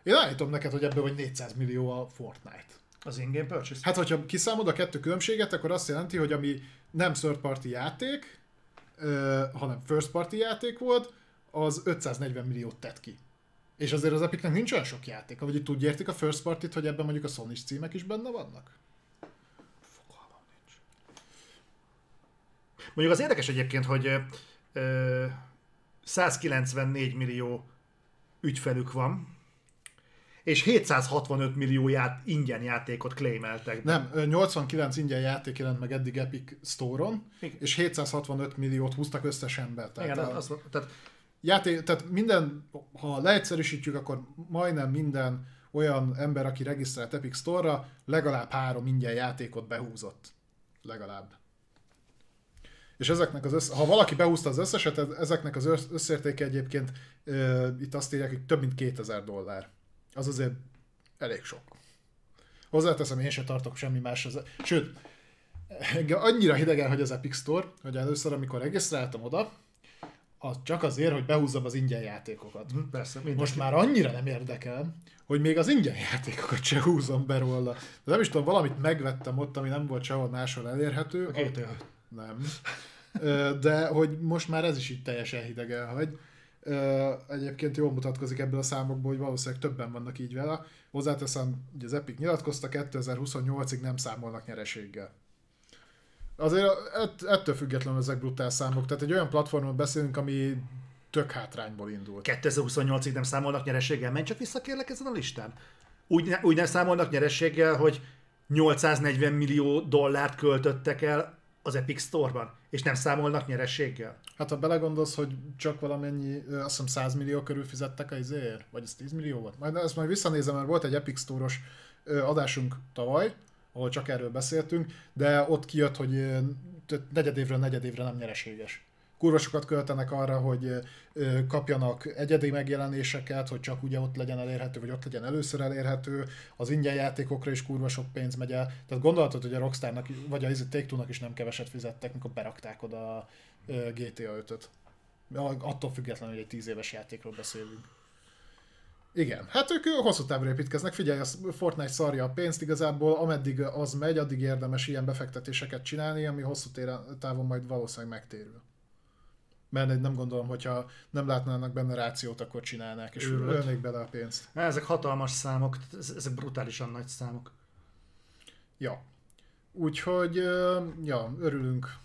Én állítom neked, hogy ebből vagy 400 millió a Fortnite. Az in-game purchase? Hát, hogyha kiszámod a kettő különbséget, akkor azt jelenti, hogy ami nem third party játék, hanem first party játék volt, az 540 milliót tett ki. És azért az Epicnek nincs olyan sok játék, vagy úgy értik a first party hogy ebben mondjuk a sony címek is benne vannak? Fogalmam nincs. Mondjuk az érdekes egyébként, hogy ö, 194 millió ügyfelük van, és 765 millió ját, ingyen játékot claimeltek. Nem, 89 ingyen játék jelent meg eddig Epic Store-on, Igen. és 765 milliót húztak összesen be. Tehát, Igen, a... az, tehát játék, tehát minden, ha leegyszerűsítjük, akkor majdnem minden olyan ember, aki regisztrált Epic Store-ra, legalább három ingyen játékot behúzott. Legalább. És ezeknek az össz... ha valaki behúzta az összeset, ezeknek az összértéke egyébként e, itt azt írják, hogy több mint 2000 dollár. Az azért elég sok. Hozzáteszem, én sem tartok semmi más. Sőt, annyira hidegen, hogy az Epic Store, hogy először, amikor regisztráltam oda, az csak azért, hogy behúzzam az ingyen játékokat. Hm, persze, mindenki. Most már annyira nem érdekel, hogy még az ingyen játékokat se húzom be róla. De nem is tudom, valamit megvettem ott, ami nem volt sehol máshol elérhető. A GTA. Nem. De hogy most már ez is így teljesen hideg elhagy. Egyébként jól mutatkozik ebből a számokból, hogy valószínűleg többen vannak így vele. Hozzáteszem, hogy az Epic nyilatkozta, 2028-ig nem számolnak nyereséggel. Azért ett, ettől függetlenül ezek brutál számok. Tehát egy olyan platformon beszélünk, ami tök hátrányból indult. 2028-ig nem számolnak nyerességgel. Menj csak vissza kérlek ezen a listán. Úgy, ne, úgy nem számolnak nyerességgel, hogy 840 millió dollárt költöttek el az Epic Store-ban, és nem számolnak nyerességgel. Hát ha belegondolsz, hogy csak valamennyi, azt hiszem 100 millió körül fizettek a izéért, vagy ez 10 millió volt? Majd ezt majd visszanézem, mert volt egy Epic Store-os adásunk tavaly, ahol csak erről beszéltünk, de ott kijött, hogy negyedévről negyedévre nem nyereséges. Kurva sokat költenek arra, hogy kapjanak egyedi megjelenéseket, hogy csak ugye ott legyen elérhető, vagy ott legyen először elérhető, az ingyen játékokra is kurva sok pénz megy el. Tehát gondolhatod, hogy a Rockstarnak, vagy a take is nem keveset fizettek, mikor berakták oda a GTA 5-öt. Attól függetlenül, hogy egy 10 éves játékról beszélünk. Igen, hát ők hosszú távra építkeznek. Figyelj, a Fortnite szarja a pénzt, igazából ameddig az megy, addig érdemes ilyen befektetéseket csinálni, ami hosszú távon majd valószínűleg megtérül. Mert nem gondolom, hogyha nem látnának benne rációt, akkor csinálnák, és ölnék bele a pénzt. Ezek hatalmas számok, ezek brutálisan nagy számok. Ja. Úgyhogy, ja, örülünk.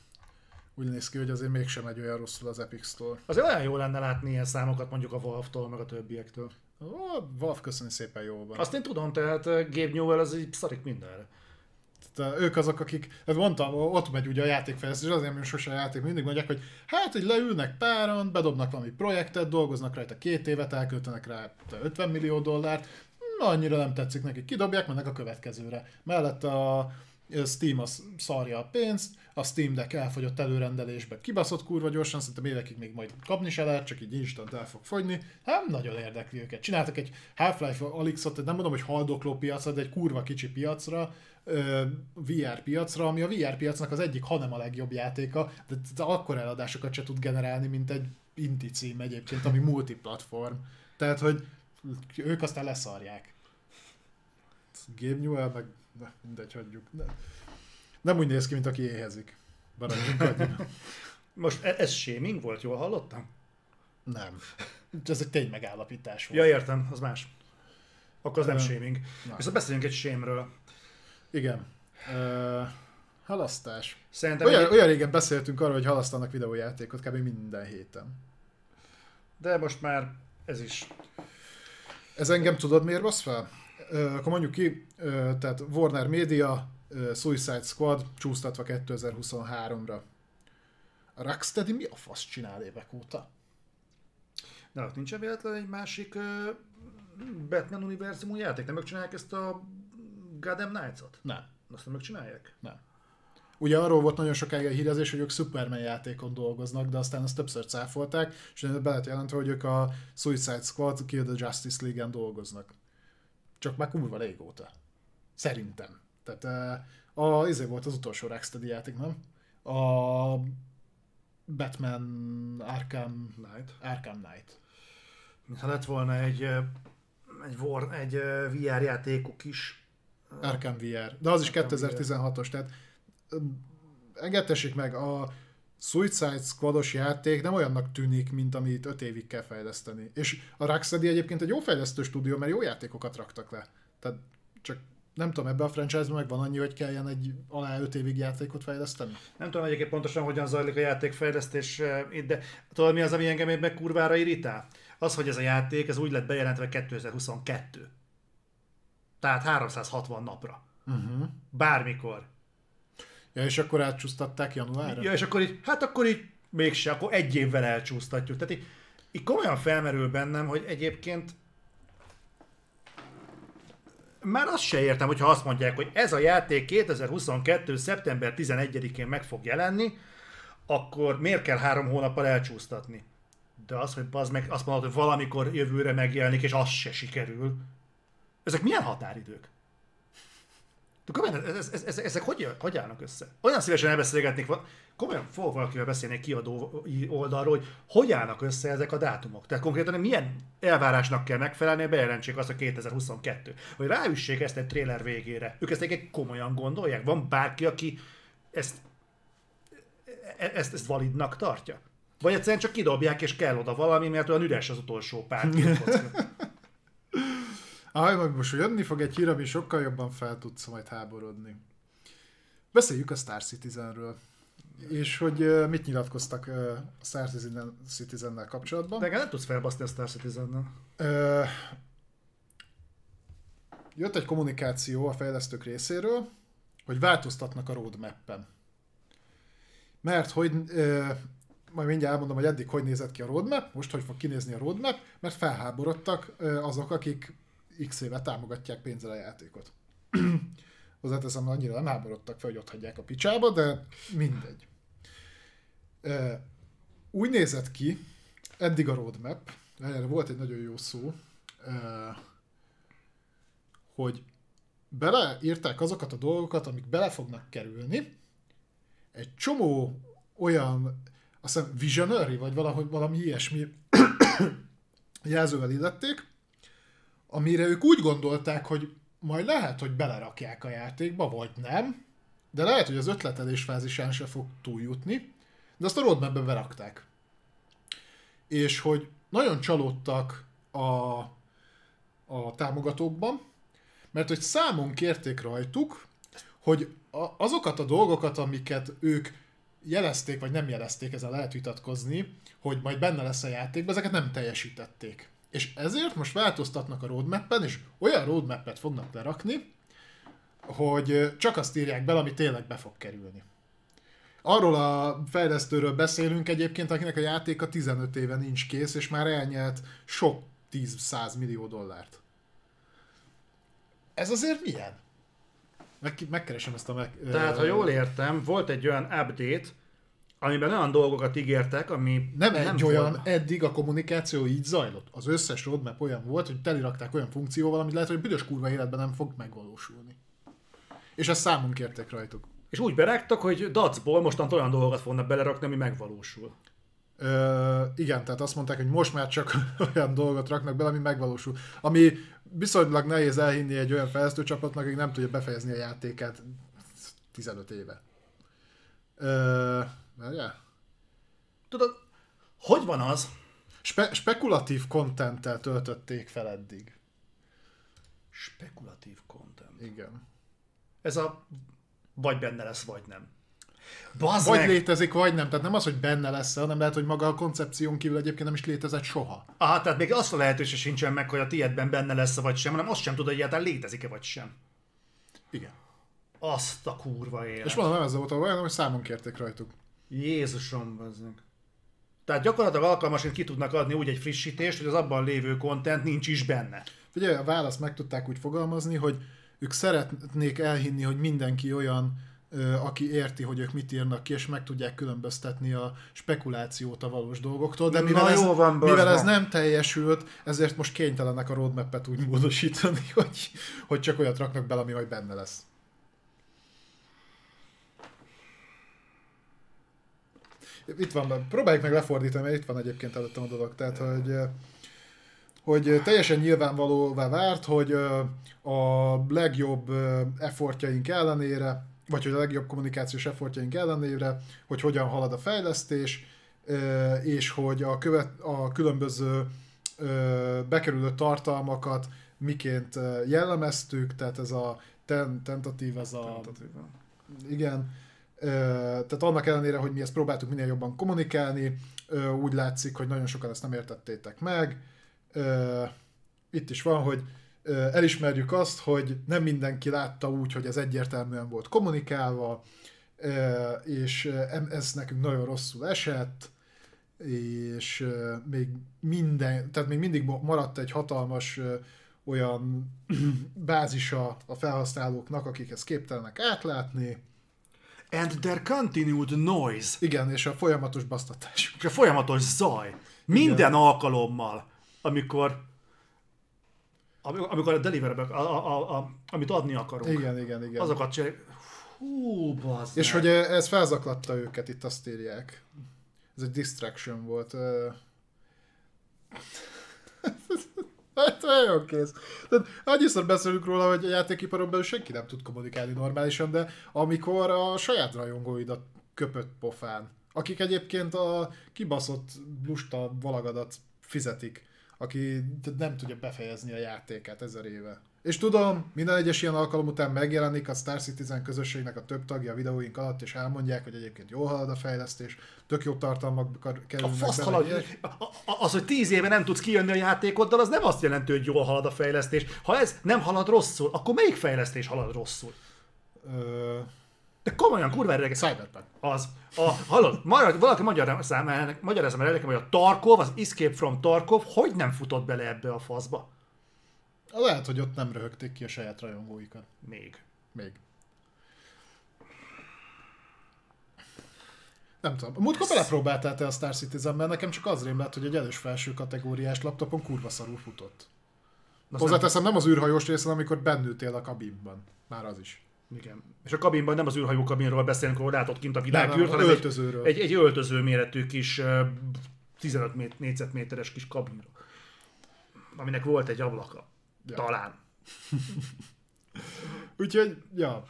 Úgy néz ki, hogy azért mégsem egy olyan rosszul az Epic Store. Azért olyan jó lenne látni ilyen számokat mondjuk a Valve-tól, meg a többiektől. Ó, Valve köszönni szépen jól van. Azt én tudom, tehát Gabe Newell az így szarik mindenre. Tehát ők azok, akik, hát mondtam, ott megy ugye a játékfejlesztés, azért mert sose a játék, mindig mondják, hogy hát, hogy leülnek páron, bedobnak valami projektet, dolgoznak rajta két évet, elköltenek rá 50 millió dollárt, na, annyira nem tetszik nekik, kidobják, mennek a következőre. Mellett a Steam az szarja a pénzt, a Steam Deck elfogyott előrendelésbe, kibaszott kurva gyorsan, szerintem évekig még majd kapni se lehet, csak így instant el fog fogyni. Hát nagyon érdekli őket. Csináltak egy Half-Life Alyxot, nem mondom, hogy haldokló piacra, de egy kurva kicsi piacra, VR piacra, ami a VR piacnak az egyik, hanem a legjobb játéka, de, de akkor eladásokat se tud generálni, mint egy inti cím egyébként, ami multiplatform. Tehát, hogy ők aztán leszarják. Game Newell, meg mindegy, hagyjuk. Ne. Nem úgy néz ki, mint aki éhezik. Most e- ez shaming volt, jól hallottam? Nem. Ez egy tény megállapítás volt. Ja, értem, az más. Akkor az nem shaming. Na. Viszont beszéljünk egy sémről. Igen. Uh, halasztás. Szerintem olyan, egy... olyan régen beszéltünk arról, hogy halasztanak videójátékot kb. minden héten. De most már ez is. Ez engem tudod miért basz fel? Uh, akkor mondjuk ki, uh, tehát Warner Media, uh, Suicide Squad csúsztatva 2023-ra. A Rocksteady mi a fasz csinál évek óta? Ott nincsen véletlen egy másik Batman univerzumú játék? Nem megcsinálják ezt a Gotham Knights-ot? Nem. Azt nem megcsinálják? Nem. Ugye arról volt nagyon sokáig a hírezés, hogy ők Superman játékon dolgoznak, de aztán azt többször cáfolták, és be lett jelentve, hogy ők a Suicide Squad Kill the Justice League-en dolgoznak. Csak már kurva régóta. Szerintem. Tehát a, a, izé volt az utolsó Rocksteady játék, nem? A Batman Arkham Knight. Arkham Knight. Ha lett volna egy, egy, war, egy VR játékuk is, Arkham VR. De az is 2016-os, tehát engedtessék meg, a Suicide Squados játék nem olyannak tűnik, mint amit 5 évig kell fejleszteni. És a Rocksteady egyébként egy jó fejlesztő stúdió, mert jó játékokat raktak le. Tehát csak nem tudom, ebbe a franchise-ban meg van annyi, hogy kelljen egy alá 5 évig játékot fejleszteni? Nem tudom egyébként pontosan, hogyan zajlik a játékfejlesztés, de tudod mi az, ami engem meg kurvára irritál? Az, hogy ez a játék, ez úgy lett bejelentve 2022. Tehát 360 napra. Uh-huh. Bármikor. Ja, és akkor átcsúsztatták januárra? Ja, és akkor így, hát akkor így mégse, akkor egy évvel elcsúsztatjuk. Tehát így, így komolyan felmerül bennem, hogy egyébként már azt se értem, hogyha azt mondják, hogy ez a játék 2022. szeptember 11-én meg fog jelenni, akkor miért kell három hónappal elcsúsztatni? De az, hogy az meg azt mondod, hogy valamikor jövőre megjelenik, és az se sikerül, ezek milyen határidők? Komolyan, ez, ez, ez, ezek hogy, hogy állnak össze? Olyan szívesen elbeszélgetnék, komolyan fogok valakivel beszélni egy kiadó oldalról, hogy hogy állnak össze ezek a dátumok. Tehát konkrétan milyen elvárásnak kell megfelelni, hogy bejelentsék azt a 2022. Hogy ráüssék ezt egy trailer végére. Ők ezt egy komolyan gondolják? Van bárki, aki ezt, e, ezt, ezt validnak tartja? Vagy egyszerűen csak kidobják, és kell oda valami, mert olyan üres az utolsó pár Aj, majd most jönni fog egy hír, ami sokkal jobban fel tudsz majd háborodni. Beszéljük a Star Citizenről. És hogy mit nyilatkoztak a Star Citizen-nel kapcsolatban. De nem tudsz felbaszni a Star Citizen-nel. Jött egy kommunikáció a fejlesztők részéről, hogy változtatnak a roadmap-en. Mert hogy majd mindjárt elmondom, hogy eddig hogy nézett ki a roadmap, most hogy fog kinézni a roadmap, mert felháborodtak azok, akik x éve támogatják pénzzel a játékot. Hozzáteszem, annyira nem háborodtak fel, hogy ott hagyják a picsába, de mindegy. Úgy nézett ki, eddig a roadmap, erre volt egy nagyon jó szó, hogy beleírták azokat a dolgokat, amik bele fognak kerülni, egy csomó olyan azt hiszem Visionary, vagy valahogy valami ilyesmi jelzővel illették, amire ők úgy gondolták, hogy majd lehet, hogy belerakják a játékba, vagy nem, de lehet, hogy az ötletelés fázisán se fog túljutni, de azt a roadmapbe berakták. És hogy nagyon csalódtak a, a támogatókban, mert hogy számon kérték rajtuk, hogy azokat a dolgokat, amiket ők jelezték, vagy nem jelezték, ezzel lehet vitatkozni, hogy majd benne lesz a játékban, ezeket nem teljesítették. És ezért most változtatnak a roadmap-en, és olyan roadmap-et fognak lerakni, hogy csak azt írják bele, ami tényleg be fog kerülni. Arról a fejlesztőről beszélünk egyébként, akinek a játéka 15 éve nincs kész, és már elnyelt sok 10-100 millió dollárt. Ez azért milyen? Meg, megkeresem ezt a meg... Tehát, ha jól értem, volt egy olyan update, amiben olyan dolgokat ígértek, ami nem, nem egy olyan, volna. eddig a kommunikáció így zajlott. Az összes roadmap olyan volt, hogy telirakták olyan funkcióval, amit lehet, hogy büdös kurva életben nem fog megvalósulni. És ezt számunk kértek rajtuk. És úgy berágtak, hogy dacból mostan olyan dolgokat fognak belerakni, ami megvalósul. Ö, igen, tehát azt mondták, hogy most már csak olyan dolgot raknak bele, ami megvalósul. Ami viszonylag nehéz elhinni egy olyan fejlesztő csapatnak, aki nem tudja befejezni a játékát 15 éve. Ö, yeah. Tudod, hogy van az? Spe- spekulatív kontenttel töltötték fel eddig. Spekulatív content. Igen. Ez a vagy benne lesz, vagy nem. Bazd vagy meg. létezik, vagy nem. Tehát nem az, hogy benne lesz, hanem lehet, hogy maga a koncepción kívül egyébként nem is létezett soha. Aha, tehát még azt a lehetőség sincsen meg, hogy a tiédben benne lesz vagy sem, hanem azt sem tudod, hogy egyáltalán létezik-e vagy sem. Igen. Azt a kurva élet. És mondom, nem ez volt olyan, hogy számon kérték rajtuk. Jézusom, bazdmeg. Tehát gyakorlatilag alkalmasint ki tudnak adni úgy egy frissítést, hogy az abban lévő content nincs is benne. Ugye a választ meg tudták úgy fogalmazni, hogy ők szeretnék elhinni, hogy mindenki olyan, aki érti, hogy ők mit írnak ki, és meg tudják különböztetni a spekulációt a valós dolgoktól, de mivel, Na, ez, van, mivel ez nem teljesült, ezért most kénytelenek a roadmap-et úgy módosítani, hogy, hogy csak olyat raknak bele, ami majd benne lesz. Itt van, próbáljuk meg lefordítani, mert itt van egyébként előttem a dolog, tehát hogy hogy teljesen nyilvánvalóvá várt, hogy a legjobb effortjaink ellenére, vagy hogy a legjobb kommunikációs effortjaink ellenére, hogy hogyan halad a fejlesztés, és hogy a, követ, a különböző bekerülő tartalmakat miként jellemeztük, tehát ez a ten, tentatív, ez a... Tentatív. Igen. Tehát annak ellenére, hogy mi ezt próbáltuk minél jobban kommunikálni, úgy látszik, hogy nagyon sokan ezt nem értettétek meg, itt is van, hogy elismerjük azt, hogy nem mindenki látta úgy, hogy ez egyértelműen volt kommunikálva, és ez nekünk nagyon rosszul esett, és még minden, tehát még mindig maradt egy hatalmas olyan bázisa a felhasználóknak, akik ezt képtelenek átlátni. And there continued noise. Igen, és a folyamatos basztatás. És a folyamatos zaj. Minden Igen. alkalommal amikor amikor a deliver a, a, a, a, amit adni akarunk. Igen, igen, igen. Azokat csinálják. Hú, bazd És hogy ez felzaklatta őket, itt azt írják. Ez egy distraction volt. Hát nagyon kész. Tehát annyiszor beszélünk róla, hogy a játékiparon belül senki nem tud kommunikálni normálisan, de amikor a saját rajongóidat köpött pofán, akik egyébként a kibaszott lusta valagadat fizetik, aki nem tudja befejezni a játékát ezer éve. És tudom, minden egyes ilyen alkalom után megjelenik a Star Citizen közösségnek a több tagja a videóink alatt, és elmondják, hogy egyébként jól halad a fejlesztés, tök jó tartalmak kerülnek a halad, Az, hogy tíz éve nem tudsz kijönni a játékoddal, az nem azt jelenti, hogy jól halad a fejlesztés. Ha ez nem halad rosszul, akkor melyik fejlesztés halad rosszul? Ö... De komolyan, kurva érdekes. Cyberpunk. Az. A, hallod, magyar, valaki magyar magyarázza meg nekem, hogy a Tarkov, az Escape from Tarkov, hogy nem futott bele ebbe a faszba? Lehet, hogy ott nem röhögték ki a saját rajongóikat. Még. Még. Nem tudom. Múltkor belepróbáltál te a Star Citizen-ben, nekem csak az rémlett, hogy egy elős felső kategóriás laptopon kurva szarul futott. Hozzáteszem, nem az űrhajós részen, amikor bennültél a kabinban. Már az is. Igen. És a kabinban nem az űrhajó kabinról beszélünk, ahol látod kint a világűrt, hanem öltözőről. Egy, egy, egy öltöző méretű kis 15 négyzetméteres kis kabinról, aminek volt egy ablaka. Ja. Talán. Úgyhogy, ja.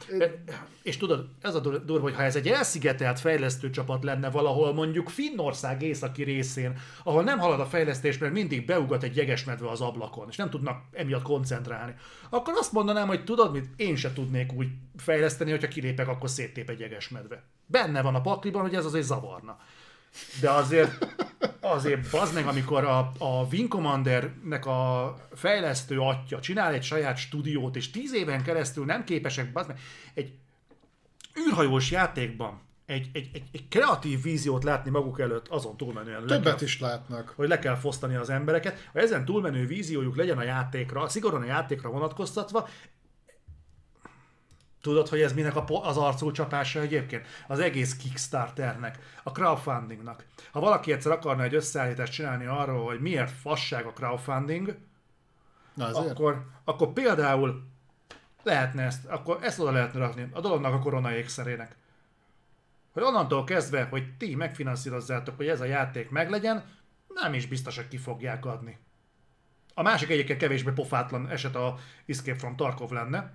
És tudod, ez a durva, hogy ha ez egy elszigetelt fejlesztő csapat lenne valahol mondjuk Finnország északi részén, ahol nem halad a fejlesztés, mert mindig beugat egy jegesmedve az ablakon, és nem tudnak emiatt koncentrálni, akkor azt mondanám, hogy tudod mit, én se tudnék úgy fejleszteni, hogyha kilépek, akkor széttép egy jegesmedve. Benne van a pakliban, hogy ez azért zavarna. De azért, azért bazd meg, amikor a, a Wing Commander-nek a fejlesztő atya csinál egy saját stúdiót, és tíz éven keresztül nem képesek, bazd meg, egy űrhajós játékban egy, egy, egy, egy kreatív víziót látni maguk előtt, azon túlmenően. Többet kell, is látnak. Hogy le kell fosztani az embereket. Ha ezen túlmenő víziójuk legyen a játékra, szigorúan a játékra vonatkoztatva, Tudod, hogy ez minek az arcú csapása egyébként? Az egész Kickstarternek, a crowdfundingnak. Ha valaki egyszer akarna egy összeállítást csinálni arról, hogy miért fasság a crowdfunding, Na akkor, akkor például lehetne ezt, akkor ezt oda lehetne rakni a dolognak a korona ékszerének. Hogy onnantól kezdve, hogy ti megfinanszírozzátok, hogy ez a játék meglegyen, nem is biztos, hogy ki fogják adni. A másik egyébként kevésbé pofátlan eset a Escape from Tarkov lenne,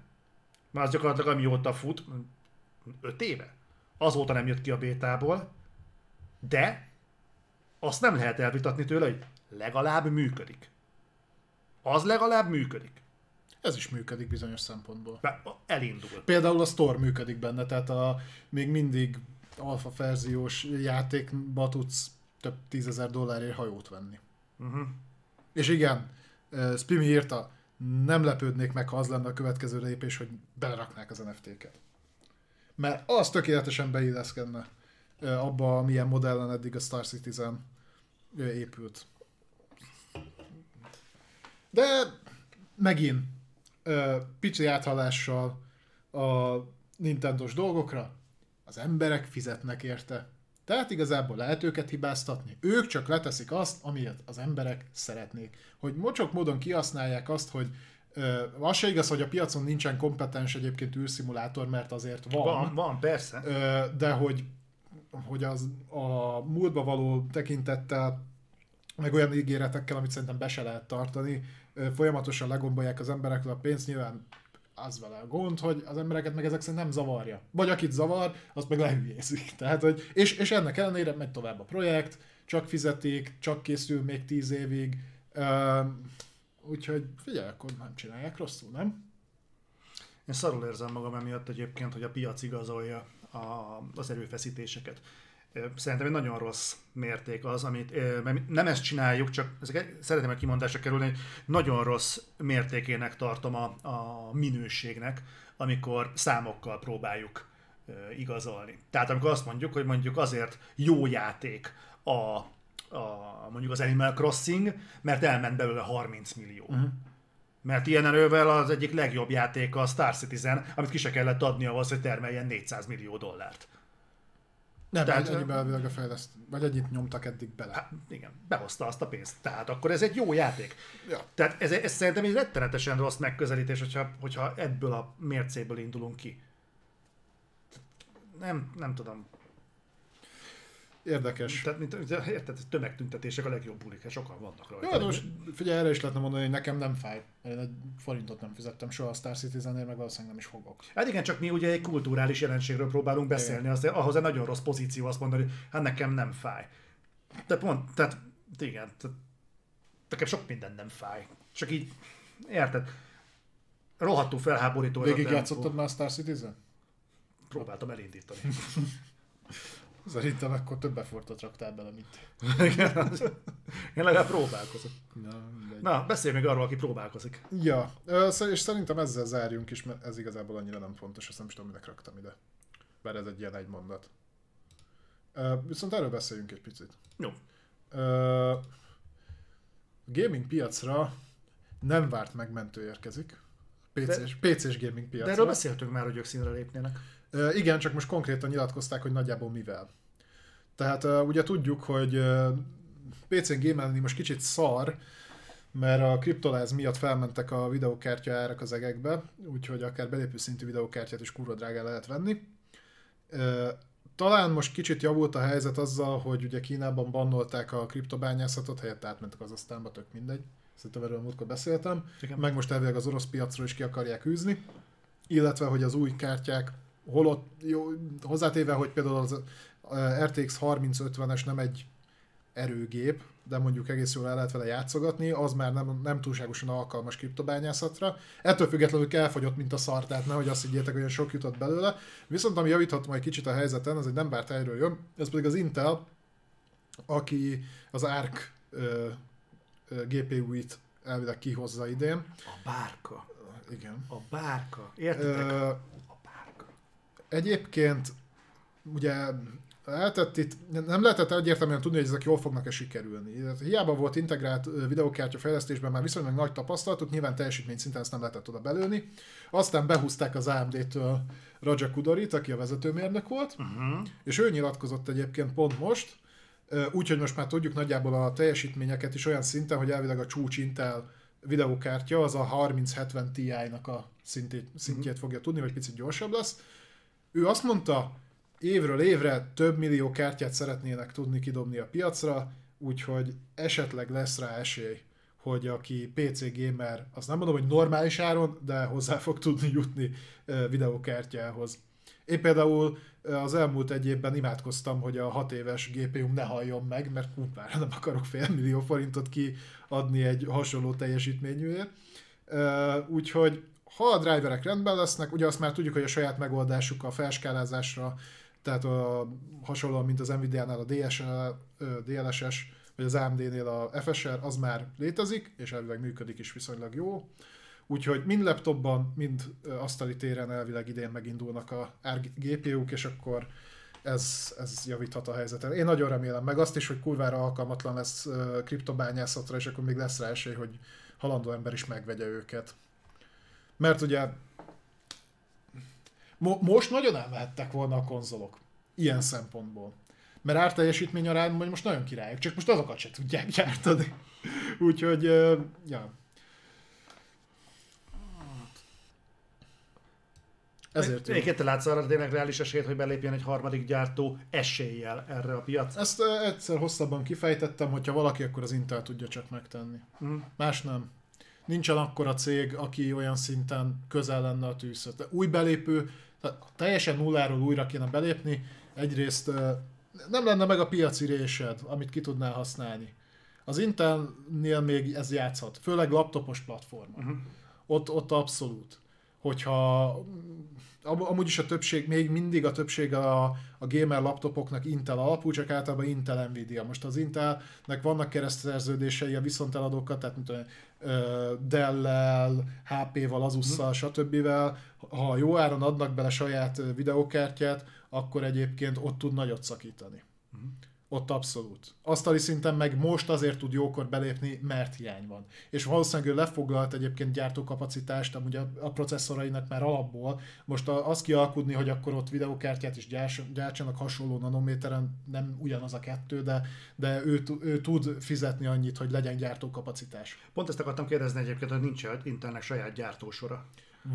már az gyakorlatilag amióta fut, 5 éve. Azóta nem jött ki a bétából, de azt nem lehet elvitatni tőle, hogy legalább működik. Az legalább működik. Ez is működik bizonyos szempontból. Be, elindul. Például a Store működik benne, tehát a még mindig alfa verziós játékba tudsz több tízezer dollárért hajót venni. Uh-huh. És igen, Spimi írta, nem lepődnék meg, ha az lenne a következő lépés, hogy beleraknák az NFT-ket. Mert az tökéletesen beilleszkedne abba, milyen modellen eddig a Star Citizen épült. De megint pici áthalással a Nintendos dolgokra az emberek fizetnek érte. Tehát igazából lehet őket hibáztatni. Ők csak leteszik azt, amilyet az emberek szeretnék. Hogy mocsok módon kihasználják azt, hogy Ö, az se igaz, hogy a piacon nincsen kompetens egyébként űrszimulátor, mert azért van. Van, van persze. Ö, de hogy, hogy az a múltba való tekintettel, meg olyan ígéretekkel, amit szerintem be se lehet tartani, ö, folyamatosan legombolják az emberekről a pénzt, nyilván az vele a gond, hogy az embereket meg ezek szerint nem zavarja. Vagy akit zavar, azt meg lehülyézik. Tehát, hogy, és, és ennek ellenére megy tovább a projekt, csak fizetik, csak készül még tíz évig. Uh, úgyhogy figyelj, akkor nem csinálják rosszul, nem? Én szarul érzem magam emiatt egyébként, hogy a piac igazolja a, az erőfeszítéseket. Szerintem egy nagyon rossz mérték az, amit mert nem ezt csináljuk, csak ezek szeretném egy kimondásra kerülni, hogy nagyon rossz mértékének tartom a, a minőségnek, amikor számokkal próbáljuk igazolni. Tehát amikor azt mondjuk, hogy mondjuk azért jó játék a, a mondjuk az Animal Crossing, mert elment belőle 30 millió. Uh-huh. Mert ilyen erővel az egyik legjobb játék a Star Citizen, amit ki se kellett adni ahhoz, hogy termeljen 400 millió dollárt. Nem, Tehát, ennyi elvileg a fejleszt, vagy ennyit nyomtak eddig bele. Hát, igen, behozta azt a pénzt. Tehát akkor ez egy jó játék. Ja. Tehát ez, ez szerintem egy rettenetesen rossz megközelítés, hogyha, hogyha ebből a mércéből indulunk ki. Nem, nem tudom. Érdekes. Tehát, mint, érted, tömegtüntetések a legjobb bulik, hát sokan vannak rajta. Jó, most figyelj, erre is lehetne mondani, hogy nekem nem fáj. Én egy forintot nem fizettem soha a Star Citizenért, meg valószínűleg nem is fogok. Hát igen, csak mi ugye egy kulturális jelenségről próbálunk beszélni, az, ahhoz egy nagyon rossz pozíció azt mondani, hogy hát nekem nem fáj. De pont, tehát igen, tehát, nekem sok minden nem fáj. Csak így, érted? Rohadtul felháborító. Végig játszottad már Star Citizen? Próbáltam elindítani. Szerintem akkor több effortot raktál bele, mint... Én legalább próbálkozok. Na, Na, beszélj még arról, aki próbálkozik. Ja, és szerintem ezzel zárjunk is, mert ez igazából annyira nem fontos, azt nem is tudom, minek raktam ide. Mert ez egy ilyen egy mondat. Viszont erről beszéljünk egy picit. Jó. Gaming piacra nem várt megmentő érkezik. PC-s, PC-s gaming piacra. De erről beszéltünk már, hogy ők színre lépnének. Igen, csak most konkrétan nyilatkozták, hogy nagyjából mivel. Tehát ugye tudjuk, hogy PC-n gémelni most kicsit szar, mert a kriptoláz miatt felmentek a videókártya árak az egekbe, úgyhogy akár belépő szintű videókártyát is kurva drágán lehet venni. Talán most kicsit javult a helyzet azzal, hogy ugye Kínában bannolták a kriptobányászatot, helyett átmentek az aztánba, tök mindegy. Szerintem erről múltkor beszéltem. Igen. Meg most elvileg az orosz piacról is ki akarják űzni. Illetve, hogy az új kártyák holott, jó, hozzátéve, hogy például az RTX 3050-es nem egy erőgép, de mondjuk egész jól el lehet vele játszogatni, az már nem, nem túlságosan alkalmas kriptobányászatra. Ettől függetlenül elfogyott, mint a szar, tehát nehogy azt higgyétek, hogy olyan sok jutott belőle. Viszont ami javíthat majd kicsit a helyzeten, az egy nem bár helyről jön, ez pedig az Intel, aki az ARC ö, ö, GPU-it elvileg kihozza idén. A bárka. Igen. A bárka. Értitek? Ö. Egyébként ugye lehetett itt, nem lehetett egyértelműen tudni, hogy ezek jól fognak-e sikerülni. Hiába volt integrált videókártya fejlesztésben már viszonylag nagy tapasztalatuk, nyilván teljesítmény szinten ezt nem lehetett oda belőni. Aztán behúzták az AMD-től Raja Kudorit, aki a vezetőmérnök volt, uh-huh. és ő nyilatkozott egyébként pont most, úgyhogy most már tudjuk nagyjából a teljesítményeket is olyan szinten, hogy elvileg a csúcs Intel videókártya az a 3070 Ti-nak a szintét, szintjét uh-huh. fogja tudni, vagy picit gyorsabb lesz. Ő azt mondta, évről évre több millió kártyát szeretnének tudni kidobni a piacra, úgyhogy esetleg lesz rá esély, hogy aki PC gamer, azt nem mondom, hogy normális áron, de hozzá fog tudni jutni videókártyához. Én például az elmúlt egy évben imádkoztam, hogy a 6 éves GPU ne halljon meg, mert kurvára nem akarok fél millió forintot kiadni egy hasonló teljesítményűért. Úgyhogy ha a driverek rendben lesznek, ugye azt már tudjuk, hogy a saját megoldásuk a felskálázásra tehát a, hasonlóan, mint az Nvidia-nál a DSL, DLSS, vagy az AMD-nél a FSR, az már létezik, és elvileg működik is viszonylag jó. Úgyhogy mind laptopban, mind asztali téren elvileg idén megindulnak a GPU-k, és akkor ez, ez javíthat a helyzeten. Én nagyon remélem, meg azt is, hogy kurvára alkalmatlan lesz kriptobányászatra, és akkor még lesz rá esély, hogy halandó ember is megvegye őket. Mert ugye Mo- most nagyon elmehettek volna a konzolok. Ilyen szempontból. Mert árteljesítmény arányban most nagyon királyok, csak most azokat se tudják gyártani. Úgyhogy, ja. Ezért Egyébként te látsz arra tényleg reális esélyt, hogy belépjen egy harmadik gyártó eséllyel erre a piac? Ezt egyszer hosszabban kifejtettem, hogyha valaki, akkor az Intel tudja csak megtenni. Mm. Más nem. Nincsen akkora cég, aki olyan szinten közel lenne a tűzhöz. Új belépő, tehát teljesen nulláról újra kéne belépni, egyrészt nem lenne meg a piaci résed, amit ki tudnál használni. Az Intelnél még ez játszhat, főleg laptopos platform. Uh-huh. Ott, ott abszolút. Hogyha amúgy is a többség, még mindig a többség a, a gamer laptopoknak Intel alapú, csak általában Intel Nvidia. Most az Intelnek vannak keresztszerződései a viszonteladókat, tehát mint olyan Dell-lel, HP-val, Asus-szal, hmm. stb. Ha jó áron adnak bele saját videókártyát, akkor egyébként ott tud nagyot szakítani. Hmm. Ott abszolút. Asztali szinten meg most azért tud jókor belépni, mert hiány van. És valószínűleg ő lefoglalt egyébként gyártókapacitást, amúgy a, a processzorainak már alapból. Most a, az kialkudni, hogy akkor ott videókártyát is gyárs, gyártsanak hasonló nanométeren, nem ugyanaz a kettő, de, de ő, ő tud fizetni annyit, hogy legyen gyártókapacitás. Pont ezt akartam kérdezni egyébként, hogy nincs Intelnek saját gyártósora.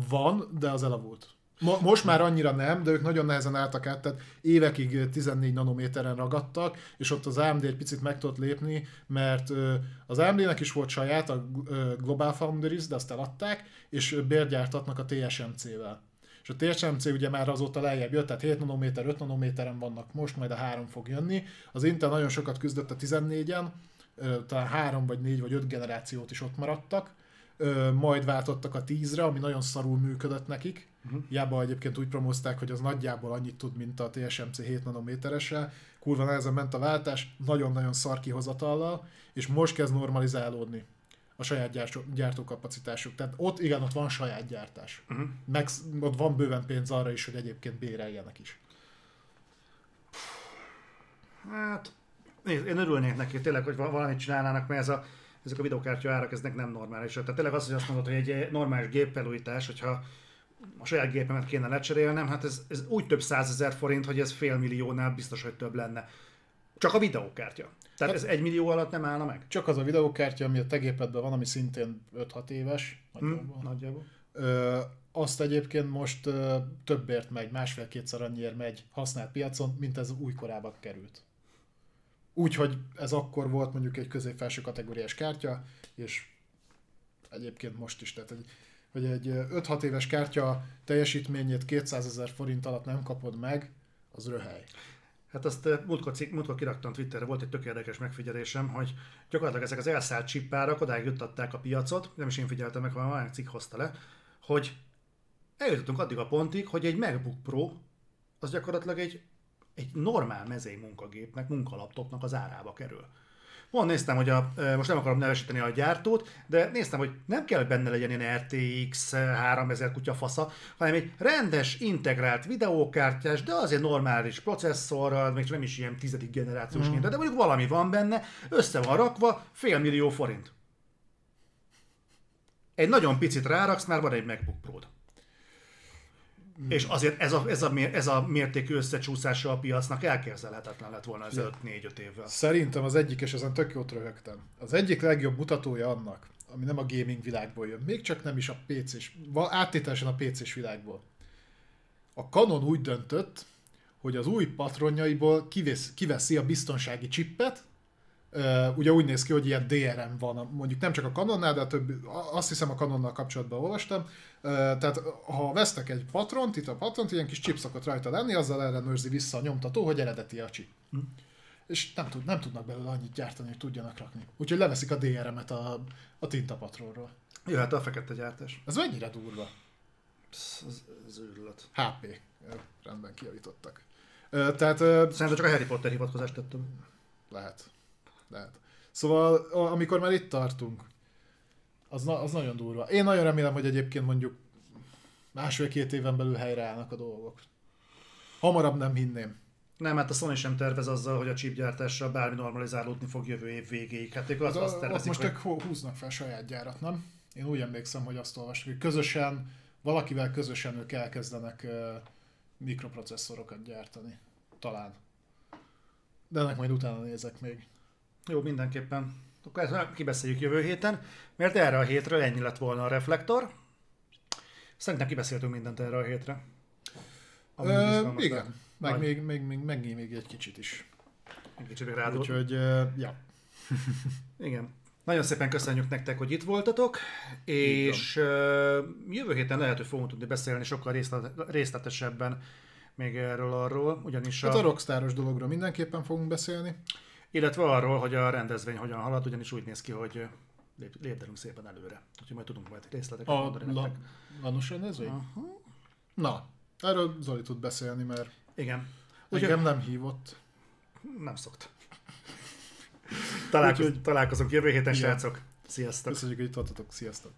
Van, de az elavult. Mo- most már annyira nem, de ők nagyon nehezen álltak át, tehát évekig 14 nanométeren ragadtak, és ott az AMD egy picit meg tudott lépni, mert az AMD-nek is volt saját, a Global Foundries, de azt eladták, és bérgyártatnak a TSMC-vel. És a TSMC ugye már azóta lejjebb jött, tehát 7 nanométer, 5 nanométeren vannak most, majd a 3 fog jönni. Az Intel nagyon sokat küzdött a 14-en, talán 3 vagy 4 vagy 5 generációt is ott maradtak, majd váltottak a 10-re, ami nagyon szarul működött nekik. Uh-huh. Hiába egyébként úgy promózták, hogy az nagyjából annyit tud, mint a TSMC 7 nanométerese. Kurva nehezen ment a váltás, nagyon-nagyon szar kihozatallal, és most kezd normalizálódni a saját gyártókapacitásuk. Tehát ott igen, ott van saját gyártás. Uh-huh. Meg ott van bőven pénz arra is, hogy egyébként béreljenek is. Hát, nézd, én örülnék neki tényleg, hogy valamit csinálnának, mert ez a ezek a videokártya árak, ezek nem normális. Tehát tényleg az, hogy azt mondod, hogy egy normális gépfelújítás, hogyha a saját gépemet kéne lecserélnem, hát ez, ez úgy több százezer forint, hogy ez fél milliónál biztos, hogy több lenne. Csak a videókártya. Tehát ez egy millió alatt nem állna meg? Csak az a videókártya, ami a te gépedben van, ami szintén 5-6 éves. Nagyjából. nagyjából. Ö, azt egyébként most ö, többért megy, másfél-kétszer annyiért megy használt piacon, mint ez újkorában került. Úgyhogy ez akkor volt mondjuk egy közép-felső kategóriás kártya, és egyébként most is, tehát egy, hogy egy ö, 5-6 éves kártya teljesítményét 200 ezer forint alatt nem kapod meg, az röhely. Hát azt múltkor, cikk- múltkor kiraktam Twitterre, volt egy tök érdekes megfigyelésem, hogy gyakorlatilag ezek az elszállt csippárak odáig juttatták a piacot, nem is én figyeltem meg, hanem valami cikk hozta le, hogy eljutottunk addig a pontig, hogy egy MacBook Pro az gyakorlatilag egy, egy normál mezei munkagépnek, munkalaptopnak az árába kerül. Pont néztem, hogy a, most nem akarom nevesíteni a gyártót, de néztem, hogy nem kell benne legyen ilyen RTX 3000 kutya fasza, hanem egy rendes, integrált videókártyás, de azért normális processzorral, még nem is ilyen tizedik generációs mm. de mondjuk valami van benne, össze van rakva, fél millió forint. Egy nagyon picit ráraksz, már van egy MacBook pro És azért ez a, ez, a, ez a mértékű összecsúszása a piacnak elképzelhetetlen lett volna ez 5-4-5 évvel. Szerintem az egyik, és ezen tök jót röhögtem, az egyik legjobb mutatója annak, ami nem a gaming világból jön, még csak nem is a PC-s, áttételesen a PC-s világból. A Canon úgy döntött, hogy az új patronjaiból kivesz, kiveszi a biztonsági csippet, ugye úgy néz ki, hogy ilyen DRM van, mondjuk nem csak a Canonnál, de a többi, azt hiszem a Canonnal kapcsolatban olvastam. Tehát ha vesztek egy patront, itt a patront, ilyen kis chip szokott rajta lenni, azzal ellenőrzi vissza a nyomtató, hogy eredeti a chip. És nem, tud, nem tudnak belőle annyit gyártani, hogy tudjanak rakni. Úgyhogy leveszik a DRM-et a, a tintapatronról. Jöhet a fekete gyártás. Ez mennyire durva? Ez, ez, őrület. HP. Rendben kijavítottak. Tehát Szerintem csak a Harry Potter hivatkozást tettem. Lehet. Lehet. Szóval, amikor már itt tartunk, az, na, az nagyon durva. Én nagyon remélem, hogy egyébként mondjuk másfél-két éven belül helyreállnak a dolgok. Hamarabb nem hinném. Nem, hát a Sony sem tervez azzal, hogy a chipgyártással bármi normalizálódni fog jövő év végéig. Hát ők azt, Az, azt ott tervezik, most hogy... ők hú- húznak fel saját gyárat, nem? Én úgy emlékszem, hogy azt olvastuk, hogy közösen, valakivel közösen ők elkezdenek uh, mikroprocesszorokat gyártani. Talán. De ennek majd utána nézek még. Jó, mindenképpen. Akkor ezt kibeszéljük jövő héten, mert erre a hétről ennyi lett volna a reflektor. Szerintem kibeszéltünk mindent erre a hétre. Ami Ö, igen, meg még, még, még, még, még egy kicsit is. Egy Kicsit még rádol. Úgyhogy, uh, ja. Igen. Nagyon szépen köszönjük nektek, hogy itt voltatok, és ö, jövő héten lehet, hogy fogunk tudni beszélni sokkal részlet- részletesebben még erről arról, ugyanis Hát a a, rockstáros dologról mindenképpen fogunk beszélni. Illetve arról, hogy a rendezvény hogyan halad, ugyanis úgy néz ki, hogy lép, lépdelünk szépen előre. Úgyhogy majd tudunk majd részleteket A mondani la, nektek. Lanos rendezvény? Aha. Na, erről Zoli tud beszélni, mert Igen. Úgyhogy engem nem hívott. nem szokt. Találkoz, Úgyhogy- találkozunk jövő héten, srácok. Sziasztok! Köszönjük, hogy itt voltatok. Sziasztok!